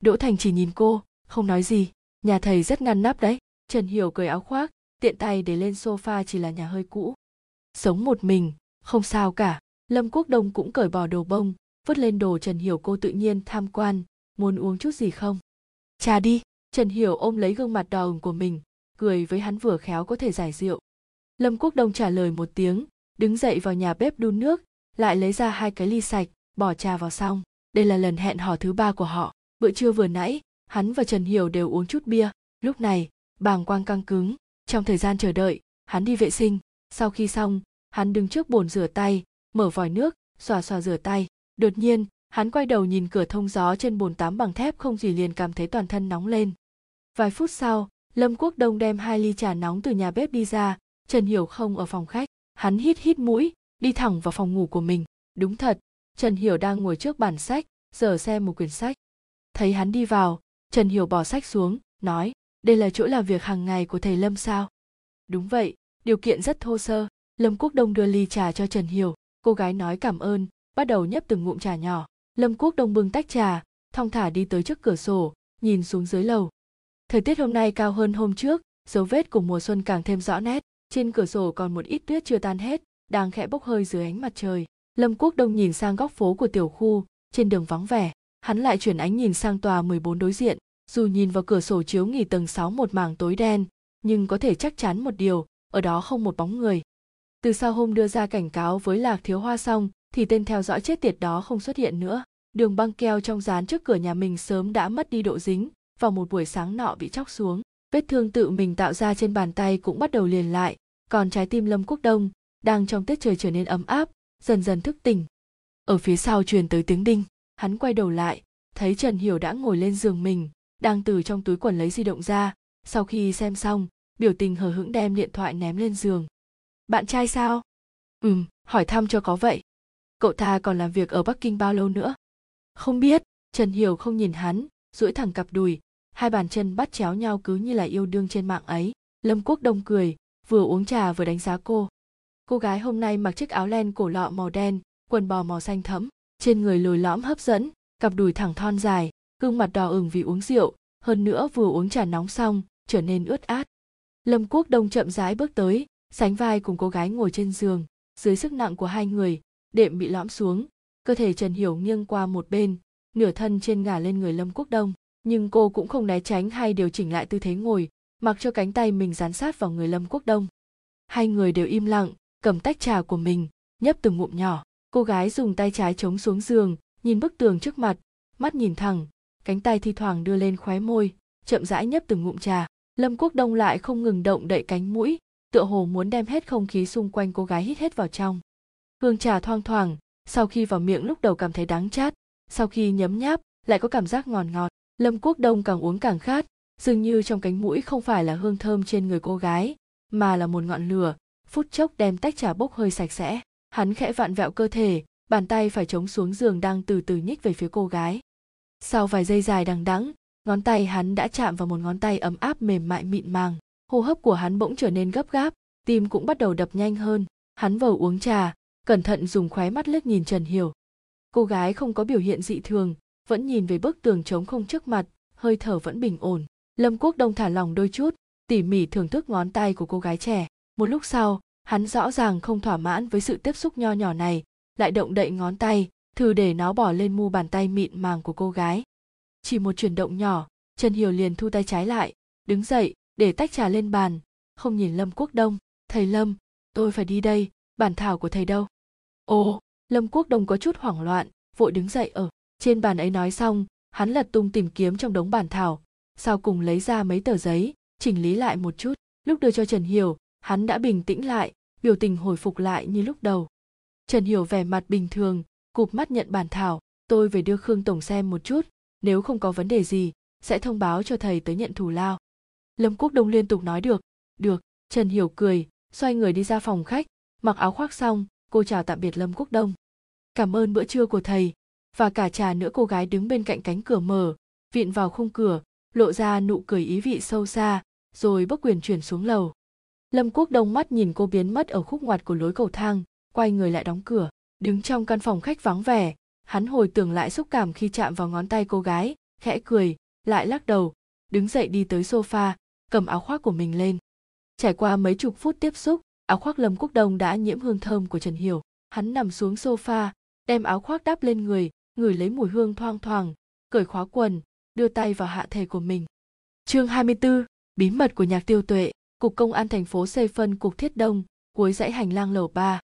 đỗ thành chỉ nhìn cô, không nói gì. Nhà thầy rất ngăn nắp đấy. Trần hiểu cởi áo khoác, tiện tay để lên sofa chỉ là nhà hơi cũ. Sống một mình, không sao cả. Lâm quốc đông cũng cởi bỏ đồ bông, vứt lên đồ trần hiểu cô tự nhiên tham quan. Muốn uống chút gì không? Trà đi. Trần hiểu ôm lấy gương mặt đỏ ửng của mình, cười với hắn vừa khéo có thể giải rượu. Lâm quốc đông trả lời một tiếng, đứng dậy vào nhà bếp đun nước, lại lấy ra hai cái ly sạch, bỏ trà vào xong. Đây là lần hẹn hò thứ ba của họ bữa trưa vừa nãy, hắn và trần hiểu đều uống chút bia. Lúc này, bàng quang căng cứng. Trong thời gian chờ đợi, hắn đi vệ sinh. Sau khi xong, hắn đứng trước bồn rửa tay, mở vòi nước, xòa xòa rửa tay. Đột nhiên, hắn quay đầu nhìn cửa thông gió trên bồn tắm bằng thép không gì liền cảm thấy toàn thân nóng lên. Vài phút sau, lâm quốc đông đem hai ly trà nóng từ nhà bếp đi ra. Trần hiểu không ở phòng khách. Hắn hít hít mũi, đi thẳng vào phòng ngủ của mình. Đúng thật, trần hiểu đang ngồi trước bàn sách, giờ xem một quyển sách thấy hắn đi vào, trần hiểu bỏ sách xuống, nói, đây là chỗ làm việc hàng ngày của thầy lâm sao? Đúng vậy, điều kiện rất thô sơ. Lâm quốc đông đưa ly trà cho trần hiểu, cô gái nói cảm ơn, bắt đầu nhấp từng ngụm trà nhỏ. Lâm quốc đông bưng tách trà, thong thả đi tới trước cửa sổ, nhìn xuống dưới lầu. Thời tiết hôm nay cao hơn hôm trước, dấu vết của mùa xuân càng thêm rõ nét, trên cửa sổ còn một ít tuyết chưa tan hết, đang khẽ bốc hơi dưới ánh mặt trời. Lâm quốc đông nhìn sang góc phố của tiểu khu, trên đường vắng vẻ hắn lại chuyển ánh nhìn sang tòa 14 đối diện, dù nhìn vào cửa sổ chiếu nghỉ tầng 6 một mảng tối đen, nhưng có thể chắc chắn một điều, ở đó không một bóng người. Từ sau hôm đưa ra cảnh cáo với lạc thiếu hoa xong, thì tên theo dõi chết tiệt đó không xuất hiện nữa. Đường băng keo trong dán trước cửa nhà mình sớm đã mất đi độ dính, vào một buổi sáng nọ bị chóc xuống. Vết thương tự mình tạo ra trên bàn tay cũng bắt đầu liền lại, còn trái tim lâm quốc đông, đang trong tiết trời trở nên ấm áp, dần dần thức tỉnh. Ở phía sau truyền tới tiếng đinh hắn quay đầu lại, thấy trần hiểu đã ngồi lên giường mình, đang từ trong túi quần lấy di động ra. Sau khi xem xong, biểu tình hờ hững đem điện thoại ném lên giường. Bạn trai sao? Ừm, hỏi thăm cho có vậy. Cậu ta còn làm việc ở bắc kinh bao lâu nữa? Không biết. Trần hiểu không nhìn hắn, duỗi thẳng cặp đùi. Hai bàn chân bắt chéo nhau cứ như là yêu đương trên mạng ấy. Lâm quốc đông cười, vừa uống trà vừa đánh giá cô. Cô gái hôm nay mặc chiếc áo len cổ lọ màu đen, quần bò màu xanh thẫm trên người lồi lõm hấp dẫn, cặp đùi thẳng thon dài, gương mặt đỏ ửng vì uống rượu, hơn nữa vừa uống trà nóng xong, trở nên ướt át. Lâm quốc đông chậm rãi bước tới, sánh vai cùng cô gái ngồi trên giường, dưới sức nặng của hai người, đệm bị lõm xuống, cơ thể trần hiểu nghiêng qua một bên, nửa thân trên ngả lên người lâm quốc đông, nhưng cô cũng không né tránh hay điều chỉnh lại tư thế ngồi, mặc cho cánh tay mình dán sát vào người lâm quốc đông. Hai người đều im lặng, cầm tách trà của mình, nhấp từng ngụm nhỏ cô gái dùng tay trái chống xuống giường, nhìn bức tường trước mặt, mắt nhìn thẳng, cánh tay thi thoảng đưa lên khóe môi, chậm rãi nhấp từng ngụm trà. Lâm quốc đông lại không ngừng động đậy cánh mũi, tựa hồ muốn đem hết không khí xung quanh cô gái hít hết vào trong. Hương trà thoang thoảng, sau khi vào miệng lúc đầu cảm thấy đắng chát, sau khi nhấm nháp lại có cảm giác ngọt ngọt. Lâm quốc đông càng uống càng khát, dường như trong cánh mũi không phải là hương thơm trên người cô gái, mà là một ngọn lửa, phút chốc đem tách trà bốc hơi sạch sẽ hắn khẽ vặn vẹo cơ thể, bàn tay phải chống xuống giường đang từ từ nhích về phía cô gái. Sau vài giây dài đằng đẵng, ngón tay hắn đã chạm vào một ngón tay ấm áp mềm mại mịn màng. Hô hấp của hắn bỗng trở nên gấp gáp, tim cũng bắt đầu đập nhanh hơn. Hắn vầu uống trà, cẩn thận dùng khóe mắt liếc nhìn trần hiểu. Cô gái không có biểu hiện dị thường, vẫn nhìn về bức tường trống không trước mặt, hơi thở vẫn bình ổn. Lâm quốc đông thả lòng đôi chút, tỉ mỉ thưởng thức ngón tay của cô gái trẻ. Một lúc sau hắn rõ ràng không thỏa mãn với sự tiếp xúc nho nhỏ này, lại động đậy ngón tay, thử để nó bỏ lên mu bàn tay mịn màng của cô gái. Chỉ một chuyển động nhỏ, trần hiểu liền thu tay trái lại, đứng dậy, để tách trà lên bàn. Không nhìn lâm quốc đông, thầy lâm, tôi phải đi đây bản thảo của thầy đâu? Ồ, lâm quốc đông có chút hoảng loạn, vội đứng dậy ở. Trên bàn ấy nói xong, hắn lật tung tìm kiếm trong đống bản thảo, sau cùng lấy ra mấy tờ giấy, chỉnh lý lại một chút. Lúc đưa cho trần hiểu hắn đã bình tĩnh lại, biểu tình hồi phục lại như lúc đầu. Trần hiểu vẻ mặt bình thường, cụp mắt nhận bản thảo, tôi về đưa khương tổng xem một chút, nếu không có vấn đề gì, sẽ thông báo cho thầy tới nhận thù lao. Lâm quốc đông liên tục nói được được. Trần hiểu cười, xoay người đi ra phòng khách, mặc áo khoác xong, cô chào tạm biệt lâm quốc đông. Cảm ơn bữa trưa của thầy. Và cả trà nữa, cô gái đứng bên cạnh cánh cửa mở, vịn vào khung cửa, lộ ra nụ cười ý vị sâu xa, rồi bước quyền chuyển xuống lầu lâm quốc đông mắt nhìn cô biến mất ở khúc ngoặt của lối cầu thang quay người lại đóng cửa đứng trong căn phòng khách vắng vẻ. Hắn hồi tưởng lại xúc cảm khi chạm vào ngón tay cô gái khẽ cười lại lắc đầu đứng dậy đi tới sofa cầm áo khoác của mình lên. Trải qua mấy chục phút tiếp xúc áo khoác lâm quốc đông đã nhiễm hương thơm của trần hiểu. Hắn nằm xuống sofa đem áo khoác đắp lên người ngửi lấy mùi hương thoang thoảng cởi khóa quần đưa tay vào hạ thể của mình. Chương 24, bí mật của nhạc tiêu tuệ cục công an thành phố xây phân cục thiết đông, cuối dãy hành lang lầu 3.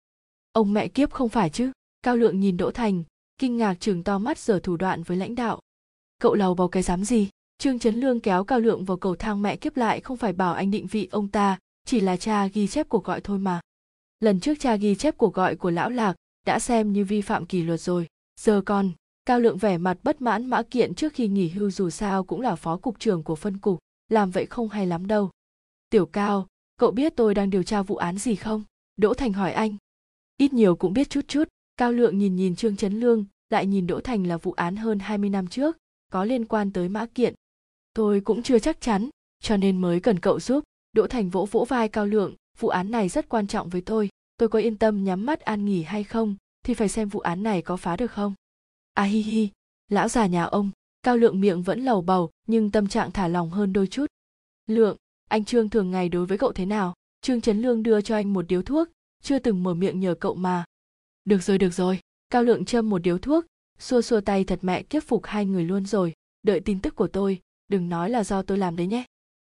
ông mẹ kiếp không phải chứ? Cao lượng nhìn đỗ thành, kinh ngạc trừng to mắt giở thủ đoạn với lãnh đạo. Cậu lầu bầu cái dám gì? Trương trấn lương kéo cao lượng vào cầu thang mẹ kiếp lại không phải bảo anh định vị ông ta, chỉ là cha ghi chép cuộc gọi thôi mà. Lần trước cha ghi chép cuộc gọi của lão lạc, đã xem như vi phạm kỷ luật rồi. Giờ con cao lượng vẻ mặt bất mãn mã kiện trước khi nghỉ hưu dù sao cũng là phó cục trưởng của phân cục, làm vậy không hay lắm đâu tiểu cao, cậu biết tôi đang điều tra vụ án gì không? Đỗ thành hỏi anh. Ít nhiều cũng biết chút chút, cao lượng nhìn nhìn trương trấn lương, lại nhìn đỗ thành là vụ án hơn 20 năm trước, có liên quan tới mã kiện. Tôi cũng chưa chắc chắn, cho nên mới cần cậu giúp. Đỗ thành vỗ vỗ vai cao lượng, vụ án này rất quan trọng với tôi tôi có yên tâm nhắm mắt an nghỉ hay không, thì phải xem vụ án này có phá được không. À hi hi, lão già nhà ông, cao lượng miệng vẫn lầu bầu, nhưng tâm trạng thả lòng hơn đôi chút. Lượng anh trương thường ngày đối với cậu thế nào? Trương trấn lương đưa cho anh một điếu thuốc, chưa từng mở miệng nhờ cậu mà. Được rồi được rồi. Cao lượng châm một điếu thuốc, xua xua tay thật mẹ kiếp phục hai người luôn rồi. Đợi tin tức của tôi, đừng nói là do tôi làm đấy nhé.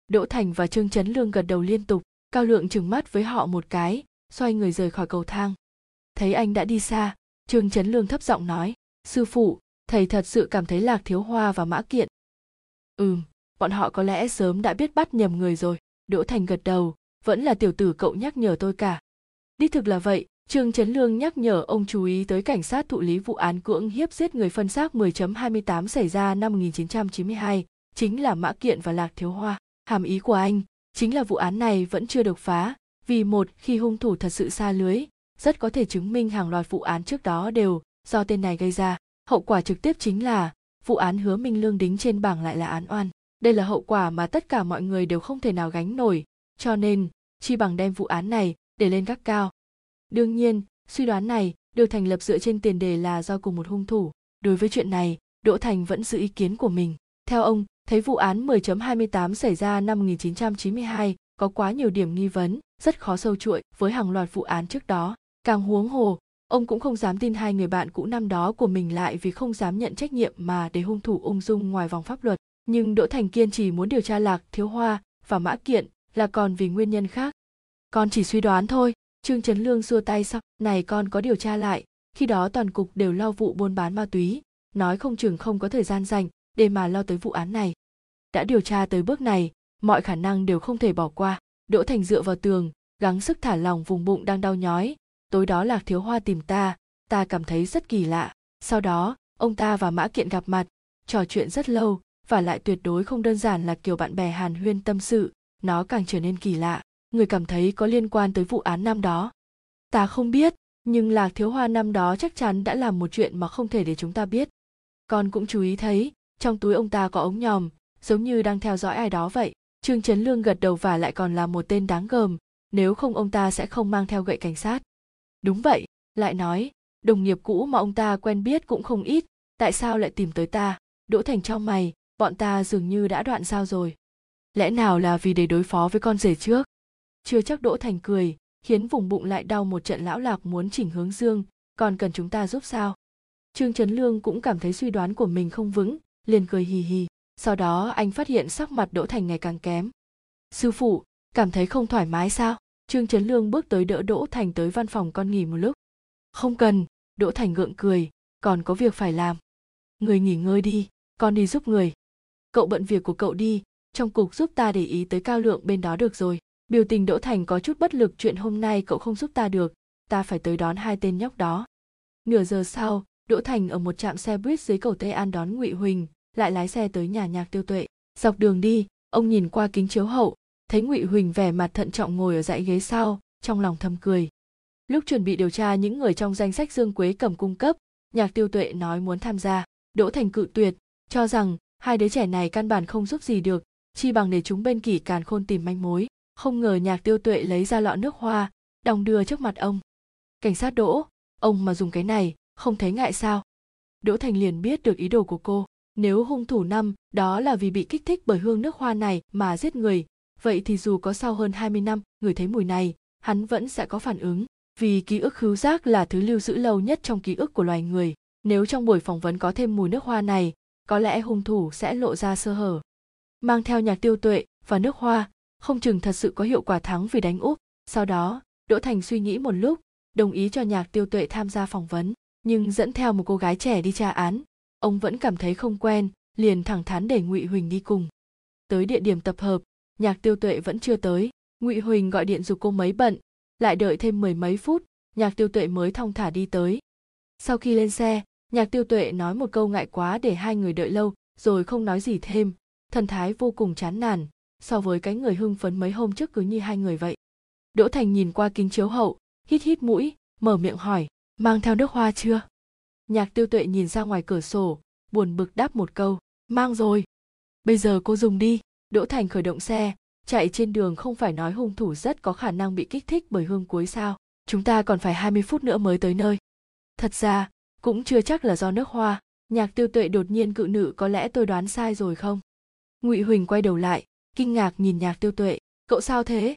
Đỗ thành và trương trấn lương gật đầu liên tục. Cao lượng trừng mắt với họ một cái, xoay người rời khỏi cầu thang. Thấy anh đã đi xa, trương trấn lương thấp giọng nói, sư phụ, thầy thật sự cảm thấy lạc thiếu hoa và mã kiện. Ừm bọn họ có lẽ sớm đã biết bắt nhầm người rồi đỗ thành gật đầu vẫn là tiểu tử cậu nhắc nhở tôi cả đích thực là vậy Trương Trấn Lương nhắc nhở ông chú ý tới cảnh sát thụ lý vụ án cưỡng hiếp giết người phân xác 10.28 xảy ra năm 1992, chính là Mã Kiện và Lạc Thiếu Hoa. Hàm ý của anh chính là vụ án này vẫn chưa được phá, vì một khi hung thủ thật sự xa lưới, rất có thể chứng minh hàng loạt vụ án trước đó đều do tên này gây ra. Hậu quả trực tiếp chính là vụ án hứa Minh Lương đính trên bảng lại là án oan. Đây là hậu quả mà tất cả mọi người đều không thể nào gánh nổi, cho nên chi bằng đem vụ án này để lên gác cao. Đương nhiên, suy đoán này được thành lập dựa trên tiền đề là do cùng một hung thủ. Đối với chuyện này, Đỗ Thành vẫn giữ ý kiến của mình. Theo ông, thấy vụ án 10.28 xảy ra năm 1992 có quá nhiều điểm nghi vấn, rất khó sâu chuỗi với hàng loạt vụ án trước đó. Càng huống hồ, ông cũng không dám tin hai người bạn cũ năm đó của mình lại vì không dám nhận trách nhiệm mà để hung thủ ung dung ngoài vòng pháp luật. Nhưng Đỗ Thành kiên trì muốn điều tra Lạc Thiếu Hoa và Mã Kiện là còn vì nguyên nhân khác. Con chỉ suy đoán thôi, Trương Trấn Lương xua tay sau, này con có điều tra lại, khi đó toàn cục đều lo vụ buôn bán ma túy, nói không chừng không có thời gian dành để mà lo tới vụ án này. Đã điều tra tới bước này, mọi khả năng đều không thể bỏ qua. Đỗ Thành dựa vào tường, gắng sức thả lòng vùng bụng đang đau nhói. Tối đó Lạc Thiếu Hoa tìm ta, ta cảm thấy rất kỳ lạ. Sau đó, ông ta và Mã Kiện gặp mặt, trò chuyện rất lâu, và lại tuyệt đối không đơn giản là kiểu bạn bè hàn huyên tâm sự, nó càng trở nên kỳ lạ. Người cảm thấy có liên quan tới vụ án năm đó. Ta không biết nhưng lạc thiếu hoa năm đó chắc chắn đã làm một chuyện mà không thể để chúng ta biết. Con cũng chú ý thấy trong túi ông ta có ống nhòm giống như đang theo dõi ai đó vậy. Trương trấn lương gật đầu và lại còn là một tên đáng gờm nếu không ông ta sẽ không mang theo gậy cảnh sát. Đúng vậy lại nói đồng nghiệp cũ mà ông ta quen biết cũng không ít tại sao lại tìm tới ta? Đỗ thành trong mày bọn ta dường như đã đoạn sao rồi. Lẽ nào là vì để đối phó với con rể trước? Chưa chắc đỗ thành cười, khiến vùng bụng lại đau một trận lão lạc muốn chỉnh hướng dương. Còn cần chúng ta giúp sao? Trương trấn lương cũng cảm thấy suy đoán của mình không vững, liền cười hì hì. Sau đó, anh phát hiện sắc mặt đỗ thành ngày càng kém. Sư phụ, cảm thấy không thoải mái sao? Trương trấn lương bước tới đỡ đỗ thành tới văn phòng con nghỉ một lúc. Không cần, đỗ thành gượng cười. Còn có việc phải làm. Người nghỉ ngơi đi, con đi giúp người cậu bận việc của cậu đi, trong cục giúp ta để ý tới cao lượng bên đó được rồi. Biểu tình đỗ thành có chút bất lực chuyện hôm nay cậu không giúp ta được, ta phải tới đón hai tên nhóc đó. Nửa giờ sau, đỗ thành ở một trạm xe buýt dưới cầu tây an đón ngụy huỳnh, lại lái xe tới nhà nhạc tiêu tuệ. Dọc đường đi, ông nhìn qua kính chiếu hậu, thấy ngụy huỳnh vẻ mặt thận trọng ngồi ở dãy ghế sau, trong lòng thầm cười. Lúc chuẩn bị điều tra những người trong danh sách dương quế cầm cung cấp, nhạc tiêu tuệ nói muốn tham gia. Đỗ thành cự tuyệt, cho rằng hai đứa trẻ này căn bản không giúp gì được chi bằng để chúng bên kỷ càn khôn tìm manh mối không ngờ nhạc tiêu tuệ lấy ra lọ nước hoa đong đưa trước mặt ông cảnh sát đỗ ông mà dùng cái này không thấy ngại sao đỗ thành liền biết được ý đồ của cô nếu hung thủ năm đó là vì bị kích thích bởi hương nước hoa này mà giết người, vậy thì dù có sau hơn 20 năm người thấy mùi này, hắn vẫn sẽ có phản ứng. Vì ký ức khứu giác là thứ lưu giữ lâu nhất trong ký ức của loài người. Nếu trong buổi phỏng vấn có thêm mùi nước hoa này, có lẽ hung thủ sẽ lộ ra sơ hở. Mang theo nhạc tiêu tuệ và nước hoa, không chừng thật sự có hiệu quả thắng vì đánh úp. Sau đó, Đỗ Thành suy nghĩ một lúc, đồng ý cho nhạc tiêu tuệ tham gia phỏng vấn, nhưng dẫn theo một cô gái trẻ đi tra án, ông vẫn cảm thấy không quen, liền thẳng thắn để Ngụy Huỳnh đi cùng. Tới địa điểm tập hợp, nhạc tiêu tuệ vẫn chưa tới, Ngụy Huỳnh gọi điện giục cô mấy bận, lại đợi thêm mười mấy phút, nhạc tiêu tuệ mới thong thả đi tới. Sau khi lên xe, nhạc tiêu tuệ nói một câu ngại quá để hai người đợi lâu, rồi không nói gì thêm, thần thái vô cùng chán nản, so với cái người hưng phấn mấy hôm trước cứ như hai người vậy. Đỗ Thành nhìn qua kính chiếu hậu, hít hít mũi, mở miệng hỏi, mang theo nước hoa chưa? Nhạc tiêu tuệ nhìn ra ngoài cửa sổ, buồn bực đáp một câu, mang rồi. Bây giờ cô dùng đi. Đỗ Thành khởi động xe, chạy trên đường không phải nói hung thủ rất có khả năng bị kích thích bởi hương cuối sao. Chúng ta còn phải 20 phút nữa mới tới nơi. Thật ra, cũng chưa chắc là do nước hoa. Nhạc tiêu tuệ đột nhiên cự nữ có lẽ tôi đoán sai rồi không? Ngụy Huỳnh quay đầu lại, kinh ngạc nhìn nhạc tiêu tuệ. Cậu sao thế?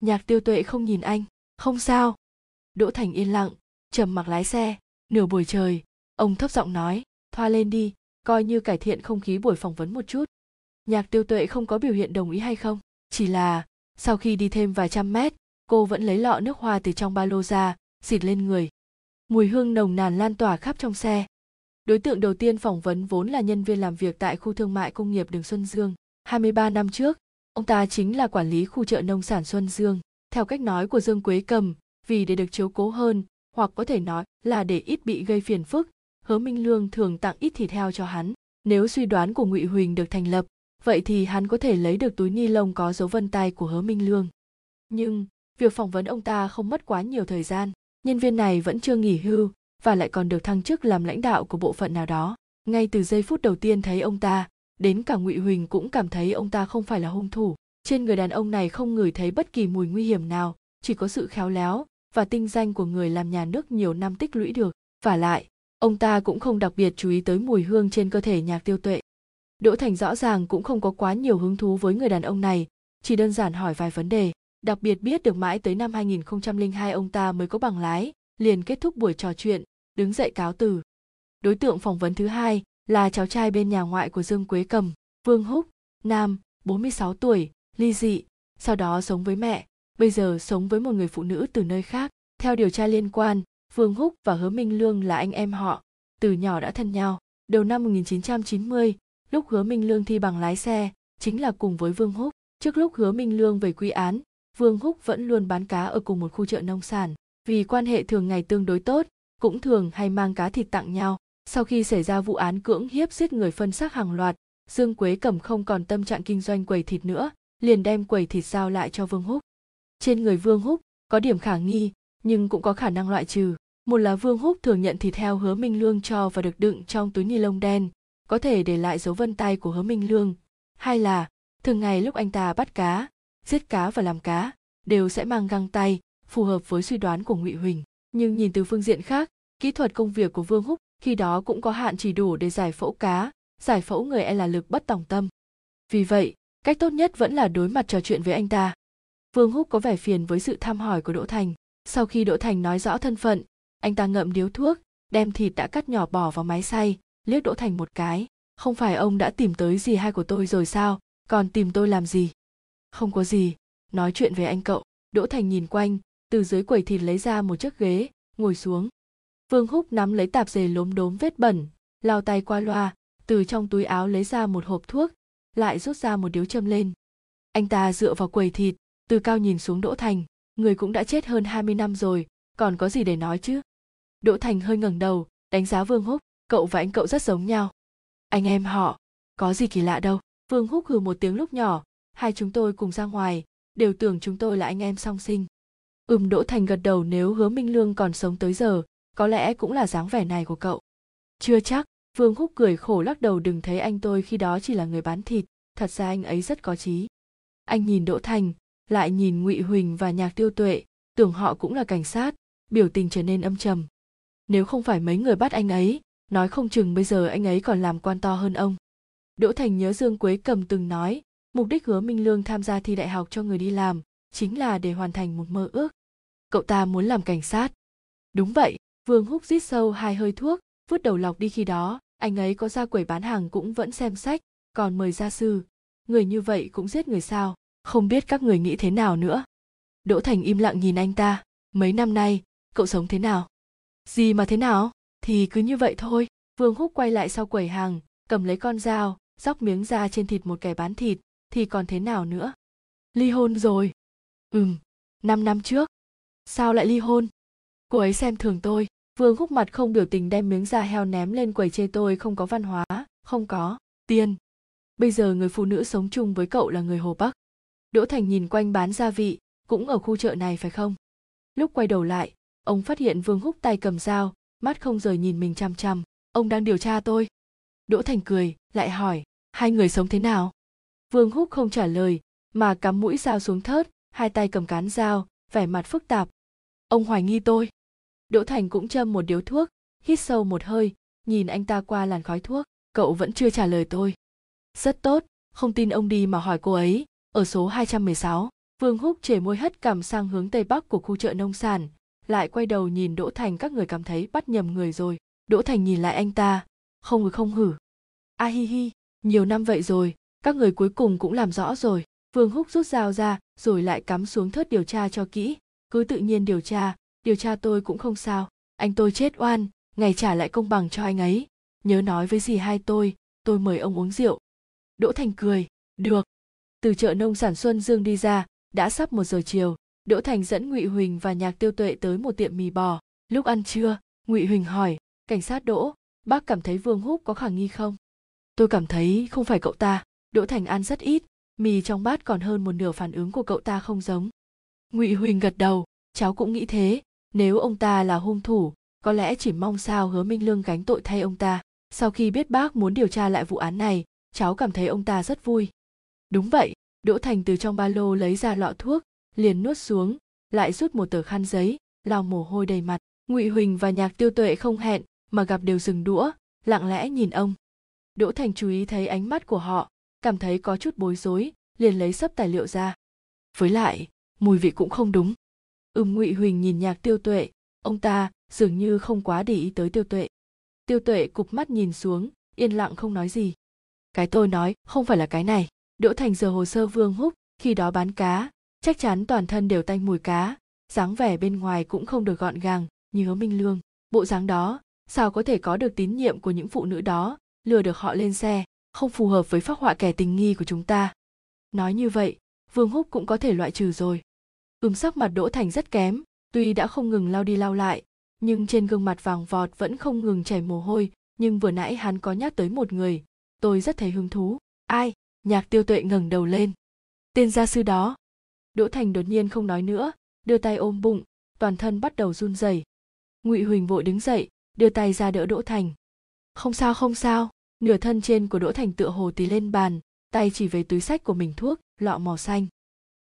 Nhạc tiêu tuệ không nhìn anh. Không sao. Đỗ Thành yên lặng, trầm mặc lái xe. Nửa buổi trời, ông thấp giọng nói, thoa lên đi, coi như cải thiện không khí buổi phỏng vấn một chút nhạc tiêu tuệ không có biểu hiện đồng ý hay không chỉ là sau khi đi thêm vài trăm mét cô vẫn lấy lọ nước hoa từ trong ba lô ra xịt lên người mùi hương nồng nàn lan tỏa khắp trong xe đối tượng đầu tiên phỏng vấn vốn là nhân viên làm việc tại khu thương mại công nghiệp đường Xuân Dương. 23 năm trước, ông ta chính là quản lý khu chợ nông sản Xuân Dương. Theo cách nói của Dương Quế Cầm, vì để được chiếu cố hơn, hoặc có thể nói là để ít bị gây phiền phức, Hứa Minh Lương thường tặng ít thịt heo cho hắn. Nếu suy đoán của Ngụy Huỳnh được thành lập, vậy thì hắn có thể lấy được túi ni lông có dấu vân tay của hứa minh lương nhưng việc phỏng vấn ông ta không mất quá nhiều thời gian nhân viên này vẫn chưa nghỉ hưu và lại còn được thăng chức làm lãnh đạo của bộ phận nào đó. Ngay từ giây phút đầu tiên thấy ông ta đến cả ngụy huỳnh cũng cảm thấy ông ta không phải là hung thủ. Trên người đàn ông này không ngửi thấy bất kỳ mùi nguy hiểm nào chỉ có sự khéo léo và tinh danh của người làm nhà nước nhiều năm tích lũy được. Và lại ông ta cũng không đặc biệt chú ý tới mùi hương trên cơ thể nhạc tiêu tuệ. Đỗ Thành rõ ràng cũng không có quá nhiều hứng thú với người đàn ông này, chỉ đơn giản hỏi vài vấn đề. Đặc biệt biết được mãi tới năm 2002 ông ta mới có bằng lái, liền kết thúc buổi trò chuyện, đứng dậy cáo từ. Đối tượng phỏng vấn thứ hai là cháu trai bên nhà ngoại của Dương Quế Cầm, Vương Húc, nam, 46 tuổi, ly dị, sau đó sống với mẹ, bây giờ sống với một người phụ nữ từ nơi khác. Theo điều tra liên quan, Vương Húc và Hứa Minh Lương là anh em họ, từ nhỏ đã thân nhau. Đầu năm 1990, lúc hứa minh lương thi bằng lái xe chính là cùng với vương húc trước lúc hứa minh lương về quy án vương húc vẫn luôn bán cá ở cùng một khu chợ nông sản. Vì quan hệ thường ngày tương đối tốt, cũng thường hay mang cá thịt tặng nhau. Sau khi xảy ra vụ án cưỡng hiếp giết người phân xác hàng loạt, dương quế cẩm không còn tâm trạng kinh doanh quầy thịt nữa, liền đem quầy thịt giao lại cho vương húc. Trên người vương húc có điểm khả nghi, nhưng cũng có khả năng loại trừ. Một là vương húc thường nhận thịt heo hứa minh lương cho và được đựng trong túi ni lông đen, có thể để lại dấu vân tay của hứa minh lương. Hai là, thường ngày lúc anh ta bắt cá giết cá và làm cá, đều sẽ mang găng tay, phù hợp với suy đoán của ngụy huỳnh. Nhưng nhìn từ phương diện khác, kỹ thuật công việc của vương húc khi đó cũng có hạn chỉ đủ để giải phẫu cá, giải phẫu người e là lực bất tòng tâm. Vì vậy, cách tốt nhất vẫn là đối mặt trò chuyện với anh ta. Vương húc có vẻ phiền với sự thăm hỏi của đỗ thành. Sau khi đỗ thành nói rõ thân phận, anh ta ngậm điếu thuốc, đem thịt đã cắt nhỏ bỏ vào máy xay, liếc đỗ thành một cái. Không phải ông đã tìm tới gì hai của tôi rồi sao? Còn tìm tôi làm gì? Không có gì. Nói chuyện về anh cậu. Đỗ thành nhìn quanh, từ dưới quầy thịt lấy ra một chiếc ghế, ngồi xuống. Vương húc nắm lấy tạp dề lốm đốm vết bẩn, lao tay qua loa, từ trong túi áo lấy ra một hộp thuốc, lại rút ra một điếu châm lên. Anh ta dựa vào quầy thịt, từ cao nhìn xuống đỗ thành, người cũng đã chết hơn 20 năm rồi, còn có gì để nói chứ? Đỗ thành hơi ngẩng đầu, đánh giá vương húc, cậu và anh cậu rất giống nhau. Anh em họ, có gì kỳ lạ đâu. Vương húc hừ một tiếng lúc nhỏ hai chúng tôi cùng ra ngoài, đều tưởng chúng tôi là anh em song sinh. Ừm, đỗ thành gật đầu nếu hứa minh lương còn sống tới giờ, có lẽ cũng là dáng vẻ này của cậu. Chưa chắc, vương húc cười khổ lắc đầu đừng thấy anh tôi khi đó chỉ là người bán thịt, thật ra anh ấy rất có trí. Anh nhìn đỗ thành, lại nhìn ngụy huỳnh và nhạc tiêu tuệ, tưởng họ cũng là cảnh sát, biểu tình trở nên âm trầm. Nếu không phải mấy người bắt anh ấy, nói không chừng bây giờ anh ấy còn làm quan to hơn ông. Đỗ thành nhớ dương quế cầm từng nói mục đích hứa minh lương tham gia thi đại học cho người đi làm chính là để hoàn thành một mơ ước. Cậu ta muốn làm cảnh sát. Đúng vậy, vương húc rít sâu hai hơi thuốc, vứt đầu lọc đi khi đó, anh ấy có ra quầy bán hàng cũng vẫn xem sách, còn mời gia sư. Người như vậy cũng giết người sao? Không biết các người nghĩ thế nào nữa. Đỗ thành im lặng nhìn anh ta. Mấy năm nay, cậu sống thế nào? Gì mà thế nào? Thì cứ như vậy thôi. Vương húc quay lại sau quầy hàng, cầm lấy con dao, róc miếng da trên thịt một kẻ bán thịt thì còn thế nào nữa? Ly hôn rồi. Ừm, năm năm trước. Sao lại ly hôn? Cô ấy xem thường tôi. Vương húc mặt không biểu tình đem miếng da heo ném lên quầy chê tôi không có văn hóa, không có tiền. Bây giờ người phụ nữ sống chung với cậu là người hồ bắc. Đỗ thành nhìn quanh bán gia vị, cũng ở khu chợ này phải không? Lúc quay đầu lại, ông phát hiện vương húc tay cầm dao, mắt không rời nhìn mình chăm chăm ông đang điều tra tôi. Đỗ thành cười, lại hỏi, hai người sống thế nào? Vương húc không trả lời mà cắm mũi dao xuống thớt hai tay cầm cán dao vẻ mặt phức tạp ông hoài nghi tôi đỗ thành cũng châm một điếu thuốc hít sâu một hơi nhìn anh ta qua làn khói thuốc cậu vẫn chưa trả lời tôi rất tốt không tin ông đi mà hỏi cô ấy ở số 216, Vương Húc chề môi hất cằm sang hướng tây bắc của khu chợ nông sản, lại quay đầu nhìn Đỗ Thành các người cảm thấy bắt nhầm người rồi. Đỗ Thành nhìn lại anh ta, không người không hử. A hi hi, nhiều năm vậy rồi, các người cuối cùng cũng làm rõ rồi. Vương Húc rút dao ra, rồi lại cắm xuống thớt điều tra cho kỹ. Cứ tự nhiên điều tra, điều tra tôi cũng không sao. Anh tôi chết oan, ngày trả lại công bằng cho anh ấy. Nhớ nói với gì hai tôi, tôi mời ông uống rượu. Đỗ Thành cười, được. Từ chợ nông sản Xuân Dương đi ra, đã sắp một giờ chiều. Đỗ Thành dẫn Ngụy Huỳnh và Nhạc Tiêu Tuệ tới một tiệm mì bò. Lúc ăn trưa, Ngụy Huỳnh hỏi, cảnh sát Đỗ, bác cảm thấy Vương Húc có khả nghi không? Tôi cảm thấy không phải cậu ta. Đỗ Thành ăn rất ít, mì trong bát còn hơn một nửa phản ứng của cậu ta không giống. Ngụy Huỳnh gật đầu, cháu cũng nghĩ thế. Nếu ông ta là hung thủ, có lẽ chỉ mong sao hứa Minh Lương gánh tội thay ông ta. Sau khi biết bác muốn điều tra lại vụ án này, cháu cảm thấy ông ta rất vui đúng vậy đỗ thành từ trong ba lô lấy ra lọ thuốc liền nuốt xuống lại rút một tờ khăn giấy lau mồ hôi đầy mặt ngụy huỳnh và nhạc tiêu tuệ không hẹn mà gặp đều dừng đũa lặng lẽ nhìn ông đỗ thành chú ý thấy ánh mắt của họ cảm thấy có chút bối rối, liền lấy sấp tài liệu ra. Với lại, mùi vị cũng không đúng. Ừm, ngụy huỳnh nhìn nhạc tiêu tuệ, ông ta dường như không quá để ý tới tiêu tuệ. Tiêu tuệ cụp mắt nhìn xuống, yên lặng không nói gì. Cái tôi nói, không phải là cái này. Đỗ thành giờ hồ sơ vương húc, khi đó bán cá, chắc chắn toàn thân đều tanh mùi cá. Dáng vẻ bên ngoài cũng không được gọn gàng như hứa minh lương. Bộ dáng đó, sao có thể có được tín nhiệm của những phụ nữ đó, lừa được họ lên xe? Không phù hợp với phác họa kẻ tình nghi của chúng ta. Nói như vậy, vương húc cũng có thể loại trừ rồi. Ưm sắc mặt đỗ thành rất kém, tuy đã không ngừng lao đi lao lại, nhưng trên gương mặt vàng vọt vẫn không ngừng chảy mồ hôi, nhưng vừa nãy hắn có nhắc tới một người, tôi rất thấy hứng thú. Ai? Nhạc tiêu tuệ ngẩng đầu lên. Tên gia sư đó. Đỗ thành đột nhiên không nói nữa, đưa tay ôm bụng, toàn thân bắt đầu run rẩy. Ngụy huỳnh vội đứng dậy, đưa tay ra đỡ đỗ thành. Không sao không sao nửa thân trên của đỗ thành tựa hồ tí lên bàn, tay chỉ về túi sách của mình thuốc, lọ màu xanh.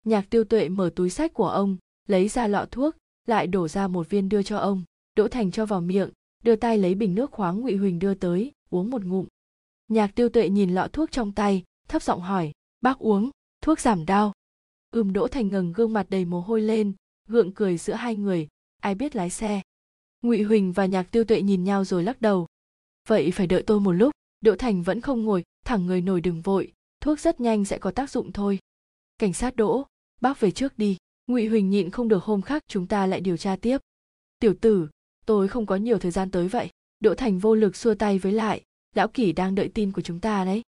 Nhạc tiêu tuệ mở túi sách của ông, lấy ra lọ thuốc, lại đổ ra một viên đưa cho ông. Đỗ thành cho vào miệng, đưa tay lấy bình nước khoáng ngụy huỳnh đưa tới, uống một ngụm. Nhạc tiêu tuệ nhìn lọ thuốc trong tay, thấp giọng hỏi, bác uống, thuốc giảm đau. Ưm đỗ thành ngừng gương mặt đầy mồ hôi lên, gượng cười giữa hai người, ai biết lái xe? Ngụy huỳnh và nhạc tiêu tuệ nhìn nhau rồi lắc đầu, vậy phải đợi tôi một lúc đỗ thành vẫn không ngồi, thẳng người nổi đừng vội, thuốc rất nhanh sẽ có tác dụng thôi. Cảnh sát đỗ, bác về trước đi, ngụy huỳnh nhịn không được hôm khác chúng ta lại điều tra tiếp. Tiểu tử, tôi không có nhiều thời gian tới vậy. Đỗ thành vô lực xua tay với lại, lão kỷ đang đợi tin của chúng ta đấy.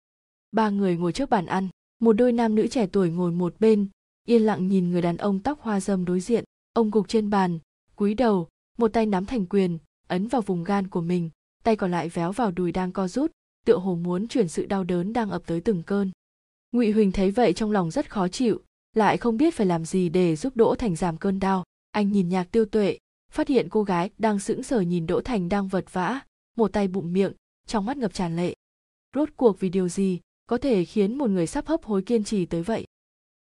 Ba người ngồi trước bàn ăn, một đôi nam nữ trẻ tuổi ngồi một bên, yên lặng nhìn người đàn ông tóc hoa dâm đối diện. Ông gục trên bàn, cúi đầu, một tay nắm thành quyền, ấn vào vùng gan của mình, tay còn lại véo vào đùi đang co rút tựa hồ muốn chuyển sự đau đớn đang ập tới từng cơn. Ngụy huỳnh thấy vậy trong lòng rất khó chịu, lại không biết phải làm gì để giúp đỗ thành giảm cơn đau. Anh nhìn nhạc tiêu tuệ, phát hiện cô gái đang sững sờ nhìn đỗ thành đang vật vã, một tay bụng miệng, trong mắt ngập tràn lệ. Rốt cuộc vì điều gì có thể khiến một người sắp hấp hối kiên trì tới vậy?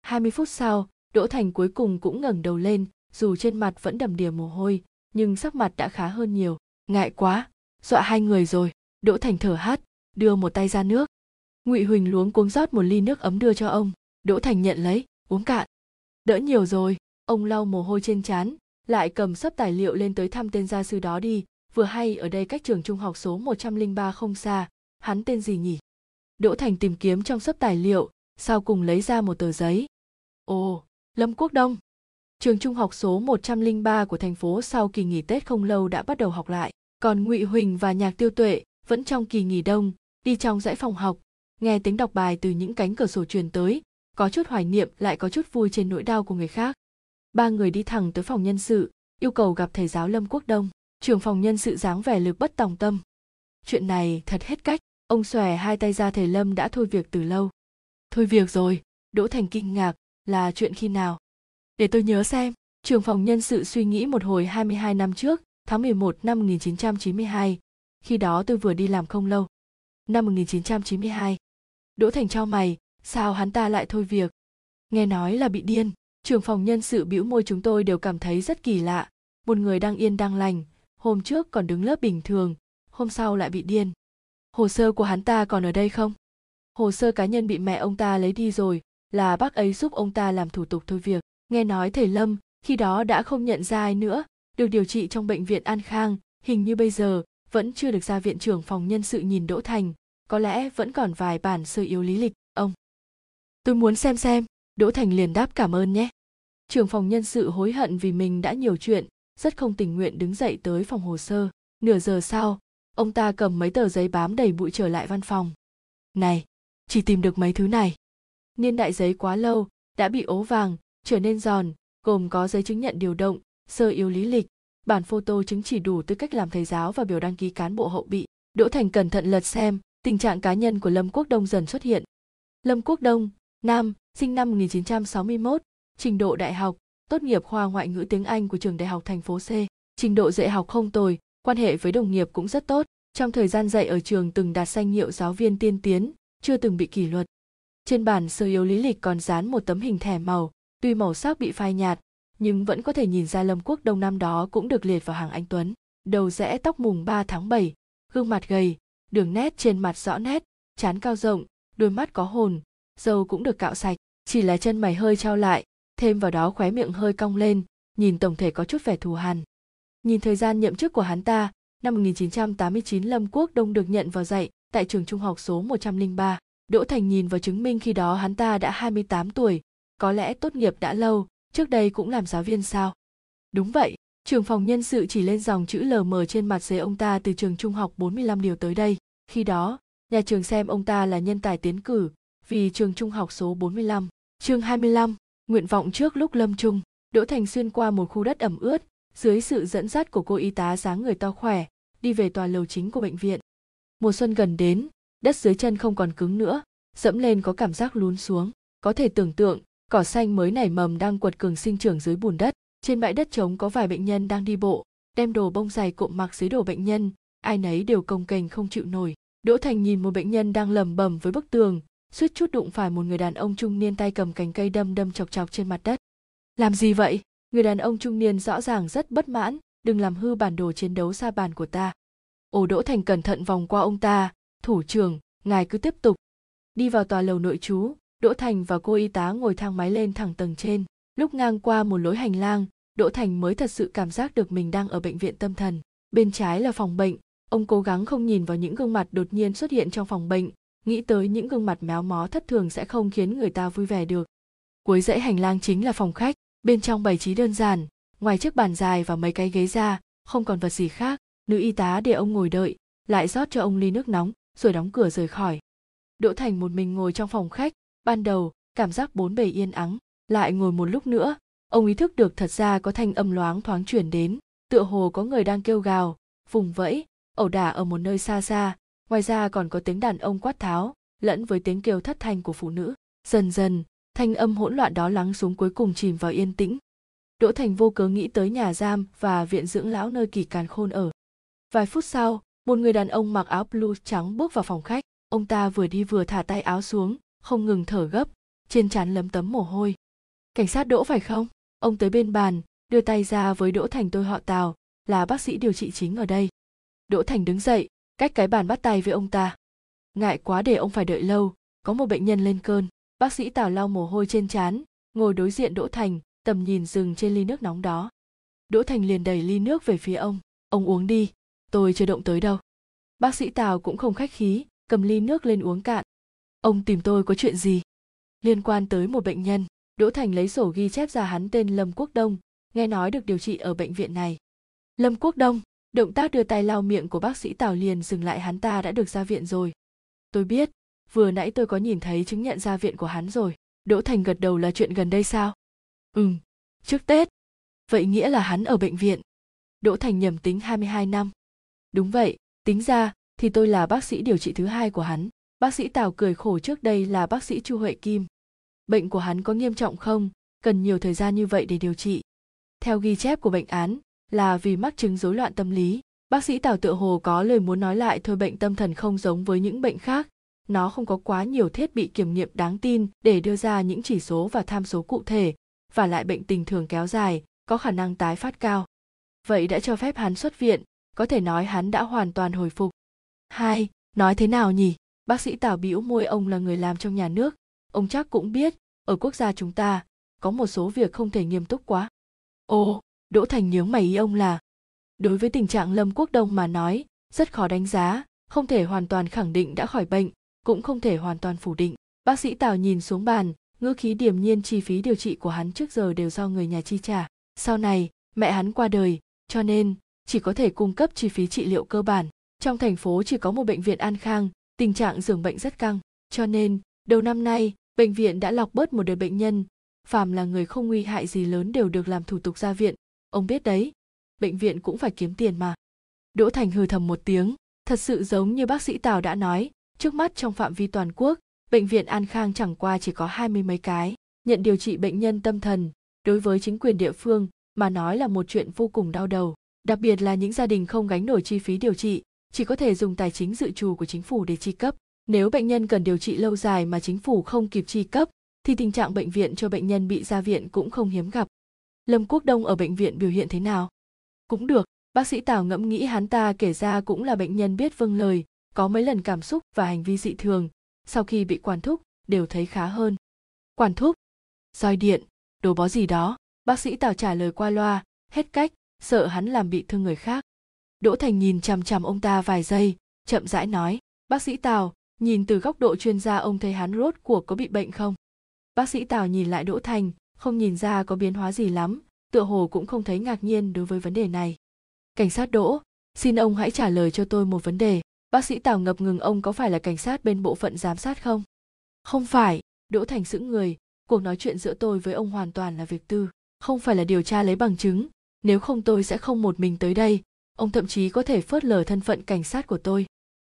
20 phút sau, đỗ thành cuối cùng cũng ngẩng đầu lên, dù trên mặt vẫn đầm đìa mồ hôi, nhưng sắc mặt đã khá hơn nhiều. Ngại quá, dọa hai người rồi. Đỗ thành thở hắt đưa một tay ra nước. Ngụy huỳnh luống cuống rót một ly nước ấm đưa cho ông. Đỗ thành nhận lấy uống cạn. Đỡ nhiều rồi ông lau mồ hôi trên trán lại cầm sấp tài liệu lên tới thăm tên gia sư đó đi. Vừa hay ở đây cách trường trung học số 103 không xa hắn tên gì nhỉ? Đỗ thành tìm kiếm trong sấp tài liệu sau cùng lấy ra một tờ giấy. Ồ lâm quốc đông. Trường trung học số 103 của thành phố sau kỳ nghỉ Tết không lâu đã bắt đầu học lại, còn Ngụy Huỳnh và Nhạc Tiêu Tuệ vẫn trong kỳ nghỉ đông, đi trong dãy phòng học, nghe tiếng đọc bài từ những cánh cửa sổ truyền tới, có chút hoài niệm lại có chút vui trên nỗi đau của người khác. Ba người đi thẳng tới phòng nhân sự, yêu cầu gặp thầy giáo Lâm Quốc Đông, trưởng phòng nhân sự dáng vẻ lực bất tòng tâm. Chuyện này thật hết cách, ông xòe hai tay ra thầy Lâm đã thôi việc từ lâu. Thôi việc rồi, Đỗ Thành kinh ngạc, là chuyện khi nào? Để tôi nhớ xem, trưởng phòng nhân sự suy nghĩ một hồi 22 năm trước, tháng 11 năm 1992, khi đó tôi vừa đi làm không lâu. Năm 1992. Đỗ Thành cho mày, sao hắn ta lại thôi việc? Nghe nói là bị điên, trưởng phòng nhân sự bĩu môi chúng tôi đều cảm thấy rất kỳ lạ. Một người đang yên đang lành, hôm trước còn đứng lớp bình thường, hôm sau lại bị điên. Hồ sơ của hắn ta còn ở đây không? Hồ sơ cá nhân bị mẹ ông ta lấy đi rồi, là bác ấy giúp ông ta làm thủ tục thôi việc. Nghe nói thầy Lâm khi đó đã không nhận ra ai nữa, được điều trị trong bệnh viện An Khang, hình như bây giờ vẫn chưa được ra viện trưởng phòng nhân sự nhìn Đỗ Thành, có lẽ vẫn còn vài bản sơ yếu lý lịch, ông. Tôi muốn xem xem, Đỗ Thành liền đáp cảm ơn nhé. Trưởng phòng nhân sự hối hận vì mình đã nhiều chuyện, rất không tình nguyện đứng dậy tới phòng hồ sơ. Nửa giờ sau, ông ta cầm mấy tờ giấy bám đầy bụi trở lại văn phòng. Này, chỉ tìm được mấy thứ này. Niên đại giấy quá lâu, đã bị ố vàng, trở nên giòn, gồm có giấy chứng nhận điều động, sơ yếu lý lịch, bản photo chứng chỉ đủ tư cách làm thầy giáo và biểu đăng ký cán bộ hậu bị. Đỗ Thành cẩn thận lật xem, tình trạng cá nhân của Lâm Quốc Đông dần xuất hiện. Lâm Quốc Đông, nam, sinh năm 1961, trình độ đại học, tốt nghiệp khoa ngoại ngữ tiếng Anh của trường đại học thành phố C. Trình độ dạy học không tồi, quan hệ với đồng nghiệp cũng rất tốt. Trong thời gian dạy ở trường từng đạt danh hiệu giáo viên tiên tiến, chưa từng bị kỷ luật. Trên bản sơ yếu lý lịch còn dán một tấm hình thẻ màu, tuy màu sắc bị phai nhạt, nhưng vẫn có thể nhìn ra Lâm Quốc Đông năm đó cũng được liệt vào hàng anh Tuấn. Đầu rẽ tóc mùng 3 tháng 7, gương mặt gầy, đường nét trên mặt rõ nét, trán cao rộng, đôi mắt có hồn, dâu cũng được cạo sạch, chỉ là chân mày hơi trao lại, thêm vào đó khóe miệng hơi cong lên, nhìn tổng thể có chút vẻ thù hằn. Nhìn thời gian nhậm chức của hắn ta, năm 1989 Lâm Quốc Đông được nhận vào dạy tại trường trung học số 103. Đỗ Thành nhìn vào chứng minh khi đó hắn ta đã 28 tuổi, có lẽ tốt nghiệp đã lâu, trước đây cũng làm giáo viên sao? Đúng vậy, trưởng phòng nhân sự chỉ lên dòng chữ LM trên mặt giấy ông ta từ trường trung học 45 điều tới đây. Khi đó, nhà trường xem ông ta là nhân tài tiến cử, vì trường trung học số 45. Chương 25, nguyện vọng trước lúc lâm trung, Đỗ Thành xuyên qua một khu đất ẩm ướt, dưới sự dẫn dắt của cô y tá dáng người to khỏe, đi về tòa lầu chính của bệnh viện. Mùa xuân gần đến, đất dưới chân không còn cứng nữa, dẫm lên có cảm giác lún xuống. Có thể tưởng tượng, cỏ xanh mới nảy mầm đang quật cường sinh trưởng dưới bùn đất. Trên bãi đất trống có vài bệnh nhân đang đi bộ, đem đồ bông dày cộm mặc dưới đồ bệnh nhân. Ai nấy đều công kềnh không chịu nổi. Đỗ thành nhìn một bệnh nhân đang lầm bầm với bức tường, suýt chút đụng phải một người đàn ông trung niên tay cầm cành cây đâm đâm chọc chọc trên mặt đất. Làm gì vậy? Người đàn ông trung niên rõ ràng rất bất mãn, đừng làm hư bản đồ chiến đấu xa bàn của ta. Ổ đỗ thành cẩn thận vòng qua ông ta. Thủ trưởng, ngài cứ tiếp tục. Đi vào tòa lầu nội trú. Đỗ Thành và cô y tá ngồi thang máy lên thẳng tầng trên. Lúc ngang qua một lối hành lang, Đỗ Thành mới thật sự cảm giác được mình đang ở bệnh viện tâm thần. Bên trái là phòng bệnh, ông cố gắng không nhìn vào những gương mặt đột nhiên xuất hiện trong phòng bệnh, nghĩ tới những gương mặt méo mó thất thường sẽ không khiến người ta vui vẻ được. Cuối dãy hành lang chính là phòng khách, bên trong bày trí đơn giản, ngoài chiếc bàn dài và mấy cái ghế ra, không còn vật gì khác. Nữ y tá để ông ngồi đợi, lại rót cho ông ly nước nóng, rồi đóng cửa rời khỏi. Đỗ Thành một mình ngồi trong phòng khách, ban đầu, cảm giác bốn bề yên ắng, lại ngồi một lúc nữa, ông ý thức được thật ra có thanh âm loáng thoáng chuyển đến, tựa hồ có người đang kêu gào, vùng vẫy, ẩu đả ở một nơi xa xa, ngoài ra còn có tiếng đàn ông quát tháo, lẫn với tiếng kêu thất thanh của phụ nữ. Dần dần, thanh âm hỗn loạn đó lắng xuống cuối cùng chìm vào yên tĩnh. Đỗ thành vô cớ nghĩ tới nhà giam và viện dưỡng lão nơi kỳ càn khôn ở. Vài phút sau, một người đàn ông mặc áo blue trắng bước vào phòng khách. Ông ta vừa đi vừa thả tay áo xuống không ngừng thở gấp, trên trán lấm tấm mồ hôi. Cảnh sát đỗ phải không? Ông tới bên bàn, đưa tay ra với đỗ thành tôi họ tào, là bác sĩ điều trị chính ở đây. Đỗ thành đứng dậy, cách cái bàn bắt tay với ông ta. Ngại quá để ông phải đợi lâu, có một bệnh nhân lên cơn. Bác sĩ tào lau mồ hôi trên trán, ngồi đối diện đỗ thành, tầm nhìn dừng trên ly nước nóng đó. Đỗ thành liền đẩy ly nước về phía ông. Ông uống đi, tôi chưa động tới đâu. Bác sĩ tào cũng không khách khí, cầm ly nước lên uống cạn ông tìm tôi có chuyện gì? Liên quan tới một bệnh nhân, đỗ thành lấy sổ ghi chép ra hắn tên lâm quốc đông, nghe nói được điều trị ở bệnh viện này. Lâm quốc đông, động tác đưa tay lau miệng của bác sĩ tào liền dừng lại hắn ta đã được ra viện rồi. Tôi biết, vừa nãy tôi có nhìn thấy chứng nhận ra viện của hắn rồi, đỗ thành gật đầu là chuyện gần đây sao? Ừm, trước tết. Vậy nghĩa là hắn ở bệnh viện. Đỗ thành nhầm tính 22 năm. Đúng vậy, tính ra thì tôi là bác sĩ điều trị thứ hai của hắn bác sĩ tào cười khổ trước đây là bác sĩ chu huệ kim. Bệnh của hắn có nghiêm trọng không? Cần nhiều thời gian như vậy để điều trị. Theo ghi chép của bệnh án, là vì mắc chứng rối loạn tâm lý, bác sĩ tào tựa hồ có lời muốn nói lại thôi bệnh tâm thần không giống với những bệnh khác. Nó không có quá nhiều thiết bị kiểm nghiệm đáng tin để đưa ra những chỉ số và tham số cụ thể, và lại bệnh tình thường kéo dài, có khả năng tái phát cao. Vậy đã cho phép hắn xuất viện, có thể nói hắn đã hoàn toàn hồi phục. Hai, nói thế nào nhỉ? Bác sĩ tào bĩu môi ông là người làm trong nhà nước. Ông chắc cũng biết, ở quốc gia chúng ta, có một số việc không thể nghiêm túc quá. Ồ, đỗ thành nhướng mày ý ông là, đối với tình trạng lâm quốc đông mà nói, rất khó đánh giá, không thể hoàn toàn khẳng định đã khỏi bệnh, cũng không thể hoàn toàn phủ định. Bác sĩ tào nhìn xuống bàn, ngữ khí điềm nhiên chi phí điều trị của hắn trước giờ đều do người nhà chi trả. Sau này, mẹ hắn qua đời, cho nên, chỉ có thể cung cấp chi phí trị liệu cơ bản. Trong thành phố chỉ có một bệnh viện an khang tình trạng giường bệnh rất căng, cho nên đầu năm nay, bệnh viện đã lọc bớt một đợt bệnh nhân. Phàm là người không nguy hại gì lớn đều được làm thủ tục ra viện. Ông biết đấy, bệnh viện cũng phải kiếm tiền mà. Đỗ thành hừ thầm một tiếng, thật sự giống như bác sĩ tào đã nói, trước mắt trong phạm vi toàn quốc, bệnh viện an khang chẳng qua chỉ có hai mươi mấy cái. Nhận điều trị bệnh nhân tâm thần, đối với chính quyền địa phương mà nói là một chuyện vô cùng đau đầu, đặc biệt là những gia đình không gánh nổi chi phí điều trị chỉ có thể dùng tài chính dự trù của chính phủ để chi cấp. Nếu bệnh nhân cần điều trị lâu dài mà chính phủ không kịp chi cấp, thì tình trạng bệnh viện cho bệnh nhân bị ra viện cũng không hiếm gặp. Lâm quốc đông ở bệnh viện biểu hiện thế nào? Cũng được, bác sĩ tào ngẫm nghĩ hắn ta kể ra cũng là bệnh nhân biết vâng lời, có mấy lần cảm xúc và hành vi dị thường, sau khi bị quản thúc, đều thấy khá hơn. Quản thúc? Roi điện, đồ bó gì đó? Bác sĩ tào trả lời qua loa, hết cách, sợ hắn làm bị thương người khác đỗ thành nhìn chằm chằm ông ta vài giây, chậm rãi nói, bác sĩ tào, nhìn từ góc độ chuyên gia ông thấy hắn rốt cuộc có bị bệnh không? Bác sĩ tào nhìn lại đỗ thành, không nhìn ra có biến hóa gì lắm, tựa hồ cũng không thấy ngạc nhiên đối với vấn đề này. Cảnh sát đỗ, xin ông hãy trả lời cho tôi một vấn đề. Bác sĩ tào ngập ngừng ông có phải là cảnh sát bên bộ phận giám sát không? Không phải. Đỗ thành sững người, cuộc nói chuyện giữa tôi với ông hoàn toàn là việc tư, không phải là điều tra lấy bằng chứng. Nếu không tôi sẽ không một mình tới đây ông thậm chí có thể phớt lờ thân phận cảnh sát của tôi.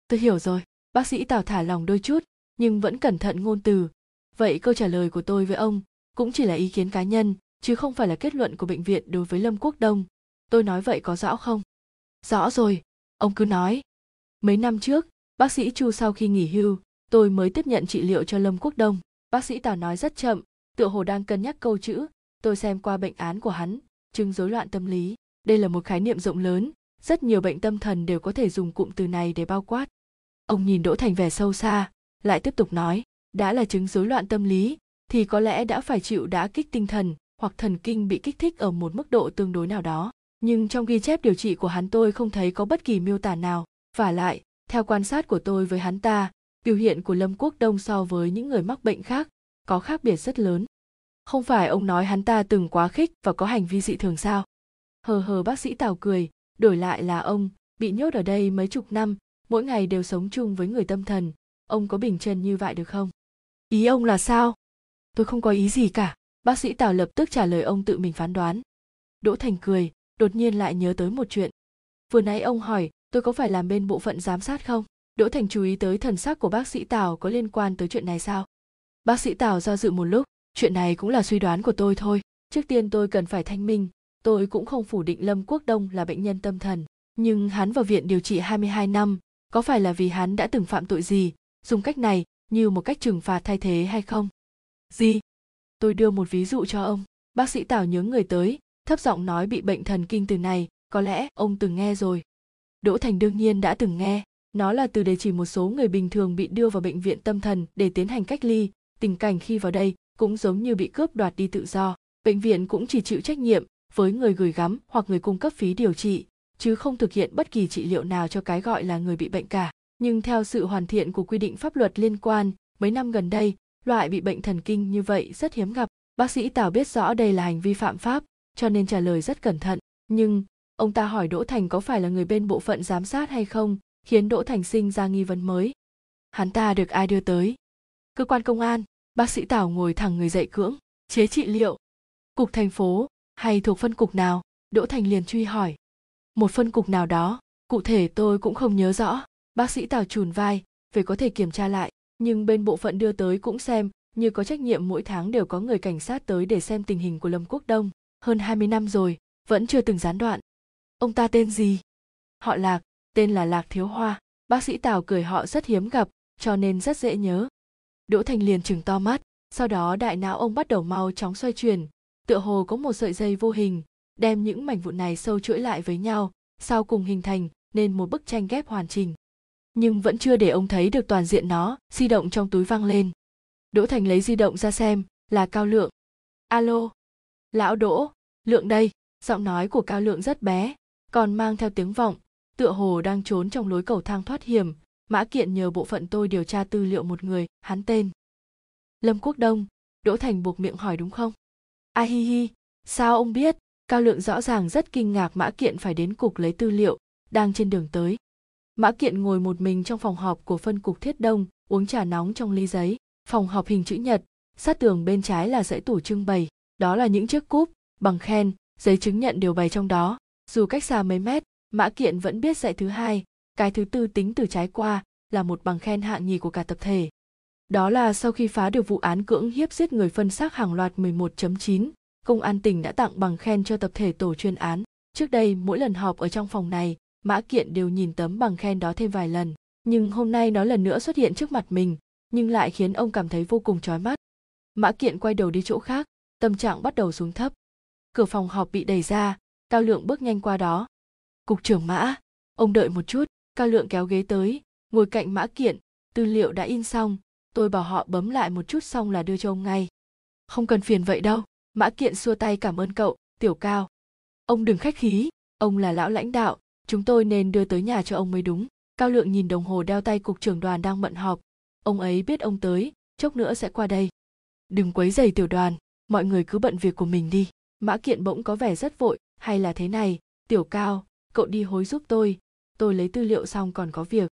Tôi hiểu rồi, bác sĩ tào thả lòng đôi chút, nhưng vẫn cẩn thận ngôn từ. Vậy câu trả lời của tôi với ông cũng chỉ là ý kiến cá nhân, chứ không phải là kết luận của bệnh viện đối với lâm quốc đông. Tôi nói vậy có rõ không? Rõ rồi, ông cứ nói. Mấy năm trước, bác sĩ chu sau khi nghỉ hưu, tôi mới tiếp nhận trị liệu cho lâm quốc đông. Bác sĩ tào nói rất chậm, tựa hồ đang cân nhắc câu chữ. Tôi xem qua bệnh án của hắn, chứng rối loạn tâm lý. Đây là một khái niệm rộng lớn rất nhiều bệnh tâm thần đều có thể dùng cụm từ này để bao quát. Ông nhìn đỗ thành vẻ sâu xa, lại tiếp tục nói, đã là chứng rối loạn tâm lý, thì có lẽ đã phải chịu đã kích tinh thần hoặc thần kinh bị kích thích ở một mức độ tương đối nào đó. Nhưng trong ghi chép điều trị của hắn tôi không thấy có bất kỳ miêu tả nào. Và lại, theo quan sát của tôi với hắn ta, biểu hiện của lâm quốc đông so với những người mắc bệnh khác có khác biệt rất lớn. Không phải ông nói hắn ta từng quá khích và có hành vi dị thường sao? Hờ hờ, bác sĩ tào cười đổi lại là ông bị nhốt ở đây mấy chục năm mỗi ngày đều sống chung với người tâm thần. Ông có bình chân như vậy được không? Ý ông là sao? Tôi không có ý gì cả. Bác sĩ tào lập tức trả lời ông tự mình phán đoán. Đỗ thành cười đột nhiên lại nhớ tới một chuyện. Vừa nãy ông hỏi tôi có phải làm bên bộ phận giám sát không? Đỗ thành chú ý tới thần sắc của bác sĩ tào có liên quan tới chuyện này sao? Bác sĩ tào do dự một lúc chuyện này cũng là suy đoán của tôi thôi. Trước tiên tôi cần phải thanh minh tôi cũng không phủ định lâm quốc đông là bệnh nhân tâm thần, nhưng hắn vào viện điều trị 22 năm, có phải là vì hắn đã từng phạm tội gì? Dùng cách này, như một cách trừng phạt thay thế hay không? Gì? Tôi đưa một ví dụ cho ông. Bác sĩ tào nhớ người tới, thấp giọng nói bị bệnh thần kinh từ này, có lẽ ông từng nghe rồi. Đỗ thành đương nhiên đã từng nghe, nó là từ để chỉ một số người bình thường bị đưa vào bệnh viện tâm thần để tiến hành cách ly, tình cảnh khi vào đây cũng giống như bị cướp đoạt đi tự do. Bệnh viện cũng chỉ chịu trách nhiệm với người gửi gắm hoặc người cung cấp phí điều trị, chứ không thực hiện bất kỳ trị liệu nào cho cái gọi là người bị bệnh cả. Nhưng theo sự hoàn thiện của quy định pháp luật liên quan, mấy năm gần đây, loại bị bệnh thần kinh như vậy rất hiếm gặp. Bác sĩ tào biết rõ đây là hành vi phạm pháp, cho nên trả lời rất cẩn thận. Nhưng, ông ta hỏi đỗ thành có phải là người bên bộ phận giám sát hay không, khiến đỗ thành sinh ra nghi vấn mới. Hắn ta được ai đưa tới? Cơ quan công an. Bác sĩ tào ngồi thẳng người dậy cưỡng. Chế trị liệu. Cục thành phố hay thuộc phân cục nào đỗ thành liền truy hỏi một phân cục nào đó cụ thể tôi cũng không nhớ rõ bác sĩ tào chùn vai về có thể kiểm tra lại nhưng bên bộ phận đưa tới cũng xem như có trách nhiệm mỗi tháng đều có người cảnh sát tới để xem tình hình của Lâm Quốc Đông. Hơn 20 năm rồi, vẫn chưa từng gián đoạn. Ông ta tên gì? Họ Lạc, tên là Lạc Thiếu Hoa. Bác sĩ Tào cười họ rất hiếm gặp, cho nên rất dễ nhớ. Đỗ Thành liền chừng to mắt, sau đó đại não ông bắt đầu mau chóng xoay chuyển, tựa hồ có một sợi dây vô hình, đem những mảnh vụn này sâu chuỗi lại với nhau, sau cùng hình thành nên một bức tranh ghép hoàn chỉnh. Nhưng vẫn chưa để ông thấy được toàn diện nó di động trong túi văng lên. Đỗ thành lấy di động ra xem là cao lượng. Alo? Lão đỗ? Lượng đây. Giọng nói của cao lượng rất bé còn mang theo tiếng vọng tựa hồ đang trốn trong lối cầu thang thoát hiểm. Mã kiện nhờ bộ phận tôi điều tra tư liệu một người hắn tên. Lâm quốc đông. Đỗ thành buộc miệng hỏi đúng không? A hi hi sao ông biết cao lượng rõ ràng rất kinh ngạc mã kiện phải đến cục lấy tư liệu đang trên đường tới Mã Kiện ngồi một mình trong phòng họp của phân cục Thiết Đông, uống trà nóng trong ly giấy. Phòng họp hình chữ nhật, sát tường bên trái là dãy tủ trưng bày, đó là những chiếc cúp, bằng khen, giấy chứng nhận đều bày trong đó. Dù cách xa mấy mét, Mã Kiện vẫn biết dãy thứ hai, cái thứ tư tính từ trái qua là một bằng khen hạng nhì của cả tập thể. Đó là sau khi phá được vụ án cưỡng hiếp giết người phân xác hàng loạt 11.9, công an tỉnh đã tặng bằng khen cho tập thể tổ chuyên án. Trước đây mỗi lần họp ở trong phòng này, mã kiện đều nhìn tấm bằng khen đó thêm vài lần. Nhưng hôm nay nó lần nữa xuất hiện trước mặt mình nhưng lại khiến ông cảm thấy vô cùng chói mắt. Mã kiện quay đầu đi chỗ khác tâm trạng bắt đầu xuống thấp. Cửa phòng họp bị đẩy ra cao lượng bước nhanh qua đó. Cục trưởng mã ông đợi một chút cao lượng kéo ghế tới ngồi cạnh mã kiện tư liệu đã in xong tôi bảo họ bấm lại một chút xong là đưa cho ông ngay. Không cần phiền vậy đâu. Mã kiện xua tay cảm ơn cậu, tiểu cao. Ông đừng khách khí, ông là lão lãnh đạo, chúng tôi nên đưa tới nhà cho ông mới đúng. Cao lượng nhìn đồng hồ đeo tay cục trưởng đoàn đang bận họp. Ông ấy biết ông tới, chốc nữa sẽ qua đây. Đừng quấy giày tiểu đoàn, mọi người cứ bận việc của mình đi. Mã kiện bỗng có vẻ rất vội, hay là thế này, tiểu cao, cậu đi hối giúp tôi tôi lấy tư liệu xong còn có việc.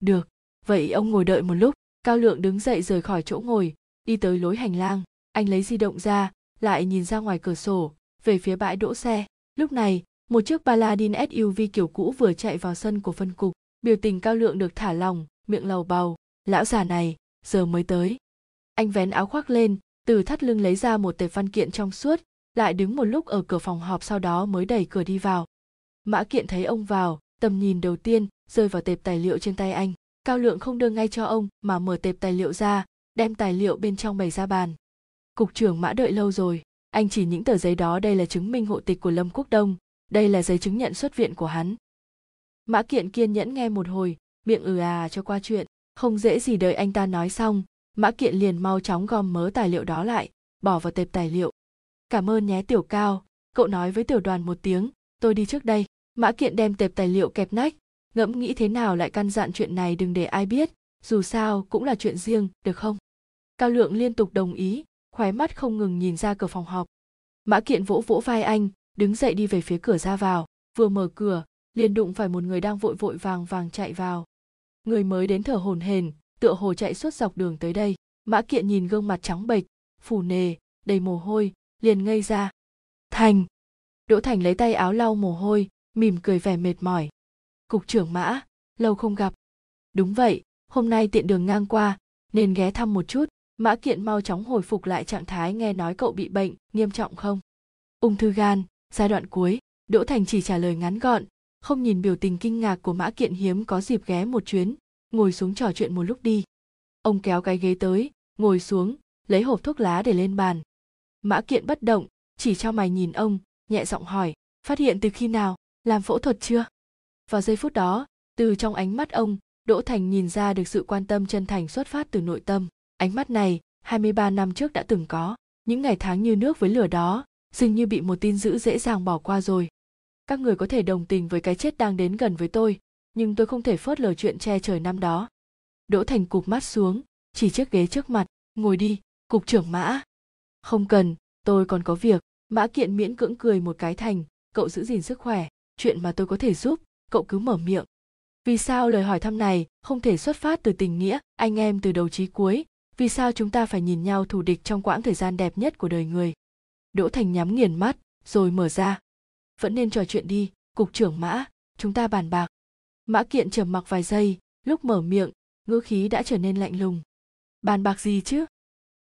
Được, vậy ông ngồi đợi một lúc cao lượng đứng dậy rời khỏi chỗ ngồi đi tới lối hành lang anh lấy di động ra lại nhìn ra ngoài cửa sổ về phía bãi đỗ xe lúc này một chiếc Paladin SUV kiểu cũ vừa chạy vào sân của phân cục, biểu tình cao lượng được thả lòng, miệng lầu bầu, lão già này, giờ mới tới. Anh vén áo khoác lên, từ thắt lưng lấy ra một tệp văn kiện trong suốt, lại đứng một lúc ở cửa phòng họp sau đó mới đẩy cửa đi vào. Mã Kiện thấy ông vào, tầm nhìn đầu tiên rơi vào tệp tài liệu trên tay anh. Cao Lượng không đưa ngay cho ông mà mở tệp tài liệu ra, đem tài liệu bên trong bày ra bàn. Cục trưởng Mã đợi lâu rồi, anh chỉ những tờ giấy đó đây là chứng minh hộ tịch của Lâm Quốc Đông, đây là giấy chứng nhận xuất viện của hắn. Mã kiện kiên nhẫn nghe một hồi miệng ừ à cho qua chuyện không dễ gì đợi anh ta nói xong mã kiện liền mau chóng gom mớ tài liệu đó lại bỏ vào tệp tài liệu. Cảm ơn nhé tiểu cao cậu nói với tiểu đoàn một tiếng tôi đi trước đây. Mã kiện đem tệp tài liệu kẹp nách ngẫm nghĩ thế nào lại căn dặn chuyện này đừng để ai biết, dù sao cũng là chuyện riêng, được không? Cao lượng liên tục đồng ý khóe mắt không ngừng nhìn ra cửa phòng họp. Mã kiện vỗ vỗ vai anh, đứng dậy đi về phía cửa ra vào, vừa mở cửa, liền đụng phải một người đang vội vội vàng vàng chạy vào. Người mới đến thở hổn hển, tựa hồ chạy suốt dọc đường tới đây. Mã kiện nhìn gương mặt trắng bệch phủ nề, đầy mồ hôi, liền ngây ra. Thành! Đỗ thành lấy tay áo lau mồ hôi, mỉm cười vẻ mệt mỏi cục trưởng mã, lâu không gặp. Đúng vậy, hôm nay tiện đường ngang qua, nên ghé thăm một chút. Mã kiện mau chóng hồi phục lại trạng thái nghe nói cậu bị bệnh, nghiêm trọng không? Ung thư gan, giai đoạn cuối. Đỗ thành chỉ trả lời ngắn gọn, không nhìn biểu tình kinh ngạc của mã kiện hiếm có dịp ghé một chuyến, ngồi xuống trò chuyện một lúc đi. Ông kéo cái ghế tới, ngồi xuống, lấy hộp thuốc lá để lên bàn. Mã kiện bất động, chỉ cho mày nhìn ông, nhẹ giọng hỏi, phát hiện từ khi nào? Làm phẫu thuật chưa? Vào giây phút đó từ trong ánh mắt ông Đỗ Thành nhìn ra được sự quan tâm chân thành xuất phát từ nội tâm. Ánh mắt này, 23 năm trước đã từng có. Những ngày tháng như nước với lửa đó, dường như bị một tin dữ dễ dàng bỏ qua rồi. Các người có thể đồng tình với cái chết đang đến gần với tôi, nhưng tôi không thể phớt lờ chuyện che trời năm đó. Đỗ Thành cụp mắt xuống, chỉ chiếc ghế trước mặt, ngồi đi, cục trưởng Mã. Không cần, tôi còn có việc. Mã Kiện miễn cưỡng cười một cái thành, cậu giữ gìn sức khỏe, chuyện mà tôi có thể giúp, cậu cứ mở miệng. Vì sao lời hỏi thăm này không thể xuất phát từ tình nghĩa, anh em từ đầu chí cuối, vì sao chúng ta phải nhìn nhau thù địch trong quãng thời gian đẹp nhất của đời người. Đỗ Thành nhắm nghiền mắt, rồi mở ra. Vẫn nên trò chuyện đi, cục trưởng Mã, chúng ta bàn bạc. Mã Kiện trầm mặc vài giây, lúc mở miệng, ngữ khí đã trở nên lạnh lùng. Bàn bạc gì chứ?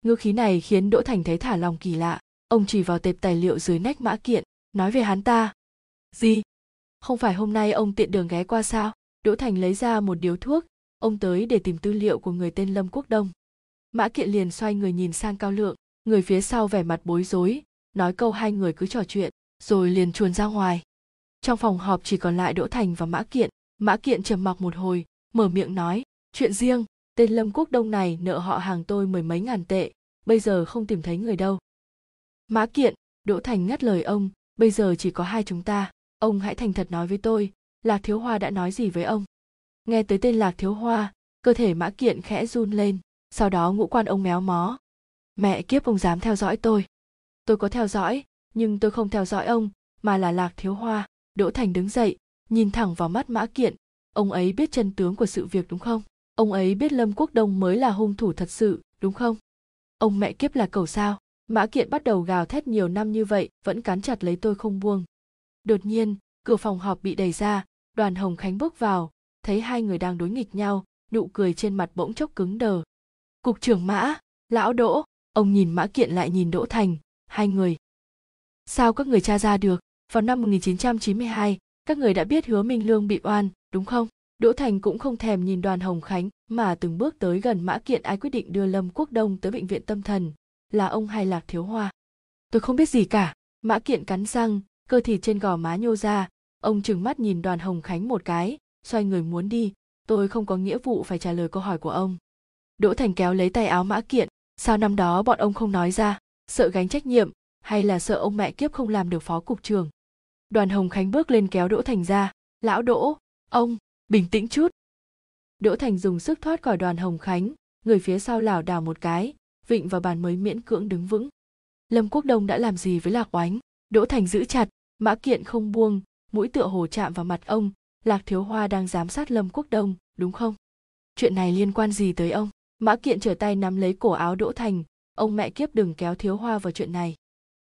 Ngữ khí này khiến Đỗ Thành thấy thả lòng kỳ lạ. Ông chỉ vào tệp tài liệu dưới nách Mã Kiện, nói về hắn ta. Gì? Không phải hôm nay ông tiện đường ghé qua sao? Đỗ Thành lấy ra một điếu thuốc, ông tới để tìm tư liệu của người tên Lâm Quốc Đông. Mã Kiện liền xoay người nhìn sang Cao Lượng, người phía sau vẻ mặt bối rối, nói câu hai người cứ trò chuyện, rồi liền chuồn ra ngoài. Trong phòng họp chỉ còn lại Đỗ Thành và Mã Kiện, Mã Kiện trầm mặc một hồi, mở miệng nói, chuyện riêng, tên Lâm Quốc Đông này nợ họ hàng tôi mười mấy ngàn tệ, bây giờ không tìm thấy người đâu. Mã Kiện, Đỗ Thành ngắt lời ông, bây giờ chỉ có hai chúng ta, ông hãy thành thật nói với tôi, Lạc Thiếu Hoa đã nói gì với ông? Nghe tới tên Lạc Thiếu Hoa, cơ thể Mã Kiện khẽ run lên, sau đó ngũ quan ông méo mó. Mẹ kiếp ông dám theo dõi tôi. Tôi có theo dõi, nhưng tôi không theo dõi ông, mà là Lạc Thiếu Hoa. Đỗ Thành đứng dậy, nhìn thẳng vào mắt Mã Kiện. Ông ấy biết chân tướng của sự việc đúng không? Ông ấy biết Lâm Quốc Đông mới là hung thủ thật sự, đúng không? Ông mẹ kiếp là cầu sao? Mã Kiện bắt đầu gào thét nhiều năm như vậy, vẫn cắn chặt lấy tôi không buông. Đột nhiên, cửa phòng họp bị đẩy ra, đoàn Hồng Khánh bước vào, thấy hai người đang đối nghịch nhau, nụ cười trên mặt bỗng chốc cứng đờ. Cục trưởng Mã, lão Đỗ, ông nhìn Mã Kiện lại nhìn Đỗ Thành, hai người. Sao các người tra ra được? Vào năm 1992, các người đã biết hứa Minh Lương bị oan, đúng không? Đỗ Thành cũng không thèm nhìn đoàn Hồng Khánh mà từng bước tới gần Mã Kiện ai quyết định đưa Lâm Quốc Đông tới bệnh viện tâm thần, là ông hay Lạc Thiếu Hoa. Tôi không biết gì cả, Mã Kiện cắn răng, cơ thịt trên gò má nhô ra, ông trừng mắt nhìn đoàn Hồng Khánh một cái, xoay người muốn đi, tôi không có nghĩa vụ phải trả lời câu hỏi của ông. Đỗ Thành kéo lấy tay áo Mã Kiện, sao năm đó bọn ông không nói ra, sợ gánh trách nhiệm, hay là sợ ông mẹ kiếp không làm được phó cục trưởng. Đoàn Hồng Khánh bước lên kéo Đỗ Thành ra, lão Đỗ, ông, bình tĩnh chút. Đỗ Thành dùng sức thoát khỏi đoàn Hồng Khánh, người phía sau lảo đảo một cái, vịnh vào bàn mới miễn cưỡng đứng vững. Lâm Quốc Đông đã làm gì với Lạc Oánh? Đỗ Thành giữ chặt, Mã Kiện không buông, mũi tựa hồ chạm vào mặt ông, Lạc Thiếu Hoa đang giám sát Lâm Quốc Đông, đúng không? Chuyện này liên quan gì tới ông? Mã Kiện trở tay nắm lấy cổ áo Đỗ Thành, ông mẹ kiếp đừng kéo Thiếu Hoa vào chuyện này.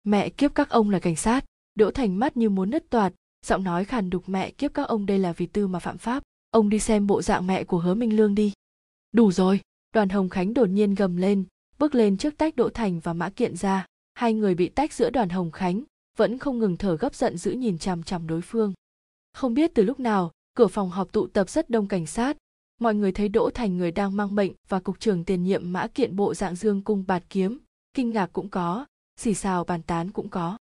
Mẹ kiếp các ông là cảnh sát, Đỗ Thành mắt như muốn nứt toạt, giọng nói khàn đục mẹ kiếp các ông đây là vì tư mà phạm pháp, ông đi xem bộ dạng mẹ của Hứa Minh Lương đi. Đủ rồi, đoàn Hồng Khánh đột nhiên gầm lên, bước lên trước tách Đỗ Thành và Mã Kiện ra, hai người bị tách giữa đoàn Hồng Khánh, vẫn không ngừng thở gấp giận giữ nhìn chằm chằm đối phương. Không biết từ lúc nào, cửa phòng họp tụ tập rất đông cảnh sát, mọi người thấy Đỗ Thành người đang mang bệnh và cục trưởng tiền nhiệm Mã Kiện bộ dạng dương cung bạt kiếm, kinh ngạc cũng có, xì xào bàn tán cũng có.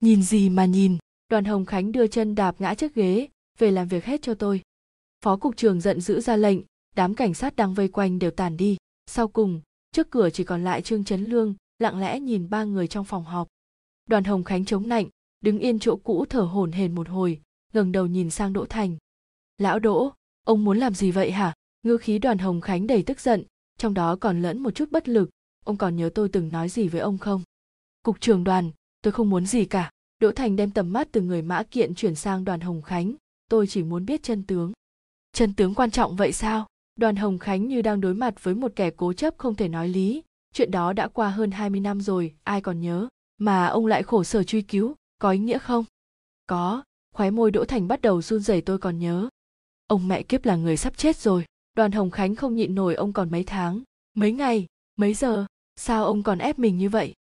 Nhìn gì mà nhìn, đoàn Hồng Khánh đưa chân đạp ngã chiếc ghế, về làm việc hết cho tôi. Phó cục trưởng giận dữ ra lệnh, đám cảnh sát đang vây quanh đều tàn đi. Sau cùng, trước cửa chỉ còn lại Trương Trấn Lương, lặng lẽ nhìn ba người trong phòng họp. Đoàn Hồng Khánh chống nạnh, đứng yên chỗ cũ thở hổn hển một hồi, ngẩng đầu nhìn sang Đỗ Thành. Lão Đỗ, ông muốn làm gì vậy hả? Ngư khí đoàn Hồng Khánh đầy tức giận, trong đó còn lẫn một chút bất lực. Ông còn nhớ tôi từng nói gì với ông không? Cục trưởng đoàn, tôi không muốn gì cả. Đỗ Thành đem tầm mắt từ người mã kiện chuyển sang đoàn Hồng Khánh. Tôi chỉ muốn biết chân tướng. Chân tướng quan trọng vậy sao? Đoàn Hồng Khánh như đang đối mặt với một kẻ cố chấp không thể nói lý. Chuyện đó đã qua hơn 20 năm rồi, ai còn nhớ. Mà ông lại khổ sở truy cứu, có ý nghĩa không? Có, khóe môi Đỗ Thành bắt đầu run rẩy tôi còn nhớ. Ông mẹ kiếp là người sắp chết rồi. Đoàn Hồng Khánh không nhịn nổi ông còn mấy tháng, mấy ngày, mấy giờ, sao ông còn ép mình như vậy?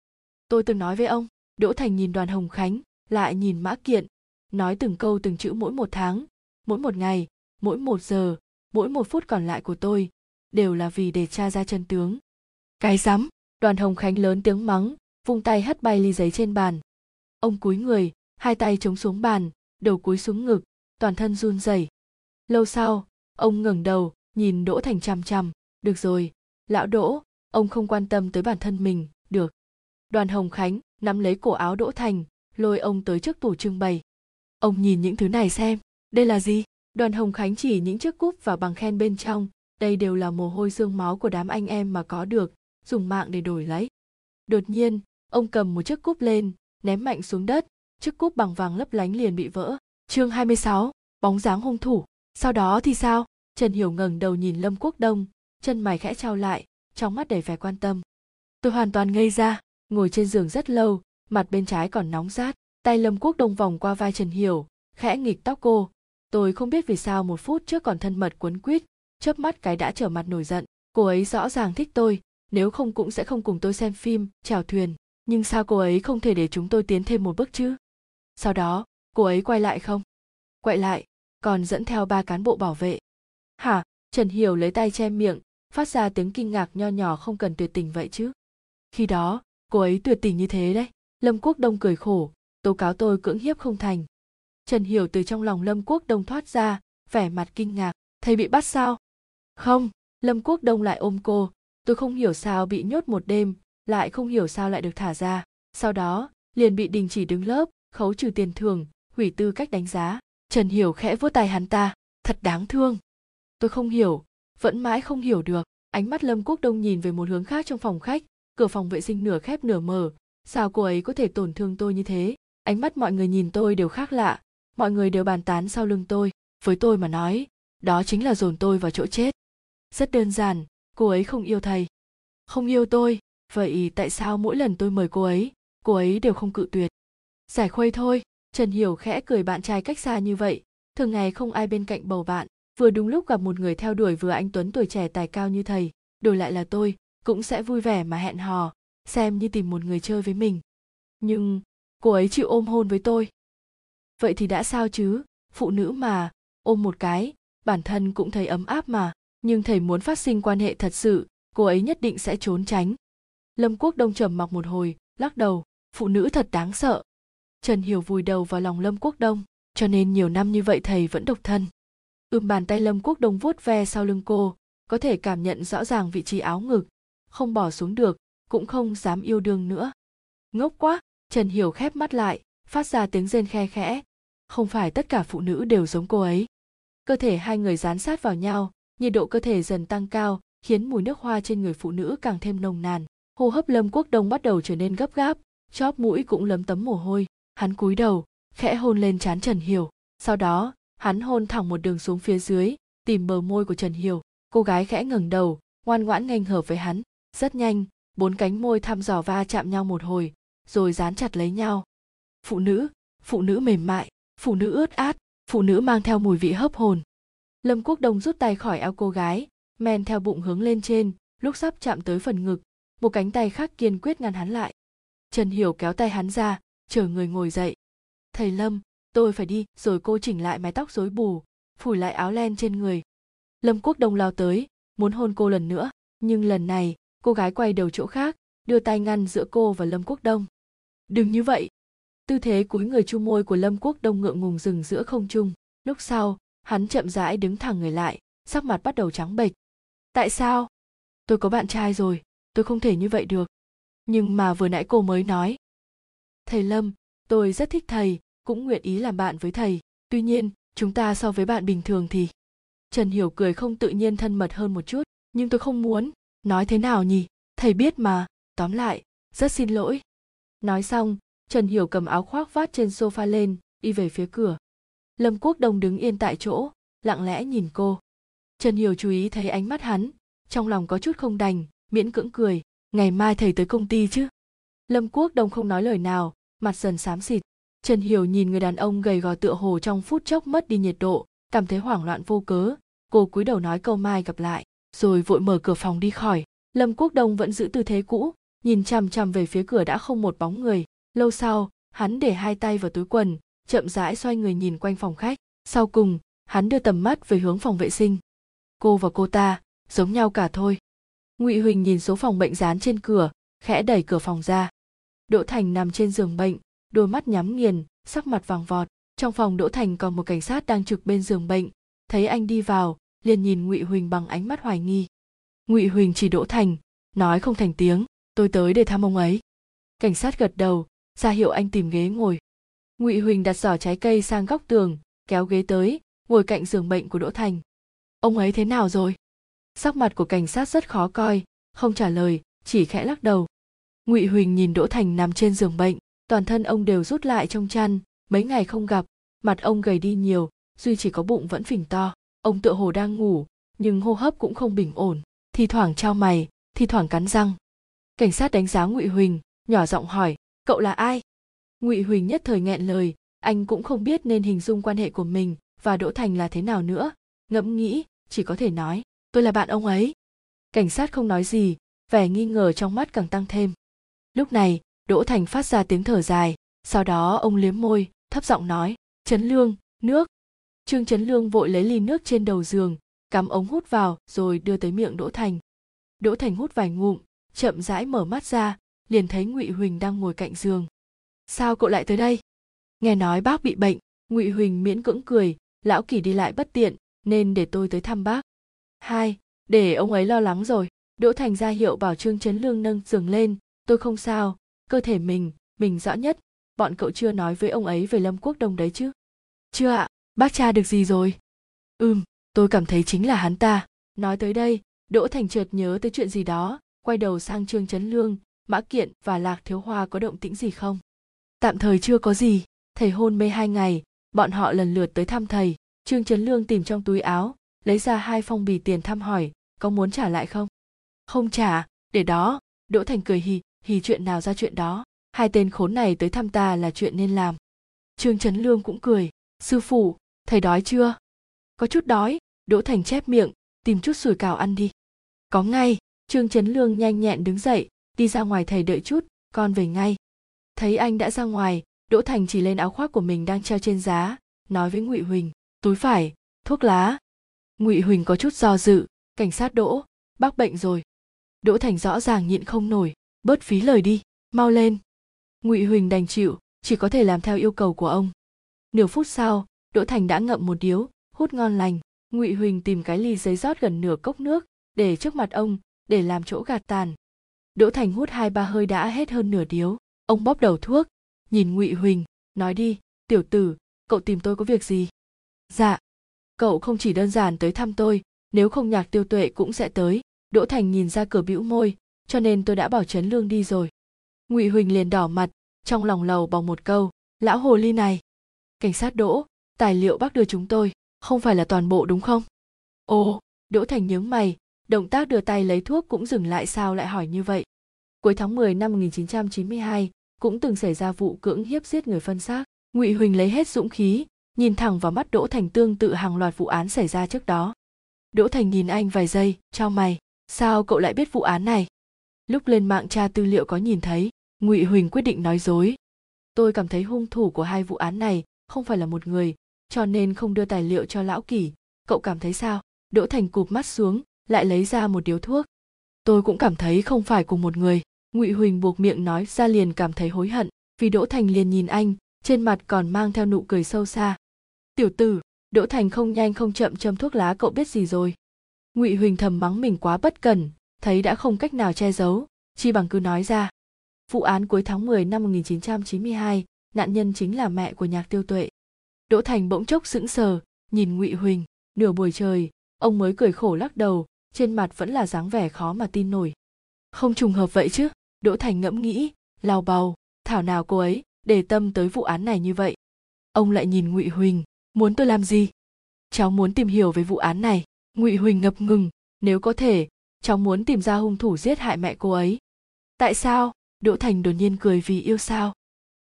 Tôi từng nói với ông, Đỗ Thành nhìn đoàn Hồng Khánh, lại nhìn Mã Kiện, nói từng câu từng chữ mỗi một tháng, mỗi một ngày, mỗi một giờ, mỗi một phút còn lại của tôi, đều là vì để tra ra chân tướng. Cái rắm, đoàn Hồng Khánh lớn tiếng mắng, vung tay hất bay ly giấy trên bàn. Ông cúi người, hai tay chống xuống bàn, đầu cúi xuống ngực, toàn thân run rẩy. Lâu sau, ông ngẩng đầu, nhìn đỗ thành chằm chằm. Được rồi lão đỗ ông không quan tâm tới bản thân mình được. Đoàn hồng khánh nắm lấy cổ áo đỗ thành lôi ông tới trước tủ trưng bày. Ông nhìn những thứ này xem đây là gì? Đoàn hồng khánh chỉ những chiếc cúp và bằng khen bên trong. Đây đều là mồ hôi xương máu của đám anh em mà có được dùng mạng để đổi lấy. Đột nhiên ông cầm một chiếc cúp lên ném mạnh xuống đất. Chiếc cúp bằng vàng lấp lánh liền bị vỡ. Chương 26, bóng dáng hung thủ. Sau đó thì sao? Trần hiểu ngẩng đầu nhìn lâm quốc đông chân mày khẽ trao lại trong mắt đầy vẻ quan tâm. Tôi hoàn toàn ngây ra ngồi trên giường rất lâu mặt bên trái còn nóng rát tay lâm quốc đông vòng qua vai trần hiểu khẽ nghịch tóc cô. Tôi không biết vì sao một phút trước còn thân mật quấn quýt chớp mắt cái đã trở mặt nổi giận. Cô ấy rõ ràng thích tôi nếu không cũng sẽ không cùng tôi xem phim chèo thuyền nhưng sao cô ấy không thể để chúng tôi tiến thêm một bước chứ? Sau đó, cô ấy quay lại không? Quay lại, còn dẫn theo ba cán bộ bảo vệ. Hả? Trần hiểu lấy tay che miệng, phát ra tiếng kinh ngạc nho nhỏ không cần tuyệt tình vậy chứ? Khi đó, cô ấy tuyệt tình như thế đấy. Lâm quốc đông cười khổ, tố cáo tôi cưỡng hiếp không thành. Trần hiểu từ trong lòng lâm quốc đông thoát ra, vẻ mặt kinh ngạc. Thầy bị bắt sao? Không, lâm quốc đông lại ôm cô. Tôi không hiểu sao bị nhốt một đêm lại không hiểu sao lại được thả ra. Sau đó, liền bị đình chỉ đứng lớp, khấu trừ tiền thưởng, hủy tư cách đánh giá. Trần hiểu khẽ vuốt tay hắn ta. Thật đáng thương. Tôi không hiểu, vẫn mãi không hiểu được. Ánh mắt lâm quốc đông nhìn về một hướng khác trong phòng khách. Cửa phòng vệ sinh nửa khép nửa mở. Sao cô ấy có thể tổn thương tôi như thế? Ánh mắt mọi người nhìn tôi đều khác lạ. Mọi người đều bàn tán sau lưng tôi. Với tôi mà nói, đó chính là dồn tôi vào chỗ chết. Rất đơn giản, cô ấy không yêu thầy. Không yêu tôi vậy tại sao mỗi lần tôi mời cô ấy cô ấy đều không cự tuyệt? Giải khuây thôi, trần hiểu khẽ cười bạn trai cách xa như vậy. Thường ngày không ai bên cạnh bầu bạn, vừa đúng lúc gặp một người theo đuổi vừa anh tuấn tuổi trẻ tài cao như thầy. Đổi lại là tôi, cũng sẽ vui vẻ mà hẹn hò, xem như tìm một người chơi với mình. Nhưng, cô ấy chịu ôm hôn với tôi. Vậy thì đã sao chứ? Phụ nữ mà, ôm một cái, bản thân cũng thấy ấm áp mà. Nhưng thầy muốn phát sinh quan hệ thật sự, cô ấy nhất định sẽ trốn tránh lâm quốc đông trầm mặc một hồi, lắc đầu, phụ nữ thật đáng sợ. Trần hiểu vùi đầu vào lòng lâm quốc đông, cho nên nhiều năm như vậy thầy vẫn độc thân. Ưm bàn tay lâm quốc đông vuốt ve sau lưng cô, có thể cảm nhận rõ ràng vị trí áo ngực, không bỏ xuống được, cũng không dám yêu đương nữa. Ngốc quá, trần hiểu khép mắt lại, phát ra tiếng rên khe khẽ, không phải tất cả phụ nữ đều giống cô ấy. Cơ thể hai người dán sát vào nhau, nhiệt độ cơ thể dần tăng cao, khiến mùi nước hoa trên người phụ nữ càng thêm nồng nàn hô hấp lâm quốc đông bắt đầu trở nên gấp gáp, chóp mũi cũng lấm tấm mồ hôi, hắn cúi đầu, khẽ hôn lên trán trần hiểu. Sau đó, hắn hôn thẳng một đường xuống phía dưới, tìm bờ môi của trần hiểu. Cô gái khẽ ngẩng đầu, ngoan ngoãn nghênh hợp với hắn. Rất nhanh, bốn cánh môi thăm dò va chạm nhau một hồi, rồi dán chặt lấy nhau. Phụ nữ phụ nữ mềm mại, phụ nữ ướt át, phụ nữ mang theo mùi vị hấp hồn. Lâm quốc đông rút tay khỏi eo cô gái, men theo bụng hướng lên trên, lúc sắp chạm tới phần ngực một cánh tay khác kiên quyết ngăn hắn lại. Trần hiểu kéo tay hắn ra chờ người ngồi dậy. Thầy lâm, tôi phải đi, rồi cô chỉnh lại mái tóc rối bù phủi lại áo len trên người. Lâm quốc đông lao tới, muốn hôn cô lần nữa, nhưng lần này, cô gái quay đầu chỗ khác, đưa tay ngăn giữa cô và lâm quốc đông. Đừng như vậy. Tư thế cúi người chu môi của lâm quốc đông ngượng ngùng dừng giữa không trung. Lúc sau, hắn chậm rãi đứng thẳng người lại, sắc mặt bắt đầu trắng bệch. Tại sao? Tôi có bạn trai rồi tôi không thể như vậy được. Nhưng mà vừa nãy cô mới nói. Thầy lâm, tôi rất thích thầy, cũng nguyện ý làm bạn với thầy. Tuy nhiên, chúng ta so với bạn bình thường thì trần hiểu cười không tự nhiên thân mật hơn một chút. Nhưng tôi không muốn. Nói thế nào nhỉ? Thầy biết mà. Tóm lại, rất xin lỗi. Nói xong, trần hiểu cầm áo khoác vát trên sofa lên, đi về phía cửa. Lâm quốc đông đứng yên tại chỗ, lặng lẽ nhìn cô. Trần hiểu chú ý thấy ánh mắt hắn, trong lòng có chút không đành miễn cưỡng cười. Ngày mai thầy tới công ty chứ? Lâm quốc đông không nói lời nào, mặt dần xám xịt. Trần hiểu nhìn người đàn ông gầy gò tựa hồ trong phút chốc mất đi nhiệt độ, cảm thấy hoảng loạn vô cớ. Cô cúi đầu nói câu mai gặp lại, rồi vội mở cửa phòng đi khỏi. Lâm quốc đông vẫn giữ tư thế cũ, nhìn chằm chằm về phía cửa đã không một bóng người. Lâu sau, hắn để hai tay vào túi quần, chậm rãi xoay người nhìn quanh phòng khách. Sau cùng, hắn đưa tầm mắt về hướng phòng vệ sinh. Cô và cô ta giống nhau cả thôi ngụy huỳnh nhìn số phòng bệnh dán trên cửa, khẽ đẩy cửa phòng ra. Đỗ thành nằm trên giường bệnh, đôi mắt nhắm nghiền, sắc mặt vàng vọt. Trong phòng đỗ thành còn một cảnh sát đang trực bên giường bệnh. Thấy anh đi vào, liền nhìn ngụy huỳnh bằng ánh mắt hoài nghi. Ngụy huỳnh chỉ đỗ thành, nói không thành tiếng, tôi tới để thăm ông ấy. Cảnh sát gật đầu, ra hiệu anh tìm ghế ngồi. Ngụy huỳnh đặt giỏ trái cây sang góc tường, kéo ghế tới, ngồi cạnh giường bệnh của đỗ thành. Ông ấy thế nào rồi? Sắc mặt của cảnh sát rất khó coi, không trả lời, chỉ khẽ lắc đầu. Ngụy huỳnh nhìn đỗ thành nằm trên giường bệnh, toàn thân ông đều rút lại trong chăn, mấy ngày không gặp, mặt ông gầy đi nhiều, duy chỉ có bụng vẫn phình to. Ông tựa hồ đang ngủ, nhưng hô hấp cũng không bình ổn. Thi thoảng trao mày, thi thoảng cắn răng. Cảnh sát đánh giá ngụy huỳnh, nhỏ giọng hỏi, cậu là ai? Ngụy huỳnh nhất thời nghẹn lời, anh cũng không biết nên hình dung quan hệ của mình và đỗ thành là thế nào nữa. Ngẫm nghĩ, chỉ có thể nói tôi là bạn ông ấy. Cảnh sát không nói gì, vẻ nghi ngờ trong mắt càng tăng thêm. Lúc này, đỗ thành phát ra tiếng thở dài, sau đó ông liếm môi, thấp giọng nói chấn lương, nước. Trương chấn lương vội lấy ly nước trên đầu giường, cắm ống hút vào, rồi đưa tới miệng đỗ thành. Đỗ thành hút vài ngụm, chậm rãi mở mắt ra, liền thấy ngụy huỳnh đang ngồi cạnh giường. Sao cậu lại tới đây? Nghe nói bác bị bệnh. Ngụy huỳnh miễn cưỡng cười, lão kỳ đi lại bất tiện, nên để tôi tới thăm bác hai, để ông ấy lo lắng rồi. Đỗ thành ra hiệu bảo trương trấn lương nâng giường lên. Tôi không sao, cơ thể mình mình rõ nhất. Bọn cậu chưa nói với ông ấy về lâm quốc đông đấy chứ? Chưa ạ, bác cha được gì rồi? Ừm, tôi cảm thấy chính là hắn ta. Nói tới đây, đỗ thành chợt nhớ tới chuyện gì đó. Quay đầu sang trương trấn lương, mã kiện và lạc thiếu hoa có động tĩnh gì không? Tạm thời chưa có gì. Thầy hôn mê hai ngày, bọn họ lần lượt tới thăm thầy. Trương trấn lương tìm trong túi áo lấy ra hai phong bì tiền thăm hỏi, có muốn trả lại không? Không trả, để đó. Đỗ thành cười hì hì chuyện nào ra chuyện đó? Hai tên khốn này tới thăm ta là chuyện nên làm. Trương trấn lương cũng cười, sư phụ, thầy đói chưa? Có chút đói. Đỗ thành chép miệng, tìm chút sủi cảo ăn đi. Có ngay. Trương trấn lương nhanh nhẹn đứng dậy, đi ra ngoài thầy đợi chút, con về ngay. Thấy anh đã ra ngoài, đỗ thành chỉ lên áo khoác của mình đang treo trên giá, nói với ngụy huỳnh, túi phải, thuốc lá ngụy huỳnh có chút do dự. Cảnh sát đỗ, bác bệnh rồi. Đỗ thành rõ ràng nhịn không nổi, bớt phí lời đi, mau lên. Ngụy huỳnh đành chịu, chỉ có thể làm theo yêu cầu của ông. Nửa phút sau, đỗ thành đã ngậm một điếu, hút ngon lành. Ngụy huỳnh tìm cái ly giấy rót gần nửa cốc nước, để trước mặt ông, để làm chỗ gạt tàn. Đỗ thành hút hai ba hơi đã hết hơn nửa điếu. Ông bóp đầu thuốc. Nhìn ngụy huỳnh, nói đi, tiểu tử, cậu tìm tôi có việc gì? Dạ cậu không chỉ đơn giản tới thăm tôi, nếu không nhạc tiêu tuệ cũng sẽ tới. Đỗ thành nhìn ra cửa bĩu môi, cho nên tôi đã bảo trấn lương đi rồi. Ngụy huỳnh liền đỏ mặt, trong lòng lầu bằng một câu, lão hồ ly này. Cảnh sát đỗ, tài liệu bác đưa chúng tôi, không phải là toàn bộ đúng không? Ồ. Đỗ thành nhướng mày, động tác đưa tay lấy thuốc cũng dừng lại sao lại hỏi như vậy. Cuối tháng 10 năm 1992 cũng từng xảy ra vụ cưỡng hiếp giết người phân xác. Ngụy huỳnh lấy hết dũng khí nhìn thẳng vào mắt đỗ thành tương tự hàng loạt vụ án xảy ra trước đó. Đỗ thành nhìn anh vài giây, trao mày, sao cậu lại biết vụ án này? Lúc lên mạng tra tư liệu có nhìn thấy, ngụy huỳnh quyết định nói dối. Tôi cảm thấy hung thủ của hai vụ án này không phải là một người, cho nên không đưa tài liệu cho lão kỷ. Cậu cảm thấy sao? Đỗ thành cụp mắt xuống, lại lấy ra một điếu thuốc. Tôi cũng cảm thấy không phải cùng một người. Ngụy huỳnh buộc miệng nói, ra liền cảm thấy hối hận, vì đỗ thành liền nhìn anh, trên mặt còn mang theo nụ cười sâu xa tiểu tử đỗ thành không nhanh không chậm châm thuốc lá cậu biết gì rồi? Ngụy huỳnh thầm mắng mình quá bất cẩn thấy đã không cách nào che giấu chi bằng cứ nói ra. Vụ án cuối tháng 10 năm 1992, nạn nhân chính là mẹ của nhạc tiêu tuệ. Đỗ thành bỗng chốc sững sờ nhìn ngụy huỳnh nửa buổi trời ông mới cười khổ lắc đầu trên mặt vẫn là dáng vẻ khó mà tin nổi. Không trùng hợp vậy chứ đỗ thành ngẫm nghĩ lao bầu thảo nào cô ấy để tâm tới vụ án này như vậy? Ông lại nhìn ngụy huỳnh muốn tôi làm gì? Cháu muốn tìm hiểu về vụ án này. Ngụy huỳnh ngập ngừng. Nếu có thể, cháu muốn tìm ra hung thủ giết hại mẹ cô ấy. Tại sao? Đỗ thành đột nhiên cười vì yêu sao?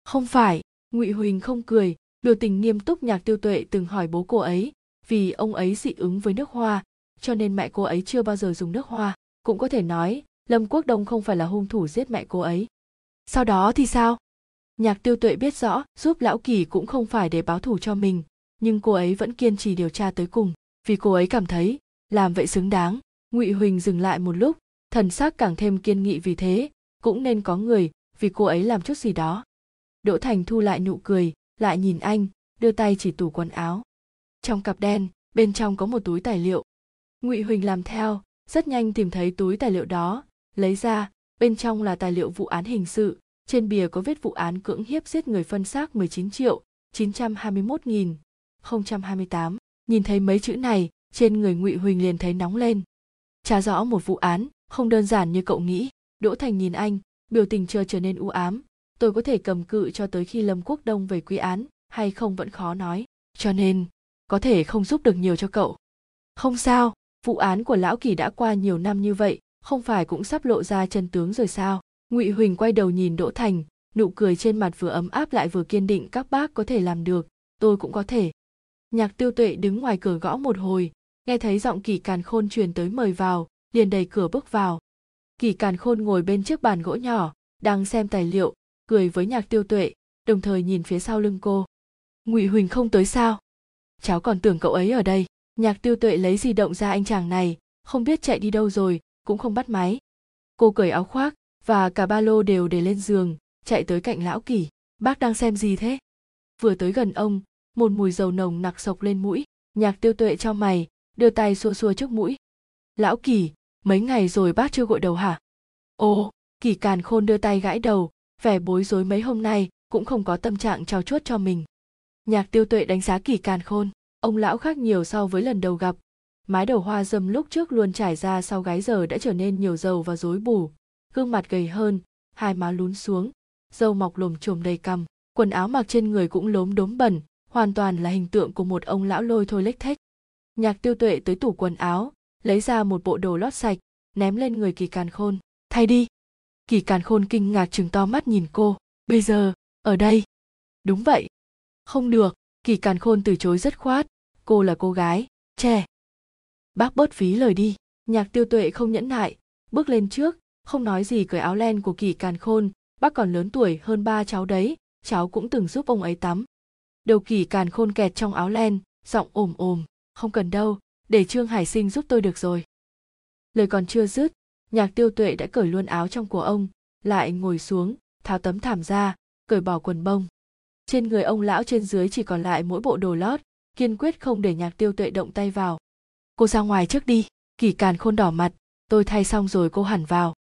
Không phải. Ngụy huỳnh không cười. Biểu tình nghiêm túc nhạc tiêu tuệ từng hỏi bố cô ấy. Vì ông ấy dị ứng với nước hoa, cho nên mẹ cô ấy chưa bao giờ dùng nước hoa. Cũng có thể nói, lâm quốc đông không phải là hung thủ giết mẹ cô ấy. Sau đó thì sao? Nhạc tiêu tuệ biết rõ, giúp lão kỳ cũng không phải để báo thù cho mình nhưng cô ấy vẫn kiên trì điều tra tới cùng, vì cô ấy cảm thấy, làm vậy xứng đáng. Ngụy huỳnh dừng lại một lúc, thần sắc càng thêm kiên nghị vì thế, cũng nên có người, vì cô ấy làm chút gì đó. Đỗ thành thu lại nụ cười, lại nhìn anh, đưa tay chỉ tủ quần áo. Trong cặp đen, bên trong có một túi tài liệu. Ngụy huỳnh làm theo, rất nhanh tìm thấy túi tài liệu đó, lấy ra, bên trong là tài liệu vụ án hình sự, trên bìa có viết vụ án cưỡng hiếp giết người phân xác 19 triệu 921 nghìn. 2028 Nhìn thấy mấy chữ này, trên người Ngụy Huỳnh liền thấy nóng lên. Trả rõ một vụ án, không đơn giản như cậu nghĩ. Đỗ Thành nhìn anh, biểu tình chờ trở nên u ám. Tôi có thể cầm cự cho tới khi Lâm Quốc Đông về quy án, hay không vẫn khó nói. Cho nên, có thể không giúp được nhiều cho cậu. Không sao, vụ án của lão kỳ đã qua nhiều năm như vậy, không phải cũng sắp lộ ra chân tướng rồi sao? Ngụy Huỳnh quay đầu nhìn Đỗ Thành, nụ cười trên mặt vừa ấm áp lại vừa kiên định các bác có thể làm được, tôi cũng có thể. Nhạc Tiêu Tuệ đứng ngoài cửa gõ một hồi, nghe thấy giọng Kỳ Càn Khôn truyền tới mời vào, liền đẩy cửa bước vào. Kỳ Càn Khôn ngồi bên chiếc bàn gỗ nhỏ, đang xem tài liệu, cười với Nhạc Tiêu Tuệ, đồng thời nhìn phía sau lưng cô. Ngụy Huỳnh không tới sao? Cháu còn tưởng cậu ấy ở đây. Nhạc Tiêu Tuệ lấy di động ra anh chàng này, không biết chạy đi đâu rồi, cũng không bắt máy. Cô cởi áo khoác và cả ba lô đều để lên giường, chạy tới cạnh lão Kỳ. Bác đang xem gì thế? Vừa tới gần ông, một mùi dầu nồng nặc sộc lên mũi, nhạc tiêu tuệ cho mày, đưa tay xua xua trước mũi. Lão kỳ, mấy ngày rồi bác chưa gội đầu hả? Ồ, kỳ càn khôn đưa tay gãi đầu, vẻ bối rối mấy hôm nay cũng không có tâm trạng trao chuốt cho mình. Nhạc tiêu tuệ đánh giá kỳ càn khôn, ông lão khác nhiều so với lần đầu gặp. Mái đầu hoa dâm lúc trước luôn trải ra sau gái giờ đã trở nên nhiều dầu và rối bù. Gương mặt gầy hơn, hai má lún xuống dâu mọc lồm chồm đầy cằm, quần áo mặc trên người cũng lốm đốm bẩn hoàn toàn là hình tượng của một ông lão lôi thôi lếch thếch. Nhạc tiêu tuệ tới tủ quần áo, lấy ra một bộ đồ lót sạch, ném lên người kỳ càn khôn. Thay đi. Kỳ càn khôn kinh ngạc chừng to mắt nhìn cô. Bây giờ, ở đây. Đúng vậy. Không được. Kỳ càn khôn từ chối rất khoát. Cô là cô gái trẻ bác bớt phí lời đi. Nhạc tiêu tuệ không nhẫn nại, bước lên trước, không nói gì cởi áo len của kỳ càn khôn. Bác còn lớn tuổi hơn ba cháu đấy, cháu cũng từng giúp ông ấy tắm đầu kỳ càn khôn kẹt trong áo len, giọng ồm ồm, không cần đâu, để trương hải sinh giúp tôi được rồi. Lời còn chưa dứt, nhạc tiêu tuệ đã cởi luôn áo trong của ông, lại ngồi xuống, tháo tấm thảm ra, cởi bỏ quần bông. Trên người ông lão trên dưới chỉ còn lại mỗi bộ đồ lót, kiên quyết không để nhạc tiêu tuệ động tay vào. Cô ra ngoài trước đi kỳ càn khôn đỏ mặt, tôi thay xong rồi cô hẳn vào.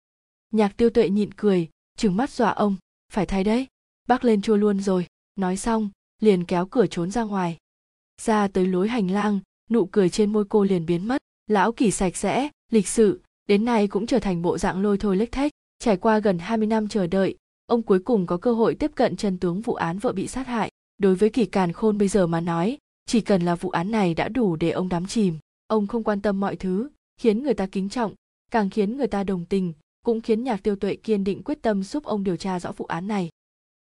Nhạc tiêu tuệ nhịn cười, trừng mắt dọa ông, phải thay đấy, bác lên chua luôn rồi, nói xong liền kéo cửa trốn ra ngoài. Ra tới lối hành lang, nụ cười trên môi cô liền biến mất. Lão kỳ sạch sẽ, lịch sự, đến nay cũng trở thành bộ dạng lôi thôi lếch thách trải qua gần 20 năm chờ đợi, ông cuối cùng có cơ hội tiếp cận chân tướng vụ án vợ bị sát hại. Đối với kỳ càn khôn bây giờ mà nói, chỉ cần là vụ án này đã đủ để ông đắm chìm. Ông không quan tâm mọi thứ, khiến người ta kính trọng, càng khiến người ta đồng tình, cũng khiến nhạc tiêu tuệ kiên định quyết tâm giúp ông điều tra rõ vụ án này.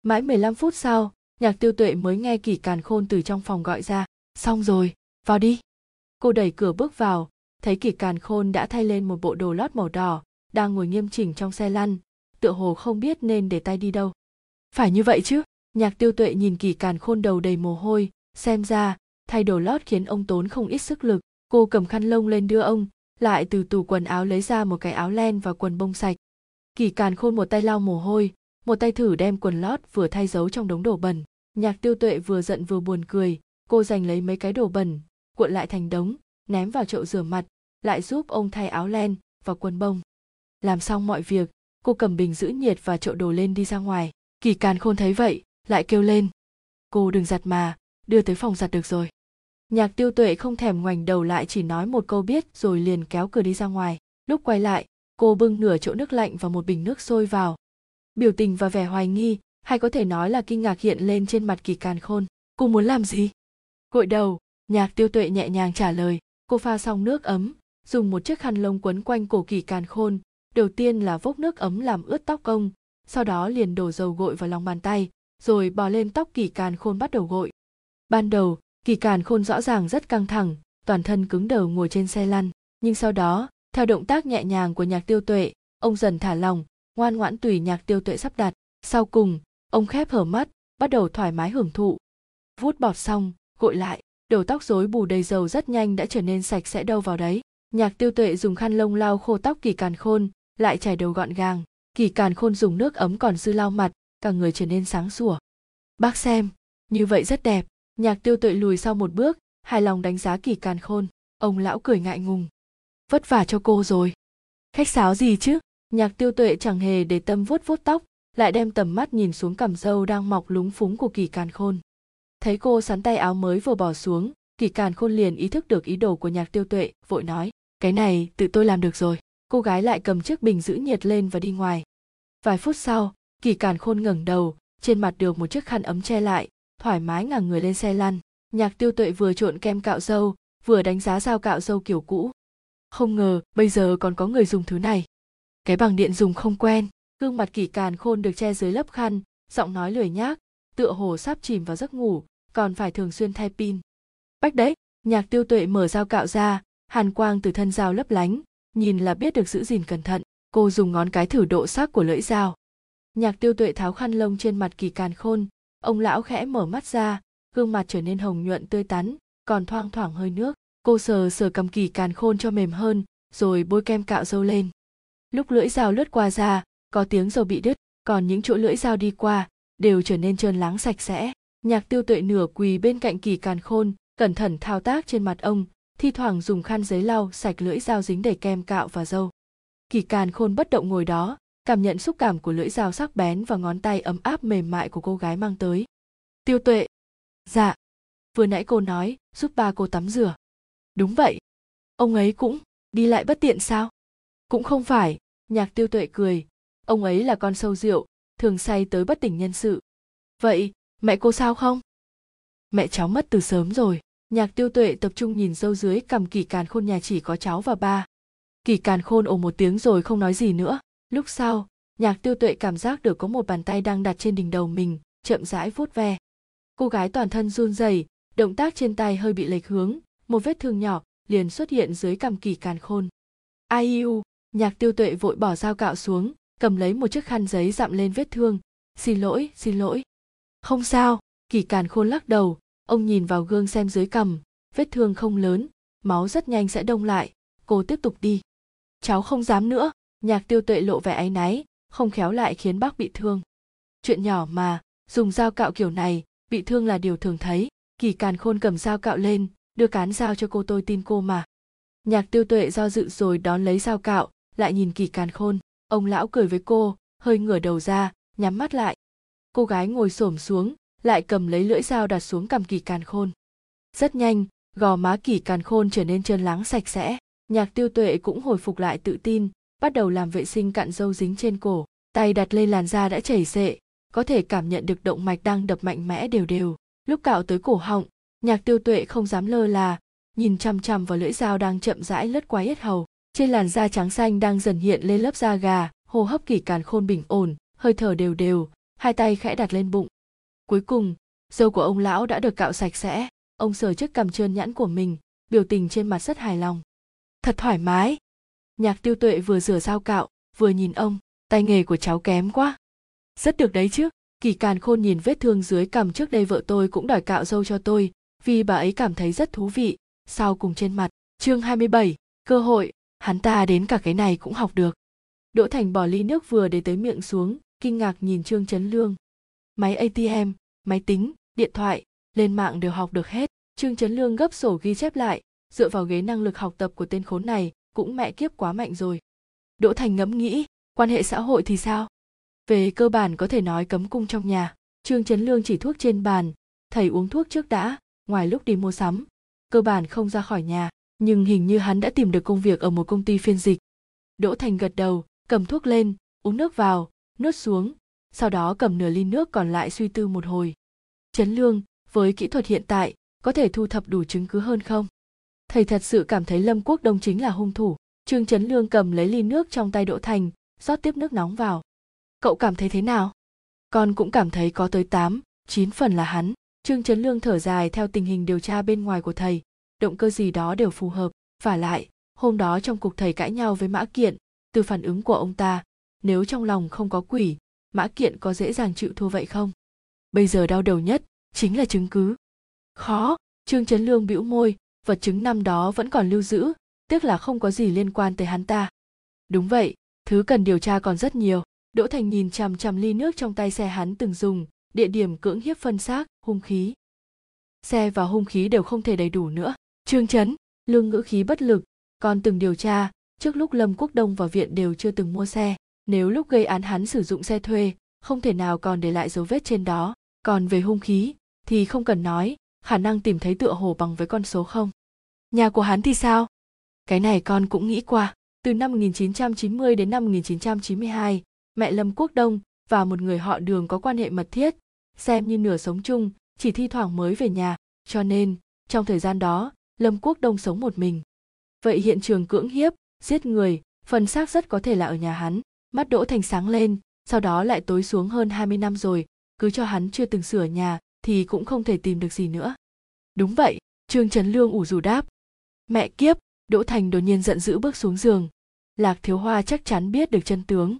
Mãi 15 phút sau nhạc tiêu tuệ mới nghe kỳ càn khôn từ trong phòng gọi ra. Xong rồi, vào đi. Cô đẩy cửa bước vào, thấy kỳ càn khôn đã thay lên một bộ đồ lót màu đỏ, đang ngồi nghiêm chỉnh trong xe lăn, tựa hồ không biết nên để tay đi đâu. Phải như vậy chứ? Nhạc tiêu tuệ nhìn kỳ càn khôn đầu đầy mồ hôi, xem ra, thay đồ lót khiến ông tốn không ít sức lực. Cô cầm khăn lông lên đưa ông, lại từ tủ quần áo lấy ra một cái áo len và quần bông sạch. Kỳ càn khôn một tay lau mồ hôi, một tay thử đem quần lót vừa thay giấu trong đống đổ bẩn nhạc tiêu tuệ vừa giận vừa buồn cười, cô giành lấy mấy cái đồ bẩn, cuộn lại thành đống, ném vào chậu rửa mặt, lại giúp ông thay áo len và quần bông. Làm xong mọi việc, cô cầm bình giữ nhiệt và chậu đồ lên đi ra ngoài. Kỳ càn khôn thấy vậy, lại kêu lên. Cô đừng giặt mà, đưa tới phòng giặt được rồi. Nhạc tiêu tuệ không thèm ngoảnh đầu lại chỉ nói một câu biết rồi liền kéo cửa đi ra ngoài. Lúc quay lại, cô bưng nửa chỗ nước lạnh và một bình nước sôi vào. Biểu tình và vẻ hoài nghi hay có thể nói là kinh ngạc hiện lên trên mặt kỳ càn khôn. Cô muốn làm gì? Gội đầu, nhạc tiêu tuệ nhẹ nhàng trả lời. Cô pha xong nước ấm, dùng một chiếc khăn lông quấn quanh cổ kỳ càn khôn. Đầu tiên là vốc nước ấm làm ướt tóc công sau đó liền đổ dầu gội vào lòng bàn tay, rồi bò lên tóc kỳ càn khôn bắt đầu gội. Ban đầu, kỳ càn khôn rõ ràng rất căng thẳng, toàn thân cứng đờ ngồi trên xe lăn. Nhưng sau đó, theo động tác nhẹ nhàng của nhạc tiêu tuệ, ông dần thả lòng ngoan ngoãn tùy nhạc tiêu tuệ sắp đặt. Sau cùng ông khép hở mắt, bắt đầu thoải mái hưởng thụ. Vuốt bọt xong, gội lại, đầu tóc rối bù đầy dầu rất nhanh đã trở nên sạch sẽ đâu vào đấy. Nhạc tiêu tuệ dùng khăn lông lau khô tóc kỳ càn khôn, lại chải đầu gọn gàng. Kỳ càn khôn dùng nước ấm còn dư lau mặt, cả người trở nên sáng sủa. Bác xem, như vậy rất đẹp. Nhạc tiêu tuệ lùi sau một bước, hài lòng đánh giá kỳ càn khôn. Ông lão cười ngại ngùng. Vất vả cho cô rồi. Khách sáo gì chứ? Nhạc tiêu tuệ chẳng hề để tâm vuốt vuốt tóc lại đem tầm mắt nhìn xuống cằm râu đang mọc lúng phúng của kỳ càn khôn. Thấy cô sắn tay áo mới vừa bỏ xuống, kỳ càn khôn liền ý thức được ý đồ của nhạc tiêu tuệ, vội nói, cái này, tự tôi làm được rồi. Cô gái lại cầm chiếc bình giữ nhiệt lên và đi ngoài. Vài phút sau, kỳ càn khôn ngẩng đầu, trên mặt được một chiếc khăn ấm che lại, thoải mái ngả người lên xe lăn. Nhạc tiêu tuệ vừa trộn kem cạo dâu, vừa đánh giá dao cạo dâu kiểu cũ. Không ngờ, bây giờ còn có người dùng thứ này. Cái bằng điện dùng không quen gương mặt kỳ càn khôn được che dưới lớp khăn, giọng nói lười nhác, tựa hồ sắp chìm vào giấc ngủ, còn phải thường xuyên thay pin. Bách đấy, nhạc tiêu tuệ mở dao cạo ra, hàn quang từ thân dao lấp lánh, nhìn là biết được giữ gìn cẩn thận, cô dùng ngón cái thử độ sắc của lưỡi dao. Nhạc tiêu tuệ tháo khăn lông trên mặt kỳ càn khôn, ông lão khẽ mở mắt ra, gương mặt trở nên hồng nhuận tươi tắn, còn thoang thoảng hơi nước. Cô sờ sờ cầm kỳ càn khôn cho mềm hơn, rồi bôi kem cạo râu lên. Lúc lưỡi dao lướt qua da có tiếng dầu bị đứt, còn những chỗ lưỡi dao đi qua đều trở nên trơn láng sạch sẽ. Nhạc tiêu tuệ nửa quỳ bên cạnh kỳ càn khôn, cẩn thận thao tác trên mặt ông, thi thoảng dùng khăn giấy lau, sạch lưỡi dao dính đầy kem cạo và dâu. Kỳ càn khôn bất động ngồi đó, cảm nhận xúc cảm của lưỡi dao sắc bén và ngón tay ấm áp mềm mại của cô gái mang tới. Tiêu tuệ. Dạ. Vừa nãy cô nói, giúp ba cô tắm rửa. Đúng vậy. Ông ấy cũng đi lại bất tiện sao? Cũng không phải. Nhạc tiêu tuệ cười ông ấy là con sâu rượu, thường say tới bất tỉnh nhân sự. Vậy, mẹ cô sao không? Mẹ cháu mất từ sớm rồi. Nhạc tiêu tuệ tập trung nhìn dâu dưới cầm kỳ càn khôn nhà chỉ có cháu và ba. Kỳ càn khôn ồ một tiếng rồi không nói gì nữa. Lúc sau, nhạc tiêu tuệ cảm giác được có một bàn tay đang đặt trên đỉnh đầu mình, chậm rãi vuốt ve. Cô gái toàn thân run rẩy, động tác trên tay hơi bị lệch hướng, một vết thương nhỏ liền xuất hiện dưới cằm kỳ càn khôn. Ai u, nhạc tiêu tuệ vội bỏ dao cạo xuống cầm lấy một chiếc khăn giấy dặm lên vết thương. Xin lỗi xin lỗi. Không sao. Kỳ càn khôn lắc đầu. Ông nhìn vào gương xem dưới cằm, vết thương không lớn, máu rất nhanh sẽ đông lại. Cô tiếp tục đi. Cháu không dám nữa. Nhạc tiêu tuệ lộ vẻ áy náy, không khéo lại khiến bác bị thương. Chuyện nhỏ mà, dùng dao cạo kiểu này, bị thương là điều thường thấy. Kỳ càn khôn cầm dao cạo lên, đưa cán dao cho cô tôi tin cô mà. Nhạc tiêu tuệ do dự rồi đón lấy dao cạo, lại nhìn kỳ càn khôn ông lão cười với cô, hơi ngửa đầu ra, nhắm mắt lại. Cô gái ngồi xổm xuống, lại cầm lấy lưỡi dao đặt xuống cầm kỳ càn khôn. Rất nhanh, gò má kỳ càn khôn trở nên trơn láng sạch sẽ. Nhạc tiêu tuệ cũng hồi phục lại tự tin, bắt đầu làm vệ sinh cặn dâu dính trên cổ. Tay đặt lên làn da đã chảy xệ, có thể cảm nhận được động mạch đang đập mạnh mẽ đều đều. Lúc cạo tới cổ họng, nhạc tiêu tuệ không dám lơ là, nhìn chằm chằm vào lưỡi dao đang chậm rãi lướt qua yết hầu trên làn da trắng xanh đang dần hiện lên lớp da gà hô hấp kỳ càn khôn bình ổn hơi thở đều đều hai tay khẽ đặt lên bụng. Cuối cùng dâu của ông lão đã được cạo sạch sẽ ông sờ chiếc cằm trơn nhẵn của mình biểu tình trên mặt rất hài lòng. Thật thoải mái. Nhạc tiêu tuệ vừa rửa dao cạo vừa nhìn ông tay nghề của cháu kém quá. Rất được đấy chứ kỳ càn khôn nhìn vết thương dưới cằm trước đây vợ tôi cũng đòi cạo dâu cho tôi vì bà ấy cảm thấy rất thú vị. Sau cùng trên mặt chương 27, cơ hội hắn ta đến cả cái này cũng học được. Đỗ thành bỏ ly nước vừa để tới miệng xuống, kinh ngạc nhìn trương trấn lương. Máy atm máy tính, điện thoại, lên mạng đều học được hết. Trương trấn lương gấp sổ ghi chép lại, dựa vào ghế năng lực học tập của tên khốn này, cũng mẹ kiếp quá mạnh rồi. Đỗ thành ngẫm nghĩ, quan hệ xã hội thì sao? Về cơ bản có thể nói cấm cung trong nhà. Trương trấn lương chỉ thuốc trên bàn, thầy uống thuốc trước đã, ngoài lúc đi mua sắm, cơ bản không ra khỏi nhà nhưng hình như hắn đã tìm được công việc ở một công ty phiên dịch. Đỗ thành gật đầu, cầm thuốc lên, uống nước vào, nuốt xuống, sau đó cầm nửa ly nước còn lại suy tư một hồi. Trấn lương, với kỹ thuật hiện tại, có thể thu thập đủ chứng cứ hơn không? Thầy thật sự cảm thấy lâm quốc đông chính là hung thủ. Trương trấn lương cầm lấy ly nước trong tay đỗ thành, rót tiếp nước nóng vào. Cậu cảm thấy thế nào? Con cũng cảm thấy có tới tám, chín phần là hắn. Trương trấn lương thở dài theo tình hình điều tra bên ngoài của thầy động cơ gì đó đều phù hợp. Và lại, hôm đó trong cuộc thầy cãi nhau với mã kiện, từ phản ứng của ông ta, nếu trong lòng không có quỷ, mã kiện có dễ dàng chịu thua vậy không? Bây giờ đau đầu nhất chính là chứng cứ. Khó, trương trấn lương bĩu môi, vật chứng năm đó vẫn còn lưu giữ, tiếc là không có gì liên quan tới hắn ta. Đúng vậy, thứ cần điều tra còn rất nhiều. Đỗ thành nhìn chằm chằm ly nước trong tay xe hắn từng dùng, địa điểm cưỡng hiếp phân xác, hung khí. Xe và hung khí đều không thể đầy đủ nữa trương chấn, lương ngữ khí bất lực, con từng điều tra, trước lúc lâm quốc đông vào viện đều chưa từng mua xe. Nếu lúc gây án hắn sử dụng xe thuê, không thể nào còn để lại dấu vết trên đó. Còn về hung khí, thì không cần nói, khả năng tìm thấy tựa hồ bằng với con số không. Nhà của hắn thì sao? Cái này con cũng nghĩ qua. Từ năm 1990 đến năm 1992 mẹ Lâm Quốc Đông và một người họ đường có quan hệ mật thiết, xem như nửa sống chung, chỉ thi thoảng mới về nhà. Cho nên, trong thời gian đó lâm quốc đông sống một mình. Vậy hiện trường cưỡng hiếp, giết người, phần xác rất có thể là ở nhà hắn. Mắt đỗ thành sáng lên, sau đó lại tối xuống hơn 20 năm rồi, cứ cho hắn chưa từng sửa nhà thì cũng không thể tìm được gì nữa. Đúng vậy, trương trấn lương ủ rủ đáp. Mẹ kiếp, đỗ thành đột nhiên giận dữ bước xuống giường. Lạc thiếu hoa chắc chắn biết được chân tướng.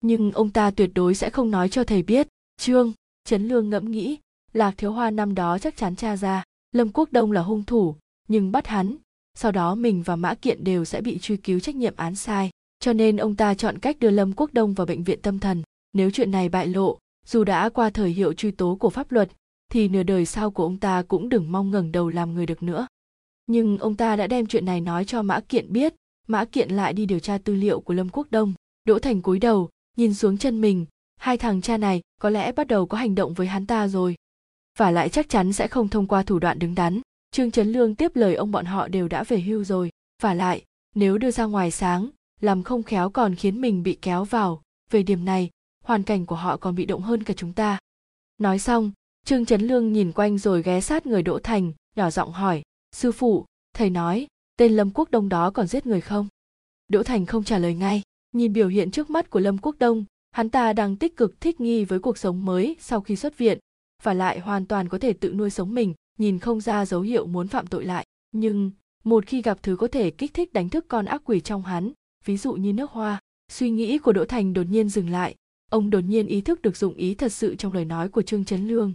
Nhưng ông ta tuyệt đối sẽ không nói cho thầy biết. Trương trấn lương ngẫm nghĩ, lạc thiếu hoa năm đó chắc chắn tra ra, lâm quốc đông là hung thủ nhưng bắt hắn, sau đó mình và mã kiện đều sẽ bị truy cứu trách nhiệm án sai. Cho nên ông ta chọn cách đưa lâm quốc đông vào bệnh viện tâm thần. Nếu chuyện này bại lộ, dù đã qua thời hiệu truy tố của pháp luật, thì nửa đời sau của ông ta cũng đừng mong ngẩng đầu làm người được nữa. Nhưng ông ta đã đem chuyện này nói cho mã kiện biết. Mã kiện lại đi điều tra tư liệu của lâm quốc đông. Đỗ thành cúi đầu, nhìn xuống chân mình. Hai thằng cha này, có lẽ bắt đầu có hành động với hắn ta rồi. Và lại chắc chắn sẽ không thông qua thủ đoạn đứng đắn trương trấn lương tiếp lời ông bọn họ đều đã về hưu rồi. Và lại, nếu đưa ra ngoài sáng, làm không khéo còn khiến mình bị kéo vào. Về điểm này, hoàn cảnh của họ còn bị động hơn cả chúng ta. Nói xong, trương trấn lương nhìn quanh rồi ghé sát người đỗ thành, nhỏ giọng hỏi, sư phụ, thầy nói, tên lâm quốc đông đó còn giết người không? Đỗ thành không trả lời ngay. Nhìn biểu hiện trước mắt của lâm quốc đông, hắn ta đang tích cực thích nghi với cuộc sống mới sau khi xuất viện, và lại hoàn toàn có thể tự nuôi sống mình nhìn không ra dấu hiệu muốn phạm tội lại. Nhưng, một khi gặp thứ có thể kích thích đánh thức con ác quỷ trong hắn, ví dụ như nước hoa, suy nghĩ của đỗ thành đột nhiên dừng lại. Ông đột nhiên ý thức được dụng ý thật sự trong lời nói của trương trấn lương.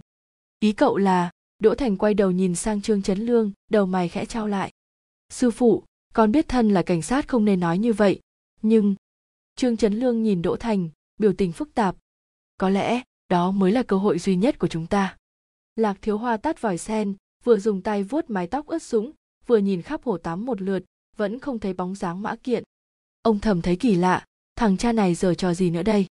Ý cậu là, đỗ thành quay đầu nhìn sang trương trấn lương, đầu mày khẽ trao lại. Sư phụ, con biết thân là cảnh sát không nên nói như vậy. Nhưng, trương trấn lương nhìn đỗ thành, biểu tình phức tạp. Có lẽ, đó mới là cơ hội duy nhất của chúng ta lạc thiếu hoa tắt vòi sen, vừa dùng tay vuốt mái tóc ướt sũng, vừa nhìn khắp hồ tắm một lượt, vẫn không thấy bóng dáng mã kiện. Ông thầm thấy kỳ lạ, thằng cha này giờ trò gì nữa đây?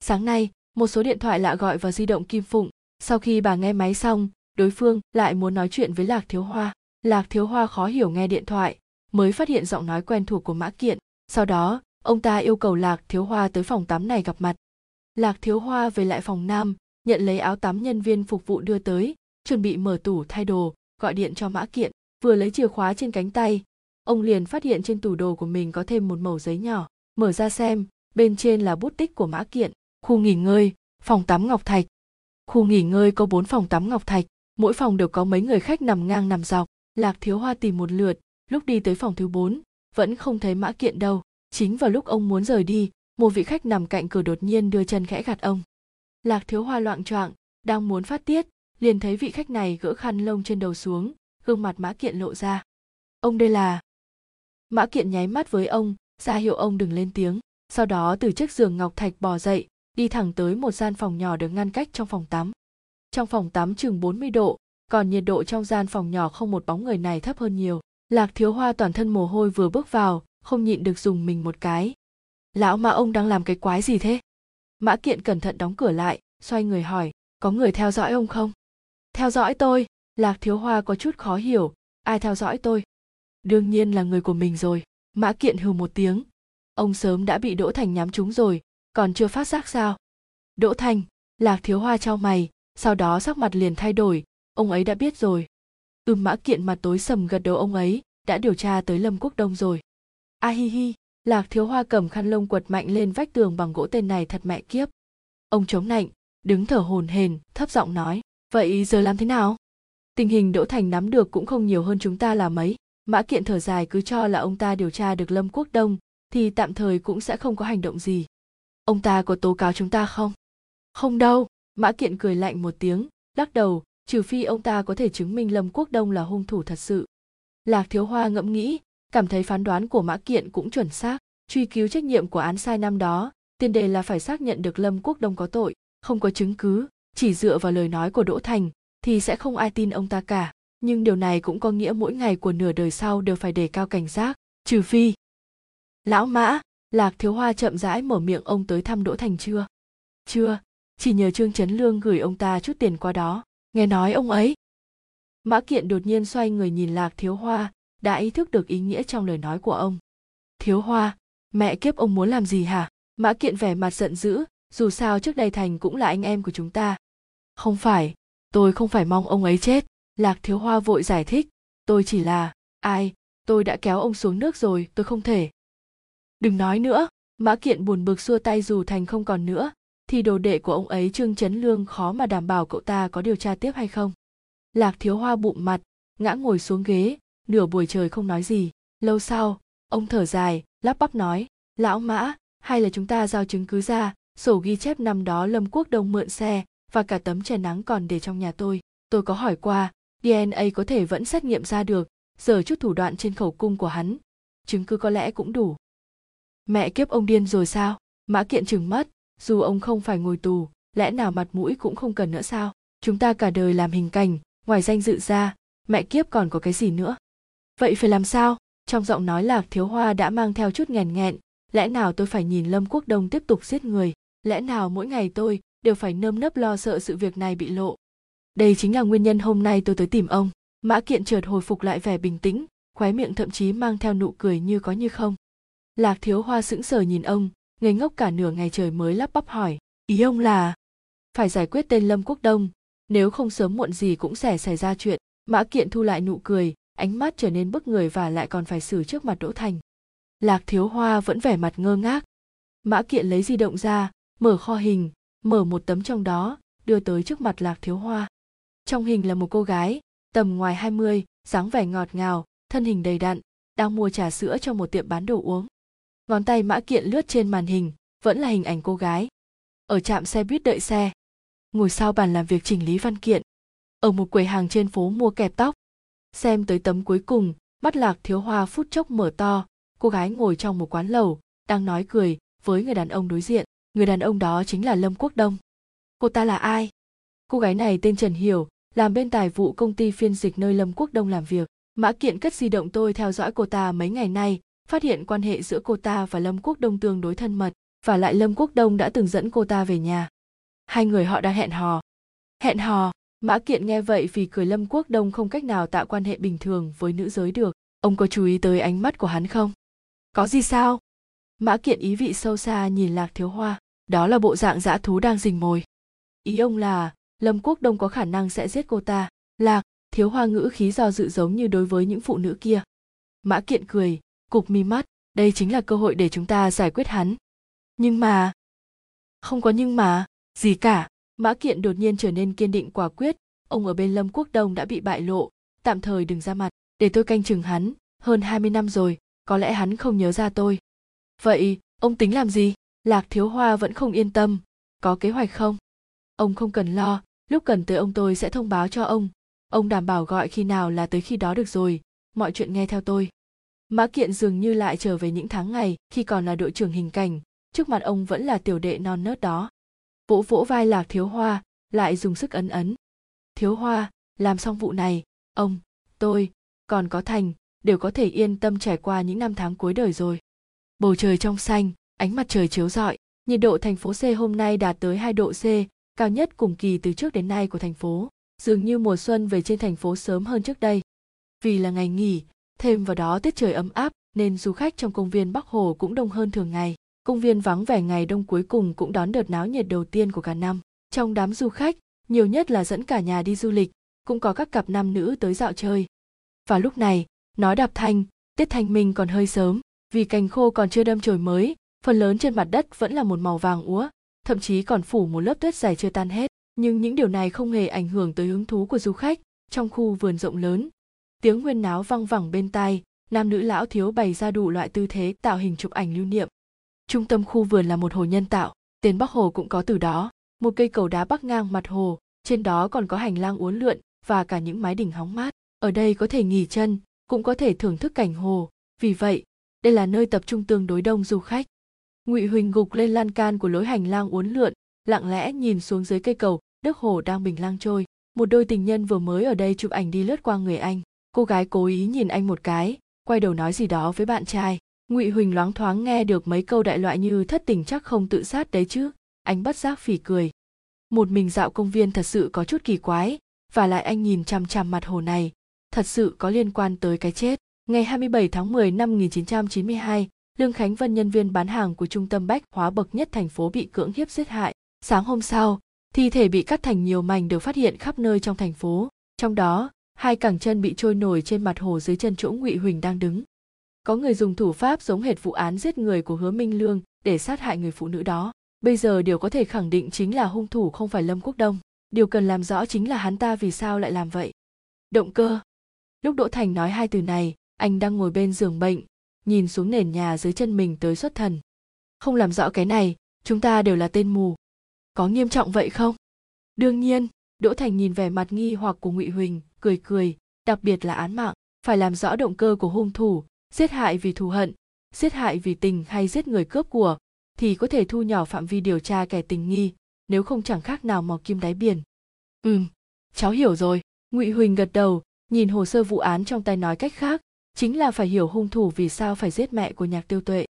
Sáng nay, một số điện thoại lạ gọi vào di động kim phụng. Sau khi bà nghe máy xong, đối phương lại muốn nói chuyện với lạc thiếu hoa. Lạc thiếu hoa khó hiểu nghe điện thoại, mới phát hiện giọng nói quen thuộc của mã kiện. Sau đó, ông ta yêu cầu lạc thiếu hoa tới phòng tắm này gặp mặt. Lạc thiếu hoa về lại phòng nam nhận lấy áo tắm nhân viên phục vụ đưa tới, chuẩn bị mở tủ thay đồ, gọi điện cho mã kiện vừa lấy chìa khóa trên cánh tay. Ông liền phát hiện trên tủ đồ của mình có thêm một mẩu giấy nhỏ, mở ra xem, bên trên là bút tích của mã kiện khu nghỉ ngơi, phòng tắm ngọc thạch. Khu nghỉ ngơi có bốn phòng tắm ngọc thạch, mỗi phòng đều có mấy người khách nằm ngang nằm dọc. Lạc thiếu hoa tìm một lượt, lúc đi tới phòng thứ bốn, vẫn không thấy mã kiện đâu. Chính vào lúc ông muốn rời đi, một vị khách nằm cạnh cửa đột nhiên đưa chân khẽ gạt ông lạc thiếu hoa loạn choạng, đang muốn phát tiết, liền thấy vị khách này gỡ khăn lông trên đầu xuống, gương mặt mã kiện lộ ra. Ông đây là? Mã kiện nháy mắt với ông, ra hiệu ông đừng lên tiếng, sau đó từ chiếc giường ngọc thạch bò dậy, đi thẳng tới một gian phòng nhỏ được ngăn cách trong phòng tắm. Trong phòng tắm chừng 40 độ, còn nhiệt độ trong gian phòng nhỏ không một bóng người này thấp hơn nhiều. Lạc thiếu hoa toàn thân mồ hôi vừa bước vào, không nhịn được dùng mình một cái. Lão mà ông đang làm cái quái gì thế? Mã kiện cẩn thận đóng cửa lại, xoay người hỏi, có người theo dõi ông không? Theo dõi tôi? Lạc thiếu hoa có chút khó hiểu, ai theo dõi tôi? Đương nhiên là người của mình rồi. Mã kiện hừ một tiếng, ông sớm đã bị đỗ thành nhắm trúng rồi, còn chưa phát giác sao? Đỗ thành? Lạc thiếu hoa trao mày, sau đó sắc mặt liền thay đổi, ông ấy đã biết rồi. Ưm mã kiện mặt tối sầm gật đầu, ông ấy đã điều tra tới lâm quốc đông rồi. A hi hi lạc thiếu hoa cầm khăn lông quật mạnh lên vách tường bằng gỗ tên này thật mẹ kiếp. Ông chống nạnh, đứng thở hồn hền thấp giọng nói, vậy giờ làm thế nào? Tình hình đỗ thành nắm được cũng không nhiều hơn chúng ta là mấy. Mã kiện thở dài cứ cho là ông ta điều tra được lâm quốc đông, thì tạm thời cũng sẽ không có hành động gì. Ông ta có tố cáo chúng ta không? Không đâu. Mã kiện cười lạnh một tiếng, lắc đầu, trừ phi ông ta có thể chứng minh lâm quốc đông là hung thủ thật sự. Lạc thiếu hoa ngẫm nghĩ cảm thấy phán đoán của mã kiện cũng chuẩn xác, truy cứu trách nhiệm của án sai năm đó, tiền đề là phải xác nhận được lâm quốc đông có tội, không có chứng cứ, chỉ dựa vào lời nói của đỗ thành, thì sẽ không ai tin ông ta cả. Nhưng điều này cũng có nghĩa mỗi ngày của nửa đời sau đều phải đề cao cảnh giác, trừ phi lão mã, lạc thiếu hoa chậm rãi mở miệng ông tới thăm đỗ thành chưa? Chưa, chỉ nhờ trương trấn lương gửi ông ta chút tiền qua đó. Nghe nói ông ấy. Mã kiện đột nhiên xoay người nhìn lạc thiếu hoa đã ý thức được ý nghĩa trong lời nói của ông. Thiếu hoa, mẹ kiếp ông muốn làm gì hả? Mã kiện vẻ mặt giận dữ, dù sao trước đây thành cũng là anh em của chúng ta. Không phải, tôi không phải mong ông ấy chết, lạc thiếu hoa vội giải thích. Tôi chỉ là, ai, tôi đã kéo ông xuống nước rồi, tôi không thể. Đừng nói nữa, mã kiện buồn bực xua tay dù thành không còn nữa, thì đồ đệ của ông ấy trương chấn lương khó mà đảm bảo cậu ta có điều tra tiếp hay không. Lạc thiếu hoa bụng mặt, ngã ngồi xuống ghế nửa buổi trời không nói gì. Lâu sau, ông thở dài, lắp bắp nói, lão mã, hay là chúng ta giao chứng cứ ra, sổ ghi chép năm đó lâm quốc đông mượn xe và cả tấm chè nắng còn để trong nhà tôi. Tôi có hỏi qua dna có thể vẫn xét nghiệm ra được, giờ chút thủ đoạn trên khẩu cung của hắn. Chứng cứ có lẽ cũng đủ. Mẹ kiếp ông điên rồi sao? Mã kiện chừng mất, dù ông không phải ngồi tù, lẽ nào mặt mũi cũng không cần nữa sao? Chúng ta cả đời làm hình cảnh, ngoài danh dự ra, mẹ kiếp còn có cái gì nữa? Vậy phải làm sao? Trong giọng nói lạc thiếu hoa đã mang theo chút nghèn nghẹn, lẽ nào tôi phải nhìn lâm quốc đông tiếp tục giết người? Lẽ nào mỗi ngày tôi đều phải nơm nớp lo sợ sự việc này bị lộ? Đây chính là nguyên nhân hôm nay tôi tới tìm ông. Mã kiện chợt hồi phục lại vẻ bình tĩnh, khóe miệng thậm chí mang theo nụ cười như có như không. Lạc thiếu hoa sững sờ nhìn ông, ngây ngốc cả nửa ngày trời mới lắp bắp hỏi, ý ông là? Phải giải quyết tên lâm quốc đông, nếu không sớm muộn gì cũng sẽ xảy ra chuyện. Mã kiện thu lại nụ cười ánh mắt trở nên bức người và lại còn phải xử trước mặt đỗ thành. Lạc thiếu hoa vẫn vẻ mặt ngơ ngác. Mã kiện lấy di động ra mở kho hình mở một tấm trong đó đưa tới trước mặt lạc thiếu hoa. Trong hình là một cô gái tầm ngoài 20, dáng vẻ ngọt ngào thân hình đầy đặn đang mua trà sữa cho một tiệm bán đồ uống. Ngón tay mã kiện lướt trên màn hình vẫn là hình ảnh cô gái. Ở trạm xe buýt đợi xe. Ngồi sau bàn làm việc chỉnh lý văn kiện. Ở một quầy hàng trên phố mua kẹp tóc xem tới tấm cuối cùng, mắt lạc thiếu hoa phút chốc mở to. Cô gái ngồi trong một quán lầu đang nói cười với người đàn ông đối diện. Người đàn ông đó chính là lâm quốc đông. Cô ta là ai? Cô gái này tên trần hiểu, làm bên tài vụ công ty phiên dịch nơi lâm quốc đông làm việc. Mã kiện cất di động tôi theo dõi cô ta mấy ngày nay, phát hiện quan hệ giữa cô ta và lâm quốc đông tương đối thân mật, và lại lâm quốc đông đã từng dẫn cô ta về nhà. Hai người họ đang hẹn hò. Hẹn hò mã kiện nghe vậy vì cười lâm quốc đông không cách nào tạo quan hệ bình thường với nữ giới được. Ông có chú ý tới ánh mắt của hắn không? Có gì sao? Mã kiện ý vị sâu xa nhìn lạc thiếu hoa. Đó là bộ dạng dã thú đang rình mồi. Ý ông là, lâm quốc đông có khả năng sẽ giết cô ta. Lạc thiếu hoa ngữ khí do dự giống như đối với những phụ nữ kia. Mã kiện cười cụp mi mắt. Đây chính là cơ hội để chúng ta giải quyết hắn. Nhưng mà, không có nhưng mà, gì cả mã kiện đột nhiên trở nên kiên định quả quyết. Ông ở bên lâm quốc đông đã bị bại lộ. Tạm thời đừng ra mặt. Để tôi canh chừng hắn. Hơn 20 năm rồi, có lẽ hắn không nhớ ra tôi. Vậy, ông tính làm gì? Lạc thiếu hoa vẫn không yên tâm. Có kế hoạch không? Ông không cần lo. Lúc cần tới ông tôi sẽ thông báo cho ông. Ông đảm bảo gọi khi nào là tới khi đó được rồi. Mọi chuyện nghe theo tôi. Mã kiện dường như lại trở về những tháng ngày khi còn là đội trưởng hình cảnh. Trước mặt ông vẫn là tiểu đệ non nớt đó vỗ vỗ vai lạc thiếu hoa lại dùng sức ấn ấn thiếu hoa làm xong vụ này ông tôi còn có thành đều có thể yên tâm trải qua những năm tháng cuối đời rồi bầu trời trong xanh ánh mặt trời chiếu rọi nhiệt độ thành phố C hôm nay đạt tới 2 độ C, cao nhất cùng kỳ từ trước đến nay của thành phố. Dường như mùa xuân về trên thành phố sớm hơn trước đây. Vì là ngày nghỉ, thêm vào đó tiết trời ấm áp nên du khách trong công viên Bắc Hồ cũng đông hơn thường ngày. Công viên vắng vẻ ngày đông cuối cùng cũng đón đợt náo nhiệt đầu tiên của cả năm. Trong đám du khách, nhiều nhất là dẫn cả nhà đi du lịch, cũng có các cặp nam nữ tới dạo chơi. Và lúc này, nói đạp thanh, tiết thanh minh còn hơi sớm, vì cành khô còn chưa đâm chồi mới, phần lớn trên mặt đất vẫn là một màu vàng úa, thậm chí còn phủ một lớp tuyết dày chưa tan hết. Nhưng những điều này không hề ảnh hưởng tới hứng thú của du khách. Trong khu vườn rộng lớn, tiếng nguyên náo văng vẳng bên tai, nam nữ lão thiếu bày ra đủ loại tư thế tạo hình chụp ảnh lưu niệm. Trung tâm khu vườn là một hồ nhân tạo, tên Bắc Hồ cũng có từ đó, một cây cầu đá bắc ngang mặt hồ, trên đó còn có hành lang uốn lượn và cả những mái đỉnh hóng mát. Ở đây có thể nghỉ chân, cũng có thể thưởng thức cảnh hồ, vì vậy, đây là nơi tập trung tương đối đông du khách. Ngụy huỳnh gục lên lan can của lối hành lang uốn lượn lặng lẽ nhìn xuống dưới cây cầu đức hồ đang bình lang trôi. Một đôi tình nhân vừa mới ở đây chụp ảnh đi lướt qua người anh. Cô gái cố ý nhìn anh một cái quay đầu nói gì đó với bạn trai ngụy huỳnh loáng thoáng nghe được mấy câu đại loại như thất tình chắc không tự sát đấy chứ anh bất giác phỉ cười một mình dạo công viên thật sự có chút kỳ quái và lại anh nhìn chằm chằm mặt hồ này thật sự có liên quan tới cái chết ngày 27 tháng 10 năm 1992 Lương Khánh Vân nhân viên bán hàng của trung tâm bách hóa bậc nhất thành phố bị cưỡng hiếp giết hại. Sáng hôm sau, thi thể bị cắt thành nhiều mảnh được phát hiện khắp nơi trong thành phố. Trong đó, hai cẳng chân bị trôi nổi trên mặt hồ dưới chân chỗ Ngụy Huỳnh đang đứng. Có người dùng thủ pháp giống hệt vụ án giết người của Hứa Minh Lương để sát hại người phụ nữ đó. Bây giờ điều có thể khẳng định chính là hung thủ không phải Lâm Quốc Đông. Điều cần làm rõ chính là hắn ta vì sao lại làm vậy. Động cơ. Lúc Đỗ Thành nói hai từ này, anh đang ngồi bên giường bệnh, nhìn xuống nền nhà dưới chân mình tới xuất thần không làm rõ cái này chúng ta đều là tên mù có nghiêm trọng vậy không đương nhiên đỗ thành nhìn vẻ mặt nghi hoặc của ngụy huỳnh cười cười đặc biệt là án mạng phải làm rõ động cơ của hung thủ giết hại vì thù hận, giết hại vì tình hay giết người cướp của, thì có thể thu nhỏ phạm vi điều tra kẻ tình nghi, nếu không chẳng khác nào mò kim đáy biển. Ừm, cháu hiểu rồi. Ngụy huỳnh gật đầu, nhìn hồ sơ vụ án trong tay nói cách khác, chính là phải hiểu hung thủ vì sao phải giết mẹ của nhạc tiêu tuệ.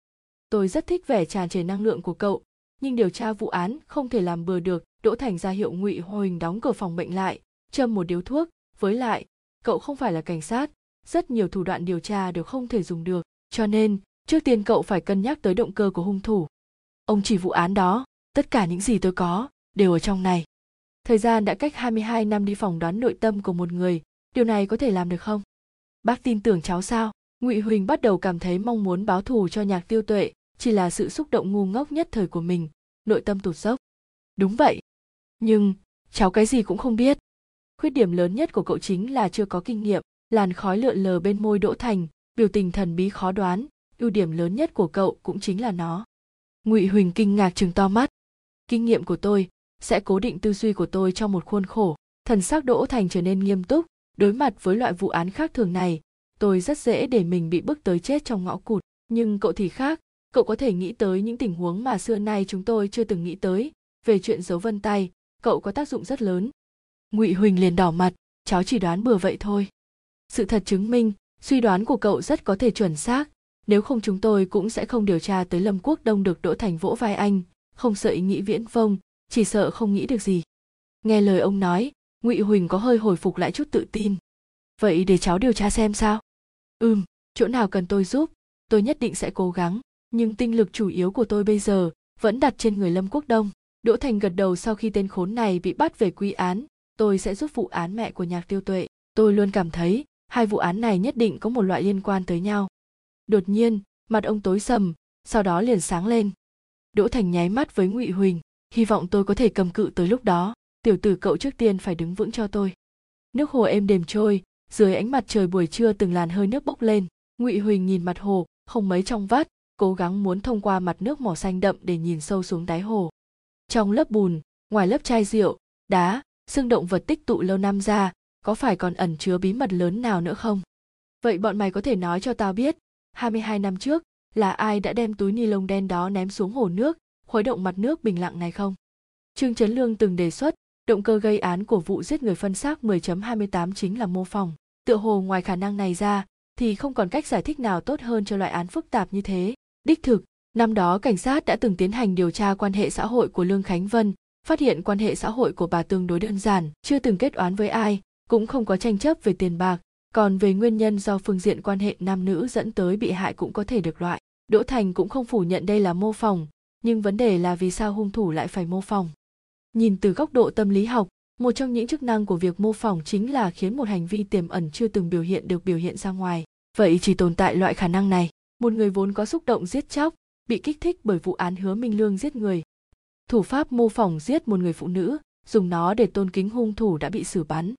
Tôi rất thích vẻ tràn trề năng lượng của cậu, nhưng điều tra vụ án không thể làm bừa được, đỗ thành ra hiệu ngụy huỳnh đóng cửa phòng bệnh lại, châm một điếu thuốc. Với lại, cậu không phải là cảnh sát rất nhiều thủ đoạn điều tra đều không thể dùng được. Cho nên, trước tiên cậu phải cân nhắc tới động cơ của hung thủ. Ông chỉ vụ án đó, tất cả những gì tôi có, đều ở trong này. Thời gian đã cách 22 năm đi phỏng đoán nội tâm của một người, điều này có thể làm được không? Bác tin tưởng cháu sao? Ngụy huỳnh bắt đầu cảm thấy mong muốn báo thù cho nhạc tiêu tuệ, chỉ là sự xúc động ngu ngốc nhất thời của mình, nội tâm tụt dốc. Đúng vậy. Nhưng, cháu cái gì cũng không biết. Khuyết điểm lớn nhất của cậu chính là chưa có kinh nghiệm làn khói lượn lờ bên môi đỗ thành, biểu tình thần bí khó đoán, ưu điểm lớn nhất của cậu cũng chính là nó. Ngụy huỳnh kinh ngạc chừng to mắt. Kinh nghiệm của tôi sẽ cố định tư duy của tôi trong một khuôn khổ. Thần sắc đỗ thành trở nên nghiêm túc. Đối mặt với loại vụ án khác thường này, tôi rất dễ để mình bị bức tới chết trong ngõ cụt. Nhưng cậu thì khác. Cậu có thể nghĩ tới những tình huống mà xưa nay chúng tôi chưa từng nghĩ tới. Về chuyện dấu vân tay, cậu có tác dụng rất lớn. Ngụy huỳnh liền đỏ mặt. Cháu chỉ đoán bừa vậy thôi sự thật chứng minh, suy đoán của cậu rất có thể chuẩn xác. Nếu không chúng tôi cũng sẽ không điều tra tới lâm quốc đông được đỗ thành vỗ vai anh, không sợ ý nghĩ viễn vông, chỉ sợ không nghĩ được gì. Nghe lời ông nói, ngụy huỳnh có hơi hồi phục lại chút tự tin. Vậy để cháu điều tra xem sao? Ừm, chỗ nào cần tôi giúp, tôi nhất định sẽ cố gắng, nhưng tinh lực chủ yếu của tôi bây giờ vẫn đặt trên người lâm quốc đông. Đỗ thành gật đầu sau khi tên khốn này bị bắt về quy án, tôi sẽ giúp vụ án mẹ của nhạc tiêu tuệ. Tôi luôn cảm thấy hai vụ án này nhất định có một loại liên quan tới nhau. Đột nhiên, mặt ông tối sầm, sau đó liền sáng lên. Đỗ thành nháy mắt với ngụy huỳnh, hy vọng tôi có thể cầm cự tới lúc đó, tiểu tử cậu trước tiên phải đứng vững cho tôi. Nước hồ êm đềm trôi, dưới ánh mặt trời buổi trưa từng làn hơi nước bốc lên, ngụy huỳnh nhìn mặt hồ, không mấy trong vắt, cố gắng muốn thông qua mặt nước màu xanh đậm để nhìn sâu xuống đáy hồ. Trong lớp bùn, ngoài lớp chai rượu, đá, xương động vật tích tụ lâu năm ra có phải còn ẩn chứa bí mật lớn nào nữa không vậy bọn mày có thể nói cho tao biết 22 năm trước là ai đã đem túi ni lông đen đó ném xuống hồ nước khuấy động mặt nước bình lặng này không trương trấn lương từng đề xuất động cơ gây án của vụ giết người phân xác 10.28 chính là mô phỏng. Tựa hồ ngoài khả năng này ra, thì không còn cách giải thích nào tốt hơn cho loại án phức tạp như thế. Đích thực, năm đó cảnh sát đã từng tiến hành điều tra quan hệ xã hội của Lương Khánh Vân, phát hiện quan hệ xã hội của bà tương đối đơn giản, chưa từng kết oán với ai, cũng không có tranh chấp về tiền bạc, còn về nguyên nhân do phương diện quan hệ nam nữ dẫn tới bị hại cũng có thể được loại. Đỗ Thành cũng không phủ nhận đây là mô phỏng, nhưng vấn đề là vì sao hung thủ lại phải mô phỏng. Nhìn từ góc độ tâm lý học một trong những chức năng của việc mô phỏng chính là khiến một hành vi tiềm ẩn chưa từng biểu hiện được biểu hiện ra ngoài. Vậy chỉ tồn tại loại khả năng này. Một người vốn có xúc động giết chóc bị kích thích bởi vụ án hứa minh lương giết người. Thủ pháp mô phỏng giết một người phụ nữ dùng nó để tôn kính hung thủ đã bị xử bắn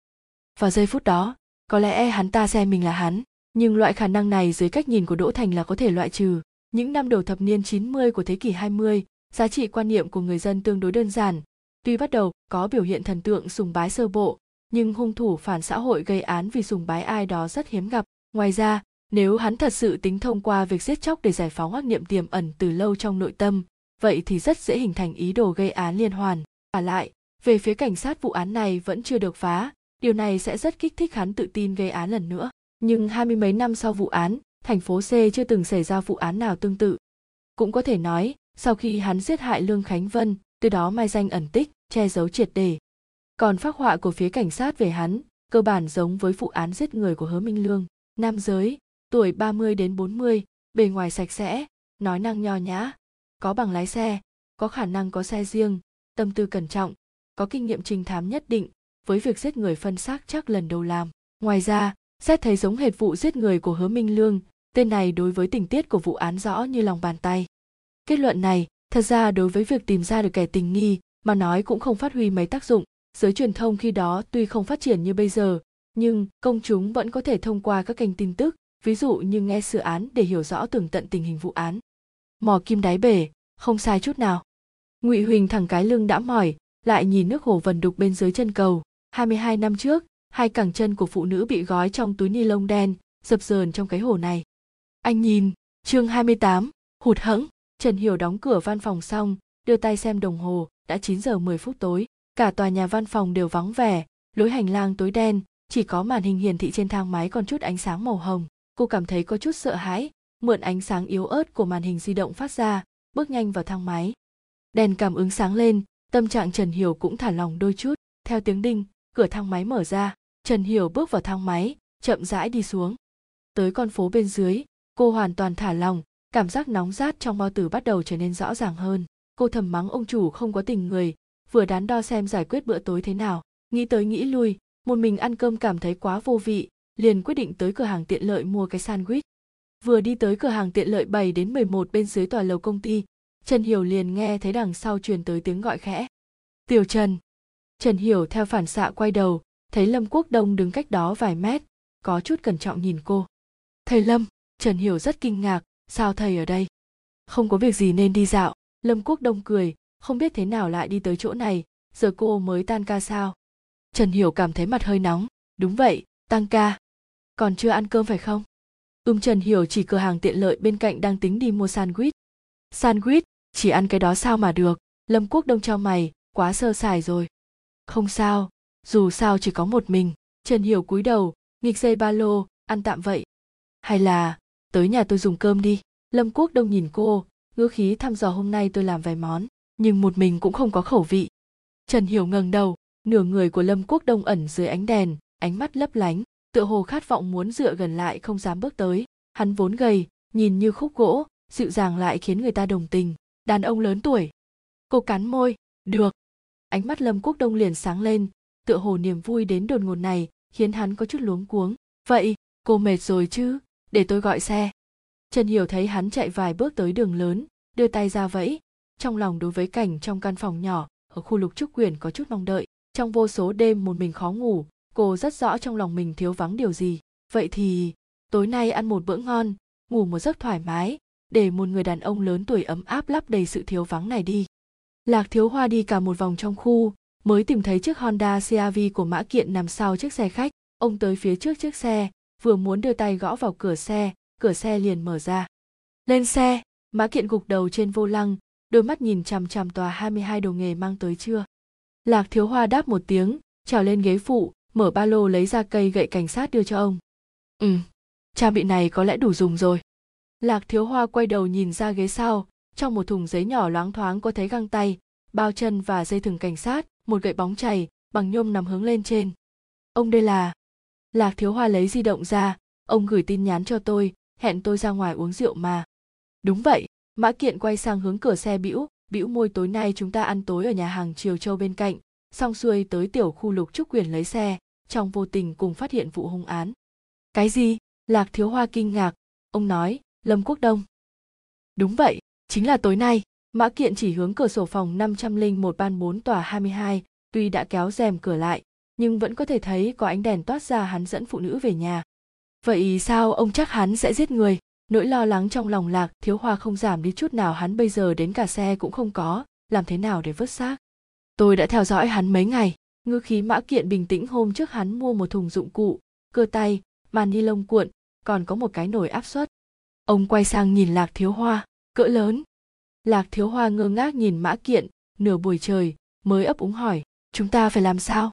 vào giây phút đó có lẽ hắn ta xem mình là hắn nhưng loại khả năng này dưới cách nhìn của Đỗ Thành là có thể loại trừ. Những năm đầu thập niên 90 của thế kỷ 20, giá trị quan niệm của người dân tương đối đơn giản, Tuy bắt đầu có biểu hiện thần tượng sùng bái sơ bộ, nhưng hung thủ phản xã hội gây án vì sùng bái ai đó rất hiếm gặp. Ngoài ra, nếu hắn thật sự tính thông qua việc giết chóc để giải phóng ác niệm tiềm ẩn từ lâu trong nội tâm, vậy thì rất dễ hình thành ý đồ gây án liên hoàn. Và lại, về phía cảnh sát vụ án này vẫn chưa được phá, điều này sẽ rất kích thích hắn tự tin gây án lần nữa. Nhưng hai mươi mấy năm sau vụ án, thành phố C chưa từng xảy ra vụ án nào tương tự. Cũng có thể nói, sau khi hắn giết hại Lương Khánh Vân, từ đó mai danh ẩn tích, che giấu triệt để. Còn phác họa của phía cảnh sát về hắn, cơ bản giống với vụ án giết người của Hứa Minh Lương. Nam giới, tuổi 30 đến 40, bề ngoài sạch sẽ, nói năng nho nhã, có bằng lái xe, có khả năng có xe riêng, tâm tư cẩn trọng, có kinh nghiệm trinh thám nhất định, với việc giết người phân xác chắc lần đầu làm. Ngoài ra, xét thấy giống hệt vụ giết người của Hứa Minh Lương, tên này đối với tình tiết của vụ án rõ như lòng bàn tay. Kết luận này, thật ra đối với việc tìm ra được kẻ tình nghi mà nói cũng không phát huy mấy tác dụng. Giới truyền thông khi đó tuy không phát triển như bây giờ, nhưng công chúng vẫn có thể thông qua các kênh tin tức, ví dụ như nghe sự án để hiểu rõ tường tận tình hình vụ án. Mò kim đáy bể, không sai chút nào. Ngụy Huỳnh thẳng cái lưng đã mỏi, lại nhìn nước hồ vần đục bên dưới chân cầu. 22 năm trước, hai cẳng chân của phụ nữ bị gói trong túi ni lông đen, dập dờn trong cái hồ này. Anh nhìn, chương 28, hụt hẫng, Trần Hiểu đóng cửa văn phòng xong, đưa tay xem đồng hồ, đã 9 giờ 10 phút tối. Cả tòa nhà văn phòng đều vắng vẻ, lối hành lang tối đen, chỉ có màn hình hiển thị trên thang máy còn chút ánh sáng màu hồng. Cô cảm thấy có chút sợ hãi, mượn ánh sáng yếu ớt của màn hình di động phát ra, bước nhanh vào thang máy. Đèn cảm ứng sáng lên, tâm trạng Trần Hiểu cũng thả lòng đôi chút. Theo tiếng đinh, cửa thang máy mở ra, Trần Hiểu bước vào thang máy, chậm rãi đi xuống. Tới con phố bên dưới, cô hoàn toàn thả lòng, cảm giác nóng rát trong bao tử bắt đầu trở nên rõ ràng hơn. Cô thầm mắng ông chủ không có tình người, vừa đắn đo xem giải quyết bữa tối thế nào. Nghĩ tới nghĩ lui, một mình ăn cơm cảm thấy quá vô vị, liền quyết định tới cửa hàng tiện lợi mua cái sandwich. Vừa đi tới cửa hàng tiện lợi 7 đến 11 bên dưới tòa lầu công ty, Trần Hiểu liền nghe thấy đằng sau truyền tới tiếng gọi khẽ. Tiểu Trần. Trần Hiểu theo phản xạ quay đầu, thấy Lâm Quốc Đông đứng cách đó vài mét, có chút cẩn trọng nhìn cô. Thầy Lâm, Trần Hiểu rất kinh ngạc, sao thầy ở đây? Không có việc gì nên đi dạo. Lâm Quốc Đông cười, không biết thế nào lại đi tới chỗ này, giờ cô mới tan ca sao? Trần Hiểu cảm thấy mặt hơi nóng, đúng vậy, tăng ca. Còn chưa ăn cơm phải không? Ưm Trần Hiểu chỉ cửa hàng tiện lợi bên cạnh đang tính đi mua sandwich. Sandwich, chỉ ăn cái đó sao mà được, Lâm Quốc Đông cho mày, quá sơ sài rồi. Không sao, dù sao chỉ có một mình, Trần Hiểu cúi đầu, nghịch dây ba lô, ăn tạm vậy. Hay là, tới nhà tôi dùng cơm đi. Lâm Quốc Đông nhìn cô, ngữ khí thăm dò hôm nay tôi làm vài món, nhưng một mình cũng không có khẩu vị. Trần Hiểu ngẩng đầu, nửa người của Lâm Quốc Đông ẩn dưới ánh đèn, ánh mắt lấp lánh, tựa hồ khát vọng muốn dựa gần lại không dám bước tới. Hắn vốn gầy, nhìn như khúc gỗ, dịu dàng lại khiến người ta đồng tình. Đàn ông lớn tuổi. Cô cắn môi, được. Ánh mắt Lâm Quốc Đông liền sáng lên, tựa hồ niềm vui đến đột ngột này khiến hắn có chút luống cuống. Vậy, cô mệt rồi chứ, để tôi gọi xe. Trần Hiểu thấy hắn chạy vài bước tới đường lớn, đưa tay ra vẫy, trong lòng đối với cảnh trong căn phòng nhỏ ở khu lục trúc quyền có chút mong đợi. Trong vô số đêm một mình khó ngủ, cô rất rõ trong lòng mình thiếu vắng điều gì. Vậy thì, tối nay ăn một bữa ngon, ngủ một giấc thoải mái, để một người đàn ông lớn tuổi ấm áp lấp đầy sự thiếu vắng này đi. Lạc Thiếu Hoa đi cả một vòng trong khu, mới tìm thấy chiếc Honda CRV của Mã Kiện nằm sau chiếc xe khách. Ông tới phía trước chiếc xe, vừa muốn đưa tay gõ vào cửa xe, cửa xe liền mở ra. Lên xe, Mã Kiện gục đầu trên vô lăng, đôi mắt nhìn chằm chằm tòa 22 đồ nghề mang tới chưa. Lạc Thiếu Hoa đáp một tiếng, trèo lên ghế phụ, mở ba lô lấy ra cây gậy cảnh sát đưa cho ông. Ừ, trang bị này có lẽ đủ dùng rồi. Lạc Thiếu Hoa quay đầu nhìn ra ghế sau, trong một thùng giấy nhỏ loáng thoáng có thấy găng tay, bao chân và dây thừng cảnh sát, một gậy bóng chày bằng nhôm nằm hướng lên trên. Ông đây là... Lạc Thiếu Hoa lấy di động ra, ông gửi tin nhắn cho tôi, hẹn tôi ra ngoài uống rượu mà. Đúng vậy, Mã Kiện quay sang hướng cửa xe bĩu, bĩu môi tối nay chúng ta ăn tối ở nhà hàng Triều Châu bên cạnh, xong xuôi tới tiểu khu lục trúc quyền lấy xe, trong vô tình cùng phát hiện vụ hung án. Cái gì? Lạc Thiếu Hoa kinh ngạc, ông nói, Lâm Quốc Đông. Đúng vậy, chính là tối nay, Mã Kiện chỉ hướng cửa sổ phòng 501 ban 4 tòa 22, tuy đã kéo rèm cửa lại, nhưng vẫn có thể thấy có ánh đèn toát ra hắn dẫn phụ nữ về nhà. Vậy sao ông chắc hắn sẽ giết người? Nỗi lo lắng trong lòng lạc thiếu hoa không giảm đi chút nào hắn bây giờ đến cả xe cũng không có, làm thế nào để vứt xác? Tôi đã theo dõi hắn mấy ngày, ngư khí mã kiện bình tĩnh hôm trước hắn mua một thùng dụng cụ, cơ tay, màn ni lông cuộn, còn có một cái nồi áp suất. Ông quay sang nhìn lạc thiếu hoa, cỡ lớn. Lạc thiếu hoa ngơ ngác nhìn mã kiện, nửa buổi trời, mới ấp úng hỏi, chúng ta phải làm sao?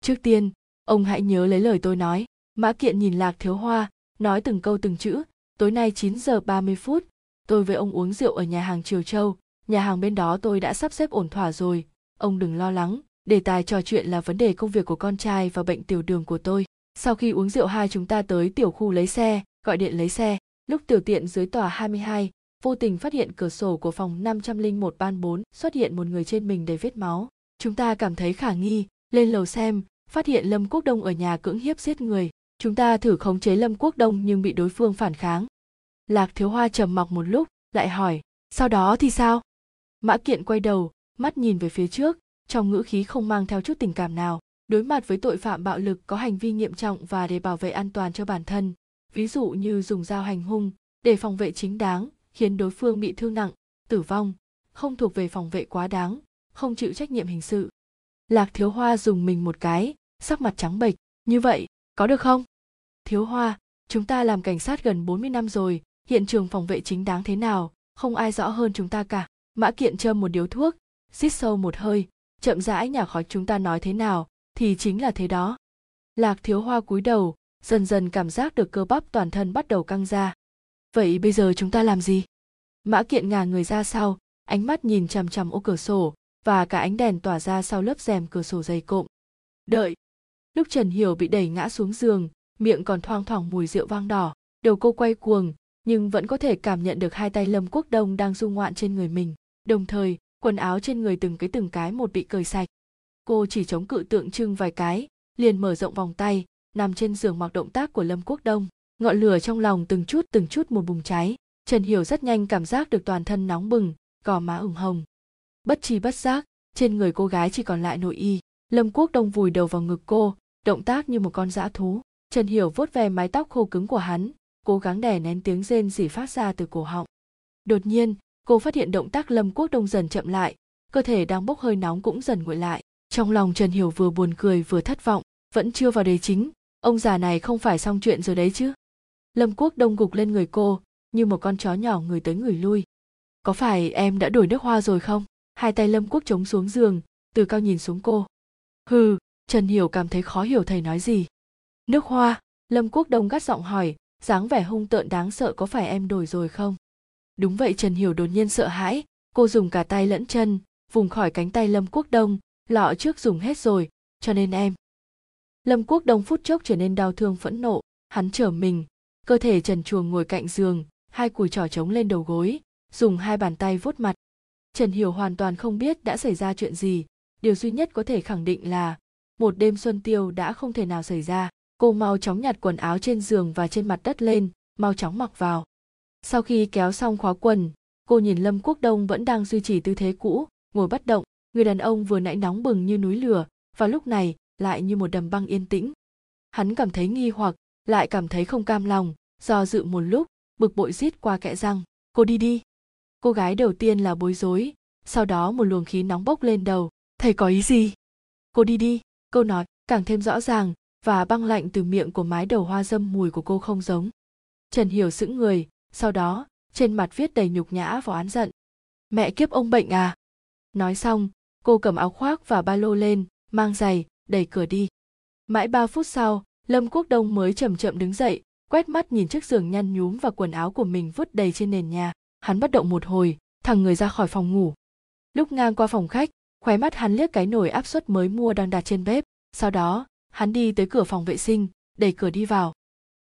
Trước tiên, ông hãy nhớ lấy lời tôi nói. Mã kiện nhìn lạc thiếu hoa, nói từng câu từng chữ, tối nay 9 giờ 30 phút, tôi với ông uống rượu ở nhà hàng Triều Châu, nhà hàng bên đó tôi đã sắp xếp ổn thỏa rồi, ông đừng lo lắng, đề tài trò chuyện là vấn đề công việc của con trai và bệnh tiểu đường của tôi. Sau khi uống rượu hai chúng ta tới tiểu khu lấy xe, gọi điện lấy xe, lúc tiểu tiện dưới tòa 22, vô tình phát hiện cửa sổ của phòng 501 ban 4 xuất hiện một người trên mình đầy vết máu. Chúng ta cảm thấy khả nghi, lên lầu xem, phát hiện Lâm Quốc Đông ở nhà cưỡng hiếp giết người. Chúng ta thử khống chế Lâm Quốc Đông nhưng bị đối phương phản kháng. Lạc Thiếu Hoa trầm mặc một lúc, lại hỏi, sau đó thì sao? Mã Kiện quay đầu, mắt nhìn về phía trước, trong ngữ khí không mang theo chút tình cảm nào. Đối mặt với tội phạm bạo lực có hành vi nghiêm trọng và để bảo vệ an toàn cho bản thân, ví dụ như dùng dao hành hung, để phòng vệ chính đáng, khiến đối phương bị thương nặng, tử vong, không thuộc về phòng vệ quá đáng, không chịu trách nhiệm hình sự. Lạc Thiếu Hoa dùng mình một cái, sắc mặt trắng bệch, như vậy, có được không? Thiếu Hoa, chúng ta làm cảnh sát gần 40 năm rồi, hiện trường phòng vệ chính đáng thế nào, không ai rõ hơn chúng ta cả. Mã Kiện châm một điếu thuốc, xít sâu một hơi, chậm rãi nhả khói chúng ta nói thế nào, thì chính là thế đó. Lạc Thiếu Hoa cúi đầu, dần dần cảm giác được cơ bắp toàn thân bắt đầu căng ra. Vậy bây giờ chúng ta làm gì? Mã Kiện ngả người ra sau, ánh mắt nhìn chằm chằm ô cửa sổ, và cả ánh đèn tỏa ra sau lớp rèm cửa sổ dày cộm. Đợi. Lúc Trần Hiểu bị đẩy ngã xuống giường, miệng còn thoang thoảng mùi rượu vang đỏ, đầu cô quay cuồng, nhưng vẫn có thể cảm nhận được hai tay Lâm Quốc Đông đang du ngoạn trên người mình. Đồng thời, quần áo trên người từng cái từng cái một bị cởi sạch. Cô chỉ chống cự tượng trưng vài cái, liền mở rộng vòng tay, nằm trên giường mặc động tác của Lâm Quốc Đông. Ngọn lửa trong lòng từng chút từng chút một bùng cháy. Trần Hiểu rất nhanh cảm giác được toàn thân nóng bừng, gò má ửng hồng. Bất chi bất giác, trên người cô gái chỉ còn lại nội y. Lâm Quốc Đông vùi đầu vào ngực cô, động tác như một con dã thú. Trần Hiểu vuốt ve mái tóc khô cứng của hắn, cố gắng đè nén tiếng rên rỉ phát ra từ cổ họng. Đột nhiên, cô phát hiện động tác Lâm Quốc Đông dần chậm lại, cơ thể đang bốc hơi nóng cũng dần nguội lại. Trong lòng Trần Hiểu vừa buồn cười vừa thất vọng, vẫn chưa vào đề chính, ông già này không phải xong chuyện rồi đấy chứ. Lâm Quốc Đông gục lên người cô, như một con chó nhỏ người tới người lui. Có phải em đã đổi nước hoa rồi không? Hai tay Lâm Quốc chống xuống giường, từ cao nhìn xuống cô. Hừ, Trần Hiểu cảm thấy khó hiểu thầy nói gì. Nước hoa, Lâm Quốc Đông gắt giọng hỏi, dáng vẻ hung tợn đáng sợ có phải em đổi rồi không? Đúng vậy Trần Hiểu đột nhiên sợ hãi, cô dùng cả tay lẫn chân, vùng khỏi cánh tay Lâm Quốc Đông, lọ trước dùng hết rồi, cho nên em. Lâm Quốc Đông phút chốc trở nên đau thương phẫn nộ, hắn trở mình, cơ thể trần chuồng ngồi cạnh giường, hai cùi trỏ trống lên đầu gối, dùng hai bàn tay vuốt mặt. Trần Hiểu hoàn toàn không biết đã xảy ra chuyện gì, điều duy nhất có thể khẳng định là một đêm xuân tiêu đã không thể nào xảy ra. Cô mau chóng nhặt quần áo trên giường và trên mặt đất lên, mau chóng mặc vào. Sau khi kéo xong khóa quần, cô nhìn Lâm Quốc Đông vẫn đang duy trì tư thế cũ, ngồi bất động, người đàn ông vừa nãy nóng bừng như núi lửa, và lúc này lại như một đầm băng yên tĩnh. Hắn cảm thấy nghi hoặc, lại cảm thấy không cam lòng, do dự một lúc, bực bội rít qua kẽ răng. Cô đi đi. Cô gái đầu tiên là bối rối, sau đó một luồng khí nóng bốc lên đầu. Thầy có ý gì? Cô đi đi. Câu nói càng thêm rõ ràng và băng lạnh từ miệng của mái đầu hoa dâm mùi của cô không giống. Trần Hiểu sững người, sau đó trên mặt viết đầy nhục nhã và oán giận. Mẹ kiếp ông bệnh à? Nói xong, cô cầm áo khoác và ba lô lên, mang giày, đẩy cửa đi. Mãi ba phút sau, Lâm Quốc Đông mới chậm chậm đứng dậy, quét mắt nhìn chiếc giường nhăn nhúm và quần áo của mình vứt đầy trên nền nhà. Hắn bất động một hồi, thằng người ra khỏi phòng ngủ. Lúc ngang qua phòng khách, khóe mắt hắn liếc cái nồi áp suất mới mua đang đặt trên bếp. Sau đó, hắn đi tới cửa phòng vệ sinh, đẩy cửa đi vào.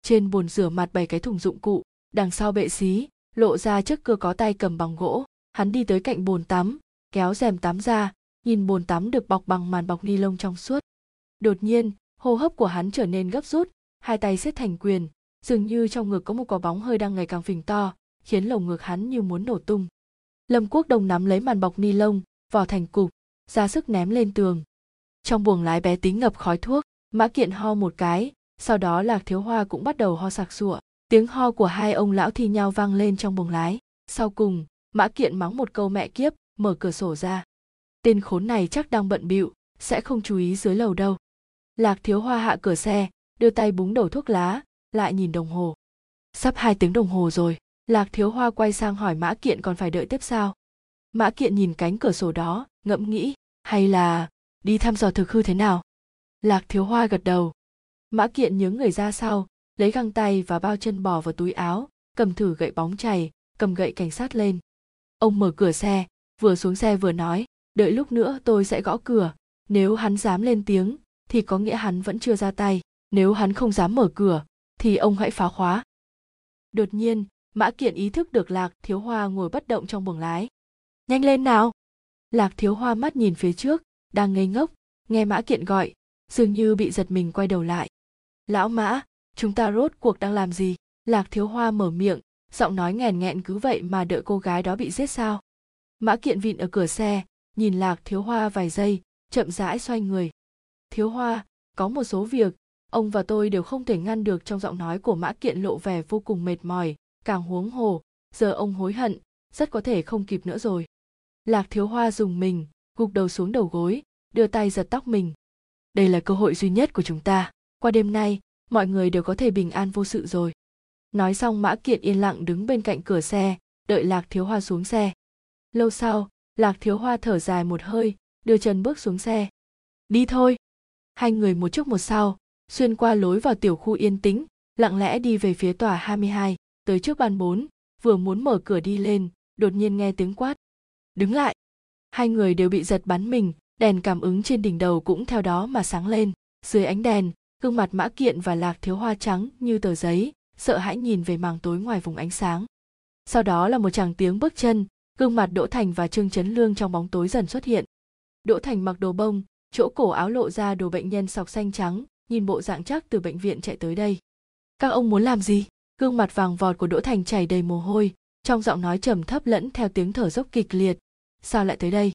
Trên bồn rửa mặt bày cái thùng dụng cụ, đằng sau bệ xí, lộ ra chiếc cưa có tay cầm bằng gỗ. Hắn đi tới cạnh bồn tắm, kéo rèm tắm ra, nhìn bồn tắm được bọc bằng màn bọc ni lông trong suốt. Đột nhiên, hô hấp của hắn trở nên gấp rút, hai tay siết thành quyền, dường như trong ngực có một quả bóng hơi đang ngày càng phình to, khiến lồng ngực hắn như muốn nổ tung. Lâm Quốc Đông nắm lấy màn bọc ni lông, vò thành cục, ra sức ném lên tường. Trong buồng lái bé tí ngập khói thuốc, Mã Kiện ho một cái, sau đó Lạc Thiếu Hoa cũng bắt đầu ho sặc sụa. Tiếng ho của hai ông lão thi nhau vang lên trong buồng lái. Sau cùng, Mã Kiện mắng một câu mẹ kiếp, mở cửa sổ ra. Tên khốn này chắc đang bận bịu, sẽ không chú ý dưới lầu đâu. Lạc Thiếu Hoa hạ cửa xe, đưa tay búng đầu thuốc lá, lại nhìn đồng hồ. Sắp hai tiếng đồng hồ rồi, Lạc Thiếu Hoa quay sang hỏi Mã Kiện còn phải đợi tiếp sao. Mã Kiện nhìn cánh cửa sổ đó, ngẫm nghĩ, hay là đi thăm dò thực hư thế nào? Lạc Thiếu Hoa gật đầu. Mã Kiện nhướng người ra sau, lấy găng tay và bao chân bò vào túi áo, cầm thử gậy bóng chày cầm gậy cảnh sát lên ông mở cửa xe vừa xuống xe vừa nói đợi lúc nữa tôi sẽ gõ cửa nếu hắn dám lên tiếng thì có nghĩa hắn vẫn chưa ra tay, nếu hắn không dám mở cửa, thì ông hãy phá khóa. Đột nhiên, mã kiện ý thức được lạc thiếu hoa ngồi bất động trong buồng lái. Nhanh lên nào! Lạc thiếu hoa mắt nhìn phía trước, đang ngây ngốc, nghe mã kiện gọi, dường như bị giật mình quay đầu lại. Lão mã, chúng ta rốt cuộc đang làm gì? Lạc thiếu hoa mở miệng, giọng nói nghèn nghẹn cứ vậy mà đợi cô gái đó bị giết sao? Mã kiện vịn ở cửa xe, nhìn lạc thiếu hoa vài giây, chậm rãi xoay người thiếu hoa, có một số việc, ông và tôi đều không thể ngăn được trong giọng nói của mã kiện lộ vẻ vô cùng mệt mỏi, càng huống hồ, giờ ông hối hận, rất có thể không kịp nữa rồi. Lạc thiếu hoa dùng mình, gục đầu xuống đầu gối, đưa tay giật tóc mình. Đây là cơ hội duy nhất của chúng ta. Qua đêm nay, mọi người đều có thể bình an vô sự rồi. Nói xong mã kiện yên lặng đứng bên cạnh cửa xe, đợi lạc thiếu hoa xuống xe. Lâu sau, lạc thiếu hoa thở dài một hơi, đưa chân bước xuống xe. Đi thôi hai người một trước một sau xuyên qua lối vào tiểu khu yên tĩnh lặng lẽ đi về phía tòa 22, tới trước ban 4, vừa muốn mở cửa đi lên, đột nhiên nghe tiếng quát. Đứng lại! Hai người đều bị giật bắn mình, đèn cảm ứng trên đỉnh đầu cũng theo đó mà sáng lên. Dưới ánh đèn, gương mặt mã kiện và lạc thiếu hoa trắng như tờ giấy, sợ hãi nhìn về màng tối ngoài vùng ánh sáng. Sau đó là một chàng tiếng bước chân, gương mặt Đỗ Thành và Trương Chấn Lương trong bóng tối dần xuất hiện. Đỗ Thành mặc đồ bông, chỗ cổ áo lộ ra đồ bệnh nhân sọc xanh trắng, nhìn bộ dạng chắc từ bệnh viện chạy tới đây. Các ông muốn làm gì? Gương mặt vàng vọt của Đỗ Thành chảy đầy mồ hôi, trong giọng nói trầm thấp lẫn theo tiếng thở dốc kịch liệt. Sao lại tới đây?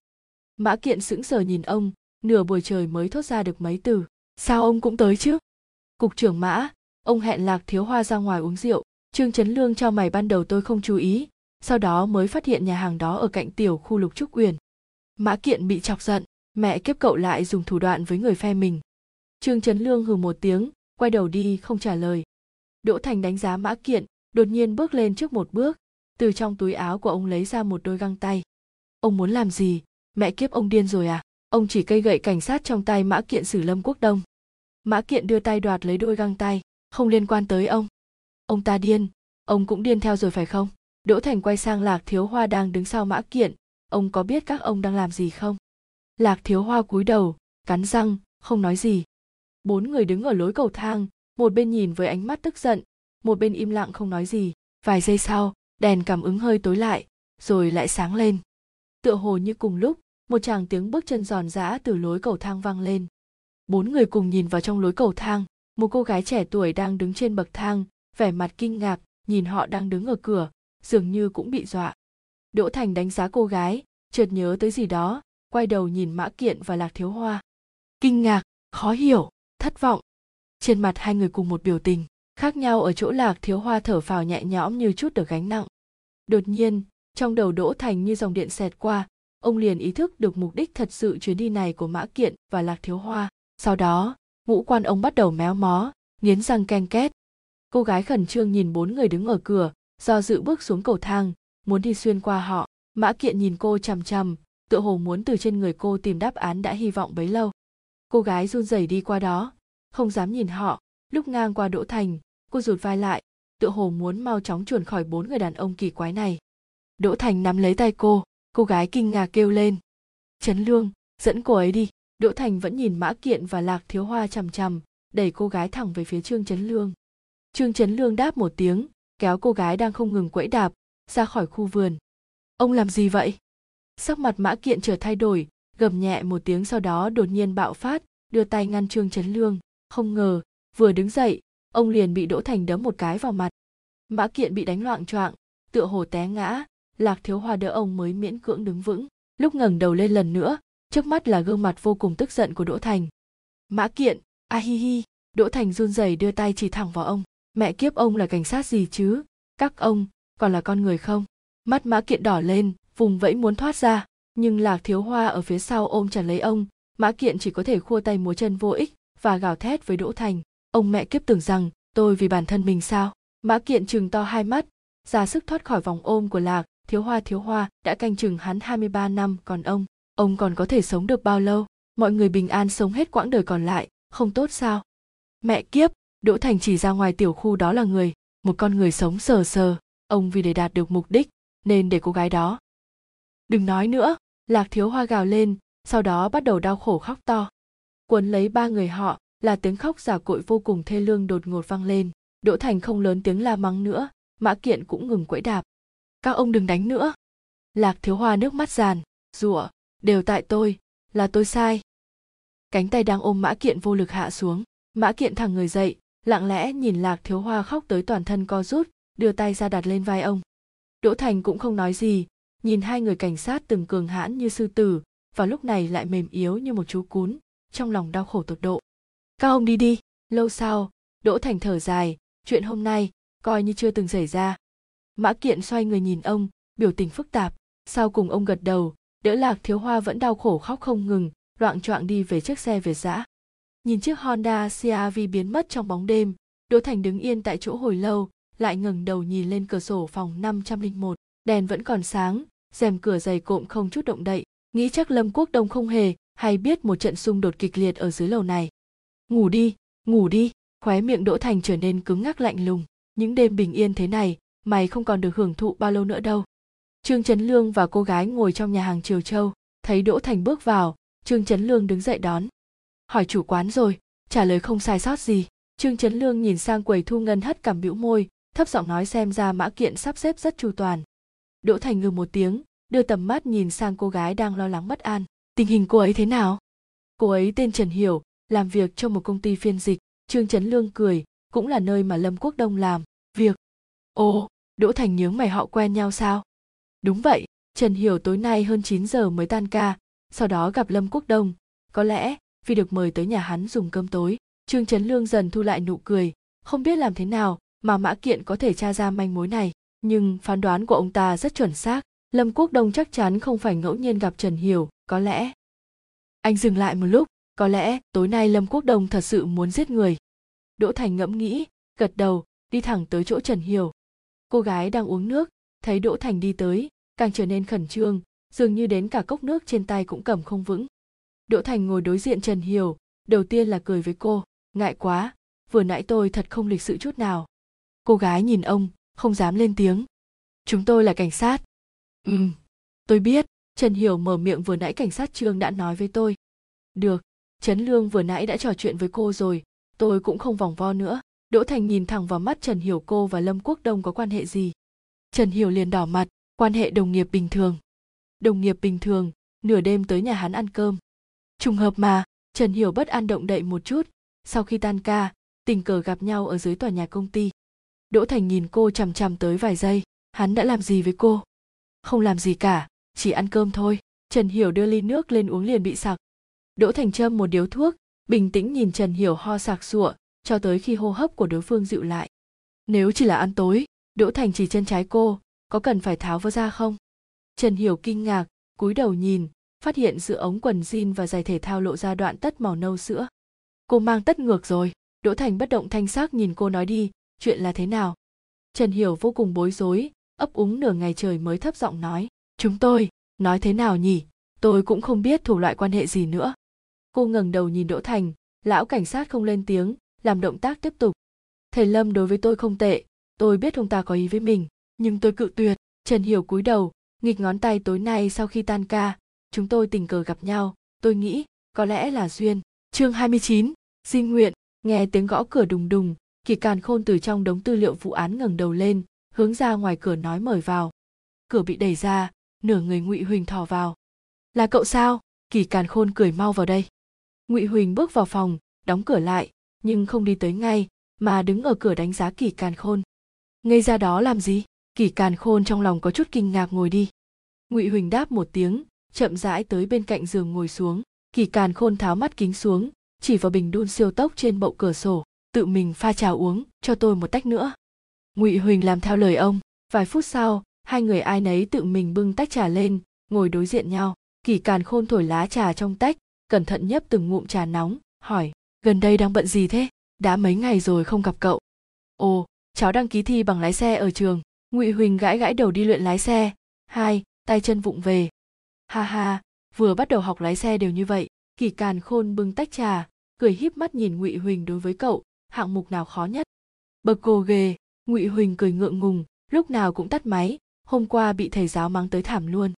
Mã Kiện sững sờ nhìn ông, nửa buổi trời mới thốt ra được mấy từ. Sao ông cũng tới chứ? Cục trưởng Mã, ông hẹn Lạc Thiếu Hoa ra ngoài uống rượu. Trương Chấn Lương cho mày ban đầu tôi không chú ý, sau đó mới phát hiện nhà hàng đó ở cạnh tiểu khu Lục Trúc Uyển. Mã Kiện bị chọc giận, mẹ kiếp cậu lại dùng thủ đoạn với người phe mình. Trương Chấn Lương hừ một tiếng, quay đầu đi không trả lời. Đỗ Thành đánh giá Mã Kiện, đột nhiên bước lên trước một bước, từ trong túi áo của ông lấy ra một đôi găng tay. Ông muốn làm gì? Mẹ kiếp ông điên rồi à? Ông chỉ cây gậy cảnh sát trong tay Mã Kiện xử Lâm Quốc Đông. Mã Kiện đưa tay đoạt lấy đôi găng tay, không liên quan tới ông. Ông ta điên, ông cũng điên theo rồi phải không? Đỗ Thành quay sang Lạc Thiếu Hoa đang đứng sau Mã Kiện, ông có biết các ông đang làm gì không? Lạc Thiếu Hoa cúi đầu, cắn răng, không nói gì. Bốn người đứng ở lối cầu thang, một bên nhìn với ánh mắt tức giận một bên im lặng không nói gì. Vài giây sau đèn cảm ứng hơi tối lại rồi lại sáng lên. Tựa hồ như cùng lúc một chàng tiếng bước chân giòn giã từ lối cầu thang vang lên. Bốn người cùng nhìn vào trong lối cầu thang một cô gái trẻ tuổi đang đứng trên bậc thang vẻ mặt kinh ngạc nhìn họ đang đứng ở cửa dường như cũng bị dọa. Đỗ thành đánh giá cô gái chợt nhớ tới gì đó quay đầu nhìn mã kiện và lạc thiếu hoa. Kinh ngạc, khó hiểu, thất vọng. Trên mặt hai người cùng một biểu tình, khác nhau ở chỗ lạc thiếu hoa thở phào nhẹ nhõm như chút được gánh nặng. Đột nhiên, trong đầu đỗ thành như dòng điện xẹt qua, ông liền ý thức được mục đích thật sự chuyến đi này của mã kiện và lạc thiếu hoa. Sau đó, ngũ quan ông bắt đầu méo mó, nghiến răng ken két. Cô gái khẩn trương nhìn bốn người đứng ở cửa, do dự bước xuống cầu thang, muốn đi xuyên qua họ. Mã kiện nhìn cô chằm chằm tựa hồ muốn từ trên người cô tìm đáp án đã hy vọng bấy lâu. Cô gái run rẩy đi qua đó, không dám nhìn họ. Lúc ngang qua đỗ thành, cô rụt vai lại, tựa hồ muốn mau chóng chuồn khỏi bốn người đàn ông kỳ quái này. Đỗ thành nắm lấy tay cô cô gái kinh ngạc kêu lên. Trấn lương, dẫn cô ấy đi. Đỗ thành vẫn nhìn mã kiện và lạc thiếu hoa chằm chằm, đẩy cô gái thẳng về phía trương trấn lương. Trương trấn lương đáp một tiếng, kéo cô gái đang không ngừng quẫy đạp ra khỏi khu vườn. Ông làm gì vậy? Sắc mặt mã kiện trở thay đổi, gầm nhẹ một tiếng sau đó đột nhiên bạo phát, đưa tay ngăn trương trấn lương. Không ngờ, vừa đứng dậy, ông liền bị đỗ thành đấm một cái vào mặt. Mã kiện bị đánh loạn choạng, tựa hồ té ngã, lạc thiếu hoa đỡ ông mới miễn cưỡng đứng vững, lúc ngẩng đầu lên lần nữa, trước mắt là gương mặt vô cùng tức giận của đỗ thành. Mã kiện, a hi hi. Đỗ thành run rẩy đưa tay chỉ thẳng vào ông. Mẹ kiếp ông là cảnh sát gì chứ? Các ông còn là con người không? Mắt mã kiện đỏ lên vùng vẫy muốn thoát ra nhưng lạc thiếu hoa ở phía sau ôm chặt lấy ông mã kiện chỉ có thể khua tay múa chân vô ích và gào thét với Đỗ Thành. Ông mẹ kiếp tưởng rằng tôi vì bản thân mình sao? Mã Kiện chừng to hai mắt, ra sức thoát khỏi vòng ôm của Lạc, thiếu hoa thiếu hoa đã canh chừng hắn 23 năm còn ông, ông còn có thể sống được bao lâu? Mọi người bình an sống hết quãng đời còn lại, không tốt sao? Mẹ kiếp, Đỗ Thành chỉ ra ngoài tiểu khu đó là người, một con người sống sờ sờ, ông vì để đạt được mục đích nên để cô gái đó đừng nói nữa, lạc thiếu hoa gào lên, sau đó bắt đầu đau khổ khóc to. Quấn lấy ba người họ, là tiếng khóc giả cội vô cùng thê lương đột ngột vang lên. Đỗ thành không lớn tiếng la mắng nữa, mã kiện cũng ngừng quẫy đạp. Các ông đừng đánh nữa. Lạc thiếu hoa nước mắt giàn rủa, đều tại tôi, là tôi sai. Cánh tay đang ôm mã kiện vô lực hạ xuống, mã kiện thẳng người dậy, lặng lẽ nhìn lạc thiếu hoa khóc tới toàn thân co rút, đưa tay ra đặt lên vai ông. Đỗ thành cũng không nói gì nhìn hai người cảnh sát từng cường hãn như sư tử và lúc này lại mềm yếu như một chú cún trong lòng đau khổ tột độ. Các ông đi đi lâu sau đỗ thành thở dài chuyện hôm nay coi như chưa từng xảy ra. Mã kiện xoay người nhìn ông biểu tình phức tạp sau cùng ông gật đầu đỡ lạc thiếu hoa vẫn đau khổ khóc không ngừng loạng choạng đi về chiếc xe về giã. Nhìn chiếc honda crv biến mất trong bóng đêm đỗ thành đứng yên tại chỗ hồi lâu lại ngẩng đầu nhìn lên cửa sổ phòng 501, đèn vẫn còn sáng, rèm cửa dày cộm không chút động đậy, nghĩ chắc Lâm Quốc Đông không hề hay biết một trận xung đột kịch liệt ở dưới lầu này. Ngủ đi, ngủ đi, khóe miệng Đỗ Thành trở nên cứng ngắc lạnh lùng, những đêm bình yên thế này, mày không còn được hưởng thụ bao lâu nữa đâu. Trương Trấn Lương và cô gái ngồi trong nhà hàng Triều Châu, thấy Đỗ Thành bước vào, Trương Trấn Lương đứng dậy đón. Hỏi chủ quán rồi, trả lời không sai sót gì. Trương Trấn Lương nhìn sang quầy thu ngân hất cằm bĩu môi, thấp giọng nói xem ra mã kiện sắp xếp rất chu toàn đỗ thành ngừ một tiếng, đưa tầm mắt nhìn sang cô gái đang lo lắng bất an. Tình hình cô ấy thế nào? Cô ấy tên trần hiểu, làm việc cho một công ty phiên dịch, trương trấn lương cười, cũng là nơi mà lâm quốc đông làm việc. Ồ, đỗ thành nhướng mày họ quen nhau sao? Đúng vậy, trần hiểu tối nay hơn 9 giờ mới tan ca, sau đó gặp lâm quốc đông. Có lẽ vì được mời tới nhà hắn dùng cơm tối, trương trấn lương dần thu lại nụ cười. Không biết làm thế nào mà mã kiện có thể tra ra manh mối này nhưng phán đoán của ông ta rất chuẩn xác. Lâm quốc đông chắc chắn không phải ngẫu nhiên gặp trần hiểu, có lẽ. Anh dừng lại một lúc, có lẽ tối nay lâm quốc đông thật sự muốn giết người. Đỗ thành ngẫm nghĩ, gật đầu, đi thẳng tới chỗ trần hiểu. Cô gái đang uống nước, thấy đỗ thành đi tới, càng trở nên khẩn trương, dường như đến cả cốc nước trên tay cũng cầm không vững. Đỗ thành ngồi đối diện trần hiểu, đầu tiên là cười với cô, ngại quá, vừa nãy tôi thật không lịch sự chút nào. Cô gái nhìn ông không dám lên tiếng. Chúng tôi là cảnh sát. Ừ tôi biết. Trần hiểu mở miệng vừa nãy cảnh sát trương đã nói với tôi. Được, trấn lương vừa nãy đã trò chuyện với cô rồi. Tôi cũng không vòng vo nữa. Đỗ thành nhìn thẳng vào mắt trần hiểu cô và lâm quốc đông có quan hệ gì? Trần hiểu liền đỏ mặt. Quan hệ đồng nghiệp bình thường. Đồng nghiệp bình thường, nửa đêm tới nhà hắn ăn cơm. Trùng hợp mà, trần hiểu bất an động đậy một chút. Sau khi tan ca, tình cờ gặp nhau ở dưới tòa nhà công ty đỗ thành nhìn cô chằm chằm tới vài giây. Hắn đã làm gì với cô? Không làm gì cả, chỉ ăn cơm thôi. Trần hiểu đưa ly nước lên uống liền bị sặc. Đỗ thành châm một điếu thuốc, bình tĩnh nhìn trần hiểu ho sặc sụa, cho tới khi hô hấp của đối phương dịu lại. Nếu chỉ là ăn tối, đỗ thành chỉ chân trái cô, có cần phải tháo vỡ ra không? Trần hiểu kinh ngạc, cúi đầu nhìn, phát hiện giữa ống quần jean và giày thể thao lộ ra đoạn tất màu nâu sữa. Cô mang tất ngược rồi. Đỗ thành bất động thanh sắc nhìn cô nói đi chuyện là thế nào? Trần hiểu vô cùng bối rối ấp úng nửa ngày trời mới thấp giọng nói chúng tôi nói thế nào nhỉ? Tôi cũng không biết thủ loại quan hệ gì nữa. Cô ngẩng đầu nhìn đỗ thành lão cảnh sát không lên tiếng làm động tác tiếp tục. Thầy lâm đối với tôi không tệ tôi biết ông ta có ý với mình nhưng tôi cự tuyệt. Trần hiểu cúi đầu nghịch ngón tay tối nay sau khi tan ca chúng tôi tình cờ gặp nhau tôi nghĩ có lẽ là duyên. Chương 29, xin nguyện nghe tiếng gõ cửa đùng đùng kỳ càn khôn từ trong đống tư liệu vụ án ngẩng đầu lên, hướng ra ngoài cửa nói mời vào. Cửa bị đẩy ra, nửa người ngụy huỳnh thò vào. Là cậu sao? Kỳ càn khôn cười mau vào đây. Ngụy huỳnh bước vào phòng, đóng cửa lại, nhưng không đi tới ngay, mà đứng ở cửa đánh giá kỳ càn khôn. Ngây ra đó làm gì? Kỳ càn khôn trong lòng có chút kinh ngạc ngồi đi. Ngụy huỳnh đáp một tiếng, chậm rãi tới bên cạnh giường ngồi xuống. Kỳ càn khôn tháo mắt kính xuống, chỉ vào bình đun siêu tốc trên bậu cửa sổ tự mình pha trà uống, cho tôi một tách nữa. Ngụy huỳnh làm theo lời ông. Vài phút sau, hai người ai nấy tự mình bưng tách trà lên, ngồi đối diện nhau. Kỳ càn khôn thổi lá trà trong tách, cẩn thận nhấp từng ngụm trà nóng, hỏi, gần đây đang bận gì thế? Đã mấy ngày rồi không gặp cậu. Ồ, cháu đăng ký thi bằng lái xe ở trường. Ngụy huỳnh gãi gãi đầu đi luyện lái xe. Hai, tay chân vụng về. Ha ha, vừa bắt đầu học lái xe đều như vậy. Kỳ càn khôn bưng tách trà, cười híp mắt nhìn ngụy huỳnh đối với cậu hạng mục nào khó nhất? Bậc gồ ghề, ngụy huỳnh cười ngượng ngùng, lúc nào cũng tắt máy, hôm qua bị thầy giáo mắng tới thảm luôn.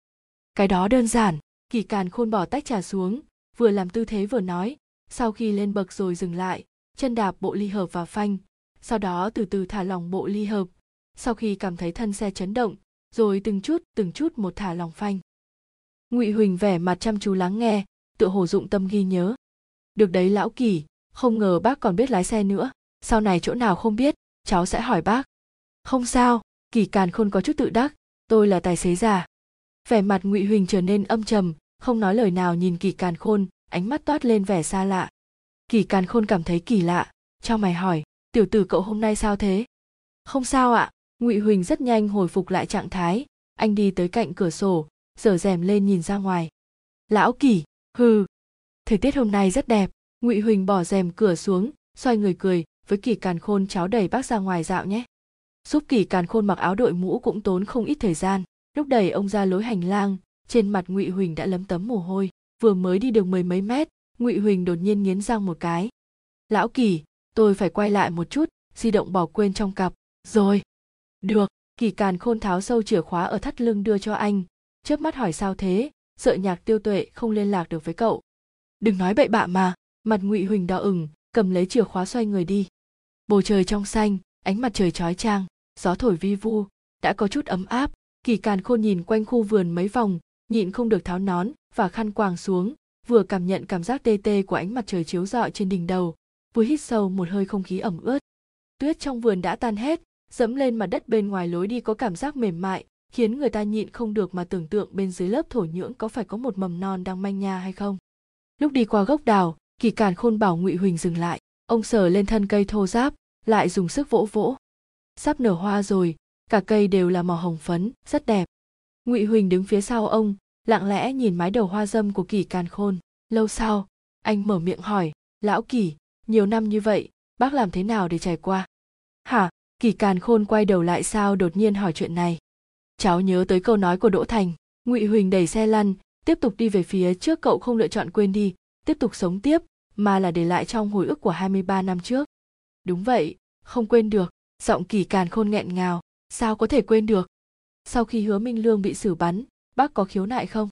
Cái đó đơn giản, kỳ càn khôn bỏ tách trà xuống, vừa làm tư thế vừa nói, sau khi lên bậc rồi dừng lại, chân đạp bộ ly hợp và phanh, sau đó từ từ thả lỏng bộ ly hợp. Sau khi cảm thấy thân xe chấn động, rồi từng chút từng chút một thả lỏng phanh. Ngụy huỳnh vẻ mặt chăm chú lắng nghe, tựa hồ dụng tâm ghi nhớ. Được đấy lão kỳ không ngờ bác còn biết lái xe nữa. Sau này chỗ nào không biết, cháu sẽ hỏi bác. Không sao kỳ càn khôn có chút tự đắc. Tôi là tài xế già. Vẻ mặt ngụy huỳnh trở nên âm trầm, không nói lời nào nhìn kỳ càn khôn, ánh mắt toát lên vẻ xa lạ. Kỳ càn khôn cảm thấy kỳ lạ, cho mày hỏi, tiểu tử cậu hôm nay sao thế? Không sao ạ. Ngụy huỳnh rất nhanh hồi phục lại trạng thái. Anh đi tới cạnh cửa sổ giở rèm lên nhìn ra ngoài. Lão kỳ hừ, thời tiết hôm nay rất đẹp ngụy huỳnh bỏ rèm cửa xuống, xoay người cười, với kỳ càn khôn cháu đẩy bác ra ngoài dạo nhé. Giúp kỳ càn khôn mặc áo đội mũ cũng tốn không ít thời gian. Lúc đẩy ông ra lối hành lang, trên mặt ngụy huỳnh đã lấm tấm mồ hôi. Vừa mới đi được mười mấy mét, ngụy huỳnh đột nhiên nghiến răng một cái. Lão kỳ tôi phải quay lại một chút, di động bỏ quên trong cặp. Rồi. Được. Kỳ càn khôn tháo sâu chìa khóa ở thắt lưng đưa cho anh. Chớp mắt hỏi sao thế, sợ nhạc tiêu tuệ không liên lạc được với cậu. Đừng nói bậy bạ mà mặt ngụy huỳnh đỏ ửng, cầm lấy chìa khóa xoay người đi. Bầu trời trong xanh, ánh mặt trời chói chang, gió thổi vi vu, đã có chút ấm áp, kỳ càn khôn nhìn quanh khu vườn mấy vòng, nhịn không được tháo nón và khăn quàng xuống, vừa cảm nhận cảm giác tê tê của ánh mặt trời chiếu rọi trên đỉnh đầu, vừa hít sâu một hơi không khí ẩm ướt. Tuyết trong vườn đã tan hết, dẫm lên mặt đất bên ngoài lối đi có cảm giác mềm mại, khiến người ta nhịn không được mà tưởng tượng bên dưới lớp thổ nhưỡng có phải có một mầm non đang manh nha hay không. Lúc đi qua gốc đào kỳ càn khôn bảo ngụy huỳnh dừng lại. Ông sờ lên thân cây thô giáp, lại dùng sức vỗ vỗ. Sắp nở hoa rồi, cả cây đều là màu hồng phấn, rất đẹp. Ngụy huỳnh đứng phía sau ông, lặng lẽ nhìn mái đầu hoa dâm của kỳ càn khôn. Lâu sau, anh mở miệng hỏi, lão kỳ, nhiều năm như vậy, bác làm thế nào để trải qua? Hả, kỳ càn khôn quay đầu lại sao đột nhiên hỏi chuyện này? Cháu nhớ tới câu nói của đỗ thành, ngụy huỳnh đẩy xe lăn, tiếp tục đi về phía trước, cậu không lựa chọn quên đi tiếp tục sống tiếp mà là để lại trong hồi ức của 23 năm trước. Đúng vậy, không quên được, giọng kỳ càn khôn nghẹn ngào, sao có thể quên được. Sau khi hứa Minh Lương bị xử bắn, bác có khiếu nại không?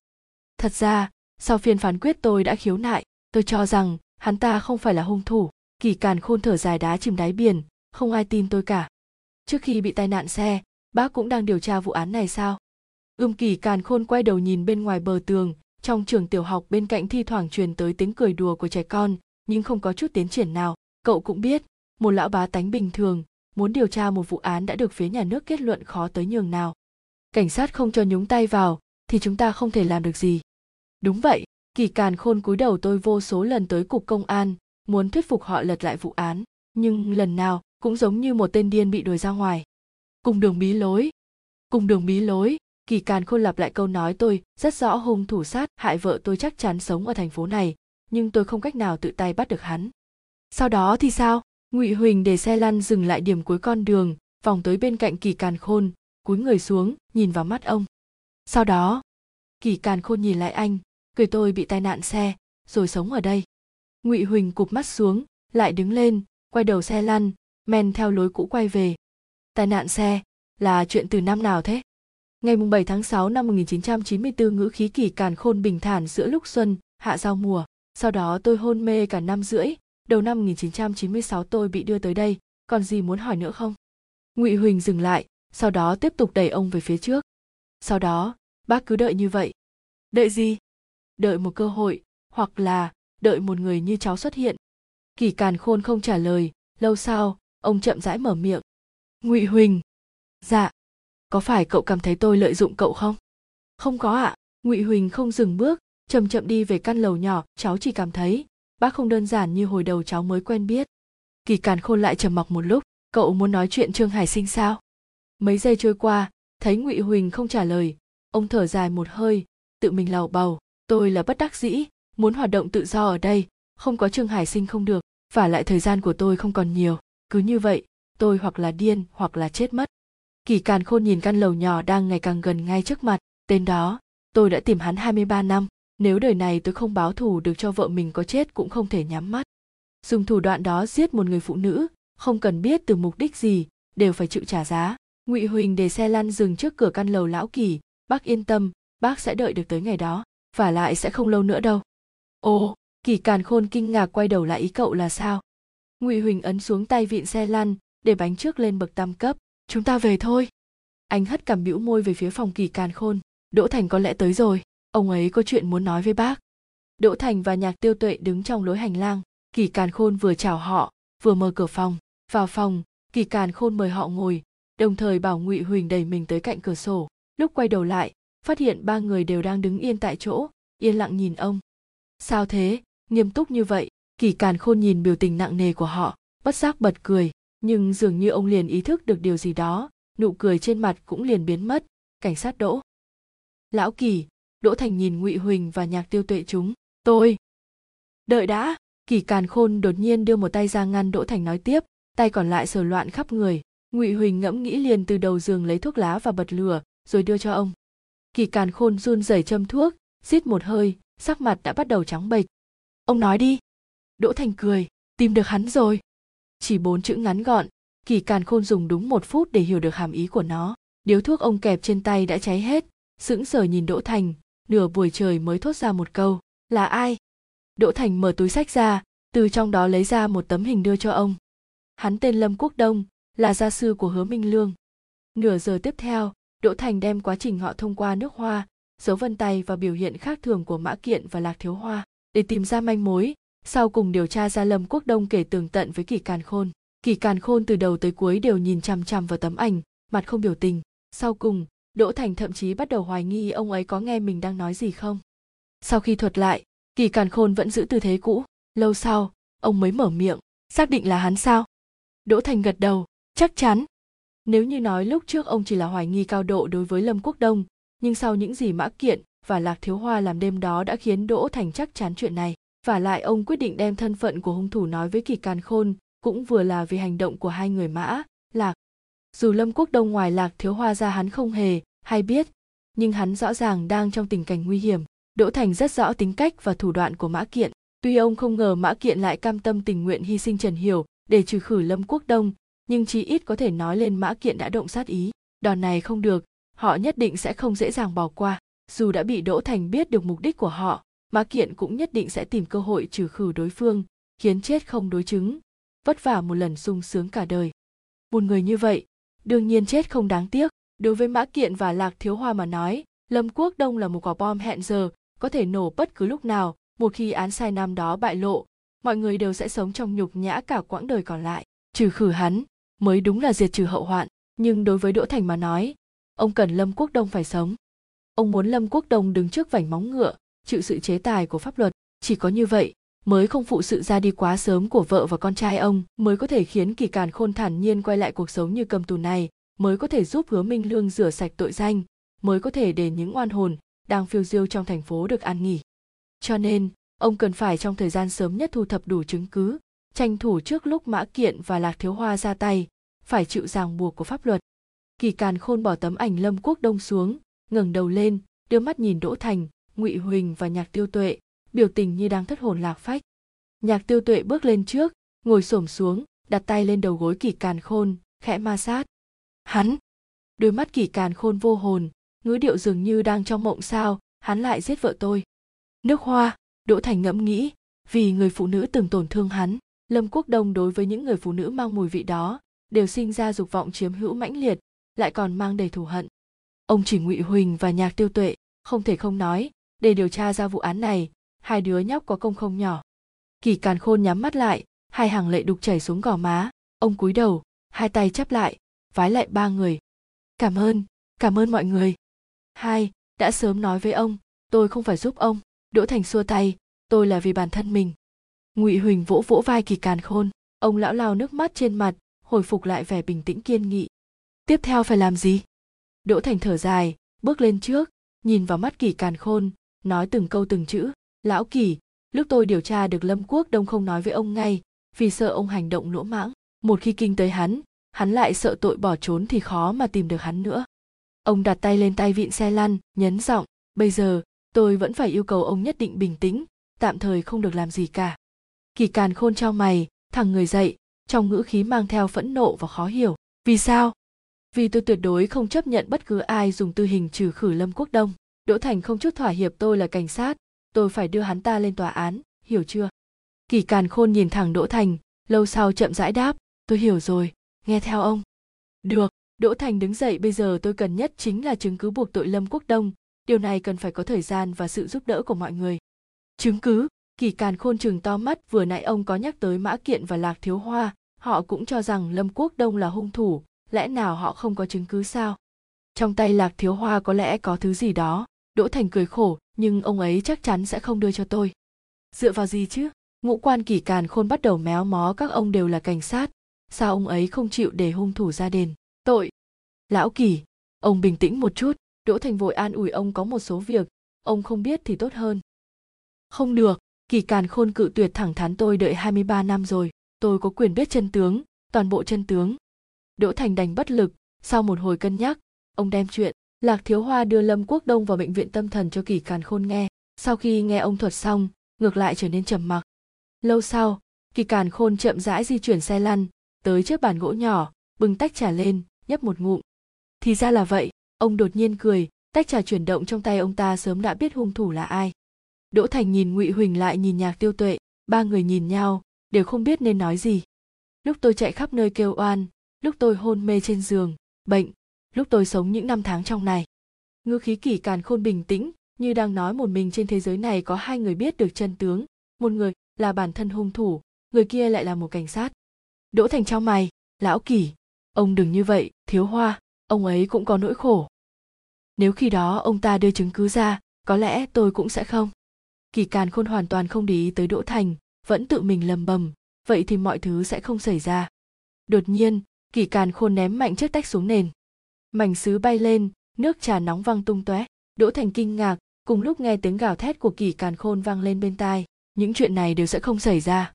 Thật ra, sau phiên phán quyết tôi đã khiếu nại, tôi cho rằng hắn ta không phải là hung thủ. Kỳ càn khôn thở dài đá chìm đáy biển, không ai tin tôi cả. Trước khi bị tai nạn xe, bác cũng đang điều tra vụ án này sao? Ưm kỳ càn khôn quay đầu nhìn bên ngoài bờ tường, trong trường tiểu học bên cạnh thi thoảng truyền tới tiếng cười đùa của trẻ con, nhưng không có chút tiến triển nào. Cậu cũng biết, một lão bá tánh bình thường, muốn điều tra một vụ án đã được phía nhà nước kết luận khó tới nhường nào. Cảnh sát không cho nhúng tay vào, thì chúng ta không thể làm được gì. Đúng vậy, kỳ càn khôn cúi đầu tôi vô số lần tới cục công an, muốn thuyết phục họ lật lại vụ án, nhưng lần nào cũng giống như một tên điên bị đuổi ra ngoài. Cùng đường bí lối, cùng đường bí lối kỳ càn khôn lặp lại câu nói, tôi rất rõ hung thủ sát hại vợ tôi chắc chắn sống ở thành phố này, nhưng tôi không cách nào tự tay bắt được hắn. Sau đó thì sao? Ngụy huỳnh để xe lăn dừng lại điểm cuối con đường, vòng tới bên cạnh kỳ càn khôn, cúi người xuống, nhìn vào mắt ông. Sau đó, kỳ càn khôn nhìn lại anh, cười tôi bị tai nạn xe, rồi sống ở đây. Ngụy huỳnh cụp mắt xuống, lại đứng lên, quay đầu xe lăn, men theo lối cũ quay về. Tai nạn xe là chuyện từ năm nào thế? Ngày 7 tháng 6 năm 1994 ngữ khí kỳ càn khôn bình thản giữa lúc xuân, hạ giao mùa. Sau đó tôi hôn mê cả năm rưỡi, đầu năm 1996 tôi bị đưa tới đây, còn gì muốn hỏi nữa không? Ngụy Huỳnh dừng lại, sau đó tiếp tục đẩy ông về phía trước. Sau đó, bác cứ đợi như vậy. Đợi gì? Đợi một cơ hội, hoặc là đợi một người như cháu xuất hiện. Kỳ càn khôn không trả lời, lâu sau, ông chậm rãi mở miệng. Ngụy Huỳnh. Dạ, có phải cậu cảm thấy tôi lợi dụng cậu không? Không có ạ. À. ngụy huỳnh không dừng bước, chậm chậm đi về căn lầu nhỏ, cháu chỉ cảm thấy, bác không đơn giản như hồi đầu cháu mới quen biết. Kỳ càn khôn lại trầm mặc một lúc, cậu muốn nói chuyện trương hải sinh sao? Mấy giây trôi qua, thấy ngụy huỳnh không trả lời, ông thở dài một hơi, tự mình lầu bầu, tôi là bất đắc dĩ, muốn hoạt động tự do ở đây, không có trương hải sinh không được, và lại thời gian của tôi không còn nhiều, cứ như vậy, tôi hoặc là điên hoặc là chết mất. Kỳ Càn Khôn nhìn căn lầu nhỏ đang ngày càng gần ngay trước mặt, tên đó, tôi đã tìm hắn 23 năm, nếu đời này tôi không báo thù được cho vợ mình có chết cũng không thể nhắm mắt. Dùng thủ đoạn đó giết một người phụ nữ, không cần biết từ mục đích gì, đều phải chịu trả giá. ngụy huỳnh để xe lăn dừng trước cửa căn lầu lão kỳ bác yên tâm bác sẽ đợi được tới ngày đó và lại sẽ không lâu nữa đâu ồ kỳ càn khôn kinh ngạc quay đầu lại ý cậu là sao ngụy huỳnh ấn xuống tay vịn xe lăn để bánh trước lên bậc tam cấp chúng ta về thôi. Anh hất cằm bĩu môi về phía phòng kỳ càn khôn. Đỗ thành có lẽ tới rồi. Ông ấy có chuyện muốn nói với bác. Đỗ thành và nhạc tiêu tuệ đứng trong lối hành lang. Kỳ càn khôn vừa chào họ, vừa mở cửa phòng. Vào phòng, kỳ càn khôn mời họ ngồi, đồng thời bảo ngụy huỳnh đẩy mình tới cạnh cửa sổ. Lúc quay đầu lại, phát hiện ba người đều đang đứng yên tại chỗ, yên lặng nhìn ông. Sao thế? Nghiêm túc như vậy, kỳ càn khôn nhìn biểu tình nặng nề của họ, bất giác bật cười nhưng dường như ông liền ý thức được điều gì đó, nụ cười trên mặt cũng liền biến mất. Cảnh sát đỗ. Lão kỳ, đỗ thành nhìn ngụy huỳnh và nhạc tiêu tuệ chúng. Tôi. Đợi đã, kỳ càn khôn đột nhiên đưa một tay ra ngăn đỗ thành nói tiếp, tay còn lại sờ loạn khắp người. Ngụy huỳnh ngẫm nghĩ liền từ đầu giường lấy thuốc lá và bật lửa, rồi đưa cho ông. Kỳ càn khôn run rẩy châm thuốc rít một hơi, sắc mặt đã bắt đầu trắng bệch. Ông nói đi. Đỗ thành cười, tìm được hắn rồi chỉ bốn chữ ngắn gọn, kỳ càn khôn dùng đúng một phút để hiểu được hàm ý của nó. Điếu thuốc ông kẹp trên tay đã cháy hết, sững sờ nhìn đỗ thành, nửa buổi trời mới thốt ra một câu, là ai? Đỗ thành mở túi sách ra, từ trong đó lấy ra một tấm hình đưa cho ông. Hắn tên lâm quốc đông, là gia sư của hứa minh lương. Nửa giờ tiếp theo, đỗ thành đem quá trình họ thông qua nước hoa, dấu vân tay và biểu hiện khác thường của mã kiện và lạc thiếu hoa để tìm ra manh mối sau cùng điều tra ra lâm quốc đông kể tường tận với kỳ càn khôn. Kỳ càn khôn từ đầu tới cuối đều nhìn chằm chằm vào tấm ảnh, mặt không biểu tình. Sau cùng, đỗ thành thậm chí bắt đầu hoài nghi ông ấy có nghe mình đang nói gì không. Sau khi thuật lại, kỳ càn khôn vẫn giữ tư thế cũ. Lâu sau, ông mới mở miệng, xác định là hắn sao? Đỗ thành gật đầu, chắc chắn. Nếu như nói lúc trước ông chỉ là hoài nghi cao độ đối với lâm quốc đông, nhưng sau những gì mã kiện và lạc thiếu hoa làm đêm đó đã khiến đỗ thành chắc chắn chuyện này và lại ông quyết định đem thân phận của hung thủ nói với kỳ càn khôn, cũng vừa là vì hành động của hai người mã, lạc. Dù lâm quốc đông ngoài lạc thiếu hoa ra hắn không hề hay biết, nhưng hắn rõ ràng đang trong tình cảnh nguy hiểm, đỗ thành rất rõ tính cách và thủ đoạn của mã kiện. Tuy ông không ngờ mã kiện lại cam tâm tình nguyện hy sinh trần hiểu để trừ khử lâm quốc đông, nhưng chí ít có thể nói lên mã kiện đã động sát ý. Đòn này không được, họ nhất định sẽ không dễ dàng bỏ qua. Dù đã bị đỗ thành biết được mục đích của họ mã kiện cũng nhất định sẽ tìm cơ hội trừ khử đối phương, khiến chết không đối chứng. Vất vả một lần sung sướng cả đời. Một người như vậy, đương nhiên chết không đáng tiếc. Đối với mã kiện và lạc thiếu hoa mà nói, lâm quốc đông là một quả bom hẹn giờ, có thể nổ bất cứ lúc nào, một khi án sai năm đó bại lộ, mọi người đều sẽ sống trong nhục nhã cả quãng đời còn lại. Trừ khử hắn, mới đúng là diệt trừ hậu hoạn. Nhưng đối với đỗ thành mà nói, ông cần lâm quốc đông phải sống. Ông muốn lâm quốc đông đứng trước vảnh móng ngựa chịu sự chế tài của pháp luật. Chỉ có như vậy mới không phụ sự ra đi quá sớm của vợ và con trai ông, mới có thể khiến kỳ càn khôn thản nhiên quay lại cuộc sống như cầm tù này, mới có thể giúp hứa minh lương rửa sạch tội danh, mới có thể để những oan hồn đang phiêu diêu trong thành phố được an nghỉ. Cho nên, ông cần phải trong thời gian sớm nhất thu thập đủ chứng cứ, tranh thủ trước lúc mã kiện và lạc thiếu hoa ra tay, phải chịu ràng buộc của pháp luật. Kỳ càn khôn bỏ tấm ảnh lâm quốc đông xuống, ngẩng đầu lên, đưa mắt nhìn đỗ thành ngụy huỳnh và nhạc tiêu tuệ, biểu tình như đang thất hồn lạc phách. Nhạc tiêu tuệ bước lên trước, ngồi xổm xuống, đặt tay lên đầu gối kỳ càn khôn, khẽ ma sát. Hắn! Đôi mắt kỳ càn khôn vô hồn, ngữ điệu dường như đang trong mộng sao, hắn lại giết vợ tôi. Nước hoa! Đỗ thành ngẫm nghĩ, vì người phụ nữ từng tổn thương hắn, lâm quốc đông đối với những người phụ nữ mang mùi vị đó, đều sinh ra dục vọng chiếm hữu mãnh liệt, lại còn mang đầy thù hận. Ông chỉ ngụy huỳnh và nhạc tiêu tuệ, không thể không nói để điều tra ra vụ án này, hai đứa nhóc có công không nhỏ. Kỳ càn khôn nhắm mắt lại, hai hàng lệ đục chảy xuống gò má. Ông cúi đầu, hai tay chắp lại, vái lại ba người. Cảm ơn cảm ơn mọi người. Hai, đã sớm nói với ông, tôi không phải giúp ông. Đỗ thành xua tay, tôi là vì bản thân mình. Ngụy huỳnh vỗ vỗ vai kỳ càn khôn, ông lão lao nước mắt trên mặt, hồi phục lại vẻ bình tĩnh kiên nghị. Tiếp theo phải làm gì? Đỗ thành thở dài, bước lên trước, nhìn vào mắt kỳ càn khôn nói từng câu từng chữ. Lão kỳ, lúc tôi điều tra được lâm quốc đông không nói với ông ngay, vì sợ ông hành động lỗ mãng, một khi kinh tới hắn hắn lại sợ tội bỏ trốn thì khó mà tìm được hắn nữa. Ông đặt tay lên tay vịn xe lăn nhấn giọng, bây giờ, tôi vẫn phải yêu cầu ông nhất định bình tĩnh, tạm thời không được làm gì cả. Kỳ càn khôn trao mày thằng người dậy, trong ngữ khí mang theo phẫn nộ và khó hiểu, vì sao? Vì tôi tuyệt đối không chấp nhận bất cứ ai dùng tư hình trừ khử lâm quốc đông đỗ thành không chút thỏa hiệp tôi là cảnh sát, tôi phải đưa hắn ta lên tòa án, hiểu chưa? Kỳ càn khôn nhìn thẳng đỗ thành, lâu sau chậm rãi đáp, tôi hiểu rồi, nghe theo ông. Được, đỗ thành đứng dậy, bây giờ tôi cần nhất chính là chứng cứ buộc tội lâm quốc đông, điều này cần phải có thời gian và sự giúp đỡ của mọi người. Chứng cứ? Kỳ càn khôn chừng to mắt, vừa nãy ông có nhắc tới mã kiện và lạc thiếu hoa, họ cũng cho rằng lâm quốc đông là hung thủ, lẽ nào họ không có chứng cứ sao? Trong tay lạc thiếu hoa có lẽ có thứ gì đó đỗ thành cười khổ, nhưng ông ấy chắc chắn sẽ không đưa cho tôi. Dựa vào gì chứ? Ngũ quan kỳ càn khôn bắt đầu méo mó các ông đều là cảnh sát. Sao ông ấy không chịu để hung thủ ra đền? Tội! Lão kỳ ông bình tĩnh một chút. Đỗ thành vội an ủi ông có một số việc. Ông không biết thì tốt hơn. Không được kỳ càn khôn cự tuyệt thẳng thắn tôi đợi 23 năm rồi. Tôi có quyền biết chân tướng, toàn bộ chân tướng. Đỗ thành đành bất lực. Sau một hồi cân nhắc, ông đem chuyện lạc thiếu hoa đưa lâm quốc đông vào bệnh viện tâm thần cho kỳ càn khôn nghe. Sau khi nghe ông thuật xong, ngược lại trở nên trầm mặc. Lâu sau, kỳ càn khôn chậm rãi di chuyển xe lăn, tới trước bàn gỗ nhỏ, bưng tách trà lên, nhấp một ngụm. Thì ra là vậy, ông đột nhiên cười, tách trà chuyển động trong tay ông ta sớm đã biết hung thủ là ai. Đỗ thành nhìn ngụy huỳnh lại nhìn nhạc tiêu tuệ, ba người nhìn nhau, đều không biết nên nói gì. Lúc tôi chạy khắp nơi kêu oan, lúc tôi hôn mê trên giường, bệnh lúc tôi sống những năm tháng trong này. Ngư khí kỳ càn khôn bình tĩnh, như đang nói một mình trên thế giới này có hai người biết được chân tướng. Một người là bản thân hung thủ, người kia lại là một cảnh sát. Đỗ thành trao mày, lão kỳ ông đừng như vậy, thiếu hoa, ông ấy cũng có nỗi khổ. Nếu khi đó ông ta đưa chứng cứ ra, có lẽ tôi cũng sẽ không. Kỳ càn khôn hoàn toàn không để ý tới đỗ thành, vẫn tự mình lầm bầm, vậy thì mọi thứ sẽ không xảy ra. Đột nhiên kỳ càn khôn ném mạnh chiếc tách xuống nền mảnh sứ bay lên, nước trà nóng văng tung tóe. Đỗ thành kinh ngạc, cùng lúc nghe tiếng gào thét của kỳ càn khôn vang lên bên tai. Những chuyện này đều sẽ không xảy ra.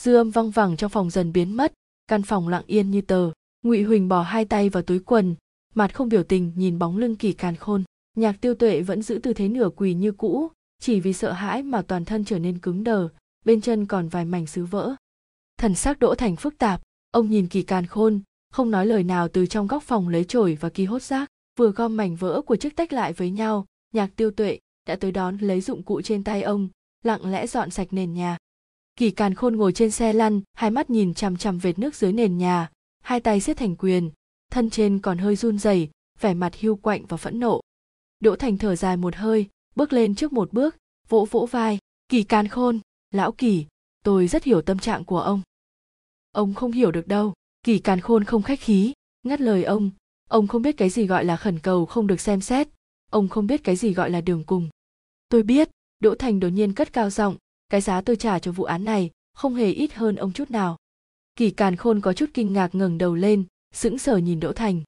Dư âm văng vẳng trong phòng dần biến mất. Căn phòng lặng yên như tờ. Ngụy huỳnh bỏ hai tay vào túi quần, mặt không biểu tình nhìn bóng lưng kỳ càn khôn. Nhạc tiêu tuệ vẫn giữ tư thế nửa quỳ như cũ, chỉ vì sợ hãi mà toàn thân trở nên cứng đờ, bên chân còn vài mảnh sứ vỡ. Thần sắc đỗ thành phức tạp, ông nhìn kỳ càn khôn không nói lời nào từ trong góc phòng lấy chổi và kỳ hốt rác vừa gom mảnh vỡ của chiếc tách lại với nhau, nhạc tiêu tuệ đã tới đón lấy dụng cụ trên tay ông, lặng lẽ dọn sạch nền nhà. Kỳ càn khôn ngồi trên xe lăn, hai mắt nhìn chằm chằm vệt nước dưới nền nhà, hai tay siết thành quyền, thân trên còn hơi run rẩy, vẻ mặt hiu quạnh và phẫn nộ. Đỗ thành thở dài một hơi, bước lên trước một bước, vỗ vỗ vai, kỳ càn khôn, lão kỳ, tôi rất hiểu tâm trạng của ông. Ông không hiểu được đâu kỳ càn khôn không khách khí, ngắt lời ông. Ông không biết cái gì gọi là khẩn cầu không được xem xét. Ông không biết cái gì gọi là đường cùng. Tôi biết, đỗ thành đột nhiên cất cao giọng, cái giá tôi trả cho vụ án này không hề ít hơn ông chút nào. Kỳ càn khôn có chút kinh ngạc ngẩng đầu lên, sững sờ nhìn đỗ thành.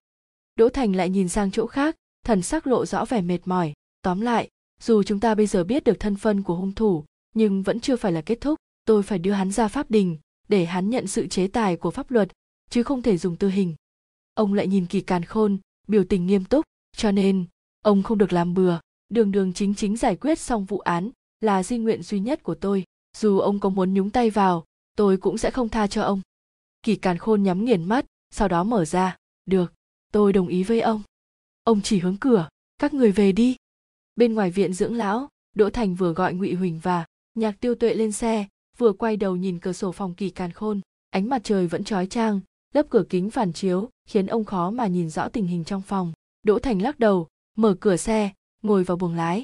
Đỗ thành lại nhìn sang chỗ khác, thần sắc lộ rõ vẻ mệt mỏi. Tóm lại, dù chúng ta bây giờ biết được thân phân của hung thủ, nhưng vẫn chưa phải là kết thúc. Tôi phải đưa hắn ra pháp đình để hắn nhận sự chế tài của pháp luật chứ không thể dùng tư hình. Ông lại nhìn kỳ càn khôn, biểu tình nghiêm túc, cho nên, ông không được làm bừa. Đường đường chính chính giải quyết xong vụ án là di nguyện duy nhất của tôi. Dù ông có muốn nhúng tay vào, tôi cũng sẽ không tha cho ông. Kỳ càn khôn nhắm nghiền mắt, sau đó mở ra. Được, tôi đồng ý với ông. Ông chỉ hướng cửa, các người về đi. Bên ngoài viện dưỡng lão, đỗ thành vừa gọi ngụy huỳnh và nhạc tiêu tuệ lên xe, vừa quay đầu nhìn cửa sổ phòng kỳ càn khôn. Ánh mặt trời vẫn trói trang lớp cửa kính phản chiếu, khiến ông khó mà nhìn rõ tình hình trong phòng. Đỗ thành lắc đầu, mở cửa xe, ngồi vào buồng lái.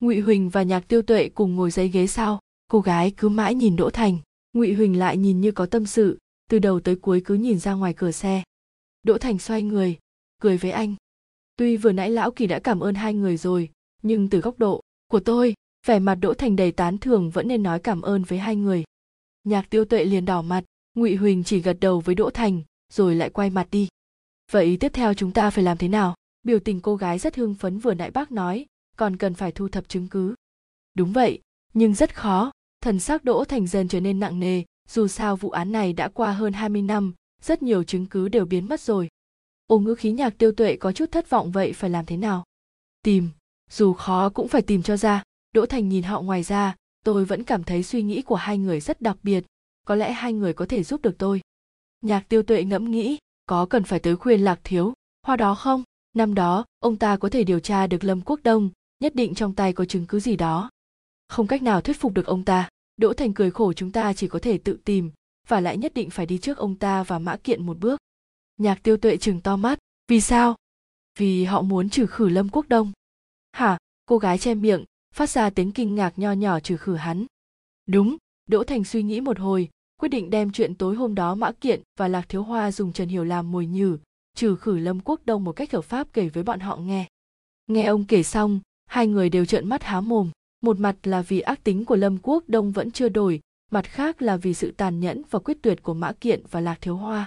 Ngụy huỳnh và nhạc tiêu tuệ cùng ngồi dây ghế sau. Cô gái cứ mãi nhìn đỗ thành. Ngụy huỳnh lại nhìn như có tâm sự. Từ đầu tới cuối cứ nhìn ra ngoài cửa xe. Đỗ thành xoay người, cười với anh. Tuy vừa nãy lão kỳ đã cảm ơn hai người rồi, nhưng từ góc độ của tôi, vẻ mặt đỗ thành đầy tán thường vẫn nên nói cảm ơn với hai người. Nhạc tiêu tuệ liền đỏ mặt ngụy huỳnh chỉ gật đầu với đỗ thành, rồi lại quay mặt đi. Vậy tiếp theo chúng ta phải làm thế nào? Biểu tình cô gái rất hưng phấn vừa nãy bác nói, còn cần phải thu thập chứng cứ. Đúng vậy, nhưng rất khó. Thần sắc đỗ thành dần trở nên nặng nề, dù sao vụ án này đã qua hơn 20 năm, rất nhiều chứng cứ đều biến mất rồi. Ô ngữ khí nhạc tiêu tuệ có chút thất vọng vậy phải làm thế nào? Tìm, dù khó cũng phải tìm cho ra. Đỗ thành nhìn họ ngoài ra, tôi vẫn cảm thấy suy nghĩ của hai người rất đặc biệt có lẽ hai người có thể giúp được tôi. Nhạc tiêu tuệ ngẫm nghĩ, có cần phải tới khuyên lạc thiếu, hoa đó không? Năm đó, ông ta có thể điều tra được lâm quốc đông, nhất định trong tay có chứng cứ gì đó. Không cách nào thuyết phục được ông ta. Đỗ thành cười khổ chúng ta chỉ có thể tự tìm, và lại nhất định phải đi trước ông ta và mã kiện một bước. Nhạc tiêu tuệ chừng to mắt, vì sao? Vì họ muốn trừ khử lâm quốc đông. Hả? Cô gái che miệng, phát ra tiếng kinh ngạc nho nhỏ trừ khử hắn. Đúng đỗ thành suy nghĩ một hồi, quyết định đem chuyện tối hôm đó mã kiện và lạc thiếu hoa dùng trần hiểu làm mồi nhử, trừ khử lâm quốc đông một cách hợp pháp kể với bọn họ nghe. Nghe ông kể xong, hai người đều trợn mắt há mồm, một mặt là vì ác tính của lâm quốc đông vẫn chưa đổi, mặt khác là vì sự tàn nhẫn và quyết tuyệt của mã kiện và lạc thiếu hoa.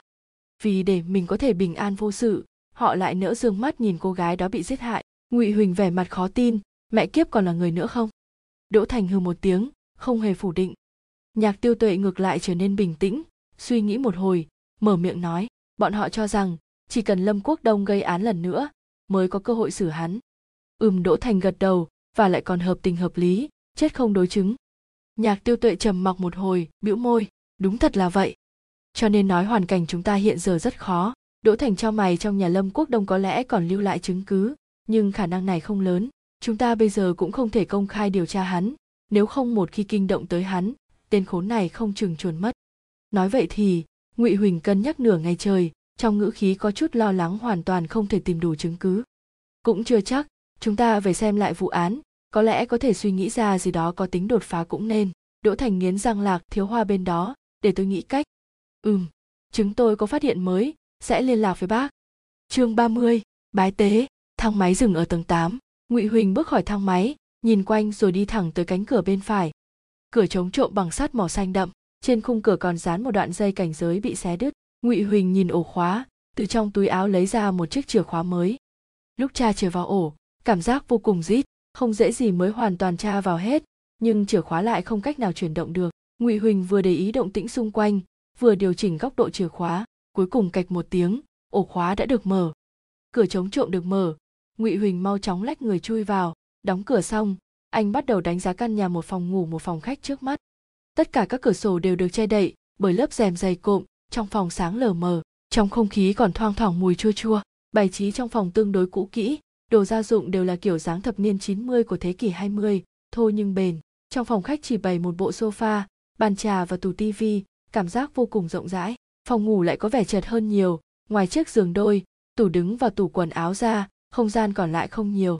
Vì để mình có thể bình an vô sự, họ lại nỡ dương mắt nhìn cô gái đó bị giết hại. Ngụy huỳnh vẻ mặt khó tin, mẹ kiếp còn là người nữa không? Đỗ thành hừ một tiếng, không hề phủ định nhạc tiêu tuệ ngược lại trở nên bình tĩnh, suy nghĩ một hồi, mở miệng nói, bọn họ cho rằng, chỉ cần lâm quốc đông gây án lần nữa, mới có cơ hội xử hắn. Ừm, đỗ thành gật đầu, và lại còn hợp tình hợp lý, chết không đối chứng. Nhạc tiêu tuệ trầm mặc một hồi, bĩu môi, đúng thật là vậy. Cho nên nói hoàn cảnh chúng ta hiện giờ rất khó, đỗ thành cho mày trong nhà lâm quốc đông có lẽ còn lưu lại chứng cứ, nhưng khả năng này không lớn, chúng ta bây giờ cũng không thể công khai điều tra hắn, nếu không một khi kinh động tới hắn tên khốn này không chừng chuồn mất. Nói vậy thì ngụy huỳnh cân nhắc nửa ngày trời trong ngữ khí có chút lo lắng hoàn toàn không thể tìm đủ chứng cứ. Cũng chưa chắc chúng ta về xem lại vụ án có lẽ có thể suy nghĩ ra gì đó có tính đột phá cũng nên. Đỗ thành nghiến răng lạc thiếu hoa bên đó để tôi nghĩ cách. Ừm chúng tôi có phát hiện mới sẽ liên lạc với bác. Chương 30, bái tế thang máy dừng ở tầng 8. ngụy huỳnh bước khỏi thang máy nhìn quanh rồi đi thẳng tới cánh cửa bên phải cửa chống trộm bằng sắt màu xanh đậm, trên khung cửa còn dán một đoạn dây cảnh giới bị xé đứt. Ngụy huỳnh nhìn ổ khóa, từ trong túi áo lấy ra một chiếc chìa khóa mới. Lúc cha chìa vào ổ, cảm giác vô cùng rít, không dễ gì mới hoàn toàn tra vào hết, nhưng chìa khóa lại không cách nào chuyển động được. Ngụy huỳnh vừa để ý động tĩnh xung quanh, vừa điều chỉnh góc độ chìa khóa, cuối cùng cạch một tiếng, ổ khóa đã được mở. Cửa chống trộm được mở. Ngụy huỳnh mau chóng lách người chui vào, đóng cửa xong anh bắt đầu đánh giá căn nhà một phòng ngủ một phòng khách trước mắt tất cả các cửa sổ đều được che đậy bởi lớp rèm dày cộm trong phòng sáng lờ mờ trong không khí còn thoang thoảng mùi chua chua bài trí trong phòng tương đối cũ kỹ đồ gia dụng đều là kiểu dáng thập niên 90 của thế kỷ 20, thô nhưng bền. Trong phòng khách chỉ bày một bộ sofa, bàn trà và tủ tivi, cảm giác vô cùng rộng rãi. Phòng ngủ lại có vẻ chật hơn nhiều, ngoài chiếc giường đôi, tủ đứng và tủ quần áo ra, không gian còn lại không nhiều.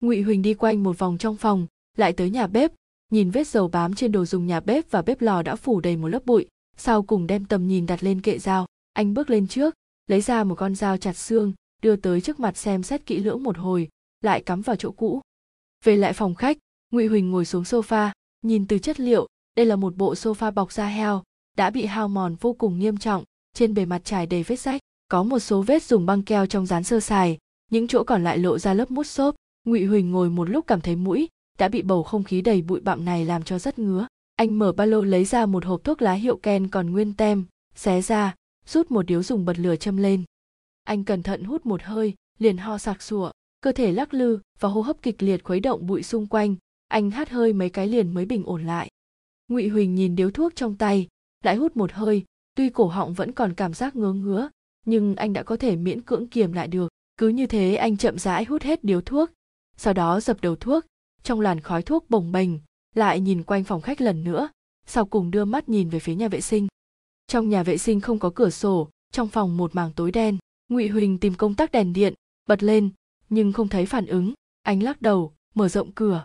Ngụy Huỳnh đi quanh một vòng trong phòng, lại tới nhà bếp, nhìn vết dầu bám trên đồ dùng nhà bếp và bếp lò đã phủ đầy một lớp bụi, sau cùng đem tầm nhìn đặt lên kệ dao, anh bước lên trước, lấy ra một con dao chặt xương, đưa tới trước mặt xem xét kỹ lưỡng một hồi lại cắm vào chỗ cũ. Về lại phòng khách ngụy huỳnh ngồi xuống sofa nhìn từ chất liệu đây là một bộ sofa bọc da heo đã bị hao mòn vô cùng nghiêm trọng trên bề mặt trải đầy vết rách. Có một số vết dùng băng keo trong dán sơ sài những chỗ còn lại lộ ra lớp mút xốp ngụy huỳnh ngồi một lúc cảm thấy mũi, đã bị bầu không khí đầy bụi bặm này làm cho rất ngứa. Anh mở ba lô lấy ra một hộp thuốc lá hiệu ken còn nguyên tem, xé ra, rút một điếu dùng bật lửa châm lên. Anh cẩn thận hút một hơi, liền ho sặc sụa, cơ thể lắc lư và hô hấp kịch liệt khuấy động bụi xung quanh. Anh hát hơi mấy cái liền mới bình ổn lại. Ngụy huỳnh nhìn điếu thuốc trong tay, lại hút một hơi, tuy cổ họng vẫn còn cảm giác ngứa ngứa, nhưng anh đã có thể miễn cưỡng kiềm lại được. Cứ như thế anh chậm rãi hút hết điếu thuốc sau đó dập đầu thuốc, trong làn khói thuốc bồng bềnh, lại nhìn quanh phòng khách lần nữa, sau cùng đưa mắt nhìn về phía nhà vệ sinh. Trong nhà vệ sinh không có cửa sổ, trong phòng một mảng tối đen, ngụy huỳnh tìm công tắc đèn điện, bật lên, nhưng không thấy phản ứng anh lắc đầu, mở rộng cửa.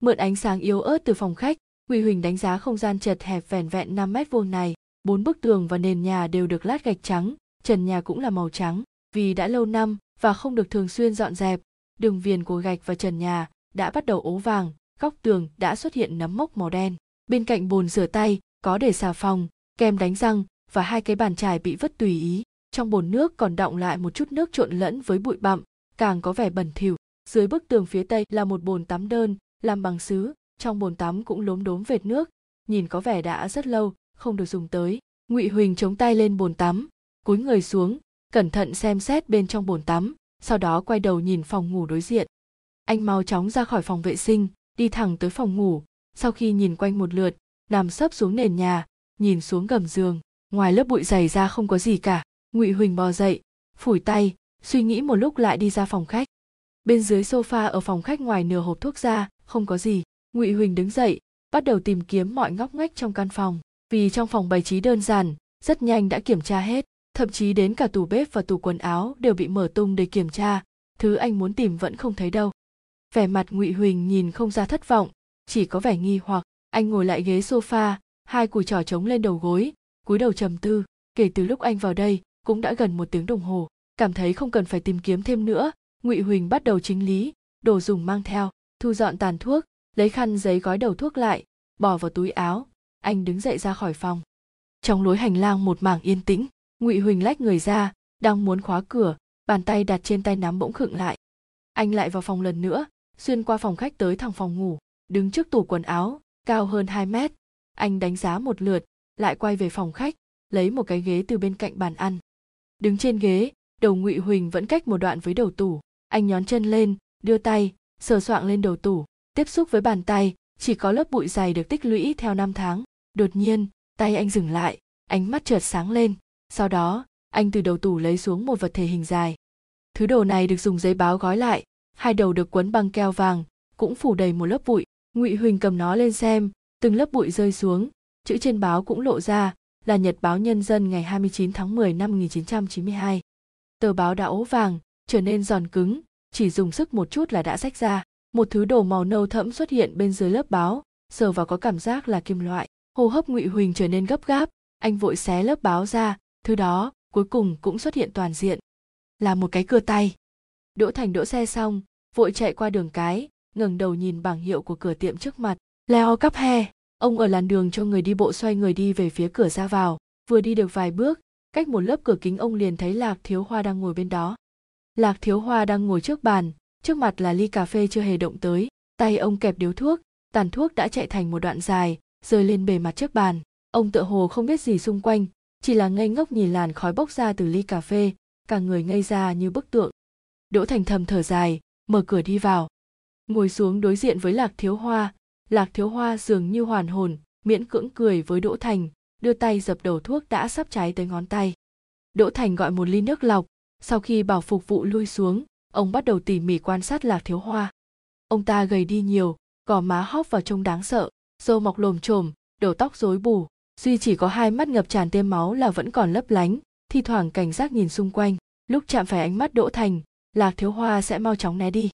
Mượn ánh sáng yếu ớt từ phòng khách, ngụy huỳnh đánh giá không gian chật hẹp vẻn vẹn 5 mét vuông này, bốn bức tường và nền nhà đều được lát gạch trắng, trần nhà cũng là màu trắng, vì đã lâu năm và không được thường xuyên dọn dẹp đường viền của gạch và trần nhà đã bắt đầu ố vàng, góc tường đã xuất hiện nấm mốc màu đen. Bên cạnh bồn rửa tay có để xà phòng, kem đánh răng và hai cái bàn chải bị vứt tùy ý. Trong bồn nước còn đọng lại một chút nước trộn lẫn với bụi bặm, càng có vẻ bẩn thỉu. Dưới bức tường phía tây là một bồn tắm đơn, làm bằng sứ, trong bồn tắm cũng lốm đốm vệt nước. Nhìn có vẻ đã rất lâu, không được dùng tới. Ngụy huỳnh chống tay lên bồn tắm, cúi người xuống, cẩn thận xem xét bên trong bồn tắm sau đó quay đầu nhìn phòng ngủ đối diện. Anh mau chóng ra khỏi phòng vệ sinh, đi thẳng tới phòng ngủ. Sau khi nhìn quanh một lượt, nằm sấp xuống nền nhà, nhìn xuống gầm giường. Ngoài lớp bụi dày ra không có gì cả, ngụy huỳnh bò dậy, phủi tay, suy nghĩ một lúc lại đi ra phòng khách. Bên dưới sofa ở phòng khách ngoài nửa hộp thuốc ra không có gì. Ngụy huỳnh đứng dậy, bắt đầu tìm kiếm mọi ngóc ngách trong căn phòng. Vì trong phòng bày trí đơn giản, rất nhanh đã kiểm tra hết thậm chí đến cả tủ bếp và tủ quần áo đều bị mở tung để kiểm tra. Thứ anh muốn tìm vẫn không thấy đâu. Vẻ mặt ngụy huỳnh nhìn không ra thất vọng, chỉ có vẻ nghi hoặc. Anh ngồi lại ghế sofa, hai cùi trỏ trống lên đầu gối, cúi đầu trầm tư. Kể từ lúc anh vào đây, cũng đã gần một tiếng đồng hồ. Cảm thấy không cần phải tìm kiếm thêm nữa, ngụy huỳnh bắt đầu chính lý, đồ dùng mang theo, thu dọn tàn thuốc, lấy khăn giấy gói đầu thuốc lại, bỏ vào túi áo. Anh đứng dậy ra khỏi phòng. Trong lối hành lang một mảng yên tĩnh ngụy huỳnh lách người ra, đang muốn khóa cửa, bàn tay đặt trên tay nắm bỗng khựng lại. Anh lại vào phòng lần nữa, xuyên qua phòng khách tới thẳng phòng ngủ, đứng trước tủ quần áo, cao hơn 2 mét. Anh đánh giá một lượt, lại quay về phòng khách, lấy một cái ghế từ bên cạnh bàn ăn. Đứng trên ghế, đầu ngụy huỳnh vẫn cách một đoạn với đầu tủ. Anh nhón chân lên, đưa tay, sờ soạng lên đầu tủ, tiếp xúc với bàn tay, chỉ có lớp bụi dày được tích lũy theo năm tháng. Đột nhiên, tay anh dừng lại, ánh mắt chợt sáng lên sau đó anh từ đầu tủ lấy xuống một vật thể hình dài thứ đồ này được dùng giấy báo gói lại hai đầu được quấn băng keo vàng cũng phủ đầy một lớp bụi ngụy huỳnh cầm nó lên xem từng lớp bụi rơi xuống chữ trên báo cũng lộ ra là Nhật báo Nhân dân ngày 29 tháng 10 năm 1992. Tờ báo đã ố vàng, trở nên giòn cứng, chỉ dùng sức một chút là đã rách ra. Một thứ đồ màu nâu thẫm xuất hiện bên dưới lớp báo, sờ vào có cảm giác là kim loại. Hô hấp Ngụy Huỳnh trở nên gấp gáp, anh vội xé lớp báo ra, thứ đó cuối cùng cũng xuất hiện toàn diện. Là một cái cưa tay. Đỗ Thành đỗ xe xong, vội chạy qua đường cái, ngẩng đầu nhìn bảng hiệu của cửa tiệm trước mặt. Leo cắp he ông ở làn đường cho người đi bộ xoay người đi về phía cửa ra vào vừa đi được vài bước cách một lớp cửa kính ông liền thấy lạc thiếu hoa đang ngồi bên đó lạc thiếu hoa đang ngồi trước bàn trước mặt là ly cà phê chưa hề động tới tay ông kẹp điếu thuốc tàn thuốc đã chạy thành một đoạn dài rơi lên bề mặt trước bàn ông tựa hồ không biết gì xung quanh chỉ là ngây ngốc nhìn làn khói bốc ra từ ly cà phê, cả người ngây ra như bức tượng. Đỗ thành thầm thở dài, mở cửa đi vào. Ngồi xuống đối diện với lạc thiếu hoa, lạc thiếu hoa dường như hoàn hồn, miễn cưỡng cười với đỗ thành, đưa tay dập đầu thuốc đã sắp cháy tới ngón tay. Đỗ thành gọi một ly nước lọc, sau khi bảo phục vụ lui xuống, ông bắt đầu tỉ mỉ quan sát lạc thiếu hoa. Ông ta gầy đi nhiều, gò má hóp vào trông đáng sợ, râu mọc lồm chồm, đầu tóc rối bù duy chỉ có hai mắt ngập tràn tiêm máu là vẫn còn lấp lánh thi thoảng cảnh giác nhìn xung quanh lúc chạm phải ánh mắt đỗ thành lạc thiếu hoa sẽ mau chóng né đi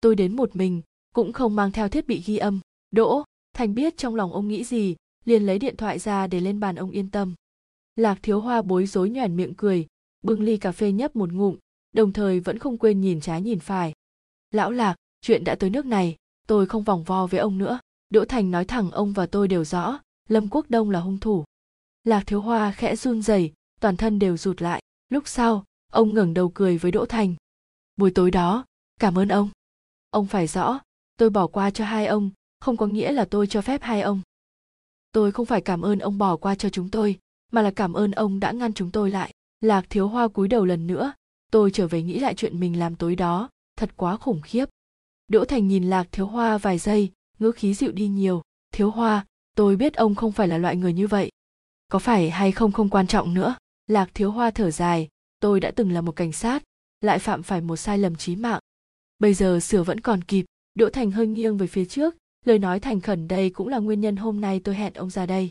tôi đến một mình cũng không mang theo thiết bị ghi âm Đỗ, Thành biết trong lòng ông nghĩ gì, liền lấy điện thoại ra để lên bàn ông yên tâm. Lạc thiếu hoa bối rối nhoẻn miệng cười, bưng ly cà phê nhấp một ngụm, đồng thời vẫn không quên nhìn trái nhìn phải. Lão Lạc, chuyện đã tới nước này, tôi không vòng vo với ông nữa. Đỗ Thành nói thẳng ông và tôi đều rõ, Lâm Quốc Đông là hung thủ. Lạc thiếu hoa khẽ run rẩy, toàn thân đều rụt lại. Lúc sau, ông ngẩng đầu cười với Đỗ Thành. Buổi tối đó, cảm ơn ông. Ông phải rõ, tôi bỏ qua cho hai ông, không có nghĩa là tôi cho phép hai ông tôi không phải cảm ơn ông bỏ qua cho chúng tôi mà là cảm ơn ông đã ngăn chúng tôi lại lạc thiếu hoa cúi đầu lần nữa tôi trở về nghĩ lại chuyện mình làm tối đó thật quá khủng khiếp đỗ thành nhìn lạc thiếu hoa vài giây ngữ khí dịu đi nhiều thiếu hoa tôi biết ông không phải là loại người như vậy. Có phải hay không không quan trọng nữa. Lạc thiếu hoa thở dài. Tôi đã từng là một cảnh sát, lại phạm phải một sai lầm chí mạng. Bây giờ sửa vẫn còn kịp. Đỗ thành hơi nghiêng về phía trước. Lời nói thành khẩn đây cũng là nguyên nhân hôm nay tôi hẹn ông ra đây.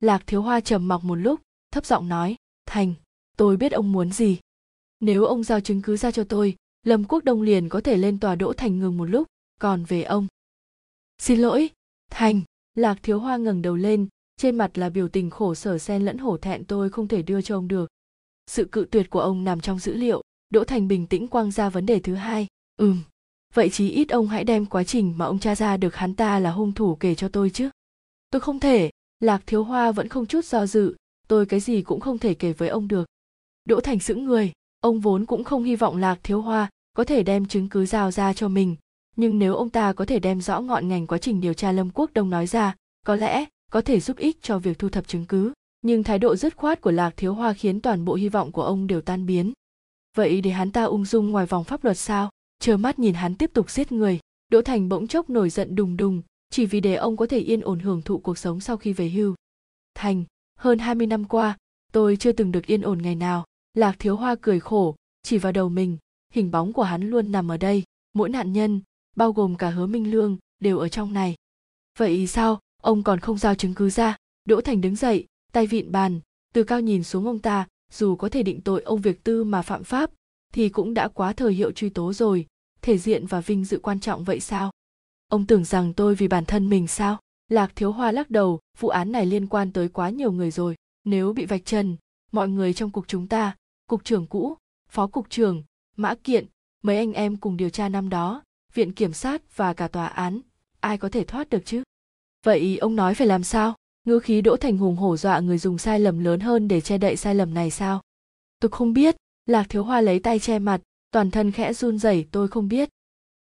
Lạc thiếu hoa trầm mặc một lúc, thấp giọng nói, thành, tôi biết ông muốn gì. Nếu ông giao chứng cứ ra cho tôi, lâm quốc đông liền có thể lên tòa đỗ thành ngừng một lúc. Còn về ông? Xin lỗi, thành lạc thiếu hoa ngẩng đầu lên, trên mặt là biểu tình khổ sở xen lẫn hổ thẹn tôi không thể đưa cho ông được. Sự cự tuyệt của ông nằm trong dữ liệu, đỗ thành bình tĩnh quang ra vấn đề thứ hai. Ừm, vậy chí ít ông hãy đem quá trình mà ông tra ra được hắn ta là hung thủ kể cho tôi chứ. Tôi không thể, lạc thiếu hoa vẫn không chút do dự, tôi cái gì cũng không thể kể với ông được. Đỗ thành sững người, ông vốn cũng không hy vọng lạc thiếu hoa có thể đem chứng cứ giao ra cho mình nhưng nếu ông ta có thể đem rõ ngọn ngành quá trình điều tra lâm quốc đông nói ra, có lẽ có thể giúp ích cho việc thu thập chứng cứ. Nhưng thái độ dứt khoát của lạc thiếu hoa khiến toàn bộ hy vọng của ông đều tan biến. Vậy để hắn ta ung dung ngoài vòng pháp luật sao? Trơ mắt nhìn hắn tiếp tục giết người. Đỗ thành bỗng chốc nổi giận đùng đùng, chỉ vì để ông có thể yên ổn hưởng thụ cuộc sống sau khi về hưu. Thành, hơn 20 năm qua, tôi chưa từng được yên ổn ngày nào. Lạc thiếu hoa cười khổ, chỉ vào đầu mình, hình bóng của hắn luôn nằm ở đây. Mỗi nạn nhân bao gồm cả hứa minh lương, đều ở trong này. Vậy sao? Ông còn không giao chứng cứ ra? Đỗ thành đứng dậy, tay vịn bàn, từ cao nhìn xuống ông ta, dù có thể định tội ông việc tư mà phạm pháp, thì cũng đã quá thời hiệu truy tố rồi, thể diện và vinh dự quan trọng vậy sao? Ông tưởng rằng tôi vì bản thân mình sao? Lạc thiếu hoa lắc đầu, vụ án này liên quan tới quá nhiều người rồi, nếu bị vạch trần, mọi người trong cục chúng ta, cục trưởng cũ, phó cục trưởng, mã kiện, mấy anh em cùng điều tra năm đó viện kiểm sát và cả tòa án. Ai có thể thoát được chứ? Vậy ông nói phải làm sao? Ngữ khí đỗ thành hùng hổ dọa người dùng sai lầm lớn hơn để che đậy sai lầm này sao? Tôi không biết. Lạc thiếu hoa lấy tay che mặt. Toàn thân khẽ run rẩy, tôi không biết.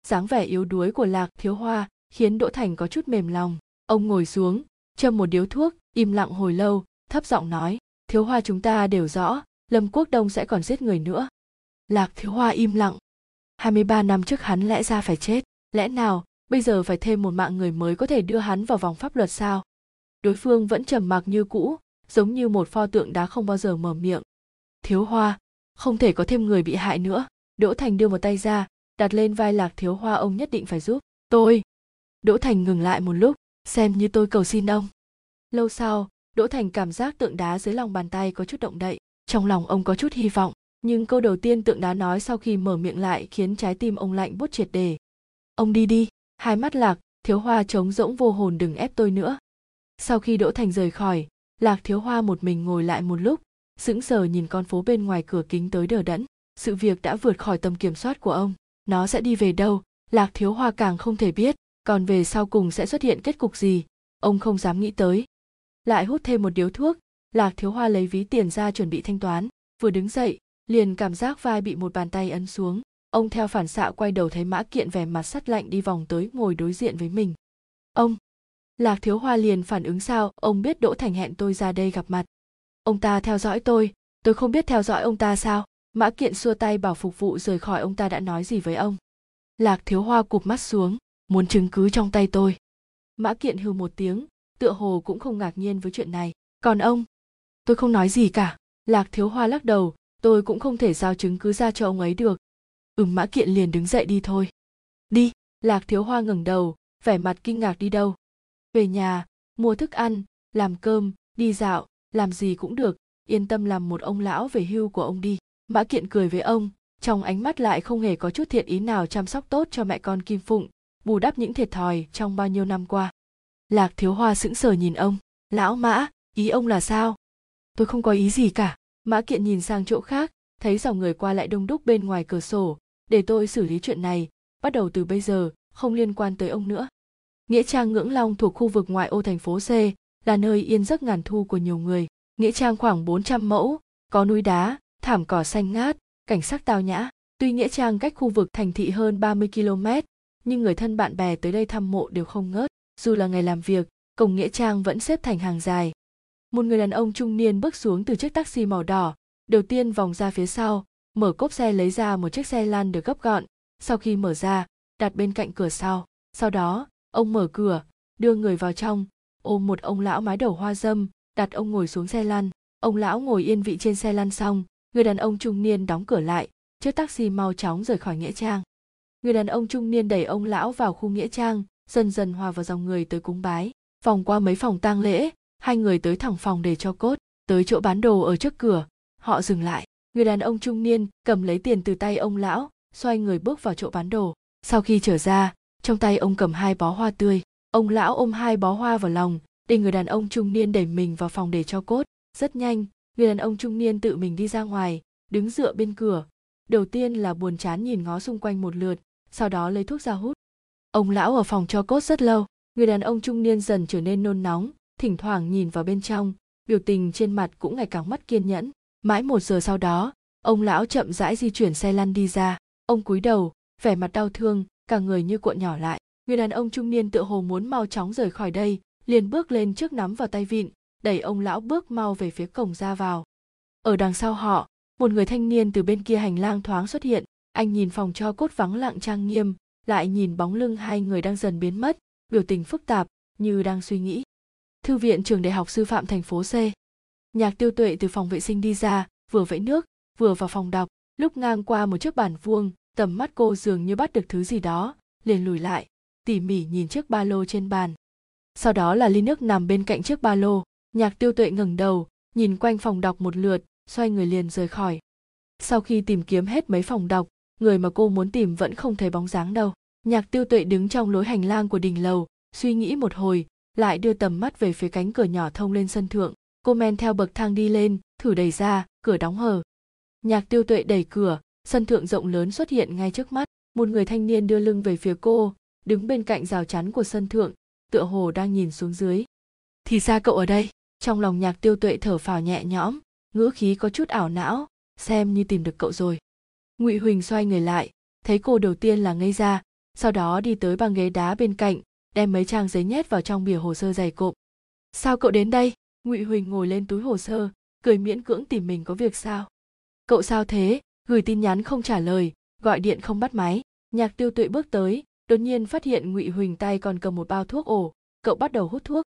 Dáng vẻ yếu đuối của lạc thiếu hoa khiến đỗ thành có chút mềm lòng. Ông ngồi xuống, châm một điếu thuốc, im lặng hồi lâu, thấp giọng nói, thiếu hoa, chúng ta đều rõ, lâm quốc đông sẽ còn giết người nữa. Lạc thiếu hoa im lặng. 23 năm trước hắn lẽ ra phải chết. Lẽ nào, bây giờ phải thêm một mạng người mới có thể đưa hắn vào vòng pháp luật sao? Đối phương vẫn trầm mặc như cũ, giống như một pho tượng đá không bao giờ mở miệng. Thiếu hoa, không thể có thêm người bị hại nữa. Đỗ thành đưa một tay ra, đặt lên vai lạc thiếu hoa ông nhất định phải giúp. Tôi. Đỗ thành ngừng lại một lúc, xem như tôi cầu xin ông. Lâu sau, đỗ thành cảm giác tượng đá dưới lòng bàn tay có chút động đậy. Trong lòng ông có chút hy vọng nhưng câu đầu tiên tượng đá nói sau khi mở miệng lại khiến trái tim ông lạnh bút triệt đề. Ông đi đi, hai mắt lạc, thiếu hoa trống rỗng vô hồn đừng ép tôi nữa. Sau khi đỗ thành rời khỏi, lạc thiếu hoa một mình ngồi lại một lúc, sững sờ nhìn con phố bên ngoài cửa kính tới đờ đẫn. Sự việc đã vượt khỏi tầm kiểm soát của ông. Nó sẽ đi về đâu? Lạc thiếu hoa càng không thể biết, còn về sau cùng sẽ xuất hiện kết cục gì? Ông không dám nghĩ tới. Lại hút thêm một điếu thuốc, lạc thiếu hoa lấy ví tiền ra chuẩn bị thanh toán, vừa đứng dậy liền cảm giác vai bị một bàn tay ấn xuống. Ông theo phản xạ quay đầu thấy mã kiện vẻ mặt sắt lạnh đi vòng tới ngồi đối diện với mình. Ông, lạc thiếu hoa liền phản ứng sao? Ông biết đỗ thành hẹn tôi ra đây gặp mặt. Ông ta theo dõi tôi. Tôi không biết theo dõi ông ta sao. Mã kiện xua tay bảo phục vụ rời khỏi ông ta đã nói gì với ông. Lạc thiếu hoa cụp mắt xuống. Muốn chứng cứ trong tay tôi. Mã kiện hừ một tiếng, tựa hồ cũng không ngạc nhiên với chuyện này. Còn ông, tôi không nói gì cả. Lạc thiếu hoa lắc đầu tôi cũng không thể giao chứng cứ ra cho ông ấy được. Ừm mã kiện liền đứng dậy đi thôi. Đi, lạc thiếu hoa ngẩng đầu, vẻ mặt kinh ngạc đi đâu? Về nhà, mua thức ăn, làm cơm, đi dạo, làm gì cũng được, yên tâm làm một ông lão về hưu của ông đi. Mã kiện cười với ông, trong ánh mắt lại không hề có chút thiện ý nào chăm sóc tốt cho mẹ con kim phụng, bù đắp những thiệt thòi trong bao nhiêu năm qua. Lạc thiếu hoa sững sờ nhìn ông, lão mã, ý ông là sao? Tôi không có ý gì cả mã kiện nhìn sang chỗ khác, thấy dòng người qua lại đông đúc bên ngoài cửa sổ. Để tôi xử lý chuyện này, bắt đầu từ bây giờ, không liên quan tới ông nữa. Nghĩa trang ngưỡng long thuộc khu vực ngoại ô thành phố c, là nơi yên giấc ngàn thu của nhiều người. Nghĩa trang khoảng 400 mẫu, có núi đá, thảm cỏ xanh ngát, cảnh sắc tao nhã. Tuy nghĩa trang cách khu vực thành thị hơn 30 km nhưng người thân bạn bè tới đây thăm mộ đều không ngớt. Dù là ngày làm việc, cổng nghĩa trang vẫn xếp thành hàng dài một người đàn ông trung niên bước xuống từ chiếc taxi màu đỏ, đầu tiên vòng ra phía sau, mở cốp xe lấy ra một chiếc xe lăn được gấp gọn, sau khi mở ra, đặt bên cạnh cửa sau. Sau đó, ông mở cửa, đưa người vào trong, ôm một ông lão mái đầu hoa dâm, đặt ông ngồi xuống xe lăn. Ông lão ngồi yên vị trên xe lăn xong, người đàn ông trung niên đóng cửa lại, chiếc taxi mau chóng rời khỏi nghĩa trang. Người đàn ông trung niên đẩy ông lão vào khu nghĩa trang, dần dần hòa vào dòng người tới cúng bái. Vòng qua mấy phòng tang lễ hai người tới thẳng phòng để cho cốt, tới chỗ bán đồ ở trước cửa. Họ dừng lại. Người đàn ông trung niên cầm lấy tiền từ tay ông lão, xoay người bước vào chỗ bán đồ. Sau khi trở ra, trong tay ông cầm hai bó hoa tươi. Ông lão ôm hai bó hoa vào lòng, để người đàn ông trung niên đẩy mình vào phòng để cho cốt. Rất nhanh, người đàn ông trung niên tự mình đi ra ngoài, đứng dựa bên cửa. Đầu tiên là buồn chán nhìn ngó xung quanh một lượt, sau đó lấy thuốc ra hút. Ông lão ở phòng cho cốt rất lâu. Người đàn ông trung niên dần trở nên nôn nóng thỉnh thoảng nhìn vào bên trong, biểu tình trên mặt cũng ngày càng mất kiên nhẫn. Mãi một giờ sau đó, ông lão chậm rãi di chuyển xe lăn đi ra. Ông cúi đầu, vẻ mặt đau thương, cả người như cuộn nhỏ lại. Người đàn ông trung niên tựa hồ muốn mau chóng rời khỏi đây, liền bước lên trước nắm vào tay vịn, đẩy ông lão bước mau về phía cổng ra vào. Ở đằng sau họ, một người thanh niên từ bên kia hành lang thoáng xuất hiện. Anh nhìn phòng cho cốt vắng lặng trang nghiêm, lại nhìn bóng lưng hai người đang dần biến mất. Biểu tình phức tạp, như đang suy nghĩ thư viện trường đại học sư phạm thành phố c. Nhạc tiêu tuệ từ phòng vệ sinh đi ra, vừa vẫy nước, vừa vào phòng đọc. Lúc ngang qua một chiếc bàn vuông, tầm mắt cô dường như bắt được thứ gì đó, liền lùi lại, tỉ mỉ nhìn chiếc ba lô trên bàn. Sau đó là ly nước nằm bên cạnh chiếc ba lô. Nhạc tiêu tuệ ngẩng đầu, nhìn quanh phòng đọc một lượt, xoay người liền rời khỏi. Sau khi tìm kiếm hết mấy phòng đọc, người mà cô muốn tìm vẫn không thấy bóng dáng đâu. Nhạc tiêu tuệ đứng trong lối hành lang của đình lầu, suy nghĩ một hồi lại đưa tầm mắt về phía cánh cửa nhỏ thông lên sân thượng. Cô men theo bậc thang đi lên, thử đẩy ra, cửa đóng hờ. Nhạc tiêu tuệ đẩy cửa, sân thượng rộng lớn xuất hiện ngay trước mắt. Một người thanh niên đưa lưng về phía cô, đứng bên cạnh rào chắn của sân thượng, tựa hồ đang nhìn xuống dưới. Thì ra cậu ở đây. Trong lòng nhạc tiêu tuệ thở phào nhẹ nhõm, ngữ khí có chút ảo não, xem như tìm được cậu rồi. Ngụy huỳnh xoay người lại, thấy cô đầu tiên là ngây ra, sau đó đi tới băng ghế đá bên cạnh đem mấy trang giấy nhét vào trong bìa hồ sơ dày cộm. Sao cậu đến đây? Ngụy huỳnh ngồi lên túi hồ sơ, cười miễn cưỡng tìm mình có việc sao? Cậu sao thế? Gửi tin nhắn không trả lời, gọi điện không bắt máy. Nhạc tiêu tuệ bước tới, đột nhiên phát hiện ngụy huỳnh tay còn cầm một bao thuốc ổ. Cậu bắt đầu hút thuốc.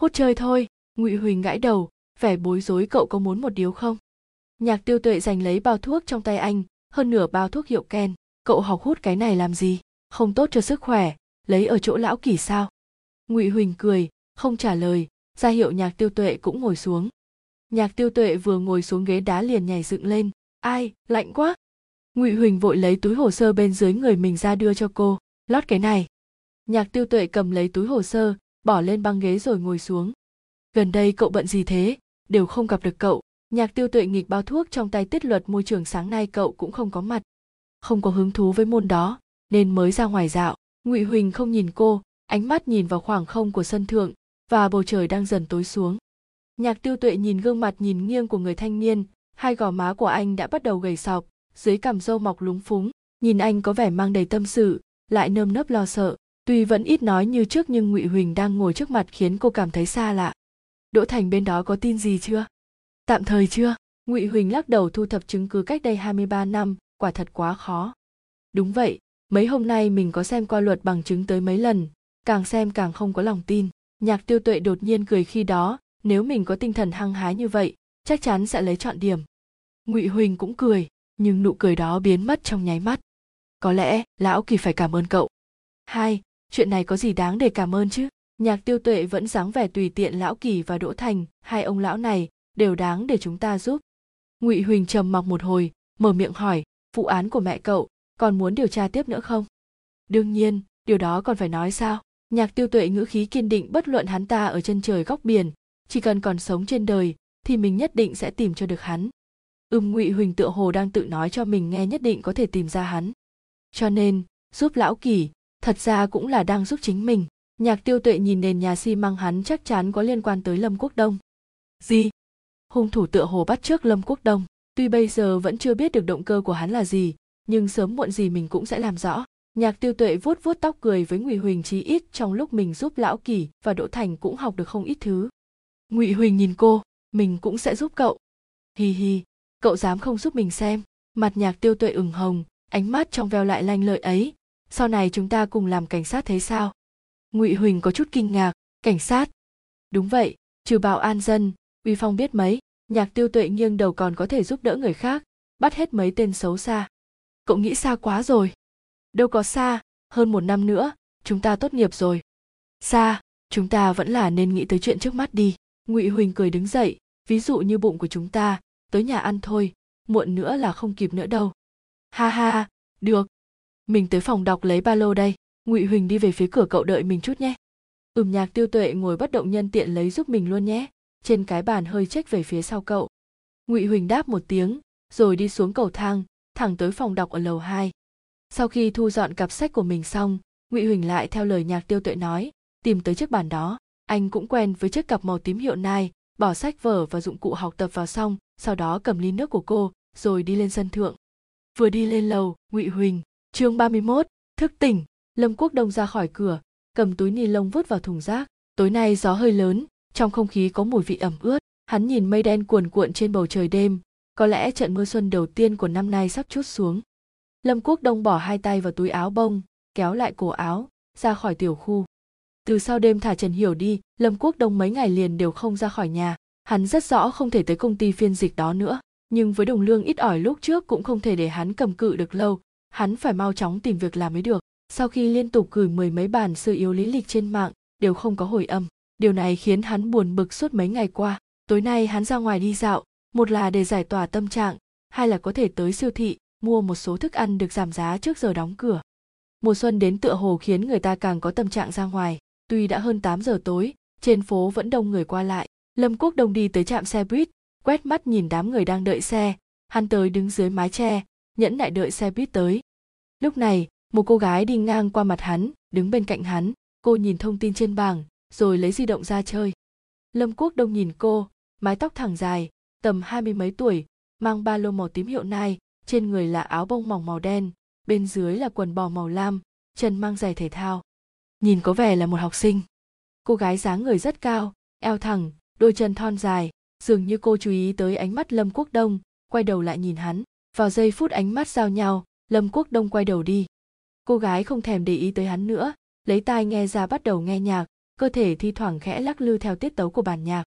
Hút chơi thôi. Ngụy huỳnh gãi đầu, vẻ bối rối cậu có muốn một điếu không? Nhạc tiêu tuệ giành lấy bao thuốc trong tay anh, hơn nửa bao thuốc hiệu ken. Cậu học hút cái này làm gì? Không tốt cho sức khỏe lấy ở chỗ lão kỷ sao? Ngụy huỳnh cười, không trả lời, ra hiệu nhạc tiêu tuệ cũng ngồi xuống. Nhạc tiêu tuệ vừa ngồi xuống ghế đá liền nhảy dựng lên. Ai, lạnh quá. Ngụy huỳnh vội lấy túi hồ sơ bên dưới người mình ra đưa cho cô. Lót cái này. Nhạc tiêu tuệ cầm lấy túi hồ sơ, bỏ lên băng ghế rồi ngồi xuống. Gần đây cậu bận gì thế? Đều không gặp được cậu. Nhạc tiêu tuệ nghịch bao thuốc trong tay tiết luật môi trường sáng nay cậu cũng không có mặt. Không có hứng thú với môn đó, nên mới ra ngoài dạo ngụy huỳnh không nhìn cô, ánh mắt nhìn vào khoảng không của sân thượng, và bầu trời đang dần tối xuống. Nhạc tiêu tuệ nhìn gương mặt nhìn nghiêng của người thanh niên, hai gò má của anh đã bắt đầu gầy sọc, dưới cằm râu mọc lúng phúng, nhìn anh có vẻ mang đầy tâm sự, lại nơm nớp lo sợ, tuy vẫn ít nói như trước nhưng ngụy huỳnh đang ngồi trước mặt khiến cô cảm thấy xa lạ. Đỗ thành bên đó có tin gì chưa? Tạm thời chưa. Ngụy huỳnh lắc đầu thu thập chứng cứ cách đây 23 năm, quả thật quá khó. Đúng vậy mấy hôm nay mình có xem qua luật bằng chứng tới mấy lần, càng xem càng không có lòng tin. Nhạc tiêu tuệ đột nhiên cười khi đó, nếu mình có tinh thần hăng hái như vậy, chắc chắn sẽ lấy chọn điểm. Ngụy huỳnh cũng cười, nhưng nụ cười đó biến mất trong nháy mắt. Có lẽ, lão kỳ phải cảm ơn cậu. Hai, chuyện này có gì đáng để cảm ơn chứ? Nhạc tiêu tuệ vẫn dáng vẻ tùy tiện lão kỳ và đỗ thành, hai ông lão này, đều đáng để chúng ta giúp. Ngụy huỳnh trầm mặc một hồi, mở miệng hỏi, vụ án của mẹ cậu còn muốn điều tra tiếp nữa không? Đương nhiên, điều đó còn phải nói sao? Nhạc tiêu tuệ ngữ khí kiên định bất luận hắn ta ở chân trời góc biển, chỉ cần còn sống trên đời thì mình nhất định sẽ tìm cho được hắn. Ưm ngụy huỳnh tựa hồ đang tự nói cho mình nghe nhất định có thể tìm ra hắn. Cho nên, giúp lão kỳ, thật ra cũng là đang giúp chính mình. Nhạc tiêu tuệ nhìn nền nhà xi măng hắn chắc chắn có liên quan tới lâm quốc đông. Gì? Hung thủ tựa hồ bắt trước lâm quốc đông. Tuy bây giờ vẫn chưa biết được động cơ của hắn là gì nhưng sớm muộn gì mình cũng sẽ làm rõ. Nhạc tiêu tuệ vuốt vuốt tóc cười với ngụy huỳnh chí ít trong lúc mình giúp lão kỳ và đỗ thành cũng học được không ít thứ. Ngụy huỳnh nhìn cô, mình cũng sẽ giúp cậu. Hi hi, cậu dám không giúp mình xem? Mặt nhạc tiêu tuệ ửng hồng, ánh mắt trong veo lại lanh lợi ấy. Sau này chúng ta cùng làm cảnh sát thế sao? Ngụy huỳnh có chút kinh ngạc, cảnh sát? Đúng vậy, trừ bảo an dân, uy phong biết mấy. Nhạc tiêu tuệ nghiêng đầu còn có thể giúp đỡ người khác, bắt hết mấy tên xấu xa cậu nghĩ xa quá rồi. Đâu có xa, hơn một năm nữa, chúng ta tốt nghiệp rồi. Xa, chúng ta vẫn là nên nghĩ tới chuyện trước mắt đi. Ngụy huỳnh cười đứng dậy, ví dụ như bụng của chúng ta, tới nhà ăn thôi, muộn nữa là không kịp nữa đâu. Ha ha, được. Mình tới phòng đọc lấy ba lô đây. Ngụy huỳnh đi về phía cửa cậu đợi mình chút nhé. Ừm nhạc tiêu tuệ ngồi bất động nhân tiện lấy giúp mình luôn nhé. Trên cái bàn hơi trách về phía sau cậu. Ngụy huỳnh đáp một tiếng, rồi đi xuống cầu thang thẳng tới phòng đọc ở lầu 2. sau khi thu dọn cặp sách của mình xong ngụy huỳnh lại theo lời nhạc tiêu tuệ nói tìm tới chiếc bàn đó. Anh cũng quen với chiếc cặp màu tím hiệu nai bỏ sách vở và dụng cụ học tập vào xong sau đó cầm ly nước của cô rồi đi lên sân thượng. Vừa đi lên lầu ngụy huỳnh chương 31, thức tỉnh. Lâm quốc đông ra khỏi cửa cầm túi ni lông vứt vào thùng rác. Tối nay gió hơi lớn trong không khí có mùi vị ẩm ướt. Hắn nhìn mây đen cuồn cuộn trên bầu trời đêm có lẽ trận mưa xuân đầu tiên của năm nay sắp chút xuống. Lâm quốc đông bỏ hai tay vào túi áo bông, kéo lại cổ áo, ra khỏi tiểu khu. Từ sau đêm thả trần hiểu đi, lâm quốc đông mấy ngày liền đều không ra khỏi nhà. Hắn rất rõ không thể tới công ty phiên dịch đó nữa, nhưng với đồng lương ít ỏi lúc trước cũng không thể để hắn cầm cự được lâu. Hắn phải mau chóng tìm việc làm mới được. Sau khi liên tục gửi mười mấy bản sơ yếu lý lịch trên mạng, đều không có hồi âm. Điều này khiến hắn buồn bực suốt mấy ngày qua. Tối nay hắn ra ngoài đi dạo một là để giải tỏa tâm trạng, hai là có thể tới siêu thị, mua một số thức ăn được giảm giá trước giờ đóng cửa. Mùa xuân đến tựa hồ khiến người ta càng có tâm trạng ra ngoài. Tuy đã hơn 8 giờ tối, trên phố vẫn đông người qua lại. Lâm quốc đông đi tới trạm xe buýt, quét mắt nhìn đám người đang đợi xe. Hắn tới đứng dưới mái che, nhẫn nại đợi xe buýt tới. Lúc này, một cô gái đi ngang qua mặt hắn, đứng bên cạnh hắn. Cô nhìn thông tin trên bảng, rồi lấy di động ra chơi. Lâm quốc đông nhìn cô, mái tóc thẳng dài tầm hai mươi mấy tuổi, mang ba lô màu tím hiệu nai trên người là áo bông mỏng màu đen, bên dưới là quần bò màu lam, chân mang giày thể thao. Nhìn có vẻ là một học sinh. Cô gái dáng người rất cao, eo thẳng, đôi chân thon dài, dường như cô chú ý tới ánh mắt lâm quốc đông, quay đầu lại nhìn hắn. Vào giây phút ánh mắt giao nhau, lâm quốc đông quay đầu đi. Cô gái không thèm để ý tới hắn nữa, lấy tai nghe ra bắt đầu nghe nhạc, cơ thể thi thoảng khẽ lắc lư theo tiết tấu của bản nhạc.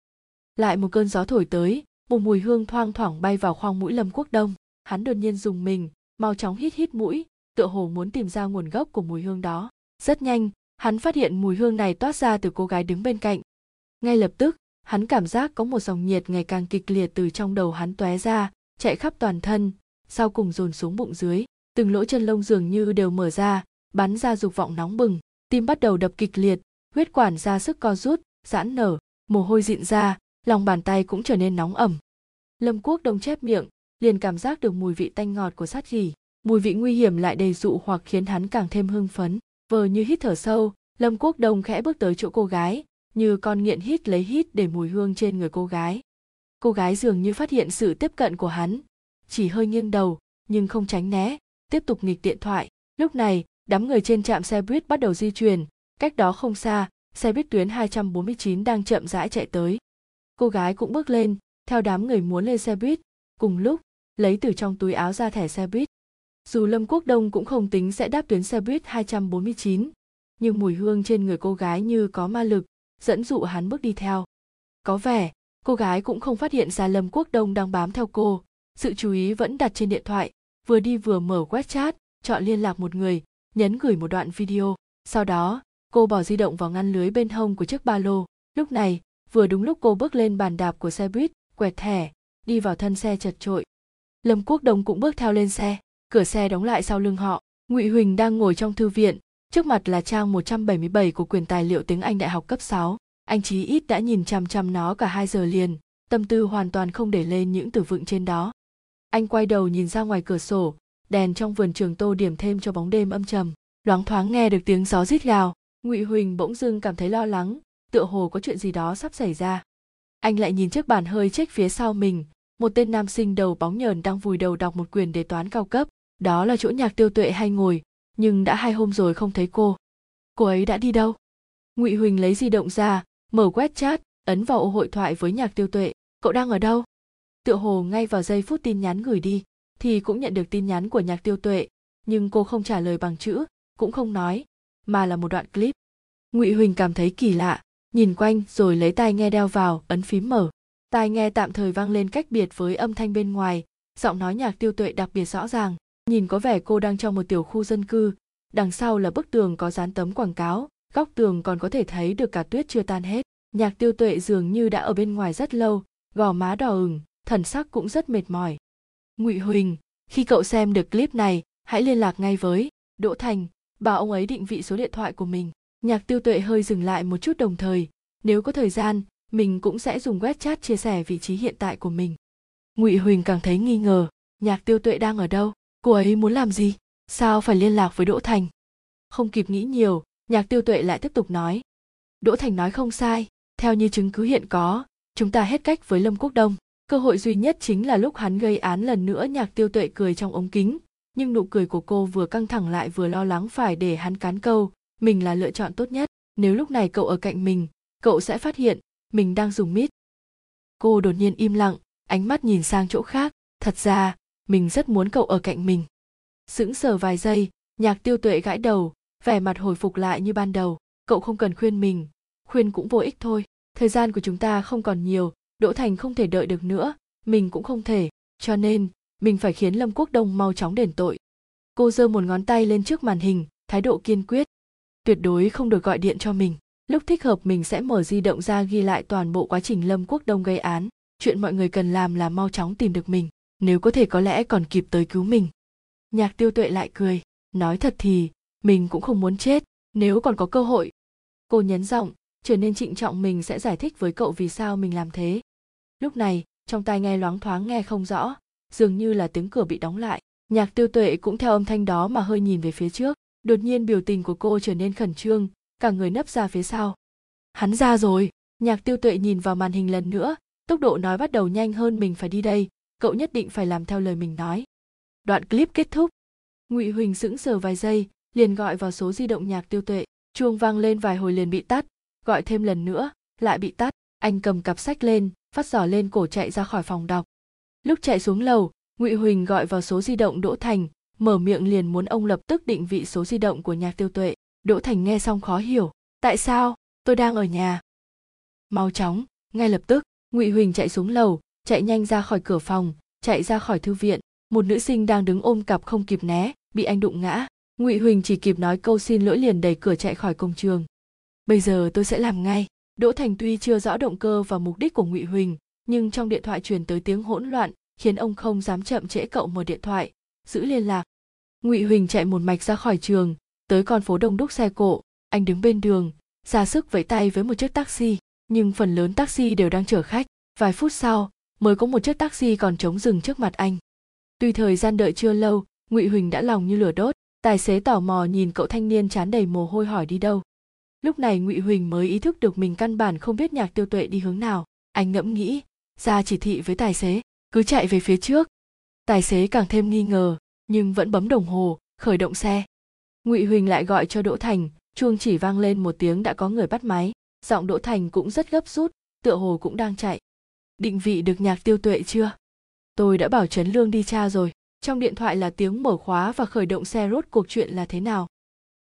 Lại một cơn gió thổi tới một mùi hương thoang thoảng bay vào khoang mũi lâm quốc đông. Hắn đột nhiên dùng mình, mau chóng hít hít mũi, tựa hồ muốn tìm ra nguồn gốc của mùi hương đó. Rất nhanh, hắn phát hiện mùi hương này toát ra từ cô gái đứng bên cạnh. Ngay lập tức, hắn cảm giác có một dòng nhiệt ngày càng kịch liệt từ trong đầu hắn tóe ra, chạy khắp toàn thân, sau cùng dồn xuống bụng dưới. Từng lỗ chân lông dường như đều mở ra, bắn ra dục vọng nóng bừng. Tim bắt đầu đập kịch liệt, huyết quản ra sức co rút, giãn nở, mồ hôi dịn ra lòng bàn tay cũng trở nên nóng ẩm. Lâm quốc đông chép miệng, liền cảm giác được mùi vị tanh ngọt của sát gỉ mùi vị nguy hiểm lại đầy dụ hoặc khiến hắn càng thêm hưng phấn. Vờ như hít thở sâu, lâm quốc đông khẽ bước tới chỗ cô gái, như con nghiện hít lấy hít để mùi hương trên người cô gái. Cô gái dường như phát hiện sự tiếp cận của hắn, chỉ hơi nghiêng đầu, nhưng không tránh né, tiếp tục nghịch điện thoại. Lúc này, đám người trên trạm xe buýt bắt đầu di chuyển, cách đó không xa, xe buýt tuyến 249 đang chậm rãi chạy tới cô gái cũng bước lên theo đám người muốn lên xe buýt cùng lúc lấy từ trong túi áo ra thẻ xe buýt dù Lâm Quốc Đông cũng không tính sẽ đáp tuyến xe buýt 249, nhưng mùi hương trên người cô gái như có ma lực, dẫn dụ hắn bước đi theo. Có vẻ, cô gái cũng không phát hiện ra Lâm Quốc Đông đang bám theo cô, sự chú ý vẫn đặt trên điện thoại, vừa đi vừa mở wechat chọn liên lạc một người, nhấn gửi một đoạn video. Sau đó, cô bỏ di động vào ngăn lưới bên hông của chiếc ba lô. Lúc này, vừa đúng lúc cô bước lên bàn đạp của xe buýt, quẹt thẻ, đi vào thân xe chật trội. Lâm Quốc Đông cũng bước theo lên xe cửa xe đóng lại sau lưng họ ngụy huỳnh đang ngồi trong thư viện trước mặt là trang 177 của quyền tài liệu tiếng Anh đại học cấp 6. Anh chí ít đã nhìn chằm chằm nó cả hai giờ liền, tâm tư hoàn toàn không để lên những từ vựng trên đó. Anh quay đầu nhìn ra ngoài cửa sổ, đèn trong vườn trường tô điểm thêm cho bóng đêm âm trầm. Loáng thoáng nghe được tiếng gió rít gào, Ngụy Huỳnh bỗng dưng cảm thấy lo lắng, tựa hồ có chuyện gì đó sắp xảy ra. Anh lại nhìn chiếc bàn hơi trách phía sau mình, một tên nam sinh đầu bóng nhờn đang vùi đầu đọc một quyền đề toán cao cấp, đó là chỗ nhạc tiêu tuệ hay ngồi nhưng đã hai hôm rồi không thấy cô. Cô ấy đã đi đâu? Ngụy huỳnh lấy di động ra mở quét chat ấn vào ô hội thoại với nhạc tiêu tuệ. Cậu đang ở đâu? Tựa hồ ngay vào giây phút tin nhắn gửi đi thì cũng nhận được tin nhắn của nhạc tiêu tuệ nhưng cô không trả lời bằng chữ cũng không nói mà là một đoạn clip. Ngụy huỳnh cảm thấy kỳ lạ nhìn quanh, rồi lấy tai nghe đeo vào, ấn phím mở. Tai nghe tạm thời vang lên cách biệt với âm thanh bên ngoài. Giọng nói nhạc tiêu tuệ đặc biệt rõ ràng. Nhìn có vẻ cô đang trong một tiểu khu dân cư. Đằng sau là bức tường có dán tấm quảng cáo. Góc tường còn có thể thấy được cả tuyết chưa tan hết. Nhạc tiêu tuệ dường như đã ở bên ngoài rất lâu, gò má đỏ ửng, thần sắc cũng rất mệt mỏi. Ngụy huỳnh, khi cậu xem được clip này, hãy liên lạc ngay với đỗ thành, bảo ông ấy định vị số điện thoại của mình nhạc tiêu tuệ hơi dừng lại một chút đồng thời, nếu có thời gian, mình cũng sẽ dùng WeChat chia sẻ vị trí hiện tại của mình. Ngụy huỳnh càng thấy nghi ngờ, nhạc tiêu tuệ đang ở đâu, cô ấy muốn làm gì, sao phải liên lạc với đỗ thành? Không kịp nghĩ nhiều, nhạc tiêu tuệ lại tiếp tục nói. Đỗ thành nói không sai, theo như chứng cứ hiện có, chúng ta hết cách với lâm quốc đông. Cơ hội duy nhất chính là lúc hắn gây án lần nữa nhạc tiêu tuệ cười trong ống kính, nhưng nụ cười của cô vừa căng thẳng lại vừa lo lắng phải để hắn cán câu mình là lựa chọn tốt nhất. Nếu lúc này cậu ở cạnh mình, cậu sẽ phát hiện mình đang dùng mít. Cô đột nhiên im lặng, ánh mắt nhìn sang chỗ khác. Thật ra, mình rất muốn cậu ở cạnh mình. Sững sờ vài giây, nhạc tiêu tuệ gãi đầu, vẻ mặt hồi phục lại như ban đầu. Cậu không cần khuyên mình, khuyên cũng vô ích thôi. Thời gian của chúng ta không còn nhiều, đỗ thành không thể đợi được nữa, mình cũng không thể. Cho nên, mình phải khiến lâm quốc đông mau chóng đền tội. Cô giơ một ngón tay lên trước màn hình, thái độ kiên quyết tuyệt đối không được gọi điện cho mình. Lúc thích hợp mình sẽ mở di động ra ghi lại toàn bộ quá trình lâm quốc đông gây án. Chuyện mọi người cần làm là mau chóng tìm được mình, nếu có thể có lẽ còn kịp tới cứu mình. Nhạc tiêu tuệ lại cười, nói thật thì, mình cũng không muốn chết, nếu còn có cơ hội. Cô nhấn giọng, trở nên trịnh trọng mình sẽ giải thích với cậu vì sao mình làm thế. Lúc này, trong tai nghe loáng thoáng nghe không rõ, dường như là tiếng cửa bị đóng lại. Nhạc tiêu tuệ cũng theo âm thanh đó mà hơi nhìn về phía trước đột nhiên biểu tình của cô trở nên khẩn trương, cả người nấp ra phía sau. Hắn ra rồi. Nhạc tiêu tuệ nhìn vào màn hình lần nữa, tốc độ nói bắt đầu nhanh hơn mình phải đi đây, cậu nhất định phải làm theo lời mình nói. Đoạn clip kết thúc. Ngụy huỳnh sững sờ vài giây, liền gọi vào số di động nhạc tiêu tuệ, chuông vang lên vài hồi liền bị tắt, gọi thêm lần nữa, lại bị tắt. Anh cầm cặp sách lên, phát giỏ lên cổ chạy ra khỏi phòng đọc. Lúc chạy xuống lầu, ngụy huỳnh gọi vào số di động đỗ thành mở miệng liền muốn ông lập tức định vị số di động của nhạc tiêu tuệ. Đỗ thành nghe xong khó hiểu, tại sao? Tôi đang ở nhà. Mau chóng, ngay lập tức. Ngụy huỳnh chạy xuống lầu, chạy nhanh ra khỏi cửa phòng, chạy ra khỏi thư viện. Một nữ sinh đang đứng ôm cặp không kịp né, bị anh đụng ngã. Ngụy huỳnh chỉ kịp nói câu xin lỗi liền đẩy cửa chạy khỏi công trường. Bây giờ tôi sẽ làm ngay. Đỗ thành tuy chưa rõ động cơ và mục đích của ngụy huỳnh, nhưng trong điện thoại truyền tới tiếng hỗn loạn, khiến ông không dám chậm trễ cậu mở điện thoại giữ liên lạc. Ngụy huỳnh chạy một mạch ra khỏi trường, tới con phố đông đúc xe cộ. Anh đứng bên đường, ra sức vẫy tay với một chiếc taxi, nhưng phần lớn taxi đều đang chở khách. Vài phút sau, mới có một chiếc taxi còn trống dừng trước mặt anh. Tuy thời gian đợi chưa lâu, ngụy huỳnh đã lòng như lửa đốt. Tài xế tò mò nhìn cậu thanh niên chán đầy mồ hôi hỏi đi đâu. Lúc này ngụy huỳnh mới ý thức được mình căn bản không biết nhạc tiêu tuệ đi hướng nào. Anh ngẫm nghĩ, ra chỉ thị với tài xế, cứ chạy về phía trước tài xế càng thêm nghi ngờ, nhưng vẫn bấm đồng hồ, khởi động xe. Ngụy huỳnh lại gọi cho đỗ thành, chuông chỉ vang lên một tiếng đã có người bắt máy. Giọng đỗ thành cũng rất gấp rút, tựa hồ cũng đang chạy. Định vị được nhạc tiêu tuệ chưa? Tôi đã bảo trấn lương đi tra rồi. Trong điện thoại là tiếng mở khóa và khởi động xe rốt cuộc chuyện là thế nào?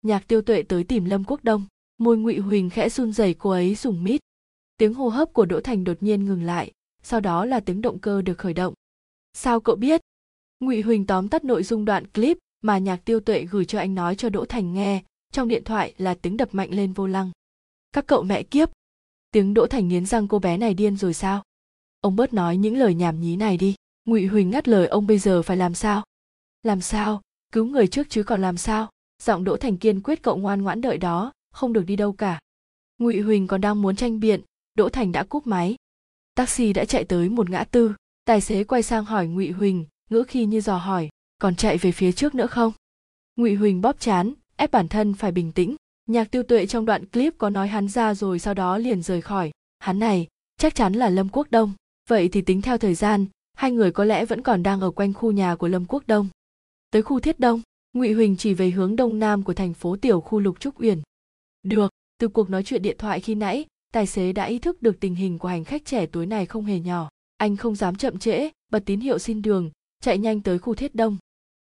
Nhạc tiêu tuệ tới tìm lâm quốc đông. Môi ngụy huỳnh khẽ run rẩy cô ấy dùng mít. Tiếng hô hấp của đỗ thành đột nhiên ngừng lại, sau đó là tiếng động cơ được khởi động. Sao cậu biết? Ngụy huỳnh tóm tắt nội dung đoạn clip mà nhạc tiêu tuệ gửi cho anh nói cho đỗ thành nghe, trong điện thoại là tiếng đập mạnh lên vô lăng. Các cậu mẹ kiếp! Tiếng đỗ thành nghiến răng cô bé này điên rồi sao? Ông bớt nói những lời nhảm nhí này đi. Ngụy huỳnh ngắt lời, ông bây giờ phải làm sao? Làm sao? Cứu người trước chứ còn làm sao? Giọng đỗ thành kiên quyết cậu ngoan ngoãn đợi đó, không được đi đâu cả. Ngụy huỳnh còn đang muốn tranh biện, đỗ thành đã cúp máy. Taxi đã chạy tới một ngã tư, tài xế quay sang hỏi ngụy huỳnh ngữ khi như dò hỏi, còn chạy về phía trước nữa không? Ngụy huỳnh bóp chán, ép bản thân phải bình tĩnh. Nhạc tiêu tuệ trong đoạn clip có nói hắn ra rồi sau đó liền rời khỏi. Hắn này, chắc chắn là lâm quốc đông. Vậy thì tính theo thời gian, hai người có lẽ vẫn còn đang ở quanh khu nhà của lâm quốc đông. Tới khu thiết đông, ngụy huỳnh chỉ về hướng đông nam của thành phố tiểu khu lục trúc uyển. Được, từ cuộc nói chuyện điện thoại khi nãy, tài xế đã ý thức được tình hình của hành khách trẻ tuổi này không hề nhỏ. Anh không dám chậm trễ, bật tín hiệu xin đường chạy nhanh tới khu thiết đông.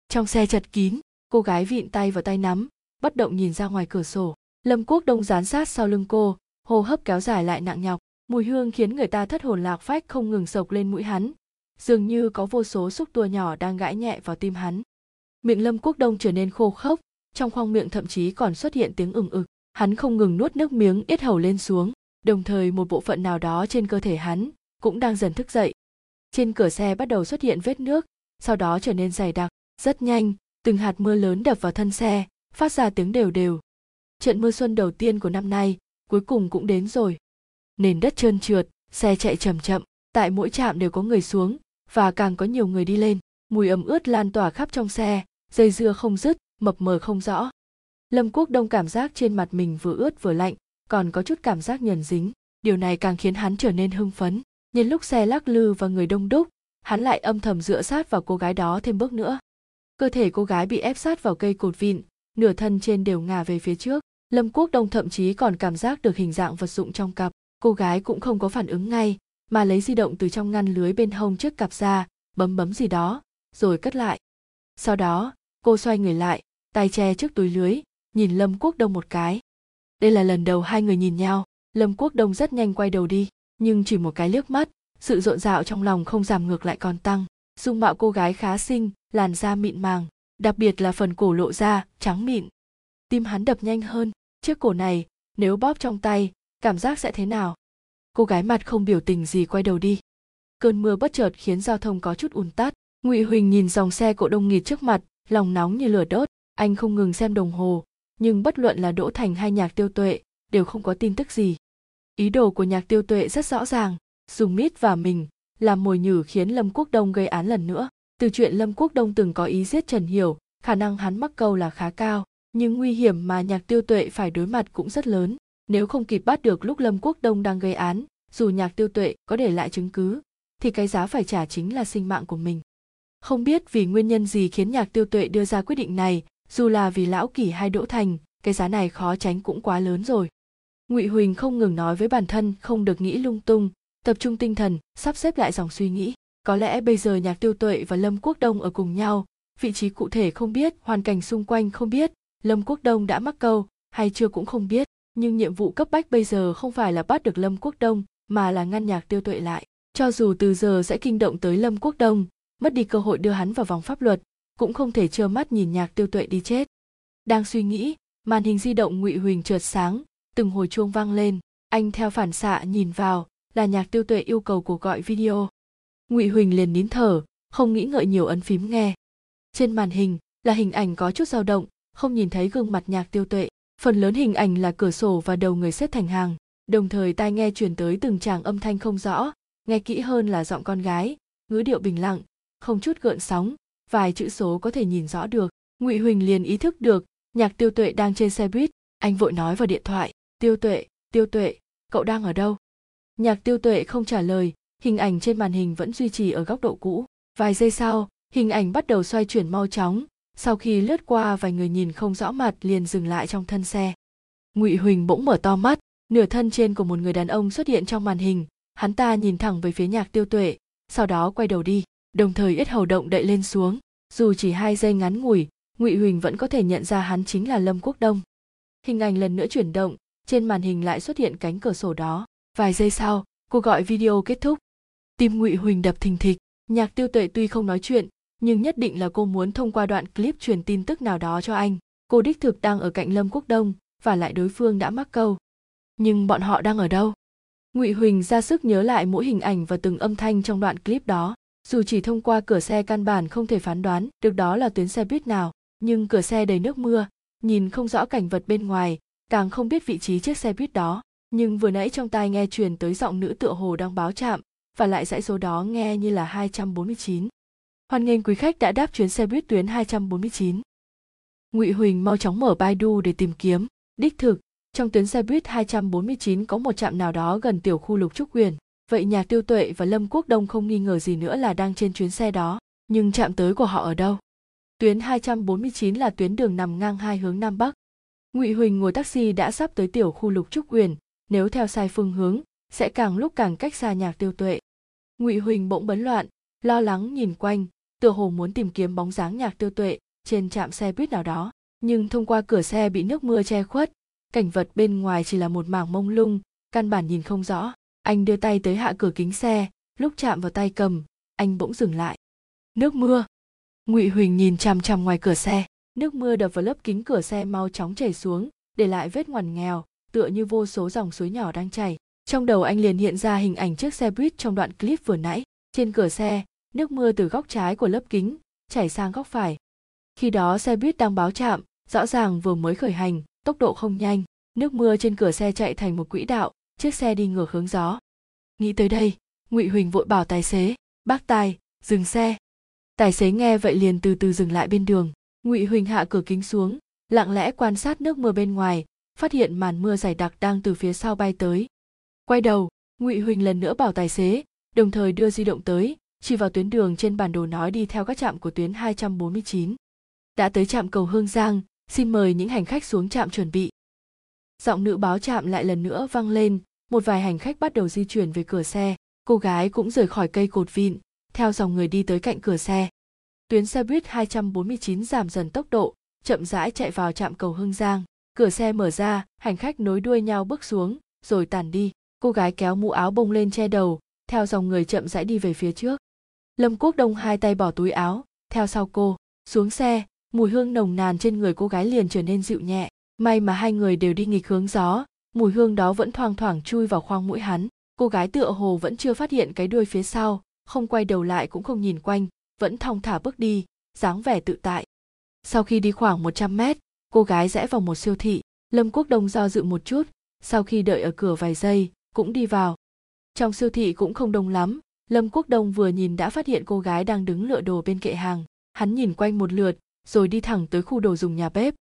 Trong xe chật kín, cô gái vịn tay vào tay nắm, bất động nhìn ra ngoài cửa sổ. Lâm quốc đông dán sát sau lưng cô, hô hấp kéo dài lại nặng nhọc. Mùi hương khiến người ta thất hồn lạc phách không ngừng sộc lên mũi hắn. Dường như có vô số xúc tua nhỏ đang gãi nhẹ vào tim hắn. Miệng lâm quốc đông trở nên khô khốc, trong khoang miệng thậm chí còn xuất hiện tiếng ừng ực. Hắn không ngừng nuốt nước miếng, yết hầu lên xuống. Đồng thời một bộ phận nào đó trên cơ thể hắn cũng đang dần thức dậy. Trên cửa xe bắt đầu xuất hiện vết nước sau đó trở nên dày đặc, rất nhanh, từng hạt mưa lớn đập vào thân xe, phát ra tiếng đều đều. Trận mưa xuân đầu tiên của năm nay, cuối cùng cũng đến rồi. Nền đất trơn trượt, xe chạy chậm chậm, tại mỗi trạm đều có người xuống, và càng có nhiều người đi lên. Mùi ẩm ướt lan tỏa khắp trong xe, dây dưa không dứt, mập mờ không rõ. Lâm quốc đông cảm giác trên mặt mình vừa ướt vừa lạnh, còn có chút cảm giác nhờn dính. Điều này càng khiến hắn trở nên hưng phấn. Nhân lúc xe lắc lư và người đông đúc hắn lại âm thầm dựa sát vào cô gái đó thêm bước nữa. Cơ thể cô gái bị ép sát vào cây cột vịn, nửa thân trên đều ngả về phía trước. Lâm quốc đông thậm chí còn cảm giác được hình dạng vật dụng trong cặp. Cô gái cũng không có phản ứng ngay, mà lấy di động từ trong ngăn lưới bên hông trước cặp ra, bấm bấm gì đó, rồi cất lại. Sau đó, cô xoay người lại, tay che trước túi lưới, nhìn lâm quốc đông một cái. Đây là lần đầu hai người nhìn nhau. Lâm quốc đông rất nhanh quay đầu đi, nhưng chỉ một cái liếc mắt sự rộn rạo trong lòng không giảm ngược lại còn tăng. Dung mạo cô gái khá xinh, làn da mịn màng, đặc biệt là phần cổ lộ ra trắng mịn. Tim hắn đập nhanh hơn. Chiếc cổ này, nếu bóp trong tay, cảm giác sẽ thế nào? Cô gái mặt không biểu tình gì quay đầu đi. Cơn mưa bất chợt khiến giao thông có chút ùn tắc ngụy huỳnh nhìn dòng xe cộ đông nghịt trước mặt, lòng nóng như lửa đốt. Anh không ngừng xem đồng hồ, nhưng bất luận là đỗ thành hay nhạc tiêu tuệ, đều không có tin tức gì. Ý đồ của nhạc tiêu tuệ rất rõ ràng dùng mít và mình làm mồi nhử khiến lâm quốc đông gây án lần nữa. Từ chuyện lâm quốc đông từng có ý giết trần hiểu, khả năng hắn mắc câu là khá cao, nhưng nguy hiểm mà nhạc tiêu tuệ phải đối mặt cũng rất lớn. Nếu không kịp bắt được lúc lâm quốc đông đang gây án, dù nhạc tiêu tuệ có để lại chứng cứ, thì cái giá phải trả chính là sinh mạng của mình. Không biết vì nguyên nhân gì khiến nhạc tiêu tuệ đưa ra quyết định này, dù là vì lão kỷ hay đỗ thành, cái giá này khó tránh cũng quá lớn rồi. Ngụy huỳnh không ngừng nói với bản thân không được nghĩ lung tung tập trung tinh thần, sắp xếp lại dòng suy nghĩ. Có lẽ bây giờ nhạc tiêu tuệ và lâm quốc đông ở cùng nhau. Vị trí cụ thể không biết, hoàn cảnh xung quanh không biết. Lâm quốc đông đã mắc câu, hay chưa cũng không biết. Nhưng nhiệm vụ cấp bách bây giờ không phải là bắt được lâm quốc đông, mà là ngăn nhạc tiêu tuệ lại. Cho dù từ giờ sẽ kinh động tới lâm quốc đông, mất đi cơ hội đưa hắn vào vòng pháp luật, cũng không thể trơ mắt nhìn nhạc tiêu tuệ đi chết. Đang suy nghĩ, màn hình di động ngụy huỳnh trượt sáng, từng hồi chuông vang lên. Anh theo phản xạ nhìn vào là nhạc tiêu tuệ yêu cầu cuộc gọi video. Ngụy huỳnh liền nín thở, không nghĩ ngợi nhiều ấn phím nghe. Trên màn hình là hình ảnh có chút dao động, không nhìn thấy gương mặt nhạc tiêu tuệ. Phần lớn hình ảnh là cửa sổ và đầu người xếp thành hàng, đồng thời tai nghe truyền tới từng tràng âm thanh không rõ, nghe kỹ hơn là giọng con gái, ngữ điệu bình lặng, không chút gợn sóng, vài chữ số có thể nhìn rõ được. Ngụy huỳnh liền ý thức được, nhạc tiêu tuệ đang trên xe buýt, anh vội nói vào điện thoại, tiêu tuệ tiêu tuệ, cậu đang ở đâu? Nhạc tiêu tuệ không trả lời, hình ảnh trên màn hình vẫn duy trì ở góc độ cũ. Vài giây sau, hình ảnh bắt đầu xoay chuyển mau chóng. Sau khi lướt qua, vài người nhìn không rõ mặt liền dừng lại trong thân xe. Ngụy huỳnh bỗng mở to mắt, nửa thân trên của một người đàn ông xuất hiện trong màn hình. Hắn ta nhìn thẳng về phía nhạc tiêu tuệ, sau đó quay đầu đi, đồng thời ít hầu động đậy lên xuống. Dù chỉ hai giây ngắn ngủi, ngụy huỳnh vẫn có thể nhận ra hắn chính là lâm quốc đông. Hình ảnh lần nữa chuyển động, trên màn hình lại xuất hiện cánh cửa sổ đó vài giây sau, cuộc gọi video kết thúc. Tim ngụy huỳnh đập thình thịch. Nhạc tiêu tuệ tuy không nói chuyện, nhưng nhất định là cô muốn thông qua đoạn clip truyền tin tức nào đó cho anh. Cô đích thực đang ở cạnh lâm quốc đông, và lại đối phương đã mắc câu. Nhưng bọn họ đang ở đâu? Ngụy huỳnh ra sức nhớ lại mỗi hình ảnh và từng âm thanh trong đoạn clip đó. Dù chỉ thông qua cửa xe căn bản không thể phán đoán được đó là tuyến xe buýt nào, nhưng cửa xe đầy nước mưa, nhìn không rõ cảnh vật bên ngoài, càng không biết vị trí chiếc xe buýt đó nhưng vừa nãy trong tai nghe truyền tới giọng nữ tựa hồ đang báo chạm và lại dãy số đó nghe như là 249. Hoan nghênh quý khách đã đáp chuyến xe buýt tuyến 249. Ngụy Huỳnh mau chóng mở Baidu để tìm kiếm, đích thực, trong tuyến xe buýt 249 có một trạm nào đó gần tiểu khu Lục Trúc Quyền. Vậy Nhạc Tiêu Tuệ và Lâm Quốc Đông không nghi ngờ gì nữa là đang trên chuyến xe đó, nhưng trạm tới của họ ở đâu? Tuyến 249 là tuyến đường nằm ngang hai hướng Nam Bắc. Ngụy Huỳnh ngồi taxi đã sắp tới tiểu khu Lục Trúc Quyền, nếu theo sai phương hướng, sẽ càng lúc càng cách xa Nhạc Tiêu Tuệ. Ngụy Huỳnh bỗng bấn loạn, lo lắng nhìn quanh, tựa hồ muốn tìm kiếm bóng dáng Nhạc Tiêu Tuệ trên trạm xe buýt nào đó, nhưng thông qua cửa xe bị nước mưa che khuất, cảnh vật bên ngoài chỉ là một mảng mông lung, căn bản nhìn không rõ. Anh đưa tay tới hạ cửa kính xe, lúc chạm vào tay cầm, anh bỗng dừng lại. Nước mưa ngụy huỳnh nhìn chằm chằm ngoài cửa xe nước mưa đập vào lớp kính cửa xe mau chóng chảy xuống để lại vết ngoằn nghèo tựa như vô số dòng suối nhỏ đang chảy. Trong đầu anh liền hiện ra hình ảnh chiếc xe buýt trong đoạn clip vừa nãy. Trên cửa xe, nước mưa từ góc trái của lớp kính chảy sang góc phải. Khi đó xe buýt đang báo chạm rõ ràng vừa mới khởi hành, tốc độ không nhanh. Nước mưa trên cửa xe chạy thành một quỹ đạo, chiếc xe đi ngược hướng gió. Nghĩ tới đây, ngụy huỳnh vội bảo tài xế, bác tài, dừng xe. Tài xế nghe vậy liền từ từ dừng lại bên đường. Ngụy huỳnh hạ cửa kính xuống, lặng lẽ quan sát nước mưa bên ngoài phát hiện màn mưa dày đặc đang từ phía sau bay tới quay đầu ngụy huỳnh lần nữa bảo tài xế đồng thời đưa di động tới chỉ vào tuyến đường trên bản đồ nói đi theo các trạm của tuyến 249. Đã tới trạm cầu Hương Giang, xin mời những hành khách xuống trạm chuẩn bị. Giọng nữ báo trạm lại lần nữa vang lên, một vài hành khách bắt đầu di chuyển về cửa xe, cô gái cũng rời khỏi cây cột vịn, theo dòng người đi tới cạnh cửa xe. Tuyến xe buýt 249 giảm dần tốc độ, chậm rãi chạy vào trạm cầu Hương Giang. Cửa xe mở ra, hành khách nối đuôi nhau bước xuống, rồi tàn đi. Cô gái kéo mũ áo bông lên che đầu, theo dòng người chậm rãi đi về phía trước. lâm quốc đông hai tay bỏ túi áo theo sau cô xuống xe mùi hương nồng nàn trên người cô gái liền trở nên dịu nhẹ may mà hai người đều đi nghịch hướng gió mùi hương đó vẫn thoang thoảng chui vào khoang mũi hắn cô gái tựa hồ vẫn chưa phát hiện cái đuôi phía sau không quay đầu lại cũng không nhìn quanh vẫn thong thả bước đi dáng vẻ tự tại sau khi đi khoảng 100 mét cô gái rẽ vào một siêu thị. Lâm quốc đông do dự một chút. Sau khi đợi ở cửa vài giây, cũng đi vào. Trong siêu thị cũng không đông lắm. Lâm quốc đông vừa nhìn đã phát hiện cô gái đang đứng lựa đồ bên kệ hàng. Hắn nhìn quanh một lượt, rồi đi thẳng tới khu đồ dùng nhà bếp.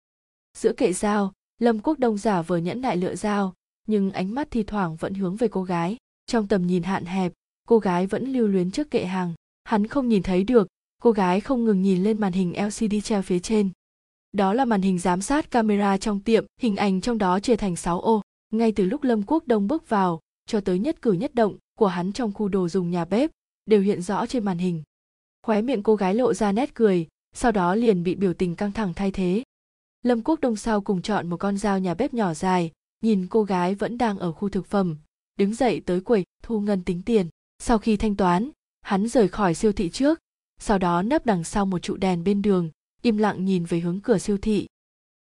Giữa kệ dao lâm quốc đông giả vờ nhẫn nại lựa dao nhưng ánh mắt thi thoảng vẫn hướng về cô gái. Trong tầm nhìn hạn hẹp, cô gái vẫn lưu luyến trước kệ hàng. Hắn không nhìn thấy được, cô gái không ngừng nhìn lên màn hình lcd treo phía trên đó là màn hình giám sát camera trong tiệm, hình ảnh trong đó chia thành 6 ô. Ngay từ lúc lâm quốc đông bước vào, cho tới nhất cử nhất động của hắn trong khu đồ dùng nhà bếp, đều hiện rõ trên màn hình. Khóe miệng cô gái lộ ra nét cười, sau đó liền bị biểu tình căng thẳng thay thế. Lâm quốc đông sau cùng chọn một con dao nhà bếp nhỏ dài, nhìn cô gái vẫn đang ở khu thực phẩm, đứng dậy tới quầy, thu ngân tính tiền. Sau khi thanh toán, hắn rời khỏi siêu thị trước, sau đó nấp đằng sau một trụ đèn bên đường im lặng nhìn về hướng cửa siêu thị.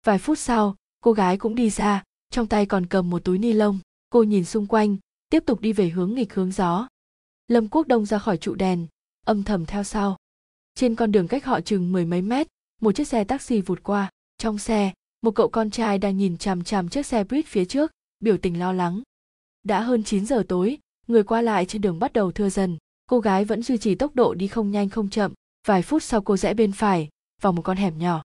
Vài phút sau, cô gái cũng đi ra, trong tay còn cầm một túi ni lông. Cô nhìn xung quanh, tiếp tục đi về hướng nghịch hướng gió. Lâm quốc đông ra khỏi trụ đèn, âm thầm theo sau. Trên con đường cách họ chừng mười mấy mét, một chiếc xe taxi vụt qua. Trong xe, một cậu con trai đang nhìn chằm chằm chiếc xe buýt phía trước, biểu tình lo lắng. Đã hơn 9 giờ tối, người qua lại trên đường bắt đầu thưa dần. Cô gái vẫn duy trì tốc độ đi không nhanh không chậm. Vài phút sau cô rẽ bên phải vào một con hẻm nhỏ.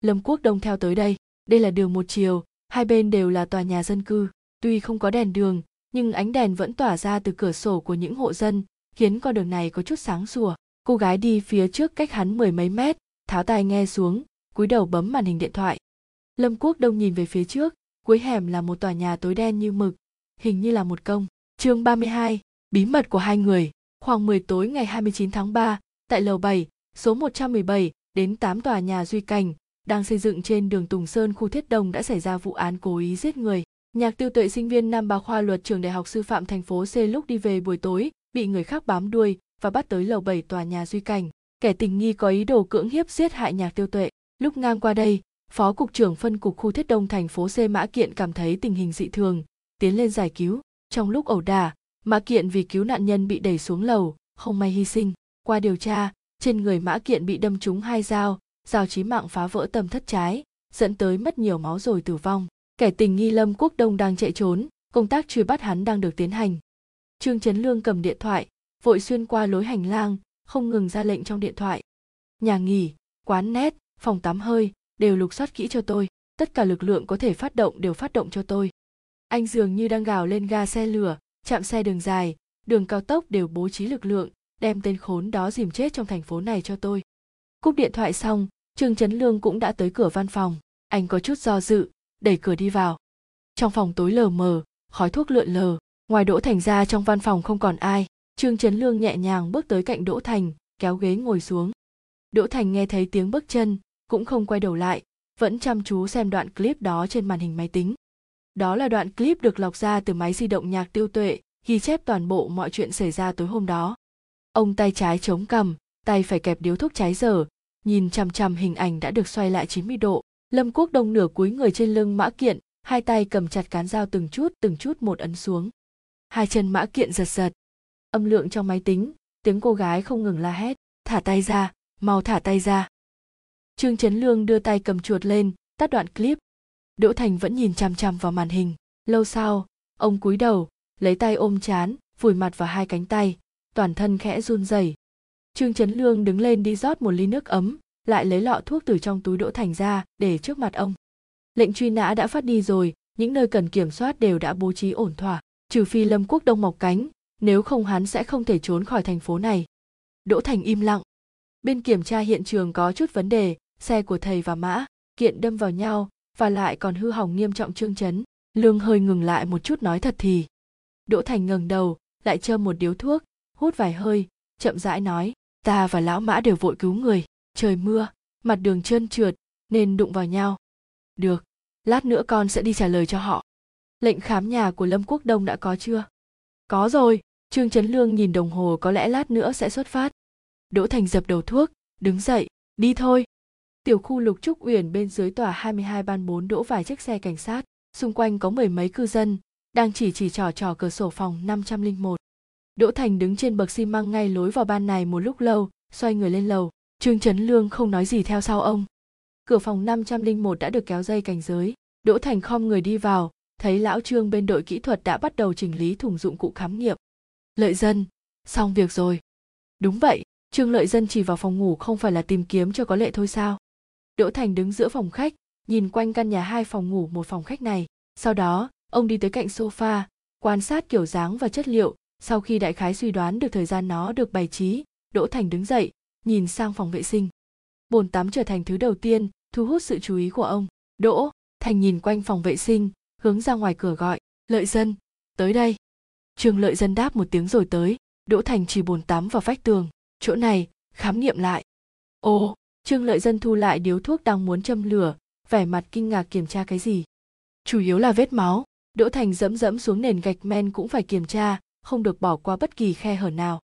Lâm quốc đông theo tới đây. Đây là đường một chiều hai bên đều là tòa nhà dân cư. Tuy không có đèn đường nhưng ánh đèn vẫn tỏa ra từ cửa sổ của những hộ dân khiến con đường này có chút sáng sủa. Cô gái đi phía trước cách hắn mười mấy mét tháo tai nghe xuống cúi đầu bấm màn hình điện thoại. Lâm quốc đông nhìn về phía trước cuối hẻm là một tòa nhà tối đen như mực hình như là một công. Chương 32, bí mật của hai người. Khoảng 10 tối ngày 29 tháng 3, tại lầu 7, số 117 đến 8 tòa nhà Duy Cảnh, đang xây dựng trên đường Tùng Sơn khu Thiết Đồng đã xảy ra vụ án cố ý giết người. Nhạc tiêu tuệ sinh viên năm ba khoa luật trường Đại học Sư phạm thành phố C lúc đi về buổi tối, bị người khác bám đuôi và bắt tới lầu 7 tòa nhà Duy Cảnh. Kẻ tình nghi có ý đồ cưỡng hiếp giết hại nhạc tiêu tuệ. Lúc ngang qua đây, Phó cục trưởng phân cục khu Thiết Đông thành phố C Mã Kiện cảm thấy tình hình dị thường, tiến lên giải cứu. Trong lúc ẩu đả, Mã Kiện vì cứu nạn nhân bị đẩy xuống lầu, không may hy sinh. Qua điều tra, trên người Mã Kiện bị đâm trúng hai dao, dao chí mạng phá vỡ tầm thất trái, dẫn tới mất nhiều máu rồi tử vong. Kẻ tình nghi Lâm Quốc Đông đang chạy trốn, công tác truy bắt hắn đang được tiến hành. Trương Trấn Lương cầm điện thoại, vội xuyên qua lối hành lang, không ngừng ra lệnh trong điện thoại. Nhà nghỉ, quán nét, phòng tắm hơi, đều lục soát kỹ cho tôi. Tất cả lực lượng có thể phát động đều phát động cho tôi. Anh dường như đang gào lên ga xe lửa, chạm xe đường dài, đường cao tốc đều bố trí lực lượng, đem tên khốn đó dìm chết trong thành phố này cho tôi. Cúp điện thoại xong, Trương Trấn Lương cũng đã tới cửa văn phòng. Anh có chút do dự, đẩy cửa đi vào. Trong phòng tối lờ mờ, khói thuốc lượn lờ, ngoài Đỗ Thành ra trong văn phòng không còn ai. Trương Trấn Lương nhẹ nhàng bước tới cạnh Đỗ Thành, kéo ghế ngồi xuống. Đỗ Thành nghe thấy tiếng bước chân, cũng không quay đầu lại, vẫn chăm chú xem đoạn clip đó trên màn hình máy tính. Đó là đoạn clip được lọc ra từ máy di động nhạc tiêu tuệ, ghi chép toàn bộ mọi chuyện xảy ra tối hôm đó. Ông tay trái chống cằm, tay phải kẹp điếu thuốc cháy dở, nhìn chằm chằm hình ảnh đã được xoay lại 90 độ. Lâm Quốc Đông nửa cúi người trên lưng mã kiện, hai tay cầm chặt cán dao từng chút từng chút một ấn xuống. Hai chân mã kiện giật giật. Âm lượng trong máy tính, tiếng cô gái không ngừng la hét, thả tay ra, mau thả tay ra. Trương Trấn Lương đưa tay cầm chuột lên, tắt đoạn clip. Đỗ Thành vẫn nhìn chằm chằm vào màn hình. Lâu sau, ông cúi đầu, lấy tay ôm chán, vùi mặt vào hai cánh tay, toàn thân khẽ run rẩy. Trương Trấn Lương đứng lên đi rót một ly nước ấm, lại lấy lọ thuốc từ trong túi Đỗ Thành ra để trước mặt ông. Lệnh truy nã đã phát đi rồi, những nơi cần kiểm soát đều đã bố trí ổn thỏa, trừ phi Lâm Quốc Đông mọc cánh, nếu không hắn sẽ không thể trốn khỏi thành phố này. Đỗ Thành im lặng. Bên kiểm tra hiện trường có chút vấn đề, xe của thầy và mã, kiện đâm vào nhau và lại còn hư hỏng nghiêm trọng trương chấn. Lương hơi ngừng lại một chút nói thật thì. Đỗ Thành ngẩng đầu, lại châm một điếu thuốc, hút vài hơi, chậm rãi nói, ta và lão mã đều vội cứu người, trời mưa, mặt đường trơn trượt, nên đụng vào nhau. Được, lát nữa con sẽ đi trả lời cho họ. Lệnh khám nhà của Lâm Quốc Đông đã có chưa? Có rồi, Trương Trấn Lương nhìn đồng hồ có lẽ lát nữa sẽ xuất phát. đỗ thành dập đầu thuốc đứng dậy đi thôi tiểu khu lục trúc uyển bên dưới tòa 22 ban 4 đỗ vài chiếc xe cảnh sát xung quanh có mười mấy cư dân đang chỉ chỉ trò trò cửa sổ phòng 501. Đỗ Thành đứng trên bậc xi măng ngay lối vào ban này một lúc lâu, xoay người lên lầu, Trương Trấn Lương không nói gì theo sau ông. Cửa phòng 501 đã được kéo dây cảnh giới, Đỗ Thành khom người đi vào, thấy lão Trương bên đội kỹ thuật đã bắt đầu chỉnh lý thùng dụng cụ khám nghiệm. Lợi dân, xong việc rồi. Đúng vậy, Trương Lợi dân chỉ vào phòng ngủ không phải là tìm kiếm cho có lệ thôi sao? Đỗ Thành đứng giữa phòng khách, nhìn quanh căn nhà hai phòng ngủ một phòng khách này. Sau đó, ông đi tới cạnh sofa, quan sát kiểu dáng và chất liệu. Sau khi đại khái suy đoán được thời gian nó được bày trí, Đỗ Thành đứng dậy, nhìn sang phòng vệ sinh. Bồn tắm trở thành thứ đầu tiên thu hút sự chú ý của ông. Đỗ, Thành nhìn quanh phòng vệ sinh, hướng ra ngoài cửa gọi, lợi dân, tới đây. Trương lợi dân đáp một tiếng rồi tới, Đỗ Thành chỉ bồn tắm vào vách tường, chỗ này, khám nghiệm lại. Ồ, Trương lợi dân thu lại điếu thuốc đang muốn châm lửa, vẻ mặt kinh ngạc kiểm tra cái gì. Chủ yếu là vết máu, Đỗ Thành dẫm dẫm xuống nền gạch men cũng phải kiểm tra, không được bỏ qua bất kỳ khe hở nào.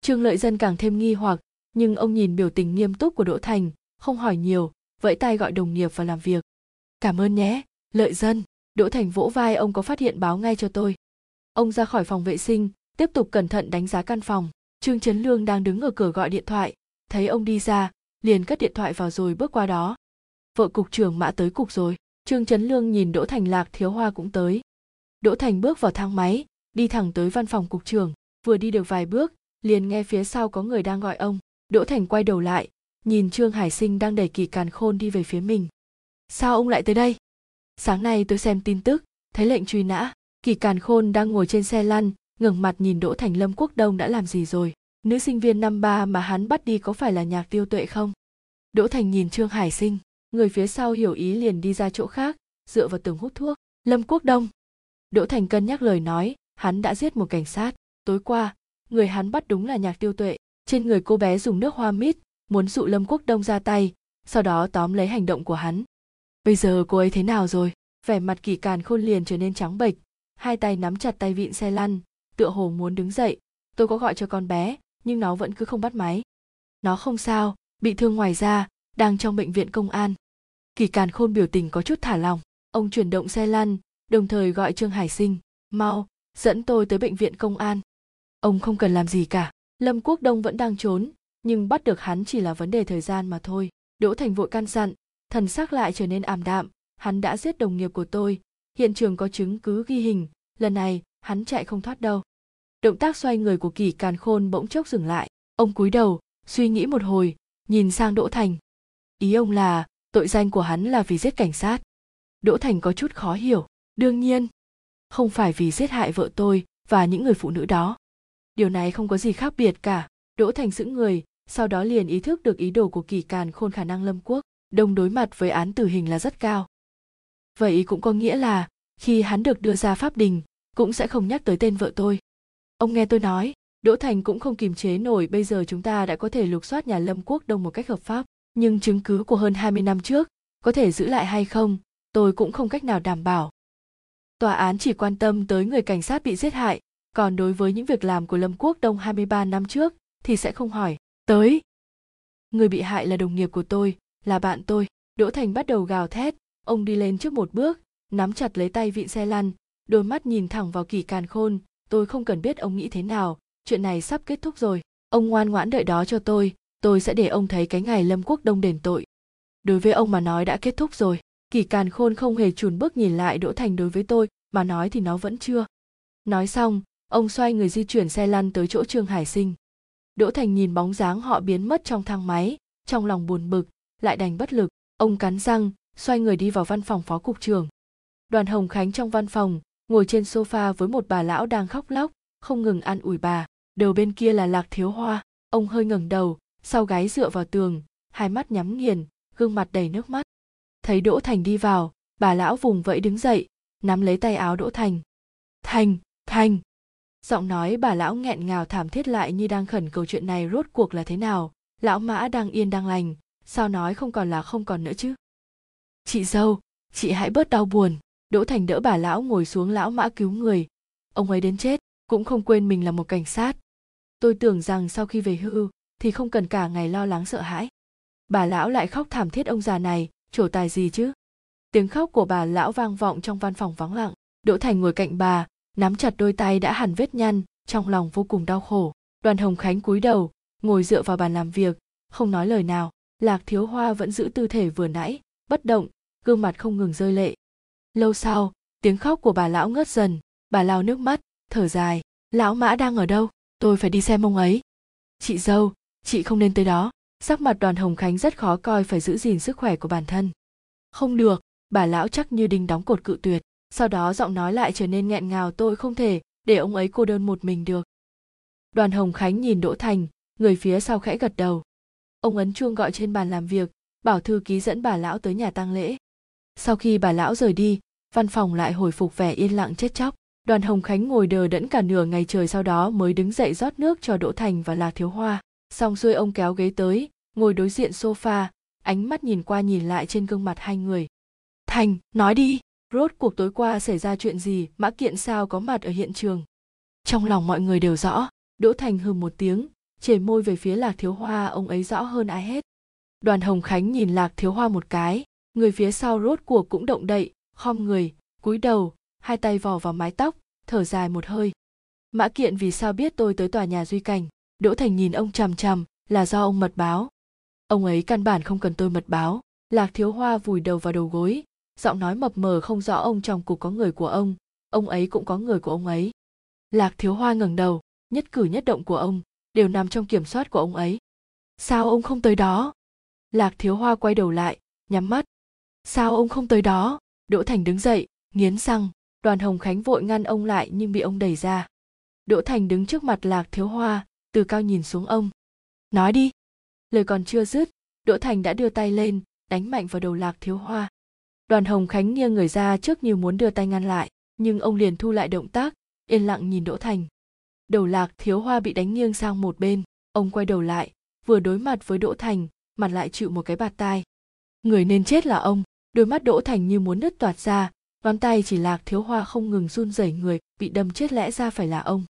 Trương Lợi Dân càng thêm nghi hoặc, nhưng ông nhìn biểu tình nghiêm túc của Đỗ Thành, không hỏi nhiều, vẫy tay gọi đồng nghiệp vào làm việc. Cảm ơn nhé, Lợi Dân. Đỗ Thành vỗ vai ông có phát hiện báo ngay cho tôi. Ông ra khỏi phòng vệ sinh, tiếp tục cẩn thận đánh giá căn phòng. Trương Trấn Lương đang đứng ở cửa gọi điện thoại, thấy ông đi ra, liền cất điện thoại vào rồi bước qua đó. Vợ cục trưởng mã tới cục rồi. Trương Trấn Lương nhìn Đỗ Thành Lạc Thiếu Hoa cũng tới. Đỗ Thành bước vào thang máy, đi thẳng tới văn phòng cục trưởng, vừa đi được vài bước, liền nghe phía sau có người đang gọi ông. Đỗ Thành quay đầu lại, nhìn Trương Hải Sinh đang đẩy kỳ càn khôn đi về phía mình. Sao ông lại tới đây? Sáng nay tôi xem tin tức, thấy lệnh truy nã, kỳ càn khôn đang ngồi trên xe lăn, ngẩng mặt nhìn Đỗ Thành Lâm Quốc Đông đã làm gì rồi. Nữ sinh viên năm ba mà hắn bắt đi có phải là nhạc tiêu tuệ không? Đỗ Thành nhìn Trương Hải Sinh, người phía sau hiểu ý liền đi ra chỗ khác dựa vào tường hút thuốc lâm quốc đông đỗ thành cân nhắc lời nói hắn đã giết một cảnh sát. Tối qua, người hắn bắt đúng là nhạc tiêu tuệ. Trên người cô bé dùng nước hoa mít, muốn dụ lâm quốc đông ra tay, sau đó tóm lấy hành động của hắn. Bây giờ cô ấy thế nào rồi? Vẻ mặt kỳ càn khôn liền trở nên trắng bệch, hai tay nắm chặt tay vịn xe lăn, tựa hồ muốn đứng dậy. Tôi có gọi cho con bé, nhưng nó vẫn cứ không bắt máy. Nó không sao, bị thương ngoài da, đang trong bệnh viện công an. Kỳ càn khôn biểu tình có chút thả lòng ông chuyển động xe lăn, đồng thời gọi trương hải sinh, mau dẫn tôi tới bệnh viện công an. Ông không cần làm gì cả. Lâm quốc đông vẫn đang trốn, nhưng bắt được hắn chỉ là vấn đề thời gian mà thôi. Đỗ thành vội căn dặn, thần sắc lại trở nên ảm đạm. Hắn đã giết đồng nghiệp của tôi. Hiện trường có chứng cứ ghi hình. Lần này, hắn chạy không thoát đâu. Động tác xoay người của kỳ càn khôn bỗng chốc dừng lại. Ông cúi đầu, suy nghĩ một hồi, nhìn sang đỗ thành. Ý ông là, tội danh của hắn là vì giết cảnh sát. Đỗ thành có chút khó hiểu. Đương nhiên không phải vì giết hại vợ tôi và những người phụ nữ đó. Điều này không có gì khác biệt cả. Đỗ thành giữ người sau đó liền ý thức được ý đồ của kỳ càn khôn khả năng lâm quốc đông đối mặt với án tử hình là rất cao. Vậy cũng có nghĩa là khi hắn được đưa ra pháp đình cũng sẽ không nhắc tới tên vợ tôi. Ông nghe tôi nói đỗ thành cũng không kiềm chế nổi bây giờ chúng ta đã có thể lục soát nhà lâm quốc đông một cách hợp pháp. Nhưng chứng cứ của hơn 20 năm trước có thể giữ lại hay không, tôi cũng không cách nào đảm bảo. Tòa án chỉ quan tâm tới người cảnh sát bị giết hại, còn đối với những việc làm của Lâm Quốc Đông 23 năm trước thì sẽ không hỏi. Tới! Người bị hại là đồng nghiệp của tôi, là bạn tôi. Đỗ Thành bắt đầu gào thét, ông đi lên trước một bước, nắm chặt lấy tay vịn xe lăn, đôi mắt nhìn thẳng vào kỳ càn khôn. Tôi không cần biết ông nghĩ thế nào, chuyện này sắp kết thúc rồi. Ông ngoan ngoãn đợi đó cho tôi, tôi sẽ để ông thấy cái ngày lâm quốc đông đền tội đối với ông mà nói đã kết thúc rồi kỳ càn khôn không hề chùn bước nhìn lại đỗ thành đối với tôi, mà nói thì nó vẫn chưa. Nói xong, ông xoay người di chuyển xe lăn tới chỗ trương hải sinh. Đỗ thành nhìn bóng dáng họ biến mất trong thang máy, trong lòng buồn bực, lại đành bất lực. Ông cắn răng, xoay người đi vào văn phòng phó cục trưởng. Đoàn hồng khánh trong văn phòng, ngồi trên sofa với một bà lão đang khóc lóc, không ngừng an ủi bà. Đầu bên kia là lạc thiếu hoa. Ông hơi ngẩng đầu, sau gáy dựa vào tường, hai mắt nhắm nghiền, gương mặt đầy nước mắt thấy đỗ thành đi vào, bà lão vùng vẫy đứng dậy, nắm lấy tay áo đỗ thành. Thành thành. Giọng nói bà lão nghẹn ngào thảm thiết lại như đang khẩn cầu chuyện này rốt cuộc là thế nào, lão mã đang yên đang lành, sao nói không còn là không còn nữa chứ? Chị dâu, chị hãy bớt đau buồn. Đỗ thành đỡ bà lão ngồi xuống lão mã cứu người. Ông ấy đến chết, cũng không quên mình là một cảnh sát. Tôi tưởng rằng sau khi về hưu thì không cần cả ngày lo lắng sợ hãi. Bà lão lại khóc thảm thiết ông già này trổ tài gì chứ? Tiếng khóc của bà lão vang vọng trong văn phòng vắng lặng. Đỗ thành ngồi cạnh bà, nắm chặt đôi tay đã hẳn vết nhăn, trong lòng vô cùng đau khổ. Đoàn hồng khánh cúi đầu, ngồi dựa vào bàn làm việc, không nói lời nào. Lạc thiếu hoa vẫn giữ tư thể vừa nãy, bất động, gương mặt không ngừng rơi lệ. Lâu sau, tiếng khóc của bà lão ngớt dần. Bà lao nước mắt, thở dài. Lão mã đang ở đâu? Tôi phải đi xem ông ấy. Chị dâu, chị không nên tới đó sắc mặt đoàn hồng khánh rất khó coi phải giữ gìn sức khỏe của bản thân. Không được, bà lão chắc như đinh đóng cột cự tuyệt. Sau đó giọng nói lại trở nên nghẹn ngào, tôi không thể để ông ấy cô đơn một mình được. Đoàn hồng khánh nhìn đỗ thành, người phía sau khẽ gật đầu. Ông ấn chuông gọi trên bàn làm việc, bảo thư ký dẫn bà lão tới nhà tang lễ. Sau khi bà lão rời đi, văn phòng lại hồi phục vẻ yên lặng chết chóc. Đoàn hồng khánh ngồi đờ đẫn cả nửa ngày trời sau đó mới đứng dậy rót nước cho đỗ thành và lạc thiếu hoa xong xuôi ông kéo ghế tới, ngồi đối diện sofa, ánh mắt nhìn qua nhìn lại trên gương mặt hai người. Thành, nói đi, rốt cuộc tối qua xảy ra chuyện gì, mã kiện sao có mặt ở hiện trường? Trong lòng mọi người đều rõ, đỗ thành hừ một tiếng, chề môi về phía lạc thiếu hoa, ông ấy rõ hơn ai hết. Đoàn hồng khánh nhìn lạc thiếu hoa một cái, người phía sau rốt cuộc cũng động đậy, khom người, cúi đầu, hai tay vò vào mái tóc, thở dài một hơi. Mã kiện vì sao biết tôi tới tòa nhà duy cảnh? Đỗ thành nhìn ông chằm chằm, là do ông mật báo. Ông ấy căn bản không cần tôi mật báo. Lạc thiếu hoa vùi đầu vào đầu gối. Giọng nói mập mờ không rõ ông trong cục có người của ông. Ông ấy cũng có người của ông ấy. Lạc thiếu hoa ngẩng đầu, nhất cử nhất động của ông, đều nằm trong kiểm soát của ông ấy. Sao ông không tới đó? Lạc thiếu hoa quay đầu lại, nhắm mắt. Sao ông không tới đó? Đỗ thành đứng dậy, nghiến răng. Đoàn hồng khánh vội ngăn ông lại nhưng bị ông đẩy ra. Đỗ thành đứng trước mặt lạc thiếu hoa từ cao nhìn xuống ông. Nói đi. Lời còn chưa dứt, đỗ thành đã đưa tay lên, đánh mạnh vào đầu lạc thiếu hoa. Đoàn hồng khánh nghiêng người ra trước như muốn đưa tay ngăn lại, nhưng ông liền thu lại động tác, yên lặng nhìn đỗ thành. Đầu lạc thiếu hoa bị đánh nghiêng sang một bên, ông quay đầu lại, vừa đối mặt với đỗ thành, mặt lại chịu một cái bạt tai. Người nên chết là ông, đôi mắt đỗ thành như muốn nứt toạt ra, ngón tay chỉ lạc thiếu hoa không ngừng run rẩy người, bị đâm chết lẽ ra phải là ông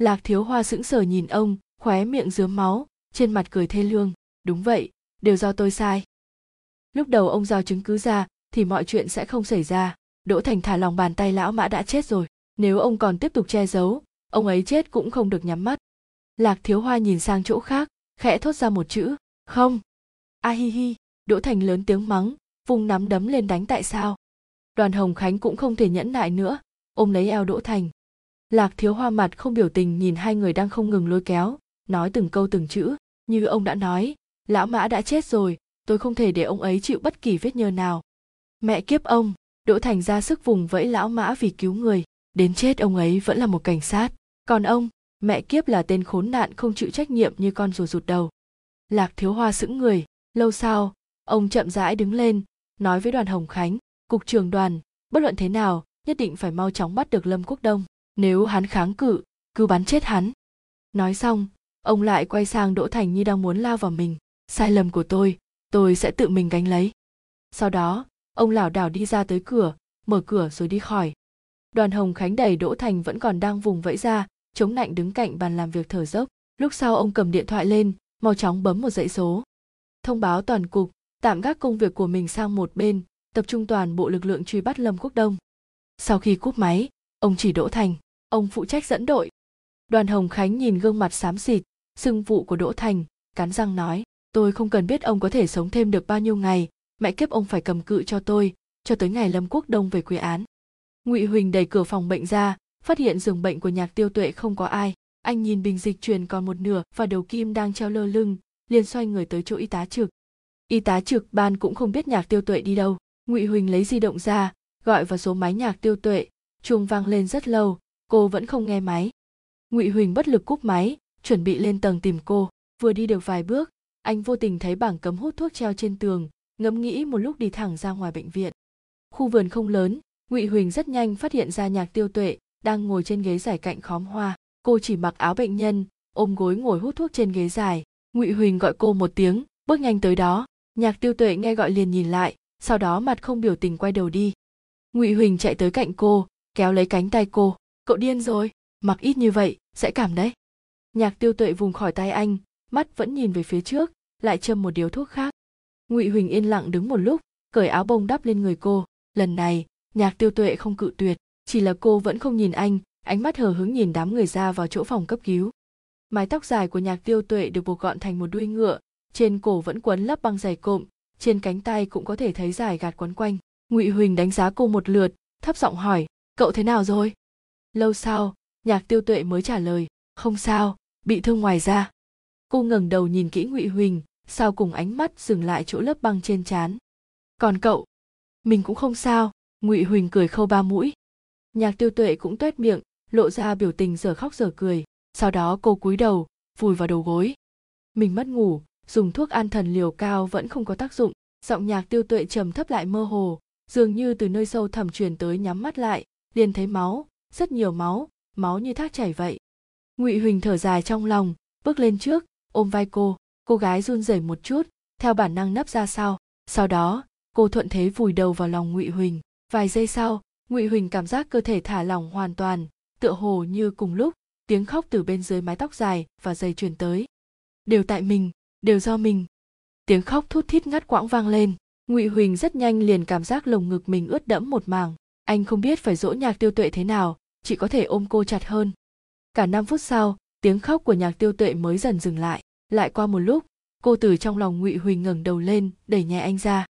lạc thiếu hoa sững sờ nhìn ông, khóe miệng dướm máu, trên mặt cười thê lương. Đúng vậy, đều do tôi sai. Lúc đầu ông giao chứng cứ ra, thì mọi chuyện sẽ không xảy ra. Đỗ thành thả lòng bàn tay lão mã đã chết rồi. Nếu ông còn tiếp tục che giấu, ông ấy chết cũng không được nhắm mắt. Lạc thiếu hoa nhìn sang chỗ khác, khẽ thốt ra một chữ, không. A hi hi, đỗ thành lớn tiếng mắng vùng nắm đấm lên đánh tại sao. Đoàn hồng khánh cũng không thể nhẫn nại nữa. Ôm lấy eo đỗ thành lạc thiếu hoa mặt không biểu tình nhìn hai người đang không ngừng lôi kéo, nói từng câu từng chữ, như ông đã nói, lão mã đã chết rồi, tôi không thể để ông ấy chịu bất kỳ vết nhơ nào. Mẹ kiếp ông, đỗ thành ra sức vùng vẫy lão mã vì cứu người, đến chết ông ấy vẫn là một cảnh sát. Còn ông, mẹ kiếp là tên khốn nạn không chịu trách nhiệm như con rùa rụt đầu. Lạc thiếu hoa sững người, lâu sau, ông chậm rãi đứng lên, nói với đoàn hồng khánh, cục trưởng đoàn, bất luận thế nào, nhất định phải mau chóng bắt được lâm quốc đông nếu hắn kháng cự, cứ bắn chết hắn. Nói xong, ông lại quay sang đỗ thành như đang muốn lao vào mình. Sai lầm của tôi tôi sẽ tự mình gánh lấy. Sau đó, ông lảo đảo đi ra tới cửa, mở cửa rồi đi khỏi. Đoàn hồng khánh đẩy đỗ thành vẫn còn đang vùng vẫy ra, chống nạnh đứng cạnh bàn làm việc thở dốc. Lúc sau ông cầm điện thoại lên, mau chóng bấm một dãy số. Thông báo toàn cục, tạm gác công việc của mình sang một bên, tập trung toàn bộ lực lượng truy bắt lâm quốc đông. Sau khi cúp máy ông chỉ đỗ thành, ông phụ trách dẫn đội. Đoàn hồng khánh nhìn gương mặt xám xịt, sưng vụ của đỗ thành, cắn răng nói, tôi không cần biết ông có thể sống thêm được bao nhiêu ngày, mẹ kiếp ông phải cầm cự cho tôi, cho tới ngày lâm quốc đông về quy án. Ngụy huỳnh đẩy cửa phòng bệnh ra, phát hiện giường bệnh của nhạc tiêu tuệ không có ai. Anh nhìn bình dịch truyền còn một nửa và đầu kim đang treo lơ lưng, liền xoay người tới chỗ y tá trực. Y tá trực ban cũng không biết nhạc tiêu tuệ đi đâu. Ngụy huỳnh lấy di động ra, gọi vào số máy nhạc tiêu tuệ chuông vang lên rất lâu, cô vẫn không nghe máy. Ngụy huỳnh bất lực cúp máy, chuẩn bị lên tầng tìm cô. Vừa đi được vài bước, anh vô tình thấy bảng cấm hút thuốc treo trên tường, ngẫm nghĩ một lúc đi thẳng ra ngoài bệnh viện. Khu vườn không lớn, ngụy huỳnh rất nhanh phát hiện ra nhạc tiêu tuệ đang ngồi trên ghế dài cạnh khóm hoa. Cô chỉ mặc áo bệnh nhân, ôm gối ngồi hút thuốc trên ghế dài. Ngụy huỳnh gọi cô một tiếng, bước nhanh tới đó. Nhạc tiêu tuệ nghe gọi liền nhìn lại, sau đó mặt không biểu tình quay đầu đi. Ngụy huỳnh chạy tới cạnh cô kéo lấy cánh tay cô. Cậu điên rồi, mặc ít như vậy, sẽ cảm đấy. Nhạc tiêu tuệ vùng khỏi tay anh, mắt vẫn nhìn về phía trước, lại châm một điếu thuốc khác. Ngụy huỳnh yên lặng đứng một lúc, cởi áo bông đắp lên người cô. Lần này, nhạc tiêu tuệ không cự tuyệt, chỉ là cô vẫn không nhìn anh, ánh mắt hờ hứng nhìn đám người ra vào chỗ phòng cấp cứu. Mái tóc dài của nhạc tiêu tuệ được buộc gọn thành một đuôi ngựa, trên cổ vẫn quấn lấp băng dày cộm, trên cánh tay cũng có thể thấy dài gạt quấn quanh. Ngụy huỳnh đánh giá cô một lượt, thấp giọng hỏi cậu thế nào rồi? Lâu sau, nhạc tiêu tuệ mới trả lời, không sao, bị thương ngoài ra cô ngẩng đầu nhìn kỹ ngụy huỳnh, sau cùng ánh mắt dừng lại chỗ lớp băng trên trán. Còn cậu? Mình cũng không sao, ngụy huỳnh cười khâu ba mũi. Nhạc tiêu tuệ cũng tuét miệng, lộ ra biểu tình giờ khóc giờ cười. Sau đó cô cúi đầu, vùi vào đầu gối. Mình mất ngủ, dùng thuốc an thần liều cao vẫn không có tác dụng. Giọng nhạc tiêu tuệ trầm thấp lại mơ hồ, dường như từ nơi sâu thẳm truyền tới nhắm mắt lại liền thấy máu, rất nhiều máu máu như thác chảy vậy. Ngụy huỳnh thở dài trong lòng, bước lên trước, ôm vai cô. Cô gái run rẩy một chút, theo bản năng nấp ra sau. Sau đó, cô thuận thế vùi đầu vào lòng ngụy huỳnh. Vài giây sau, ngụy huỳnh cảm giác cơ thể thả lỏng hoàn toàn, tựa hồ như cùng lúc, tiếng khóc từ bên dưới mái tóc dài và dây truyền tới. Đều tại mình, đều do mình. Tiếng khóc thút thít ngắt quãng vang lên. Ngụy huỳnh rất nhanh liền cảm giác lồng ngực mình ướt đẫm một mảng anh không biết phải dỗ nhạc tiêu tuệ thế nào, chỉ có thể ôm cô chặt hơn. Cả năm phút sau, tiếng khóc của nhạc tiêu tuệ mới dần dừng lại. Lại qua một lúc, cô từ trong lòng ngụy huỳnh ngẩng đầu lên, đẩy nhẹ anh ra.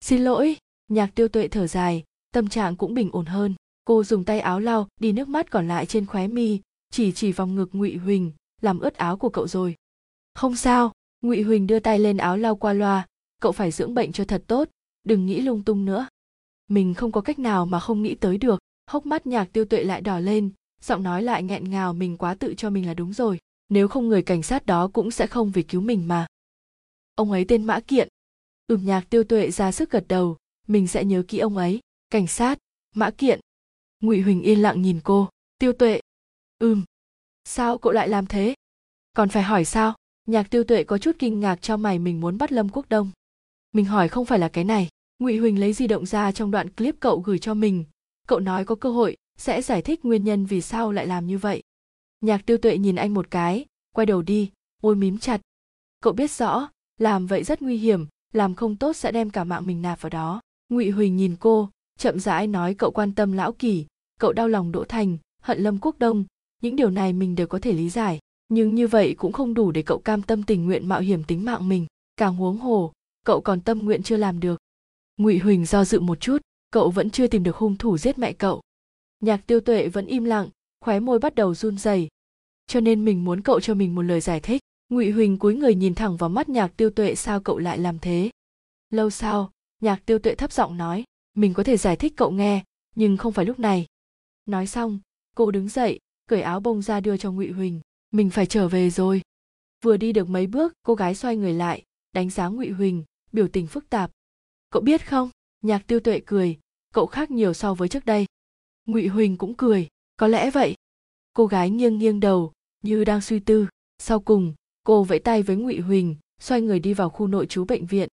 Xin lỗi. Nhạc tiêu tuệ thở dài, tâm trạng cũng bình ổn hơn. Cô dùng tay áo lau, đi nước mắt còn lại trên khóe mi, chỉ chỉ vòng ngực ngụy huỳnh, làm ướt áo của cậu rồi. Không sao. Ngụy huỳnh đưa tay lên áo lau qua loa. Cậu phải dưỡng bệnh cho thật tốt, đừng nghĩ lung tung nữa mình không có cách nào mà không nghĩ tới được. Hốc mắt nhạc tiêu tuệ lại đỏ lên, giọng nói lại nghẹn ngào, mình quá tự cho mình là đúng rồi. Nếu không người cảnh sát đó cũng sẽ không vì cứu mình mà. Ông ấy tên mã kiện. Ừm, nhạc tiêu tuệ ra sức gật đầu. Mình sẽ nhớ kỹ ông ấy. Cảnh sát, mã kiện. Ngụy huỳnh yên lặng nhìn cô. Tiêu tuệ. Ừm. Sao cậu lại làm thế? Còn phải hỏi sao? Nhạc tiêu tuệ có chút kinh ngạc cho mày, mình muốn bắt lâm quốc đông. Mình hỏi không phải là cái này ngụy huỳnh lấy di động ra trong đoạn clip cậu gửi cho mình. Cậu nói có cơ hội sẽ giải thích nguyên nhân vì sao lại làm như vậy. Nhạc tiêu tuệ nhìn anh một cái, quay đầu đi, môi mím chặt. Cậu biết rõ, làm vậy rất nguy hiểm, làm không tốt sẽ đem cả mạng mình nạp vào đó. Ngụy huỳnh nhìn cô, chậm rãi nói cậu quan tâm lão kỳ, cậu đau lòng đỗ thành, hận lâm quốc đông. Những điều này mình đều có thể lý giải, nhưng như vậy cũng không đủ để cậu cam tâm tình nguyện mạo hiểm tính mạng mình. Càng huống hồ, cậu còn tâm nguyện chưa làm được ngụy huỳnh do dự một chút, cậu vẫn chưa tìm được hung thủ giết mẹ cậu. Nhạc tiêu tuệ vẫn im lặng, khóe môi bắt đầu run rẩy. Cho nên mình muốn cậu cho mình một lời giải thích. Ngụy huỳnh cúi người nhìn thẳng vào mắt nhạc tiêu tuệ sao cậu lại làm thế? Lâu sau, nhạc tiêu tuệ thấp giọng nói, mình có thể giải thích cậu nghe, nhưng không phải lúc này. Nói xong, cô đứng dậy, cởi áo bông ra đưa cho ngụy huỳnh, mình phải trở về rồi. Vừa đi được mấy bước, cô gái xoay người lại, đánh giá ngụy huỳnh, biểu tình phức tạp cậu biết không? Nhạc tiêu tuệ cười. Cậu khác nhiều so với trước đây. Ngụy huỳnh cũng cười. Có lẽ vậy. Cô gái nghiêng nghiêng đầu, như đang suy tư. Sau cùng, cô vẫy tay với ngụy huỳnh, xoay người đi vào khu nội trú bệnh viện.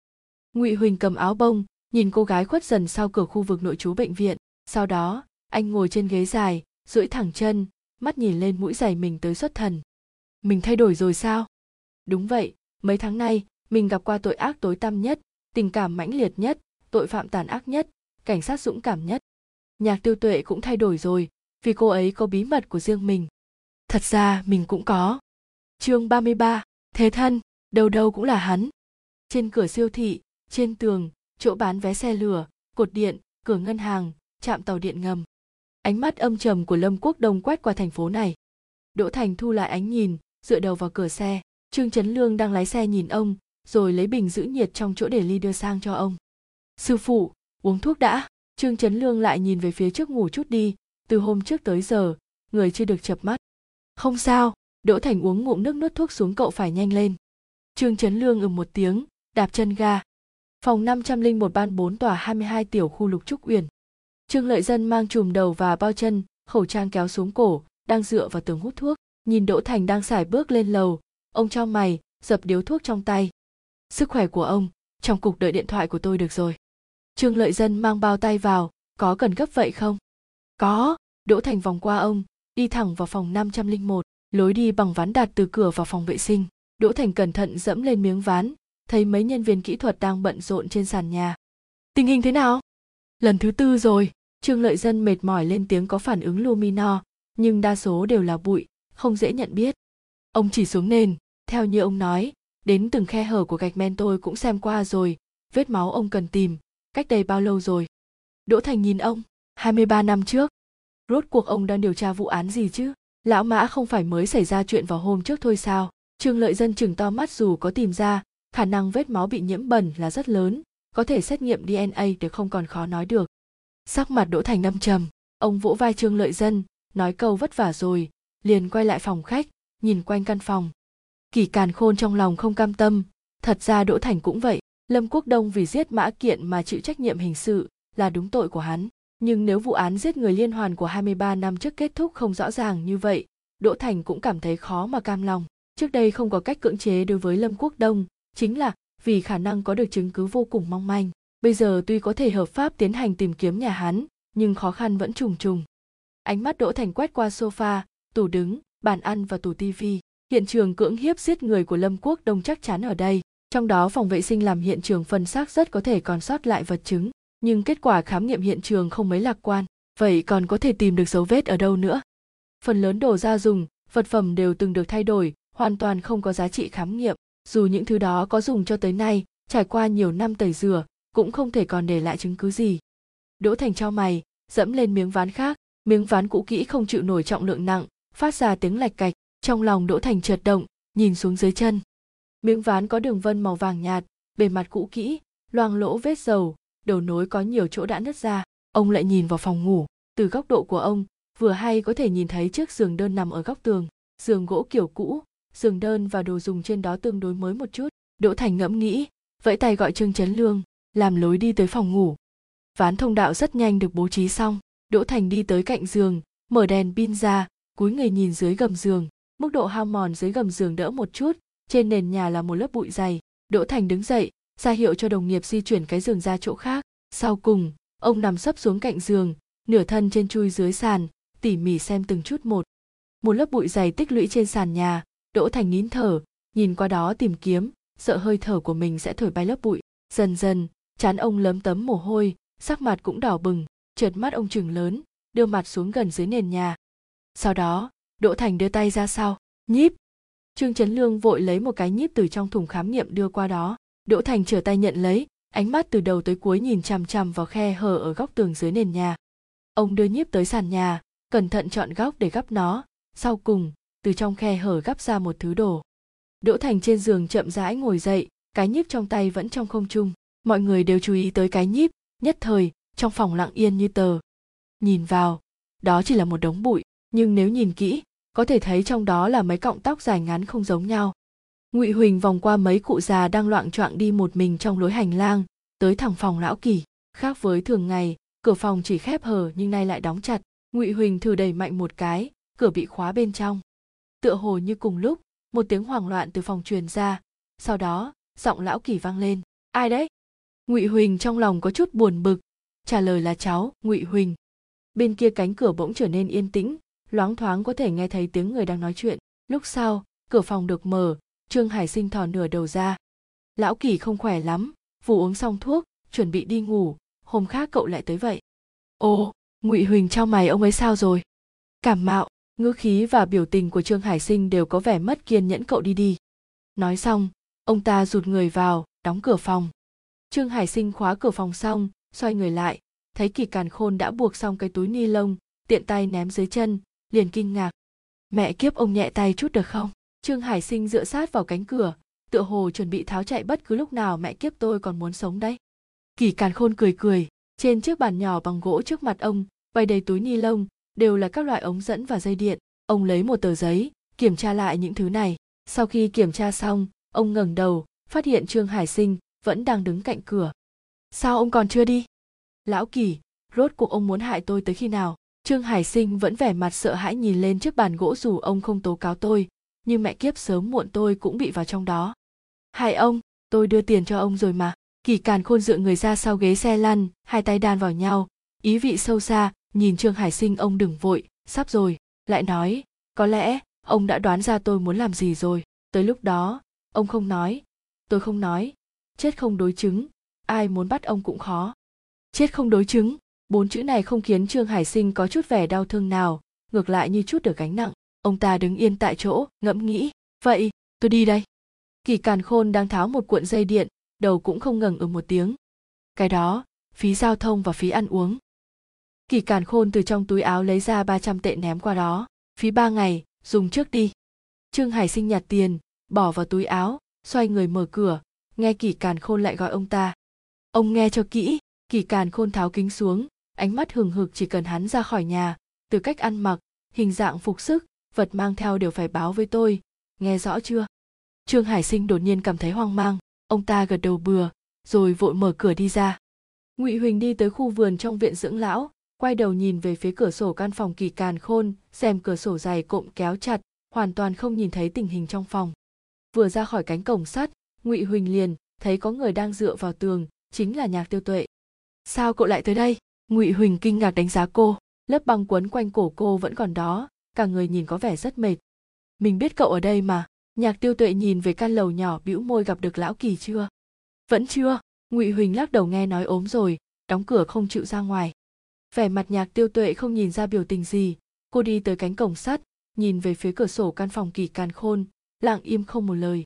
Ngụy huỳnh cầm áo bông, nhìn cô gái khuất dần sau cửa khu vực nội trú bệnh viện. Sau đó, anh ngồi trên ghế dài, duỗi thẳng chân, mắt nhìn lên mũi giày mình tới xuất thần. Mình thay đổi rồi sao? Đúng vậy, mấy tháng nay, mình gặp qua tội ác tối tăm nhất tình cảm mãnh liệt nhất tội phạm tàn ác nhất cảnh sát dũng cảm nhất. Nhạc tiêu tuệ cũng thay đổi rồi vì cô ấy có bí mật của riêng mình. Thật ra mình cũng có. Chương 33, thế thân đâu đâu cũng là hắn. Trên cửa siêu thị trên tường chỗ bán vé xe lửa cột điện cửa ngân hàng trạm tàu điện ngầm. Ánh mắt âm trầm của lâm quốc đông quét qua thành phố này. Đỗ thành thu lại ánh nhìn dựa đầu vào cửa xe. Trương trấn lương đang lái xe nhìn ông rồi lấy bình giữ nhiệt trong chỗ để ly đưa sang cho ông. Sư phụ, uống thuốc đã. Trương trấn lương lại nhìn về phía trước ngủ chút đi. Từ hôm trước tới giờ, người chưa được chập mắt. Không sao, đỗ thành uống ngụm nước nuốt thuốc xuống cậu phải nhanh lên. Trương trấn lương ừm một tiếng, đạp chân ga. Phòng 501 ban 4 tòa 22 tiểu khu lục trúc uyển. Trương lợi dân mang chùm đầu và bao chân, khẩu trang kéo xuống cổ, đang dựa vào tường hút thuốc. Nhìn đỗ thành đang xài bước lên lầu, ông cho mày, dập điếu thuốc trong tay sức khỏe của ông trong cục đợi điện thoại của tôi được rồi. Trương lợi dân mang bao tay vào có cần gấp vậy không? Có. Đỗ thành vòng qua ông đi thẳng vào phòng 501, lối đi bằng ván đặt từ cửa vào phòng vệ sinh. Đỗ thành cẩn thận dẫm lên miếng ván thấy mấy nhân viên kỹ thuật đang bận rộn trên sàn nhà. Tình hình thế nào? Lần thứ tư rồi. Trương lợi dân mệt mỏi lên tiếng có phản ứng lumino nhưng đa số đều là bụi không dễ nhận biết. Ông chỉ xuống nền theo như ông nói đến từng khe hở của gạch men tôi cũng xem qua rồi. Vết máu ông cần tìm. Cách đây bao lâu rồi? Đỗ thành nhìn ông. 23 năm trước. Rốt cuộc ông đang điều tra vụ án gì chứ? Lão mã không phải mới xảy ra chuyện vào hôm trước thôi sao? Trương lợi dân chừng to mắt dù có tìm ra, khả năng vết máu bị nhiễm bẩn là rất lớn, có thể xét nghiệm dna để không còn khó nói được. Sắc mặt đỗ thành năm trầm, ông vỗ vai trương lợi dân, nói câu vất vả rồi, liền quay lại phòng khách, nhìn quanh căn phòng kỳ càn khôn trong lòng không cam tâm thật ra đỗ thành cũng vậy lâm quốc đông vì giết mã kiện mà chịu trách nhiệm hình sự là đúng tội của hắn nhưng nếu vụ án giết người liên hoàn của 23 năm trước kết thúc không rõ ràng như vậy, Đỗ Thành cũng cảm thấy khó mà cam lòng. Trước đây không có cách cưỡng chế đối với Lâm Quốc Đông, chính là vì khả năng có được chứng cứ vô cùng mong manh. Bây giờ tuy có thể hợp pháp tiến hành tìm kiếm nhà hắn, nhưng khó khăn vẫn trùng trùng. Ánh mắt Đỗ Thành quét qua sofa, tủ đứng, bàn ăn và tủ tivi. Hiện trường cưỡng hiếp giết người của Lâm Quốc Đông chắc chắn ở đây. Trong đó phòng vệ sinh làm hiện trường phân xác rất có thể còn sót lại vật chứng, nhưng kết quả khám nghiệm hiện trường không mấy lạc quan. Vậy còn có thể tìm được dấu vết ở đâu nữa? Phần lớn đồ gia dùng, vật phẩm đều từng được thay đổi, hoàn toàn không có giá trị khám nghiệm. Dù những thứ đó có dùng cho tới nay, trải qua nhiều năm tẩy rửa, cũng không thể còn để lại chứng cứ gì. Đỗ thành cho mày, dẫm lên miếng ván khác. Miếng ván cũ kỹ không chịu nổi trọng lượng nặng, phát ra tiếng lạch cạch trong lòng đỗ thành trượt động, nhìn xuống dưới chân. Miếng ván có đường vân màu vàng nhạt, bề mặt cũ kỹ, loang lỗ vết dầu, đầu nối có nhiều chỗ đã nứt ra. Ông lại nhìn vào phòng ngủ. Từ góc độ của ông, vừa hay có thể nhìn thấy chiếc giường đơn nằm ở góc tường, giường gỗ kiểu cũ, giường đơn và đồ dùng trên đó tương đối mới một chút. Đỗ thành ngẫm nghĩ, vẫy tay gọi trương chấn lương, làm lối đi tới phòng ngủ. Ván thông đạo rất nhanh được bố trí xong. Đỗ thành đi tới cạnh giường, mở đèn pin ra, cúi người nhìn dưới gầm giường mức độ hao mòn dưới gầm giường đỡ một chút, trên nền nhà là một lớp bụi dày. Đỗ thành đứng dậy, ra hiệu cho đồng nghiệp di chuyển cái giường ra chỗ khác. Sau cùng, ông nằm sấp xuống cạnh giường, nửa thân trên chui dưới sàn, tỉ mỉ xem từng chút một. Một lớp bụi dày tích lũy trên sàn nhà, đỗ thành nín thở, nhìn qua đó tìm kiếm, sợ hơi thở của mình sẽ thổi bay lớp bụi. Dần dần, chán ông lấm tấm mồ hôi, sắc mặt cũng đỏ bừng, chợt mắt ông chừng lớn, đưa mặt xuống gần dưới nền nhà. Sau đó đỗ thành đưa tay ra sau nhíp trương trấn lương vội lấy một cái nhíp từ trong thùng khám nghiệm đưa qua đó Đỗ Thành trở tay nhận lấy, ánh mắt từ đầu tới cuối nhìn chằm chằm vào khe hở ở góc tường dưới nền nhà. Ông đưa nhíp tới sàn nhà, cẩn thận chọn góc để gắp nó, sau cùng, từ trong khe hở gắp ra một thứ đồ. Đỗ Thành trên giường chậm rãi ngồi dậy, cái nhíp trong tay vẫn trong không trung. Mọi người đều chú ý tới cái nhíp, nhất thời, trong phòng lặng yên như tờ. Nhìn vào, đó chỉ là một đống bụi, nhưng nếu nhìn kỹ, có thể thấy trong đó là mấy cọng tóc dài ngắn không giống nhau. Ngụy huỳnh vòng qua mấy cụ già đang loạng choạng đi một mình trong lối hành lang, tới thẳng phòng lão kỳ khác với thường ngày, cửa phòng chỉ khép hờ nhưng nay lại đóng chặt. Ngụy huỳnh thử đẩy mạnh một cái, cửa bị khóa bên trong. Tựa hồ như cùng lúc, một tiếng hoảng loạn từ phòng truyền ra. Sau đó, giọng lão kỳ vang lên. Ai đấy? Ngụy huỳnh trong lòng có chút buồn bực. Trả lời là cháu, ngụy huỳnh. Bên kia cánh cửa bỗng trở nên yên tĩnh loáng thoáng có thể nghe thấy tiếng người đang nói chuyện. Lúc sau, cửa phòng được mở, trương hải sinh thò nửa đầu ra. Lão kỳ không khỏe lắm, vừa uống xong thuốc, chuẩn bị đi ngủ. Hôm khác cậu lại tới vậy. Ồ, ngụy huỳnh trao mày, ông ấy sao rồi? Cảm mạo, ngữ khí và biểu tình của trương hải sinh đều có vẻ mất kiên nhẫn cậu đi đi. Nói xong, ông ta rụt người vào, đóng cửa phòng. Trương hải sinh khóa cửa phòng xong, xoay người lại. Thấy kỳ càn khôn đã buộc xong cái túi ni lông, tiện tay ném dưới chân liền kinh ngạc. Mẹ kiếp ông nhẹ tay chút được không? Trương hải sinh dựa sát vào cánh cửa, tựa hồ chuẩn bị tháo chạy bất cứ lúc nào mẹ kiếp tôi còn muốn sống đấy. Kỳ càn khôn cười cười, trên chiếc bàn nhỏ bằng gỗ trước mặt ông, bày đầy túi ni lông, đều là các loại ống dẫn và dây điện. Ông lấy một tờ giấy, kiểm tra lại những thứ này. Sau khi kiểm tra xong, ông ngẩng đầu, phát hiện trương hải sinh vẫn đang đứng cạnh cửa. Sao ông còn chưa đi? Lão kỳ, rốt cuộc ông muốn hại tôi tới khi nào? Trương hải sinh vẫn vẻ mặt sợ hãi nhìn lên chiếc bàn gỗ dù ông không tố cáo tôi, nhưng mẹ kiếp sớm muộn tôi cũng bị vào trong đó. Hai ông, tôi đưa tiền cho ông rồi mà. Kỳ càn khôn dựa người ra sau ghế xe lăn, hai tay đan vào nhau. Ý vị sâu xa, nhìn trương hải sinh ông đừng vội, sắp rồi. Lại nói, có lẽ ông đã đoán ra tôi muốn làm gì rồi. Tới lúc đó, ông không nói. Tôi không nói. Chết không đối chứng. Ai muốn bắt ông cũng khó. Chết không đối chứng? Bốn chữ này không khiến trương hải sinh có chút vẻ đau thương nào, ngược lại như chút được gánh nặng. Ông ta đứng yên tại chỗ, ngẫm nghĩ, vậy, tôi đi đây. Kỳ càn khôn đang tháo một cuộn dây điện, đầu cũng không ngừng ở một tiếng. Cái đó, phí giao thông và phí ăn uống. Kỳ càn khôn từ trong túi áo lấy ra 300 tệ ném qua đó, phí ba ngày, dùng trước đi. Trương hải sinh nhặt tiền, bỏ vào túi áo, xoay người mở cửa, nghe kỳ càn khôn lại gọi ông ta. Ông nghe cho kỹ. Kỳ càn khôn tháo kính xuống ánh mắt hừng hực chỉ cần hắn ra khỏi nhà, từ cách ăn mặc, hình dạng phục sức, vật mang theo đều phải báo với tôi. Nghe rõ chưa? Trương hải sinh đột nhiên cảm thấy hoang mang. Ông ta gật đầu bừa, rồi vội mở cửa đi ra. Ngụy huỳnh đi tới khu vườn trong viện dưỡng lão, quay đầu nhìn về phía cửa sổ căn phòng kỳ càn khôn, xem cửa sổ dày cộm kéo chặt, hoàn toàn không nhìn thấy tình hình trong phòng. Vừa ra khỏi cánh cổng sắt, ngụy huỳnh liền thấy có người đang dựa vào tường, chính là nhạc tiêu tuệ. Sao cậu lại tới đây? Ngụy huỳnh kinh ngạc đánh giá cô. Lớp băng quấn quanh cổ cô vẫn còn đó, cả người nhìn có vẻ rất mệt. Mình biết cậu ở đây mà, nhạc tiêu tuệ nhìn về căn lầu nhỏ bĩu môi gặp được lão kỳ chưa? Vẫn chưa, ngụy huỳnh lắc đầu nghe nói ốm rồi, đóng cửa không chịu ra ngoài. Vẻ mặt nhạc tiêu tuệ không nhìn ra biểu tình gì, cô đi tới cánh cổng sắt, nhìn về phía cửa sổ căn phòng kỳ càn khôn, lặng im không một lời.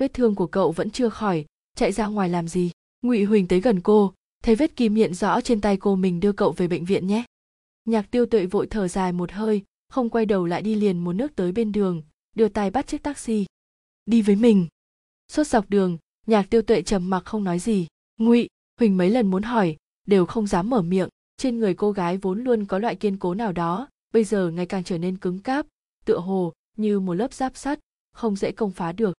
Vết thương của cậu vẫn chưa khỏi, chạy ra ngoài làm gì? Ngụy huỳnh tới gần cô thấy vết kim hiện rõ trên tay cô mình đưa cậu về bệnh viện nhé. Nhạc tiêu tuệ vội thở dài một hơi, không quay đầu lại đi liền một nước tới bên đường, đưa tay bắt chiếc taxi. Đi với mình. Suốt dọc đường, nhạc tiêu tuệ trầm mặc không nói gì. Ngụy, huỳnh mấy lần muốn hỏi, đều không dám mở miệng. Trên người cô gái vốn luôn có loại kiên cố nào đó, bây giờ ngày càng trở nên cứng cáp, tựa hồ như một lớp giáp sắt, không dễ công phá được.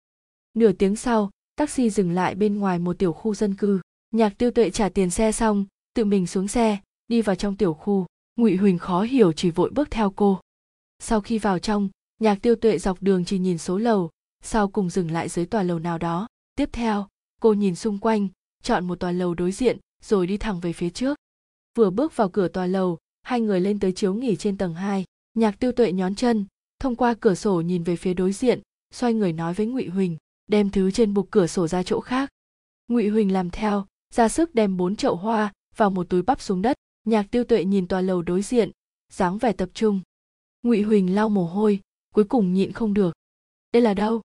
Nửa tiếng sau, taxi dừng lại bên ngoài một tiểu khu dân cư nhạc tiêu tuệ trả tiền xe xong, tự mình xuống xe, đi vào trong tiểu khu. Ngụy huỳnh khó hiểu chỉ vội bước theo cô. Sau khi vào trong, nhạc tiêu tuệ dọc đường chỉ nhìn số lầu, sau cùng dừng lại dưới tòa lầu nào đó. Tiếp theo, cô nhìn xung quanh, chọn một tòa lầu đối diện, rồi đi thẳng về phía trước. Vừa bước vào cửa tòa lầu, hai người lên tới chiếu nghỉ trên tầng 2. nhạc tiêu tuệ nhón chân, thông qua cửa sổ nhìn về phía đối diện, xoay người nói với ngụy huỳnh, đem thứ trên bục cửa sổ ra chỗ khác. Ngụy huỳnh làm theo ra sức đem bốn chậu hoa vào một túi bắp xuống đất, nhạc tiêu tuệ nhìn tòa lầu đối diện, dáng vẻ tập trung. Ngụy huỳnh lau mồ hôi, cuối cùng nhịn không được. Đây là đâu?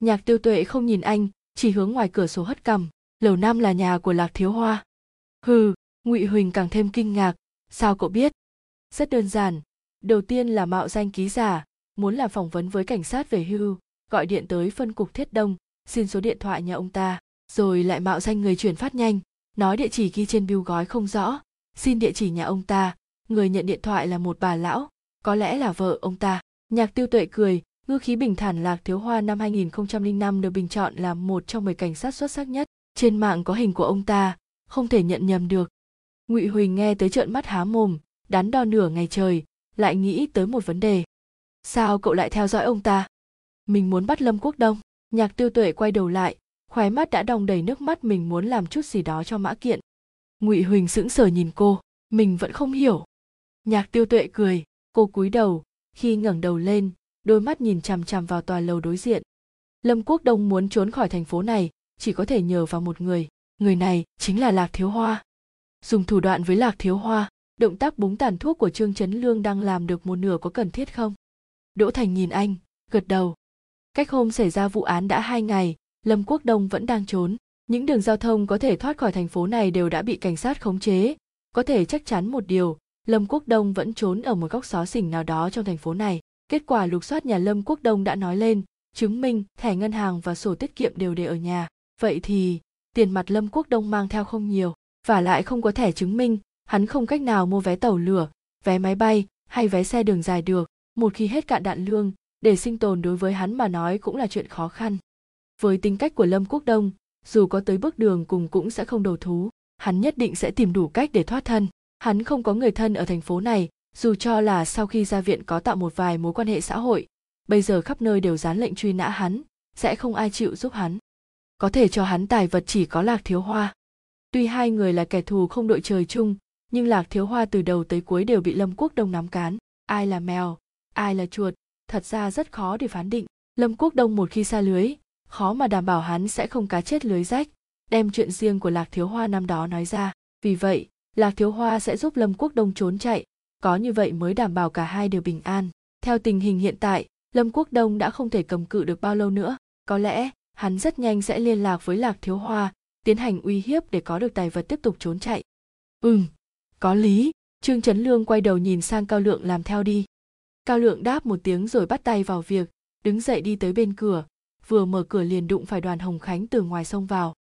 Nhạc tiêu tuệ không nhìn anh, chỉ hướng ngoài cửa sổ hất cằm, lầu năm là nhà của lạc thiếu hoa. Hừ, ngụy huỳnh càng thêm kinh ngạc, sao cậu biết? Rất đơn giản, đầu tiên là mạo danh ký giả, muốn làm phỏng vấn với cảnh sát về hưu, gọi điện tới phân cục thiết đông, xin số điện thoại nhà ông ta rồi lại mạo danh người chuyển phát nhanh, nói địa chỉ ghi trên bưu gói không rõ. Xin địa chỉ nhà ông ta, người nhận điện thoại là một bà lão, có lẽ là vợ ông ta. Nhạc tiêu tuệ cười ngư khí bình thản lạc thiếu hoa năm 2005 được bình chọn là một trong 10 cảnh sát xuất sắc nhất. Trên mạng có hình của ông ta, không thể nhận nhầm được. Ngụy huỳnh nghe tới trợn mắt há mồm, đắn đo nửa ngày trời, lại nghĩ tới một vấn đề. Sao cậu lại theo dõi ông ta? Mình muốn bắt lâm quốc đông. Nhạc tiêu tuệ quay đầu lại khóe mắt đã đong đầy nước mắt mình muốn làm chút gì đó cho mã kiện. Ngụy huỳnh sững sờ nhìn cô, mình vẫn không hiểu. Nhạc tiêu tuệ cười, cô cúi đầu, khi ngẩng đầu lên, đôi mắt nhìn chằm chằm vào tòa lầu đối diện. Lâm quốc đông muốn trốn khỏi thành phố này, chỉ có thể nhờ vào một người người này chính là lạc thiếu hoa. Dùng thủ đoạn với lạc thiếu hoa, động tác búng tàn thuốc của trương trấn lương đang làm được một nửa có cần thiết không? Đỗ thành nhìn anh, gật đầu. Cách hôm xảy ra vụ án đã hai ngày lâm quốc đông vẫn đang trốn. Những đường giao thông có thể thoát khỏi thành phố này đều đã bị cảnh sát khống chế. Có thể chắc chắn một điều, lâm quốc đông vẫn trốn ở một góc xó xỉnh nào đó trong thành phố này. Kết quả lục soát nhà lâm quốc đông đã nói lên, chứng minh thẻ ngân hàng và sổ tiết kiệm đều để ở nhà. Vậy thì, tiền mặt lâm quốc đông mang theo không nhiều, và lại không có thẻ chứng minh, hắn không cách nào mua vé tàu lửa, vé máy bay, hay vé xe đường dài được. Một khi hết cạn đạn lương, để sinh tồn đối với hắn mà nói cũng là chuyện khó khăn với tính cách của lâm quốc đông, dù có tới bước đường cùng cũng sẽ không đầu thú. Hắn nhất định sẽ tìm đủ cách để thoát thân. Hắn không có người thân ở thành phố này, dù cho là sau khi ra viện có tạo một vài mối quan hệ xã hội, bây giờ khắp nơi đều dán lệnh truy nã hắn, sẽ không ai chịu giúp hắn. Có thể cho hắn tài vật chỉ có lạc thiếu hoa. Tuy hai người là kẻ thù không đội trời chung, nhưng lạc thiếu hoa từ đầu tới cuối đều bị lâm quốc đông nắm cán. Ai là mèo, ai là chuột, thật ra rất khó để phán định. Lâm quốc đông một khi xa lưới khó mà đảm bảo hắn sẽ không cá chết lưới rách, đem chuyện riêng của lạc thiếu hoa năm đó nói ra. Vì vậy, lạc thiếu hoa sẽ giúp lâm quốc đông trốn chạy, có như vậy mới đảm bảo cả hai đều bình an. Theo tình hình hiện tại, lâm quốc đông đã không thể cầm cự được bao lâu nữa. Có lẽ, hắn rất nhanh sẽ liên lạc với lạc thiếu hoa, tiến hành uy hiếp để có được tài vật tiếp tục trốn chạy. Ừm, có lý. Trương trấn lương quay đầu nhìn sang cao lượng làm theo đi. Cao lượng đáp một tiếng rồi bắt tay vào việc, đứng dậy đi tới bên cửa vừa mở cửa liền đụng phải đoàn hồng khánh từ ngoài sông vào.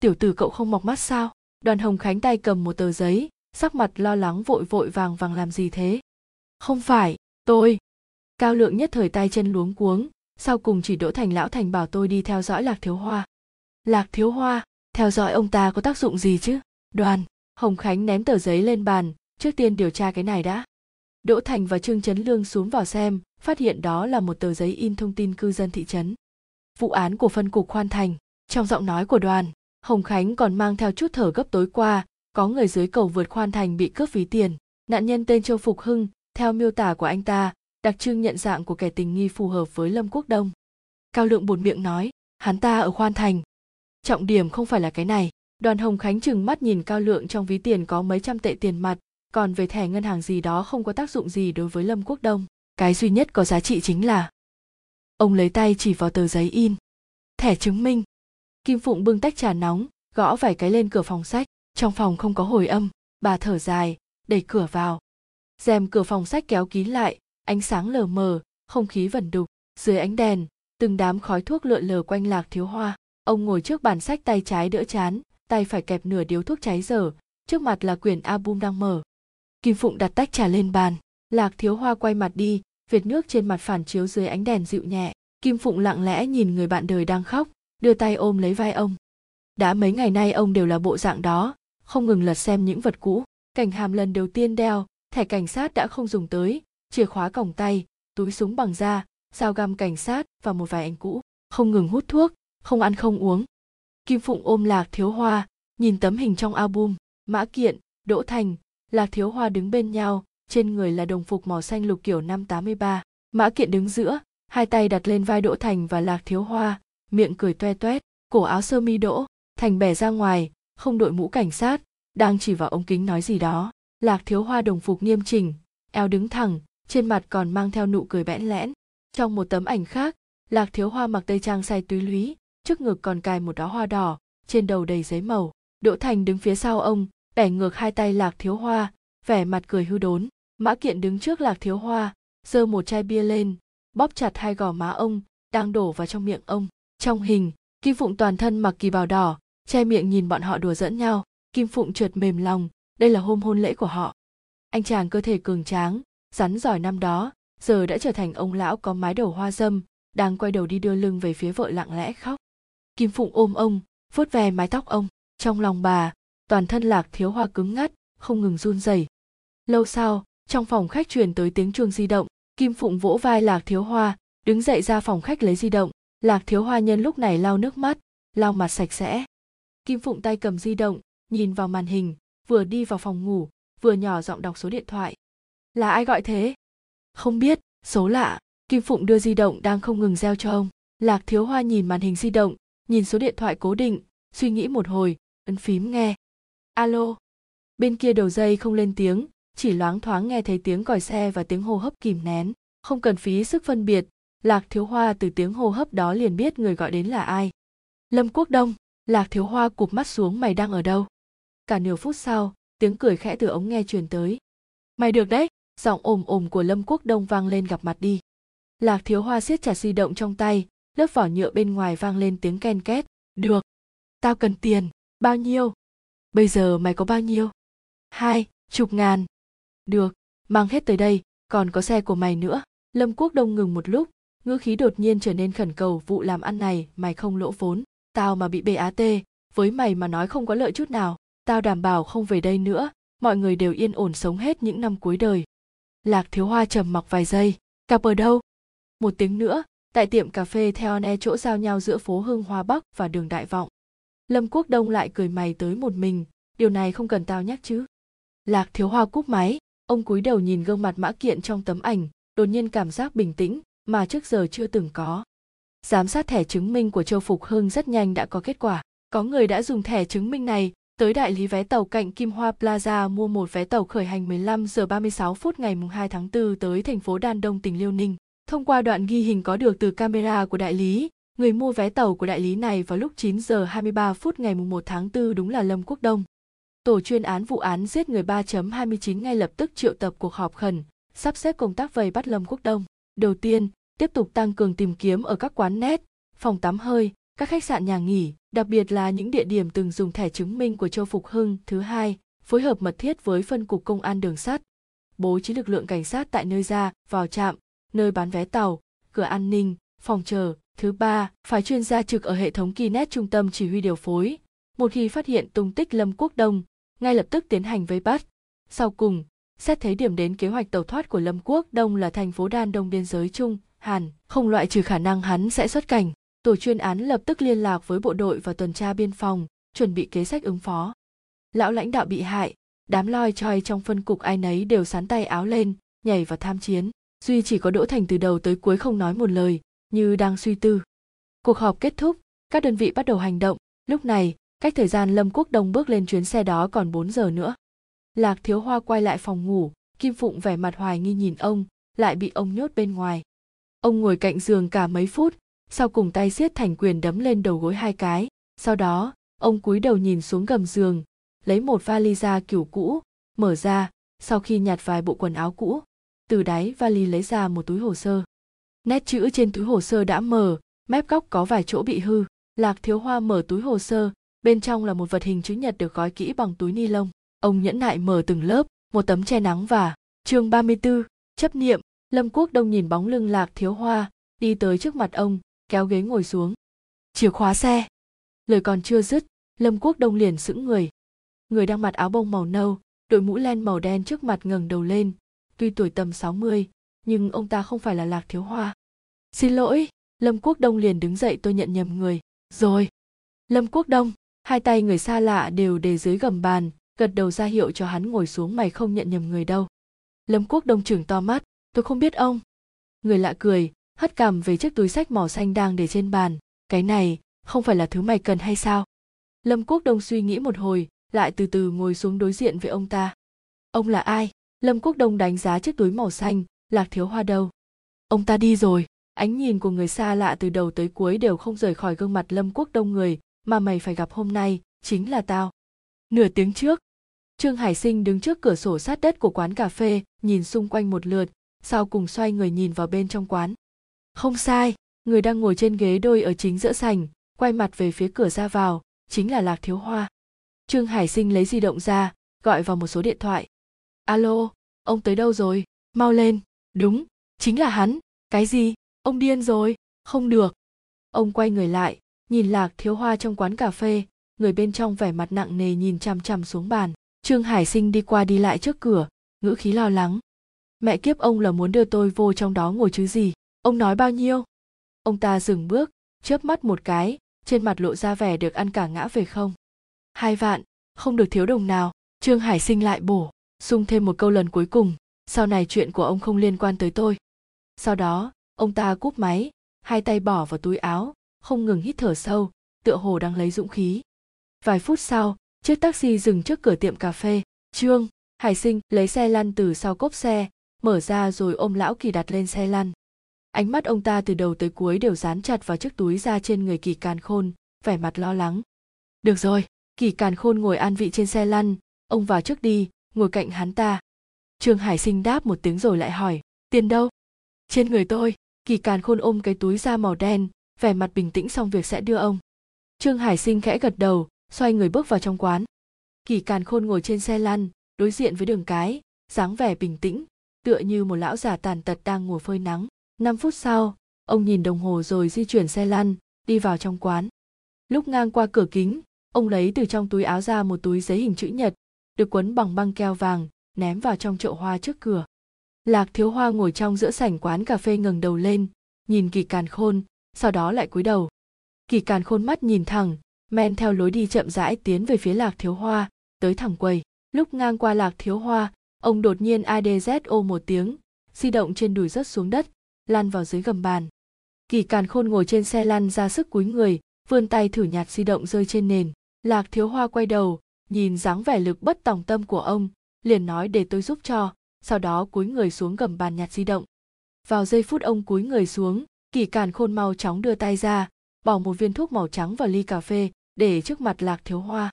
Tiểu tử cậu không mọc mắt sao? Đoàn hồng khánh tay cầm một tờ giấy, sắc mặt lo lắng vội vội vàng vàng làm gì thế? Không phải, tôi. Cao lượng nhất thời tay chân luống cuống, sau cùng chỉ đỗ thành lão thành bảo tôi đi theo dõi lạc thiếu hoa. Lạc thiếu hoa, theo dõi ông ta có tác dụng gì chứ? Đoàn. Hồng khánh ném tờ giấy lên bàn, trước tiên điều tra cái này đã. Đỗ thành và trương trấn lương xuống vào xem, phát hiện đó là một tờ giấy in thông tin cư dân thị trấn vụ án của phân cục khoan thành. Trong giọng nói của đoàn, hồng khánh còn mang theo chút thở gấp tối qua, có người dưới cầu vượt khoan thành bị cướp ví tiền. Nạn nhân tên châu phục hưng, theo miêu tả của anh ta, đặc trưng nhận dạng của kẻ tình nghi phù hợp với lâm quốc đông. Cao lượng buồn miệng nói, hắn ta ở khoan thành. Trọng điểm không phải là cái này. Đoàn hồng khánh chừng mắt nhìn cao lượng trong ví tiền có mấy trăm tệ tiền mặt, còn về thẻ ngân hàng gì đó không có tác dụng gì đối với lâm quốc đông. Cái duy nhất có giá trị chính là ông lấy tay chỉ vào tờ giấy in. Thẻ chứng minh. Kim phụng bưng tách trà nóng, gõ vài cái lên cửa phòng sách. Trong phòng không có hồi âm. Bà thở dài, đẩy cửa vào. Rèm cửa phòng sách kéo kín lại, ánh sáng lờ mờ, không khí vẩn đục. Dưới ánh đèn, từng đám khói thuốc lượn lờ quanh lạc thiếu hoa. Ông ngồi trước bàn sách tay trái đỡ chán, tay phải kẹp nửa điếu thuốc cháy dở. Trước mặt là quyển album đang mở. Kim phụng đặt tách trà lên bàn. Lạc thiếu hoa quay mặt đi việt nước trên mặt phản chiếu dưới ánh đèn dịu nhẹ. Kim phụng lặng lẽ nhìn người bạn đời đang khóc, đưa tay ôm lấy vai ông. Đã mấy ngày nay ông đều là bộ dạng đó, không ngừng lật xem những vật cũ. Cảnh hàm lần đầu tiên đeo, thẻ cảnh sát đã không dùng tới, chìa khóa còng tay, túi súng bằng da, dao găm cảnh sát và một vài anh cũ. Không ngừng hút thuốc, không ăn không uống. Kim phụng ôm lạc thiếu hoa, nhìn tấm hình trong album, mã kiện, đỗ thành, lạc thiếu hoa đứng bên nhau trên người là đồng phục màu xanh lục kiểu năm 83. Mã Kiện đứng giữa, hai tay đặt lên vai Đỗ Thành và Lạc Thiếu Hoa, miệng cười toe toét, cổ áo sơ mi Đỗ, Thành bẻ ra ngoài, không đội mũ cảnh sát, đang chỉ vào ống kính nói gì đó. Lạc Thiếu Hoa đồng phục nghiêm chỉnh, eo đứng thẳng, trên mặt còn mang theo nụ cười bẽn lẽn. Trong một tấm ảnh khác, Lạc Thiếu Hoa mặc tây trang say túy lúy, trước ngực còn cài một đóa hoa đỏ, trên đầu đầy giấy màu. Đỗ Thành đứng phía sau ông, bẻ ngược hai tay Lạc Thiếu Hoa, vẻ mặt cười hư đốn mã kiện đứng trước lạc thiếu hoa, giơ một chai bia lên, bóp chặt hai gò má ông đang đổ vào trong miệng ông. Trong hình, kim phụng toàn thân mặc kỳ bào đỏ, che miệng nhìn bọn họ đùa dẫn nhau. Kim phụng trượt mềm lòng, đây là hôm hôn lễ của họ. Anh chàng cơ thể cường tráng, rắn giỏi năm đó, giờ đã trở thành ông lão có mái đầu hoa dâm, đang quay đầu đi đưa lưng về phía vợ lặng lẽ khóc. Kim phụng ôm ông, vuốt ve mái tóc ông. Trong lòng bà, toàn thân lạc thiếu hoa cứng ngắt, không ngừng run rẩy. Lâu sau trong phòng khách truyền tới tiếng chuông di động, kim phụng vỗ vai lạc thiếu hoa, đứng dậy ra phòng khách lấy di động. Lạc thiếu hoa nhân lúc này lau nước mắt, lau mặt sạch sẽ. Kim phụng tay cầm di động, nhìn vào màn hình, vừa đi vào phòng ngủ, vừa nhỏ giọng đọc số điện thoại. Là ai gọi thế? Không biết, số lạ. Kim phụng đưa di động đang không ngừng reo cho ông. Lạc thiếu hoa nhìn màn hình di động, nhìn số điện thoại cố định, suy nghĩ một hồi, ấn phím nghe. Alo. Bên kia đầu dây không lên tiếng chỉ loáng thoáng nghe thấy tiếng còi xe và tiếng hô hấp kìm nén. Không cần phí sức phân biệt, lạc thiếu hoa từ tiếng hô hấp đó liền biết người gọi đến là ai. Lâm quốc đông, lạc thiếu hoa cụp mắt xuống, mày đang ở đâu? Cả nửa phút sau, tiếng cười khẽ từ ống nghe truyền tới. Mày được đấy, giọng ồm ồm của lâm quốc đông vang lên gặp mặt đi. Lạc thiếu hoa siết chặt di động trong tay, lớp vỏ nhựa bên ngoài vang lên tiếng ken két. Được, tao cần tiền, bao nhiêu? Bây giờ mày có bao nhiêu? Hai chục ngàn được, mang hết tới đây, còn có xe của mày nữa. Lâm quốc đông ngừng một lúc, ngữ khí đột nhiên trở nên khẩn cầu vụ làm ăn này, mày không lỗ vốn. Tao mà bị bat với mày mà nói không có lợi chút nào. Tao đảm bảo không về đây nữa, mọi người đều yên ổn sống hết những năm cuối đời. Lạc thiếu hoa trầm mặc vài giây. Cặp ở đâu? Một tiếng nữa, tại tiệm cà phê theo e chỗ giao nhau giữa phố hưng hoa bắc và đường đại vọng. Lâm quốc đông lại cười mày tới một mình. Điều này không cần tao nhắc chứ. Lạc thiếu hoa cúp máy ông cúi đầu nhìn gương mặt mã kiện trong tấm ảnh đột nhiên cảm giác bình tĩnh mà trước giờ chưa từng có giám sát thẻ chứng minh của châu phục hưng rất nhanh đã có kết quả có người đã dùng thẻ chứng minh này tới đại lý vé tàu cạnh Kim Hoa Plaza mua một vé tàu khởi hành 15 giờ 36 phút ngày 2 tháng 4 tới thành phố Đan Đông tỉnh Liêu Ninh. Thông qua đoạn ghi hình có được từ camera của đại lý, người mua vé tàu của đại lý này vào lúc 9 giờ 23 phút ngày 1 tháng 4 đúng là Lâm Quốc Đông. Tổ chuyên án vụ án giết người 3.29 ngay lập tức triệu tập cuộc họp khẩn, sắp xếp công tác vây bắt Lâm Quốc Đông. Đầu tiên, tiếp tục tăng cường tìm kiếm ở các quán net, phòng tắm hơi, các khách sạn nhà nghỉ, đặc biệt là những địa điểm từng dùng thẻ chứng minh của Châu Phục Hưng. Thứ hai, phối hợp mật thiết với phân cục công an đường sắt, bố trí lực lượng cảnh sát tại nơi ra, vào trạm, nơi bán vé tàu, cửa an ninh, phòng chờ. Thứ ba, phải chuyên gia trực ở hệ thống Kinet trung tâm chỉ huy điều phối. Một khi phát hiện tung tích Lâm Quốc Đông, ngay lập tức tiến hành vây bắt. Sau cùng, xét thấy điểm đến kế hoạch tàu thoát của Lâm Quốc Đông là thành phố Đan Đông biên giới Trung, Hàn, không loại trừ khả năng hắn sẽ xuất cảnh tổ chuyên án lập tức liên lạc với bộ đội và tuần tra biên phòng chuẩn bị kế sách ứng phó lão lãnh đạo bị hại đám loi choi trong phân cục ai nấy đều sán tay áo lên nhảy vào tham chiến duy chỉ có đỗ thành từ đầu tới cuối không nói một lời như đang suy tư cuộc họp kết thúc các đơn vị bắt đầu hành động lúc này cách thời gian lâm quốc đông bước lên chuyến xe đó còn 4 giờ nữa. Lạc thiếu hoa quay lại phòng ngủ, kim phụng vẻ mặt hoài nghi nhìn ông, lại bị ông nhốt bên ngoài. Ông ngồi cạnh giường cả mấy phút, sau cùng tay siết thành quyền đấm lên đầu gối hai cái. Sau đó, ông cúi đầu nhìn xuống gầm giường, lấy một vali da kiểu cũ, mở ra, sau khi nhặt vài bộ quần áo cũ, từ đáy vali lấy ra một túi hồ sơ. Nét chữ trên túi hồ sơ đã mờ, mép góc có vài chỗ bị hư. Lạc thiếu hoa mở túi hồ sơ bên trong là một vật hình chữ nhật được gói kỹ bằng túi ni lông. Ông nhẫn nại mở từng lớp một tấm che nắng và chương 34, chấp niệm. Lâm quốc đông nhìn bóng lưng lạc thiếu hoa đi tới trước mặt ông kéo ghế ngồi xuống. Chìa khóa xe. Lời còn chưa dứt lâm quốc đông liền sững người. Người đang mặc áo bông màu nâu đội mũ len màu đen trước mặt ngẩng đầu lên. Tuy tuổi tầm 60, nhưng ông ta không phải là lạc thiếu hoa. Xin lỗi. Lâm quốc đông liền đứng dậy tôi nhận nhầm người. Rồi. Lâm quốc đông hai tay người xa lạ đều để dưới gầm bàn, gật đầu ra hiệu cho hắn ngồi xuống mày không nhận nhầm người đâu. Lâm quốc đông trưởng to mắt, tôi không biết ông. Người lạ cười, hất cằm về chiếc túi sách màu xanh đang để trên bàn. Cái này, không phải là thứ mày cần hay sao? Lâm quốc đông suy nghĩ một hồi, lại từ từ ngồi xuống đối diện với ông ta. Ông là ai? Lâm quốc đông đánh giá chiếc túi màu xanh, lạc thiếu hoa đâu? Ông ta đi rồi. Ánh nhìn của người xa lạ từ đầu tới cuối đều không rời khỏi gương mặt lâm quốc đông người mà mày phải gặp hôm nay chính là tao. Nửa tiếng trước, trương hải sinh đứng trước cửa sổ sát đất của quán cà phê, nhìn xung quanh một lượt, sau cùng xoay người nhìn vào bên trong quán. Không sai, người đang ngồi trên ghế đôi ở chính giữa sảnh, quay mặt về phía cửa ra vào, chính là lạc thiếu hoa. Trương hải sinh lấy di động ra, gọi vào một số điện thoại. Alo, ông tới đâu rồi? Mau lên. Đúng, chính là hắn. Cái gì? Ông điên rồi. Không được. Ông quay người lại nhìn lạc thiếu hoa trong quán cà phê, người bên trong vẻ mặt nặng nề nhìn chằm chằm xuống bàn. Trương hải sinh đi qua đi lại trước cửa, ngữ khí lo lắng. Mẹ kiếp ông là muốn đưa tôi vô trong đó ngồi chứ gì? Ông nói bao nhiêu? Ông ta dừng bước, chớp mắt một cái, trên mặt lộ ra vẻ được ăn cả ngã về không. Hai vạn, không được thiếu đồng nào. Trương hải sinh lại bổ, sung thêm một câu lần cuối cùng. Sau này chuyện của ông không liên quan tới tôi. Sau đó, ông ta cúp máy, hai tay bỏ vào túi áo không ngừng hít thở sâu, tựa hồ đang lấy dũng khí. Vài phút sau, chiếc taxi dừng trước cửa tiệm cà phê. Trương, hải sinh, lấy xe lăn từ sau cốp xe. Mở ra rồi ôm lão kỳ đặt lên xe lăn. Ánh mắt ông ta từ đầu tới cuối đều dán chặt vào chiếc túi da trên người kỳ càn khôn, vẻ mặt lo lắng. Được rồi, kỳ càn khôn ngồi an vị trên xe lăn, ông vào trước đi, ngồi cạnh hắn ta. Trương hải sinh đáp một tiếng rồi lại hỏi, tiền đâu? Trên người tôi. Kỳ càn khôn ôm cái túi da màu đen vẻ mặt bình tĩnh xong việc sẽ đưa ông trương hải sinh khẽ gật đầu xoay người bước vào trong quán kỳ càn khôn ngồi trên xe lăn đối diện với đường cái dáng vẻ bình tĩnh tựa như một lão già tàn tật đang ngồi phơi nắng năm phút sau, ông nhìn đồng hồ rồi di chuyển xe lăn, đi vào trong quán. Lúc ngang qua cửa kính, ông lấy từ trong túi áo ra một túi giấy hình chữ nhật, được quấn bằng băng keo vàng, ném vào trong chậu hoa trước cửa. Lạc thiếu hoa ngồi trong giữa sảnh quán cà phê ngẩng đầu lên, nhìn kỳ càn khôn, sau đó lại cúi đầu. Kỳ càn khôn mắt nhìn thẳng, men theo lối đi chậm rãi tiến về phía lạc thiếu hoa, tới thẳng quầy. Lúc ngang qua lạc thiếu hoa, ông đột nhiên adzo một tiếng, di động trên đùi rớt xuống đất, lăn vào dưới gầm bàn kỳ càn khôn ngồi trên xe lăn ra sức cúi người vươn tay thử nhặt di động rơi trên nền lạc thiếu hoa quay đầu nhìn dáng vẻ lực bất tòng tâm của ông liền nói để tôi giúp cho sau đó cúi người xuống gầm bàn nhặt di động vào giây phút ông cúi người xuống kỳ càn khôn mau chóng đưa tay ra, bỏ một viên thuốc màu trắng vào ly cà phê, để trước mặt lạc thiếu hoa.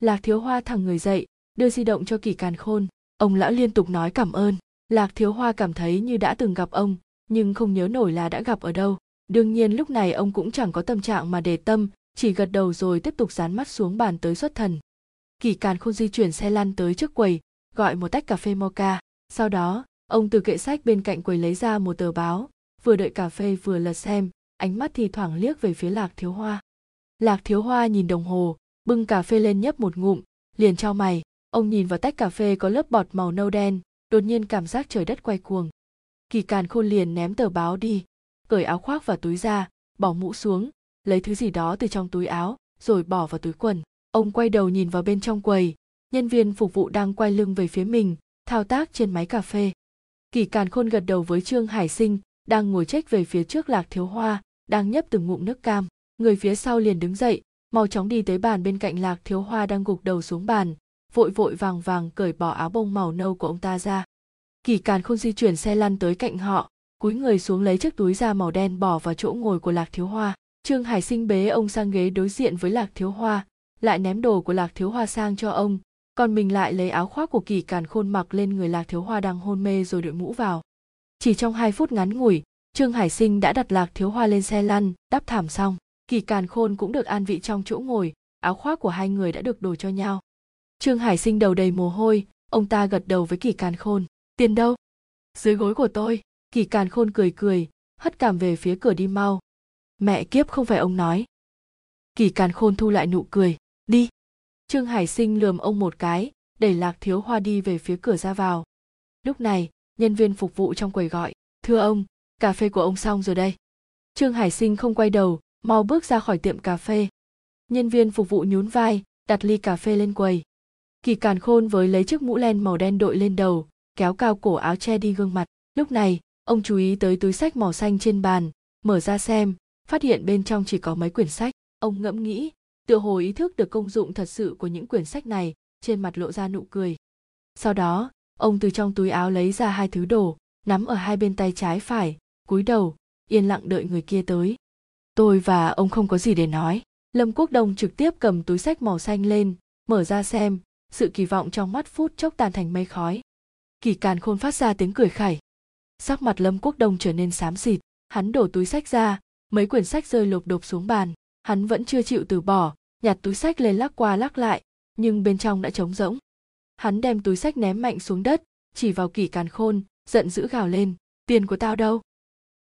Lạc thiếu hoa thẳng người dậy, đưa di động cho kỳ càn khôn. Ông lão liên tục nói cảm ơn. Lạc thiếu hoa cảm thấy như đã từng gặp ông, nhưng không nhớ nổi là đã gặp ở đâu. Đương nhiên lúc này ông cũng chẳng có tâm trạng mà để tâm, chỉ gật đầu rồi tiếp tục dán mắt xuống bàn tới xuất thần. Kỳ càn khôn di chuyển xe lăn tới trước quầy, gọi một tách cà phê mocha. Sau đó, ông từ kệ sách bên cạnh quầy lấy ra một tờ báo vừa đợi cà phê vừa lật xem, ánh mắt thì thoảng liếc về phía lạc thiếu hoa. Lạc thiếu hoa nhìn đồng hồ, bưng cà phê lên nhấp một ngụm, liền trao mày. Ông nhìn vào tách cà phê có lớp bọt màu nâu đen, đột nhiên cảm giác trời đất quay cuồng. Kỳ càn khôn liền ném tờ báo đi, cởi áo khoác và túi ra, bỏ mũ xuống, lấy thứ gì đó từ trong túi áo, rồi bỏ vào túi quần. Ông quay đầu nhìn vào bên trong quầy, nhân viên phục vụ đang quay lưng về phía mình, thao tác trên máy cà phê. Kỳ càn khôn gật đầu với trương hải sinh đang ngồi chết về phía trước lạc thiếu hoa, đang nhấp từng ngụm nước cam. Người phía sau liền đứng dậy, mau chóng đi tới bàn bên cạnh lạc thiếu hoa đang gục đầu xuống bàn, vội vội vàng vàng cởi bỏ áo bông màu nâu của ông ta ra. Kỳ càn không di chuyển xe lăn tới cạnh họ, cúi người xuống lấy chiếc túi da màu đen bỏ vào chỗ ngồi của lạc thiếu hoa. Trương hải sinh bế ông sang ghế đối diện với lạc thiếu hoa, lại ném đồ của lạc thiếu hoa sang cho ông, còn mình lại lấy áo khoác của kỳ càn khôn mặc lên người lạc thiếu hoa đang hôn mê rồi đội mũ vào chỉ trong hai phút ngắn ngủi, trương hải sinh đã đặt lạc thiếu hoa lên xe lăn đắp thảm xong. Kỳ càn khôn cũng được an vị trong chỗ ngồi, áo khoác của hai người đã được đổi cho nhau. Trương hải sinh đầu đầy mồ hôi, ông ta gật đầu với kỳ càn khôn. Tiền đâu? Dưới gối của tôi. Kỳ càn khôn cười cười, hất cảm về phía cửa đi mau. Mẹ kiếp không phải ông nói. Kỳ càn khôn thu lại nụ cười. Đi. Trương hải sinh lườm ông một cái, đẩy lạc thiếu hoa đi về phía cửa ra vào. Lúc này nhân viên phục vụ trong quầy gọi, thưa ông, cà phê của ông xong rồi đây. Trương hải sinh không quay đầu, mau bước ra khỏi tiệm cà phê. Nhân viên phục vụ nhún vai, đặt ly cà phê lên quầy. Kỳ càn khôn với lấy chiếc mũ len màu đen đội lên đầu, kéo cao cổ áo che đi gương mặt. Lúc này, ông chú ý tới túi sách màu xanh trên bàn, mở ra xem, phát hiện bên trong chỉ có mấy quyển sách. Ông ngẫm nghĩ, tựa hồ ý thức được công dụng thật sự của những quyển sách này, trên mặt lộ ra nụ cười. Sau đó ông từ trong túi áo lấy ra hai thứ đồ, nắm ở hai bên tay trái phải, cúi đầu, yên lặng đợi người kia tới. Tôi và ông không có gì để nói. Lâm quốc đông trực tiếp cầm túi sách màu xanh lên, mở ra xem, sự kỳ vọng trong mắt phút chốc tan thành mây khói. Kỳ càn khôn phát ra tiếng cười khẩy. Sắc mặt lâm quốc đông trở nên xám xịt, hắn đổ túi sách ra, mấy quyển sách rơi lộp độp xuống bàn, hắn vẫn chưa chịu từ bỏ, nhặt túi sách lên lắc qua lắc lại, nhưng bên trong đã trống rỗng hắn đem túi sách ném mạnh xuống đất, chỉ vào kỷ càn khôn, giận dữ gào lên, tiền của tao đâu?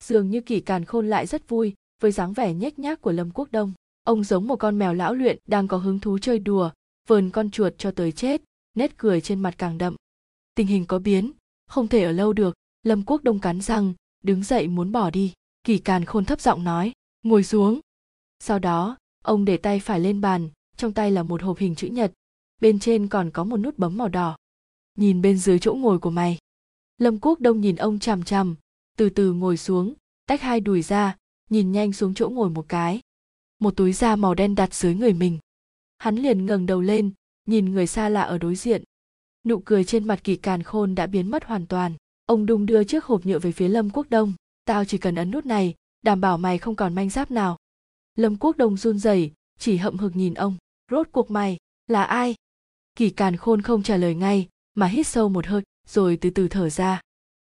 Dường như kỷ càn khôn lại rất vui, với dáng vẻ nhếch nhác của lâm quốc đông. Ông giống một con mèo lão luyện đang có hứng thú chơi đùa, vờn con chuột cho tới chết, nét cười trên mặt càng đậm. Tình hình có biến, không thể ở lâu được. Lâm quốc đông cắn răng, đứng dậy muốn bỏ đi. Kỳ càn khôn thấp giọng nói, ngồi xuống. Sau đó, ông để tay phải lên bàn, trong tay là một hộp hình chữ nhật bên trên còn có một nút bấm màu đỏ. Nhìn bên dưới chỗ ngồi của mày. Lâm quốc đông nhìn ông chằm chằm, từ từ ngồi xuống, tách hai đùi ra, nhìn nhanh xuống chỗ ngồi một cái. Một túi da màu đen đặt dưới người mình. Hắn liền ngẩng đầu lên, nhìn người xa lạ ở đối diện. Nụ cười trên mặt kỳ càn khôn đã biến mất hoàn toàn. Ông đung đưa chiếc hộp nhựa về phía lâm quốc đông. Tao chỉ cần ấn nút này, đảm bảo mày không còn manh giáp nào. Lâm quốc đông run rẩy, chỉ hậm hực nhìn ông. Rốt cuộc mày, là ai? Kỳ càn khôn không trả lời ngay mà hít sâu một hơi rồi từ từ thở ra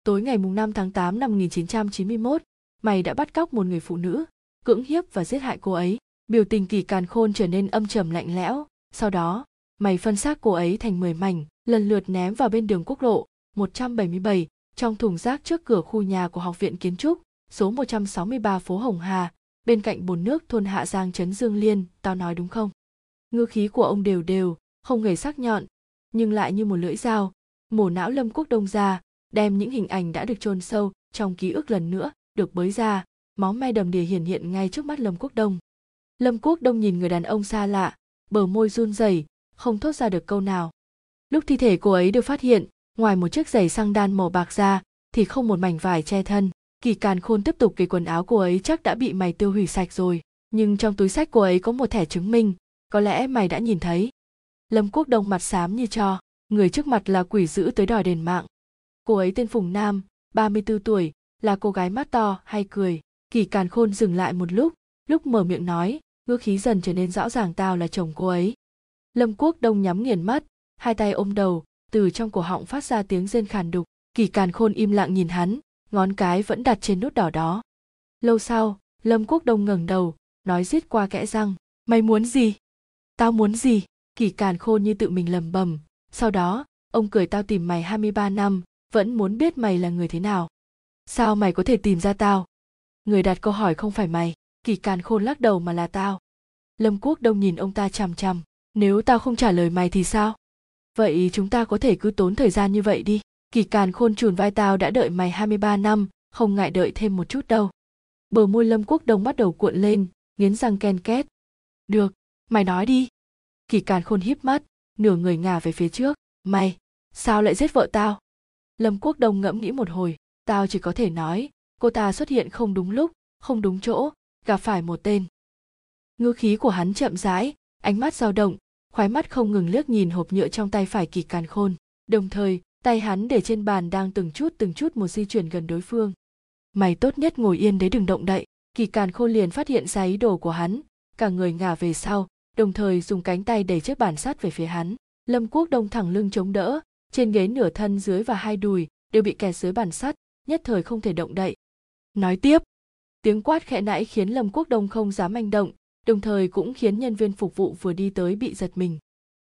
tối ngày mùng 5 tháng 8 năm 1991, mày đã bắt cóc một người phụ nữ, cưỡng hiếp và giết hại cô ấy. Biểu tình kỳ càn khôn trở nên âm trầm lạnh lẽo, sau đó, mày phân xác cô ấy thành 10 mảnh, lần lượt ném vào bên đường quốc lộ 177, trong thùng rác trước cửa khu nhà của Học viện Kiến trúc, số 163 phố Hồng Hà, bên cạnh bồn nước thôn Hạ Giang trấn Dương Liên, tao nói đúng không? Ngư khí của ông đều đều, không hề sắc nhọn, nhưng lại như một lưỡi dao, mổ não Lâm Quốc Đông ra, đem những hình ảnh đã được chôn sâu trong ký ức lần nữa được bới ra, máu me đầm đìa hiển hiện ngay trước mắt Lâm Quốc Đông. Lâm Quốc Đông nhìn người đàn ông xa lạ, bờ môi run rẩy, không thốt ra được câu nào. Lúc thi thể cô ấy được phát hiện, ngoài một chiếc giày xăng đan màu bạc ra, thì không một mảnh vải che thân. kỳ càn khôn tiếp tục cái quần áo cô ấy chắc đã bị mày tiêu hủy sạch rồi nhưng trong túi sách cô ấy có một thẻ chứng minh có lẽ mày đã nhìn thấy lâm quốc đông mặt xám như cho, người trước mặt là quỷ dữ tới đòi đền mạng. Cô ấy tên phùng nam 34 tuổi, là cô gái mắt to, hay cười. Kỳ càn khôn dừng lại một lúc lúc mở miệng nói, ngữ khí dần trở nên rõ ràng tao là chồng cô ấy. Lâm quốc đông nhắm nghiền mắt, hai tay ôm đầu, từ trong cổ họng phát ra tiếng rên khàn đục. Kỳ càn khôn im lặng nhìn hắn, ngón cái vẫn đặt trên nút đỏ đó. Lâu sau, lâm quốc đông ngẩng đầu, nói giết qua kẽ răng, mày muốn gì? Tao muốn gì? Kỳ càn khôn như tự mình lầm bầm. Sau đó, ông cười tao tìm mày 23 năm, vẫn muốn biết mày là người thế nào. Sao mày có thể tìm ra tao? Người đặt câu hỏi không phải mày, kỳ càn khôn lắc đầu mà là tao. Lâm quốc đông nhìn ông ta chằm chằm, nếu tao không trả lời mày thì sao? Vậy chúng ta có thể cứ tốn thời gian như vậy đi. Kỳ càn khôn chùn vai tao đã đợi mày 23 năm, không ngại đợi thêm một chút đâu. Bờ môi lâm quốc đông bắt đầu cuộn lên, nghiến răng ken két. Được, mày nói đi kỳ càn khôn híp mắt, nửa người ngả về phía trước. Mày, sao lại giết vợ tao? Lâm quốc đông ngẫm nghĩ một hồi, tao chỉ có thể nói, cô ta xuất hiện không đúng lúc, không đúng chỗ, gặp phải một tên. Ngư khí của hắn chậm rãi, ánh mắt dao động, khoái mắt không ngừng liếc nhìn hộp nhựa trong tay phải kỳ càn khôn. Đồng thời, tay hắn để trên bàn đang từng chút từng chút một di chuyển gần đối phương. Mày tốt nhất ngồi yên đấy đừng động đậy. Kỳ càn khôn liền phát hiện ra ý đồ của hắn, cả người ngả về sau đồng thời dùng cánh tay đẩy chiếc bàn sắt về phía hắn. Lâm quốc đông thẳng lưng chống đỡ, trên ghế nửa thân dưới và hai đùi đều bị kẹt dưới bàn sắt, nhất thời không thể động đậy. Nói tiếp. Tiếng quát khẽ nãy khiến lâm quốc đông không dám manh động, đồng thời cũng khiến nhân viên phục vụ vừa đi tới bị giật mình.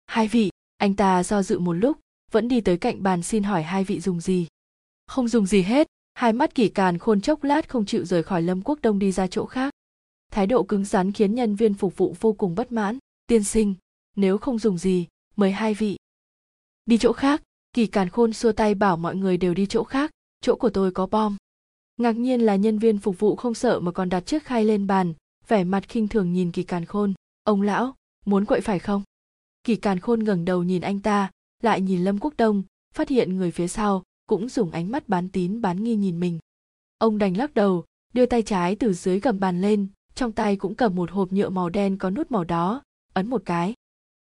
Hai vị, anh ta do dự một lúc, vẫn đi tới cạnh bàn xin hỏi hai vị dùng gì? Không dùng gì hết. Hai mắt kỳ càn khôn chốc lát không chịu rời khỏi lâm quốc đông đi ra chỗ khác thái độ cứng rắn khiến nhân viên phục vụ vô cùng bất mãn. Tiên sinh, nếu không dùng gì, mời hai vị. Đi chỗ khác, kỳ càn khôn xua tay bảo mọi người đều đi chỗ khác, chỗ của tôi có bom. Ngạc nhiên là nhân viên phục vụ không sợ mà còn đặt chiếc khay lên bàn, vẻ mặt khinh thường nhìn kỳ càn khôn. Ông lão, muốn quậy phải không? Kỳ càn khôn ngẩng đầu nhìn anh ta, lại nhìn lâm quốc đông, phát hiện người phía sau cũng dùng ánh mắt bán tín bán nghi nhìn mình. Ông đành lắc đầu, đưa tay trái từ dưới gầm bàn lên trong tay cũng cầm một hộp nhựa màu đen có nút màu đó ấn một cái.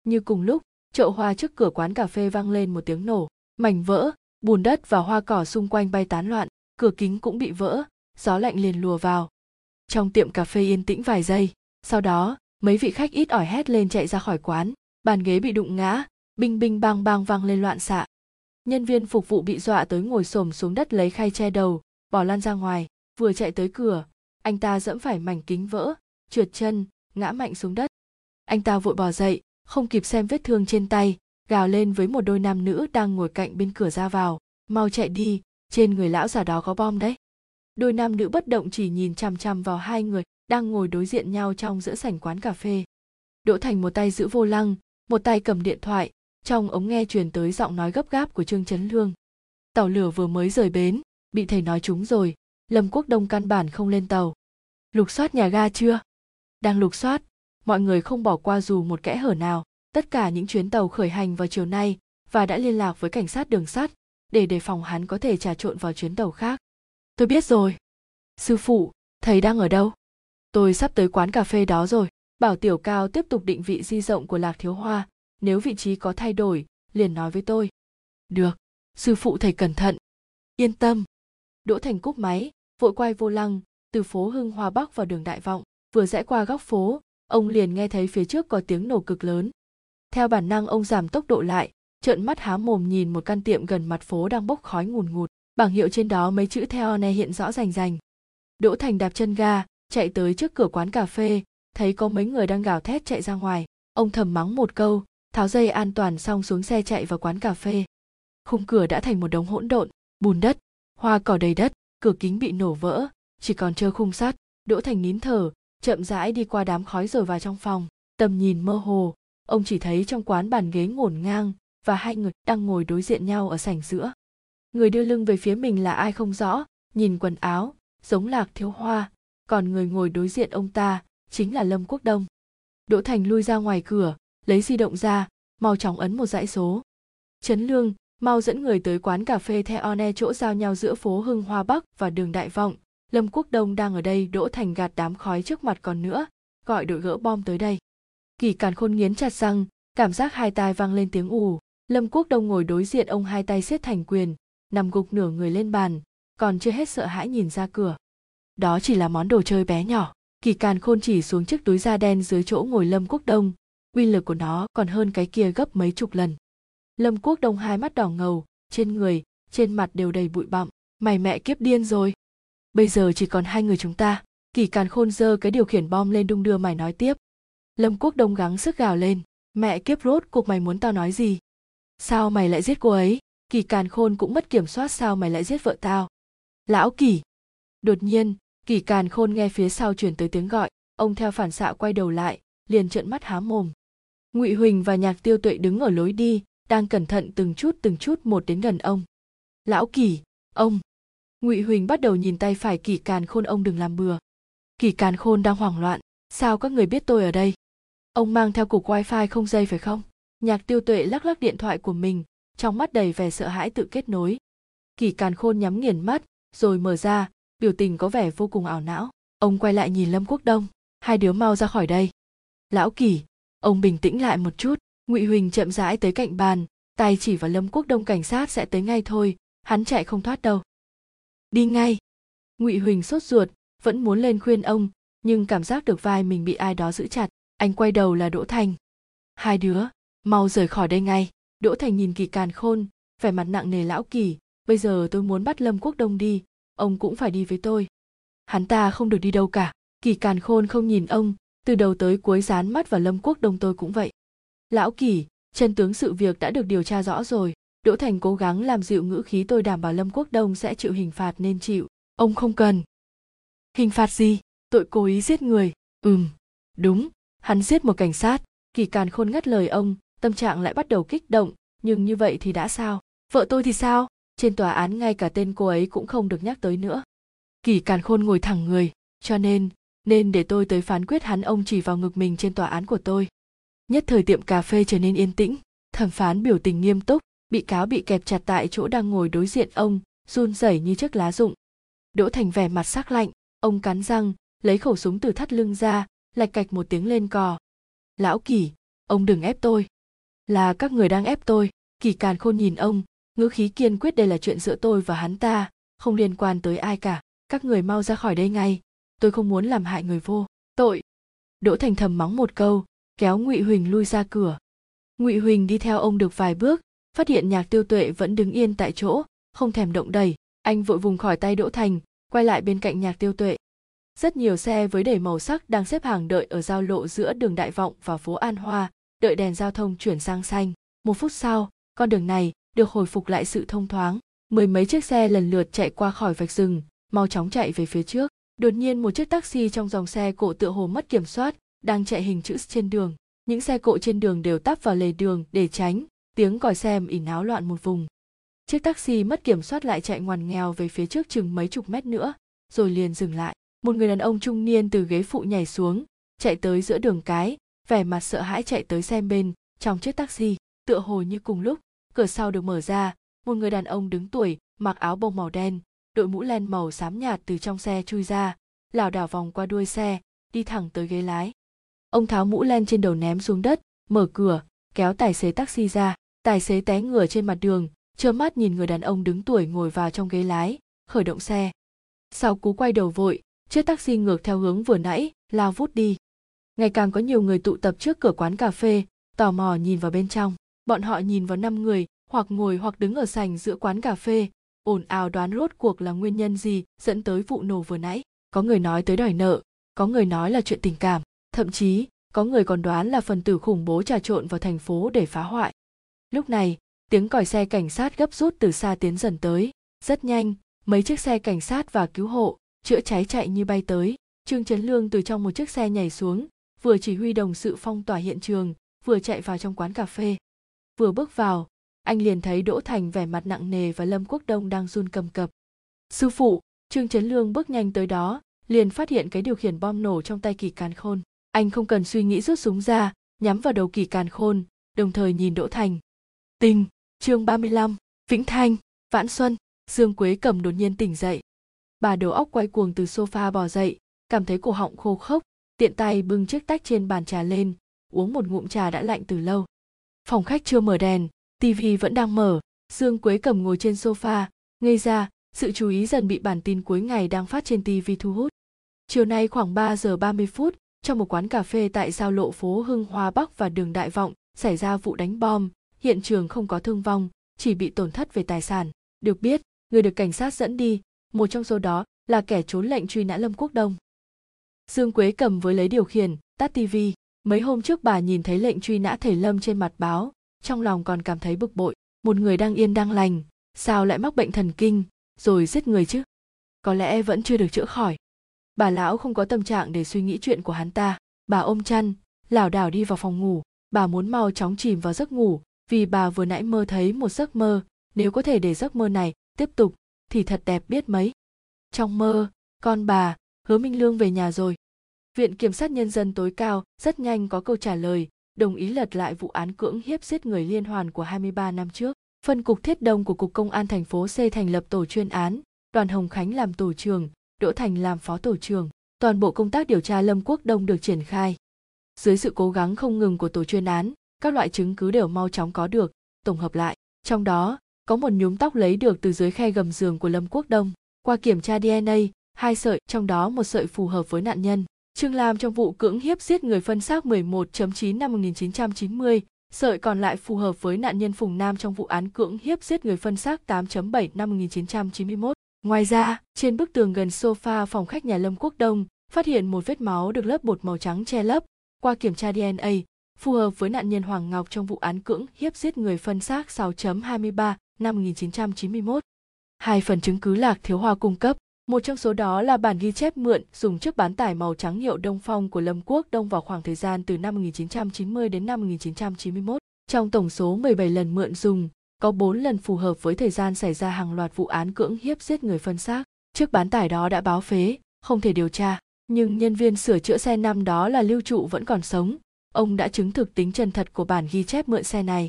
Như cùng lúc, chậu hoa trước cửa quán cà phê vang lên một tiếng nổ. Mảnh vỡ, bùn đất và hoa cỏ xung quanh bay tán loạn, cửa kính cũng bị vỡ, gió lạnh liền lùa vào. Trong tiệm cà phê yên tĩnh vài giây, sau đó, mấy vị khách ít ỏi hét lên chạy ra khỏi quán. Bàn ghế bị đụng ngã binh binh bang bang vang lên loạn xạ. Nhân viên phục vụ bị dọa tới ngồi xổm xuống đất lấy khay che đầu, bỏ lan ra ngoài, vừa chạy tới cửa anh ta dẫm phải mảnh kính vỡ, trượt chân, ngã mạnh xuống đất. Anh ta vội bò dậy, không kịp xem vết thương trên tay, gào lên với một đôi nam nữ đang ngồi cạnh bên cửa ra vào. Mau chạy đi, trên người lão già đó có bom đấy. Đôi nam nữ bất động chỉ nhìn chằm chằm vào hai người đang ngồi đối diện nhau trong giữa sảnh quán cà phê. Đỗ thành một tay giữ vô lăng, một tay cầm điện thoại, trong ống nghe truyền tới giọng nói gấp gáp của trương trấn lương. Tàu lửa vừa mới rời bến, bị thầy nói trúng rồi lâm quốc đông căn bản không lên tàu. Lục soát nhà ga chưa? Đang lục soát, mọi người không bỏ qua dù một kẽ hở nào. Tất cả những chuyến tàu khởi hành vào chiều nay và đã liên lạc với cảnh sát đường sắt để đề phòng hắn có thể trà trộn vào chuyến tàu khác. Tôi biết rồi. Sư phụ, thầy đang ở đâu? Tôi sắp tới quán cà phê đó rồi. Bảo tiểu cao tiếp tục định vị di rộng của lạc thiếu hoa. Nếu vị trí có thay đổi, liền nói với tôi. Được. Sư phụ thầy cẩn thận. Yên tâm. Đỗ thành cúp máy vội quay vô lăng, từ phố hưng hoa bắc vào đường đại vọng, vừa rẽ qua góc phố, ông liền nghe thấy phía trước có tiếng nổ cực lớn. Theo bản năng, ông giảm tốc độ lại, trợn mắt há mồm nhìn một căn tiệm gần mặt phố đang bốc khói ngùn ngụt, bảng hiệu trên đó mấy chữ theo ne hiện rõ rành rành. Đỗ thành đạp chân ga, chạy tới trước cửa quán cà phê, thấy có mấy người đang gào thét chạy ra ngoài. Ông thầm mắng một câu, tháo dây an toàn xong xuống xe chạy vào quán cà phê. Khung cửa đã thành một đống hỗn độn, bùn đất, hoa cỏ đầy đất cửa kính bị nổ vỡ, chỉ còn trơ khung sắt. Đỗ thành nín thở, chậm rãi đi qua đám khói rồi vào trong phòng. Tầm nhìn mơ hồ, ông chỉ thấy trong quán bàn ghế ngổn ngang và hai người đang ngồi đối diện nhau ở sảnh giữa. Người đưa lưng về phía mình là ai không rõ, nhìn quần áo, giống lạc thiếu hoa, còn người ngồi đối diện ông ta chính là lâm quốc đông. Đỗ thành lui ra ngoài cửa, lấy di động ra, mau chóng ấn một dãy số. Trấn lương mau dẫn người tới quán cà phê theo one chỗ giao nhau giữa phố hưng hoa bắc và đường đại vọng. Lâm quốc đông đang ở đây đỗ thành gạt đám khói trước mặt còn nữa, gọi đội gỡ bom tới đây. Kỳ càn khôn nghiến chặt răng, cảm giác hai tai vang lên tiếng ù. Lâm quốc đông ngồi đối diện ông hai tay siết thành quyền, nằm gục nửa người lên bàn, còn chưa hết sợ hãi nhìn ra cửa. Đó chỉ là món đồ chơi bé nhỏ. Kỳ càn khôn chỉ xuống chiếc túi da đen dưới chỗ ngồi lâm quốc đông. Uy lực của nó còn hơn cái kia gấp mấy chục lần lâm quốc đông hai mắt đỏ ngầu, trên người, trên mặt đều đầy bụi bặm. Mày mẹ kiếp điên rồi. Bây giờ chỉ còn hai người chúng ta, kỳ càn khôn giơ cái điều khiển bom lên đung đưa mày nói tiếp. Lâm quốc đông gắng sức gào lên. Mẹ kiếp rốt cuộc mày muốn tao nói gì? Sao mày lại giết cô ấy? Kỳ càn khôn cũng mất kiểm soát sao mày lại giết vợ tao. Lão kỳ. Đột nhiên, kỳ càn khôn nghe phía sau chuyển tới tiếng gọi. Ông theo phản xạ quay đầu lại, liền trợn mắt há mồm. Ngụy huỳnh và nhạc tiêu tuệ đứng ở lối đi đang cẩn thận từng chút từng chút một đến gần ông. Lão kỳ, ông. Ngụy huỳnh bắt đầu nhìn tay phải kỳ càn khôn ông đừng làm bừa. Kỳ càn khôn đang hoảng loạn, sao các người biết tôi ở đây? Ông mang theo cục wifi không dây phải không? Nhạc tiêu tuệ lắc lắc điện thoại của mình, trong mắt đầy vẻ sợ hãi tự kết nối. Kỳ càn khôn nhắm nghiền mắt, rồi mở ra, biểu tình có vẻ vô cùng ảo não. Ông quay lại nhìn lâm quốc đông, hai đứa mau ra khỏi đây. Lão kỳ, ông bình tĩnh lại một chút ngụy huỳnh chậm rãi tới cạnh bàn tài chỉ vào lâm quốc đông cảnh sát sẽ tới ngay thôi, hắn chạy không thoát đâu. Đi ngay. Ngụy huỳnh sốt ruột, vẫn muốn lên khuyên ông, nhưng cảm giác được vai mình bị ai đó giữ chặt, anh quay đầu là đỗ thành. Hai đứa, mau rời khỏi đây ngay. Đỗ thành nhìn kỳ càn khôn, vẻ mặt nặng nề lão kỳ, bây giờ tôi muốn bắt lâm quốc đông đi, ông cũng phải đi với tôi. Hắn ta không được đi đâu cả, kỳ càn khôn không nhìn ông, từ đầu tới cuối dán mắt vào lâm quốc đông tôi cũng vậy lão kỳ, chân tướng sự việc đã được điều tra rõ rồi. Đỗ thành cố gắng làm dịu ngữ khí tôi đảm bảo lâm quốc đông sẽ chịu hình phạt nên chịu. Ông không cần. Hình phạt gì? Tội cố ý giết người. Ừm, đúng. Hắn giết một cảnh sát. Kỳ càn khôn ngắt lời ông, tâm trạng lại bắt đầu kích động. Nhưng như vậy thì đã sao? Vợ tôi thì sao? Trên tòa án ngay cả tên cô ấy cũng không được nhắc tới nữa. Kỳ càn khôn ngồi thẳng người. Cho nên nên để tôi tới phán quyết hắn ông chỉ vào ngực mình trên tòa án của tôi nhất thời tiệm cà phê trở nên yên tĩnh, thẩm phán biểu tình nghiêm túc, bị cáo bị kẹp chặt tại chỗ đang ngồi đối diện ông, run rẩy như chiếc lá rụng. Đỗ thành vẻ mặt sắc lạnh, ông cắn răng, lấy khẩu súng từ thắt lưng ra, lạch cạch một tiếng lên cò. Lão kỳ, ông đừng ép tôi. Là các người đang ép tôi. Kỳ càn khôn nhìn ông, ngữ khí kiên quyết đây là chuyện giữa tôi và hắn ta, không liên quan tới ai cả. Các người mau ra khỏi đây ngay. Tôi không muốn làm hại người vô tội. Đỗ thành thầm mắng một câu kéo ngụy huỳnh lui ra cửa. Ngụy huỳnh đi theo ông được vài bước, phát hiện nhạc tiêu tuệ vẫn đứng yên tại chỗ, không thèm động đẩy anh vội vùng khỏi tay đỗ thành, quay lại bên cạnh nhạc tiêu tuệ. Rất nhiều xe với đầy màu sắc đang xếp hàng đợi ở giao lộ giữa đường đại vọng và phố an hoa, đợi đèn giao thông chuyển sang xanh. Một phút sau, con đường này được hồi phục lại sự thông thoáng. Mười mấy chiếc xe lần lượt chạy qua khỏi vạch rừng, mau chóng chạy về phía trước. Đột nhiên một chiếc taxi trong dòng xe cộ tựa hồ mất kiểm soát đang chạy hình chữ trên đường. Những xe cộ trên đường đều tắp vào lề đường để tránh tiếng còi xe ỉ náo loạn một vùng. Chiếc taxi mất kiểm soát lại chạy ngoằn nghèo về phía trước chừng mấy chục mét nữa, rồi liền dừng lại. Một người đàn ông trung niên từ ghế phụ nhảy xuống, chạy tới giữa đường cái, vẻ mặt sợ hãi chạy tới xem bên trong chiếc taxi. Tựa hồ như cùng lúc, cửa sau được mở ra, một người đàn ông đứng tuổi, mặc áo bông màu đen, đội mũ len màu xám nhạt từ trong xe chui ra, lảo đảo vòng qua đuôi xe, đi thẳng tới ghế lái ông tháo mũ len trên đầu ném xuống đất, mở cửa, kéo tài xế taxi ra. Tài xế té ngửa trên mặt đường, trơ mắt nhìn người đàn ông đứng tuổi ngồi vào trong ghế lái, khởi động xe. Sau cú quay đầu vội, chiếc taxi ngược theo hướng vừa nãy, lao vút đi. Ngày càng có nhiều người tụ tập trước cửa quán cà phê, tò mò nhìn vào bên trong. Bọn họ nhìn vào năm người, hoặc ngồi hoặc đứng ở sành giữa quán cà phê. Ồn ào đoán rốt cuộc là nguyên nhân gì dẫn tới vụ nổ vừa nãy. Có người nói tới đòi nợ, có người nói là chuyện tình cảm thậm chí có người còn đoán là phần tử khủng bố trà trộn vào thành phố để phá hoại. Lúc này, tiếng còi xe cảnh sát gấp rút từ xa tiến dần tới. Rất nhanh, mấy chiếc xe cảnh sát và cứu hộ, chữa cháy chạy như bay tới. Trương trấn lương từ trong một chiếc xe nhảy xuống, vừa chỉ huy đồng sự phong tỏa hiện trường, vừa chạy vào trong quán cà phê. Vừa bước vào, anh liền thấy đỗ thành vẻ mặt nặng nề và lâm quốc đông đang run cầm cập. Sư phụ! Trương trấn lương bước nhanh tới đó, liền phát hiện cái điều khiển bom nổ trong tay kỳ càn khôn anh không cần suy nghĩ rút súng ra nhắm vào đầu kỳ càn khôn đồng thời nhìn đỗ thành. Tình chương 35, vĩnh thanh vãn xuân dương quế cầm đột nhiên tỉnh dậy. Bà đầu óc quay cuồng từ sofa bò dậy cảm thấy cổ họng khô khốc tiện tay bưng chiếc tách trên bàn trà lên uống một ngụm trà đã lạnh từ lâu. Phòng khách chưa mở đèn tivi vẫn đang mở dương quế cầm ngồi trên sofa ngây ra sự chú ý dần bị bản tin cuối ngày đang phát trên tivi thu hút. Chiều nay khoảng 3 giờ 30 phút trong một quán cà phê tại giao lộ phố Hưng Hoa Bắc và đường Đại Vọng, xảy ra vụ đánh bom. Hiện trường không có thương vong, chỉ bị tổn thất về tài sản. Được biết, người được cảnh sát dẫn đi, một trong số đó là kẻ trốn lệnh truy nã lâm quốc đông. Dương quế cầm với lấy điều khiển, tắt tivi mấy hôm trước bà nhìn thấy lệnh truy nã thể lâm trên mặt báo, trong lòng còn cảm thấy bực bội. Một người đang yên đang lành, sao lại mắc bệnh thần kinh, rồi giết người chứ? Có lẽ vẫn chưa được chữa khỏi bà lão không có tâm trạng để suy nghĩ chuyện của hắn ta. Bà ôm chăn lảo đảo đi vào phòng ngủ. Bà muốn mau chóng chìm vào giấc ngủ vì bà vừa nãy mơ thấy một giấc mơ. Nếu có thể để giấc mơ này tiếp tục thì thật đẹp biết mấy. Trong mơ con bà hứa minh lương về nhà rồi. Viện kiểm sát nhân dân tối cao rất nhanh có câu trả lời đồng ý lật lại vụ án cưỡng hiếp giết người liên hoàn của 23 năm trước. Phân cục Thiết Đông của Cục Công an thành phố C thành lập tổ chuyên án, Đoàn Hồng Khánh làm tổ trưởng, Đỗ Thành làm phó tổ trưởng. Toàn bộ công tác điều tra Lâm Quốc Đông được triển khai. Dưới sự cố gắng không ngừng của tổ chuyên án, các loại chứng cứ đều mau chóng có được, tổng hợp lại. Trong đó, có một nhúm tóc lấy được từ dưới khe gầm giường của Lâm Quốc Đông. Qua kiểm tra DNA, hai sợi, trong đó một sợi phù hợp với nạn nhân. Trương Lam trong vụ cưỡng hiếp giết người phân xác 11.9 năm 1990, sợi còn lại phù hợp với nạn nhân Phùng Nam trong vụ án cưỡng hiếp giết người phân xác 8.7 năm 1991. Ngoài ra, trên bức tường gần sofa phòng khách nhà Lâm Quốc Đông, phát hiện một vết máu được lớp bột màu trắng che lấp. Qua kiểm tra DNA, phù hợp với nạn nhân Hoàng Ngọc trong vụ án cưỡng hiếp giết người phân xác 6.23 năm 1991. Hai phần chứng cứ lạc thiếu hoa cung cấp, một trong số đó là bản ghi chép mượn dùng chiếc bán tải màu trắng hiệu Đông Phong của Lâm Quốc Đông vào khoảng thời gian từ năm 1990 đến năm 1991. Trong tổng số 17 lần mượn dùng, có 4 lần phù hợp với thời gian xảy ra hàng loạt vụ án cưỡng hiếp giết người phân xác. Chiếc bán tải đó đã báo phế, không thể điều tra. Nhưng nhân viên sửa chữa xe năm đó là Lưu Trụ vẫn còn sống. Ông đã chứng thực tính chân thật của bản ghi chép mượn xe này.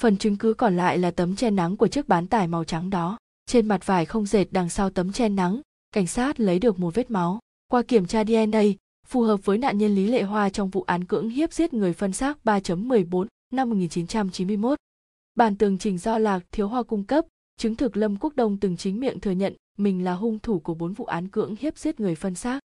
Phần chứng cứ còn lại là tấm che nắng của chiếc bán tải màu trắng đó. Trên mặt vải không dệt đằng sau tấm che nắng, cảnh sát lấy được một vết máu. Qua kiểm tra DNA, phù hợp với nạn nhân Lý Lệ Hoa trong vụ án cưỡng hiếp giết người phân xác 3.14 năm 1991. Bản tường trình do Lạc Thiếu Hoa cung cấp, chứng thực Lâm Quốc Đông từng chính miệng thừa nhận mình là hung thủ của bốn vụ án cưỡng hiếp giết người phân xác.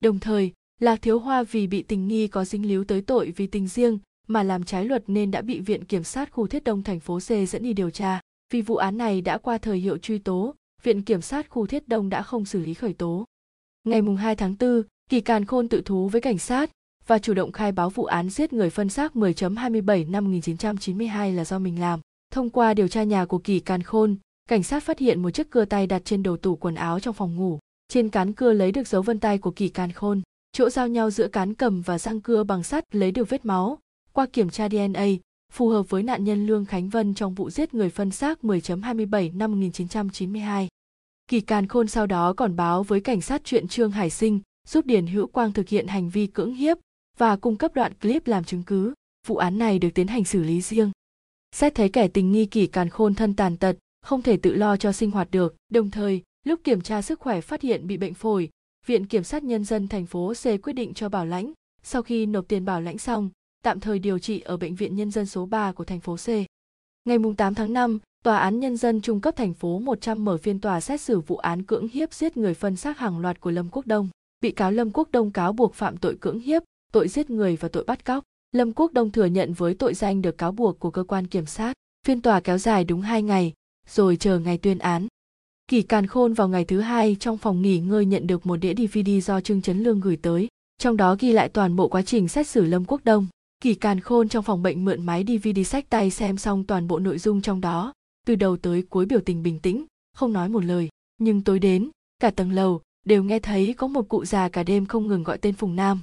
Đồng thời, Lạc Thiếu Hoa vì bị tình nghi có dính líu tới tội vì tình riêng mà làm trái luật nên đã bị Viện Kiểm sát khu Thiết Đông thành phố C dẫn đi điều tra. Vì vụ án này đã qua thời hiệu truy tố, Viện Kiểm sát khu Thiết Đông đã không xử lý khởi tố. Ngày 2 tháng 4, Kỳ Càn Khôn tự thú với cảnh sát và chủ động khai báo vụ án giết người phân xác 10.27 năm 1992 là do mình làm. Thông qua điều tra nhà của Kỳ Càn Khôn, cảnh sát phát hiện một chiếc cưa tay đặt trên đầu tủ quần áo trong phòng ngủ. Trên cán cưa lấy được dấu vân tay của Kỳ Càn Khôn. Chỗ giao nhau giữa cán cầm và răng cưa bằng sắt lấy được vết máu. Qua kiểm tra DNA, phù hợp với nạn nhân Lương Khánh Vân trong vụ giết người phân xác 10.27 năm 1992. Kỳ Càn Khôn sau đó còn báo với cảnh sát chuyện Trương Hải Sinh giúp Điền Hữu Quang thực hiện hành vi cưỡng hiếp và cung cấp đoạn clip làm chứng cứ. Vụ án này được tiến hành xử lý riêng. Xét thấy kẻ tình nghi Kỳ Càn Khôn thân tàn tật, không thể tự lo cho sinh hoạt được, đồng thời, lúc kiểm tra sức khỏe phát hiện bị bệnh phổi, Viện Kiểm sát Nhân dân thành phố C quyết định cho bảo lãnh. Sau khi nộp tiền bảo lãnh xong, tạm thời điều trị ở Bệnh viện Nhân dân số 3 của thành phố C. Ngày 8 tháng 5, Tòa án Nhân dân trung cấp thành phố 100 mở phiên tòa xét xử vụ án cưỡng hiếp giết người phân xác hàng loạt của Lâm Quốc Đông. Bị cáo Lâm Quốc Đông cáo buộc phạm tội cưỡng hiếp, tội giết người và tội bắt cóc. Lâm Quốc Đông thừa nhận với tội danh được cáo buộc của cơ quan kiểm sát. Phiên tòa kéo dài đúng 2 ngày, rồi chờ ngày tuyên án. Kỳ Càn Khôn vào ngày thứ hai trong phòng nghỉ ngơi nhận được một đĩa DVD do Trương Trấn Lương gửi tới, trong đó ghi lại toàn bộ quá trình xét xử Lâm Quốc Đông. Kỳ Càn Khôn trong phòng bệnh mượn máy DVD sách tay xem xong toàn bộ nội dung trong đó, từ đầu tới cuối biểu tình bình tĩnh, không nói một lời. Nhưng tối đến, cả tầng lầu đều nghe thấy có một cụ già cả đêm không ngừng gọi tên Phùng Nam.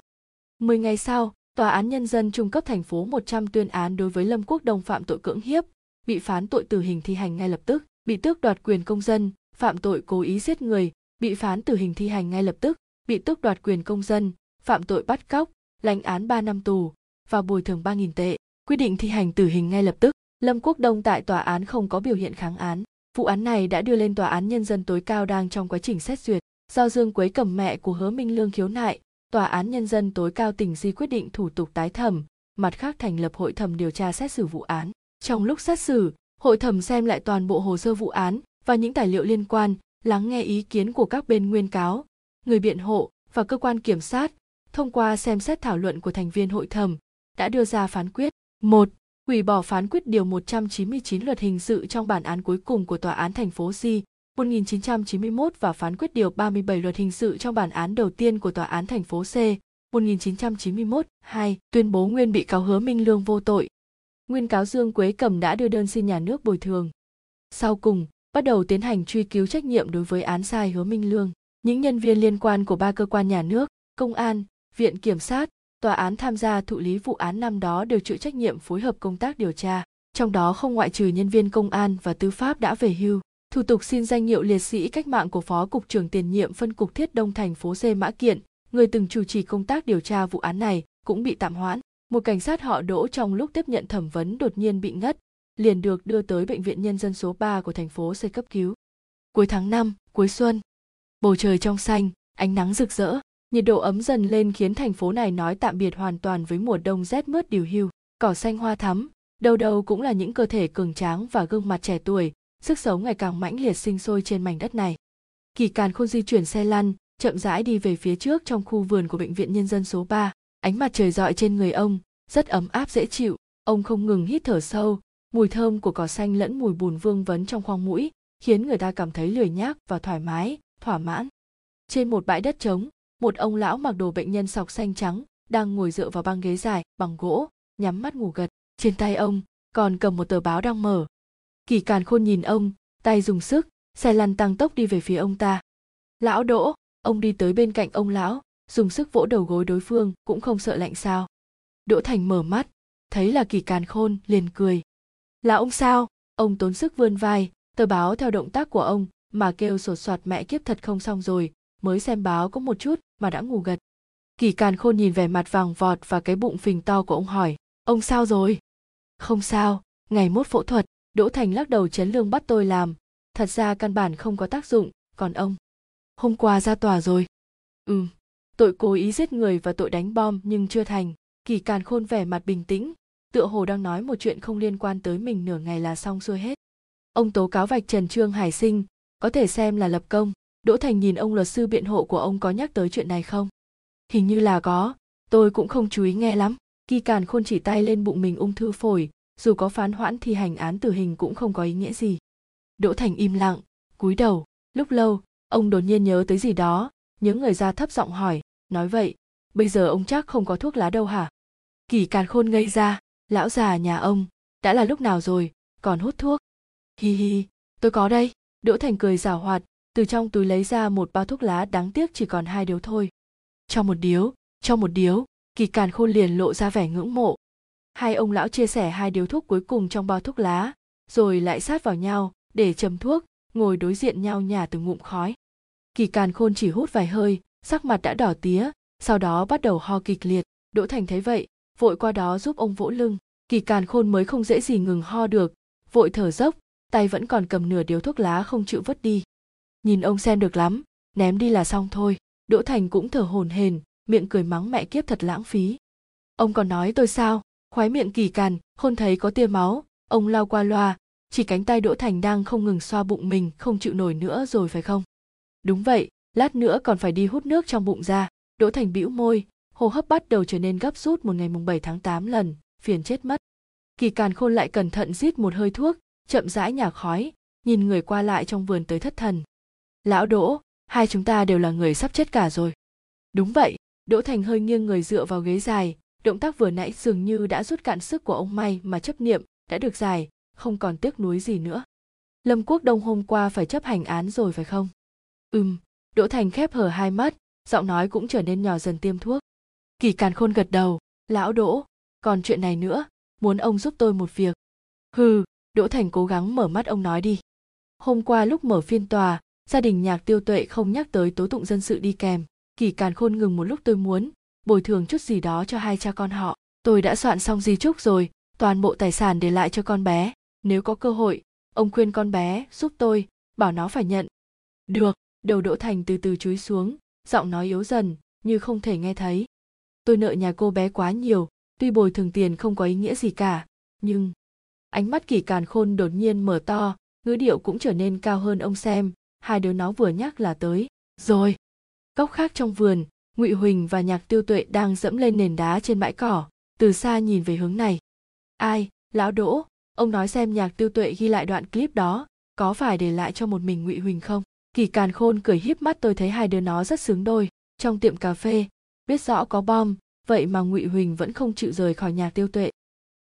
Mười ngày sau, Tòa án Nhân dân Trung cấp thành phố 100 tuyên án đối với Lâm Quốc Đông phạm tội cưỡng hiếp, bị phán tội tử hình thi hành ngay lập tức, bị tước đoạt quyền công dân, phạm tội cố ý giết người, bị phán tử hình thi hành ngay lập tức, bị tước đoạt quyền công dân, phạm tội bắt cóc, lãnh án 3 năm tù, và bồi thường 3.000 tệ, Quy định thi hành tử hình ngay lập tức. Lâm Quốc Đông tại tòa án không có biểu hiện kháng án. Vụ án này đã đưa lên tòa án nhân dân tối cao đang trong quá trình xét duyệt. do Dương Quế cầm mẹ của Hứa Minh Lương khiếu nại, Tòa án Nhân dân tối cao tỉnh Di quyết định thủ tục tái thẩm, mặt khác thành lập hội thẩm điều tra xét xử vụ án. Trong lúc xét xử, hội thẩm xem lại toàn bộ hồ sơ vụ án và những tài liệu liên quan, lắng nghe ý kiến của các bên nguyên cáo, người biện hộ và cơ quan kiểm sát, thông qua xem xét thảo luận của thành viên hội thẩm, đã đưa ra phán quyết. 1. Hủy bỏ phán quyết điều 199 luật hình sự trong bản án cuối cùng của Tòa án thành phố Di 1991 và phán quyết điều 37 luật hình sự trong bản án đầu tiên của Tòa án thành phố C 1991 2 tuyên bố nguyên bị cáo hứa Minh Lương vô tội. Nguyên cáo Dương Quế Cầm đã đưa đơn xin nhà nước bồi thường. Sau cùng, bắt đầu tiến hành truy cứu trách nhiệm đối với án sai hứa Minh Lương. Những nhân viên liên quan của ba cơ quan nhà nước, công an, viện kiểm sát, tòa án tham gia thụ lý vụ án năm đó đều chịu trách nhiệm phối hợp công tác điều tra, trong đó không ngoại trừ nhân viên công an và tư pháp đã về hưu. Thủ tục xin danh hiệu liệt sĩ cách mạng của Phó Cục trưởng tiền nhiệm phân cục Thiết Đông thành phố C Mã Kiện, người từng chủ trì công tác điều tra vụ án này, cũng bị tạm hoãn. Một cảnh sát họ Đỗ trong lúc tiếp nhận thẩm vấn đột nhiên bị ngất, liền được đưa tới bệnh viện nhân dân số 3 của thành phố C cấp cứu. Cuối tháng 5, cuối xuân, bầu trời trong xanh, ánh nắng rực rỡ, nhiệt độ ấm dần lên khiến thành phố này nói tạm biệt hoàn toàn với mùa đông rét mướt điều hưu. Cỏ xanh hoa thắm, đầu đầu cũng là những cơ thể cường tráng và gương mặt trẻ tuổi, sức sống ngày càng mãnh liệt sinh sôi trên mảnh đất này. Kỳ Càn Khôn di chuyển xe lăn, chậm rãi đi về phía trước trong khu vườn của bệnh viện nhân dân số 3. Ánh mặt trời rọi trên người ông, rất ấm áp dễ chịu. Ông không ngừng hít thở sâu, mùi thơm của cỏ xanh lẫn mùi bùn vương vấn trong khoang mũi, khiến người ta cảm thấy lười nhác và thoải mái, thỏa mãn. Trên một bãi đất trống, một ông lão mặc đồ bệnh nhân sọc xanh trắng, đang ngồi dựa vào băng ghế dài, bằng gỗ, nhắm mắt ngủ gật. Trên tay ông, còn cầm một tờ báo đang mở, kỳ càn khôn nhìn ông, tay dùng sức, xe lăn tăng tốc đi về phía ông ta. Lão đỗ, ông đi tới bên cạnh ông lão, dùng sức vỗ đầu gối đối phương, cũng không sợ lạnh sao? Đỗ thành mở mắt, thấy là kỳ càn khôn, liền cười. Là ông sao? Ông tốn sức vươn vai, tờ báo theo động tác của ông, mà kêu sột soạt mẹ kiếp thật không xong rồi, mới xem báo có một chút mà đã ngủ gật. Kỳ càn khôn nhìn vẻ mặt vàng vọt và cái bụng phình to của ông hỏi, ông sao rồi? Không sao, ngày mốt phẫu thuật Đỗ Thành lắc đầu chấn lương bắt tôi làm, thật ra căn bản không có tác dụng, còn ông. Hôm qua ra tòa rồi. Ừ, tội cố ý giết người và tội đánh bom nhưng chưa thành. Kỳ càn khôn vẻ mặt bình tĩnh, tựa hồ đang nói một chuyện không liên quan tới mình nửa ngày là xong xuôi hết. Ông tố cáo vạch trần Trương Hải Sinh, có thể xem là lập công. Đỗ Thành nhìn ông luật sư biện hộ của ông có nhắc tới chuyện này không? Hình như là có, tôi cũng không chú ý nghe lắm. Kỳ càn khôn chỉ tay lên bụng mình ung thư phổi, dù có phán hoãn thi hành án tử hình cũng không có ý nghĩa gì. Đỗ thành im lặng, cúi đầu. Lúc lâu, ông đột nhiên nhớ tới gì đó, nhớ người ra thấp giọng hỏi, nói vậy, bây giờ ông chắc không có thuốc lá đâu hả? Kỳ càn khôn ngây ra, lão già nhà ông, đã là lúc nào rồi, còn hút thuốc? Hi hi tôi có đây. Đỗ thành cười giảo hoạt, từ trong túi lấy ra một bao thuốc lá đáng tiếc chỉ còn hai điếu thôi. Cho một điếu, cho một điếu. Kỳ càn khôn liền lộ ra vẻ ngưỡng mộ hai ông lão chia sẻ hai điếu thuốc cuối cùng trong bao thuốc lá, rồi lại sát vào nhau, để châm thuốc, ngồi đối diện nhau nhả từng ngụm khói. Kỳ càn khôn chỉ hút vài hơi, sắc mặt đã đỏ tía, sau đó bắt đầu ho kịch liệt. Đỗ thành thấy vậy, vội qua đó giúp ông vỗ lưng. Kỳ càn khôn mới không dễ gì ngừng ho được, vội thở dốc, tay vẫn còn cầm nửa điếu thuốc lá không chịu vứt đi. Nhìn ông xem được lắm, ném đi là xong thôi. Đỗ thành cũng thở hổn hển, miệng cười mắng mẹ kiếp thật lãng phí. Ông còn nói tôi sao? Khoái miệng kỳ càn hôn thấy có tia máu. Ông lao qua loa. Chỉ cánh tay đỗ thành đang không ngừng xoa bụng mình, không chịu nổi nữa rồi phải không? Đúng vậy, lát nữa còn phải đi hút nước trong bụng ra. Đỗ thành bĩu môi, hô hấp bắt đầu trở nên gấp rút một ngày mùng 7 tháng 8 lần, phiền chết mất. Kỳ càn khôn lại cẩn thận rít một hơi thuốc, chậm rãi nhả khói, nhìn người qua lại trong vườn tới thất thần. Lão đỗ, hai chúng ta đều là người sắp chết cả rồi. Đúng vậy, đỗ thành hơi nghiêng người dựa vào ghế dài động tác vừa nãy dường như đã rút cạn sức của ông may mà chấp niệm, đã được giải, không còn tiếc nuối gì nữa. Lâm quốc đông hôm qua phải chấp hành án rồi phải không? Ừm, đỗ thành khép hở hai mắt, giọng nói cũng trở nên nhỏ dần tiêm thuốc. Kỳ càn khôn gật đầu, lão đỗ, còn chuyện này nữa, muốn ông giúp tôi một việc. Hừ, đỗ thành cố gắng mở mắt ông nói đi. Hôm qua lúc mở phiên tòa, gia đình nhạc tiêu tuệ không nhắc tới tố tụng dân sự đi kèm, kỳ càn khôn ngừng một lúc tôi muốn bồi thường chút gì đó cho hai cha con họ. Tôi đã soạn xong di chúc rồi, toàn bộ tài sản để lại cho con bé. Nếu có cơ hội, ông khuyên con bé giúp tôi, bảo nó phải nhận. Được, đầu đỗ thành từ từ chúi xuống, giọng nói yếu dần, như không thể nghe thấy. Tôi nợ nhà cô bé quá nhiều, tuy bồi thường tiền không có ý nghĩa gì cả, nhưng ánh mắt kỳ càn khôn đột nhiên mở to, ngữ điệu cũng trở nên cao hơn ông xem. Hai đứa nó vừa nhắc là tới. Rồi, góc khác trong vườn ngụy huỳnh và nhạc tiêu tuệ đang dẫm lên nền đá trên bãi cỏ. Từ xa nhìn về hướng này. Ai? Lão đỗ? Ông nói xem nhạc tiêu tuệ ghi lại đoạn clip đó. Có phải để lại cho một mình ngụy huỳnh không? Kỳ càn khôn cười híp mắt, tôi thấy hai đứa nó rất xứng đôi. Trong tiệm cà phê, biết rõ có bom, vậy mà ngụy huỳnh vẫn không chịu rời khỏi nhạc tiêu tuệ.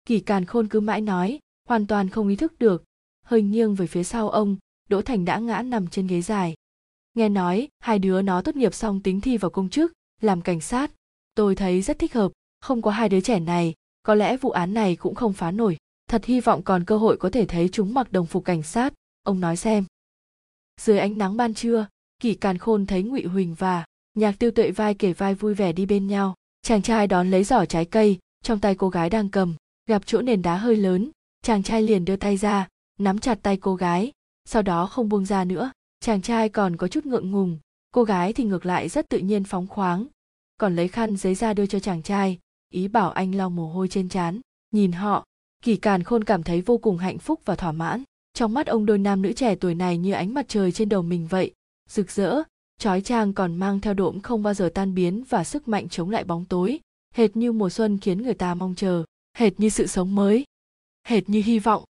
Kỳ càn khôn cứ mãi nói, hoàn toàn không ý thức được. Hơi nghiêng về phía sau ông, đỗ thành đã ngã nằm trên ghế dài. Nghe nói, hai đứa nó tốt nghiệp xong tính thi vào công chức làm cảnh sát. Tôi thấy rất thích hợp, không có hai đứa trẻ này, có lẽ vụ án này cũng không phá nổi. Thật hy vọng còn cơ hội có thể thấy chúng mặc đồng phục cảnh sát, ông nói xem. Dưới ánh nắng ban trưa, kỷ càn khôn thấy ngụy huỳnh và nhạc tiêu tuệ vai kể vai vui vẻ đi bên nhau. Chàng trai đón lấy giỏ trái cây, trong tay cô gái đang cầm, gặp chỗ nền đá hơi lớn. Chàng trai liền đưa tay ra, nắm chặt tay cô gái, sau đó không buông ra nữa. Chàng trai còn có chút ngượng ngùng cô gái thì ngược lại rất tự nhiên phóng khoáng, còn lấy khăn giấy ra đưa cho chàng trai, ý bảo anh lau mồ hôi trên trán, nhìn họ, kỳ càn khôn cảm thấy vô cùng hạnh phúc và thỏa mãn. Trong mắt ông đôi nam nữ trẻ tuổi này như ánh mặt trời trên đầu mình vậy, rực rỡ, trói trang còn mang theo độm không bao giờ tan biến và sức mạnh chống lại bóng tối, hệt như mùa xuân khiến người ta mong chờ, hệt như sự sống mới, hệt như hy vọng.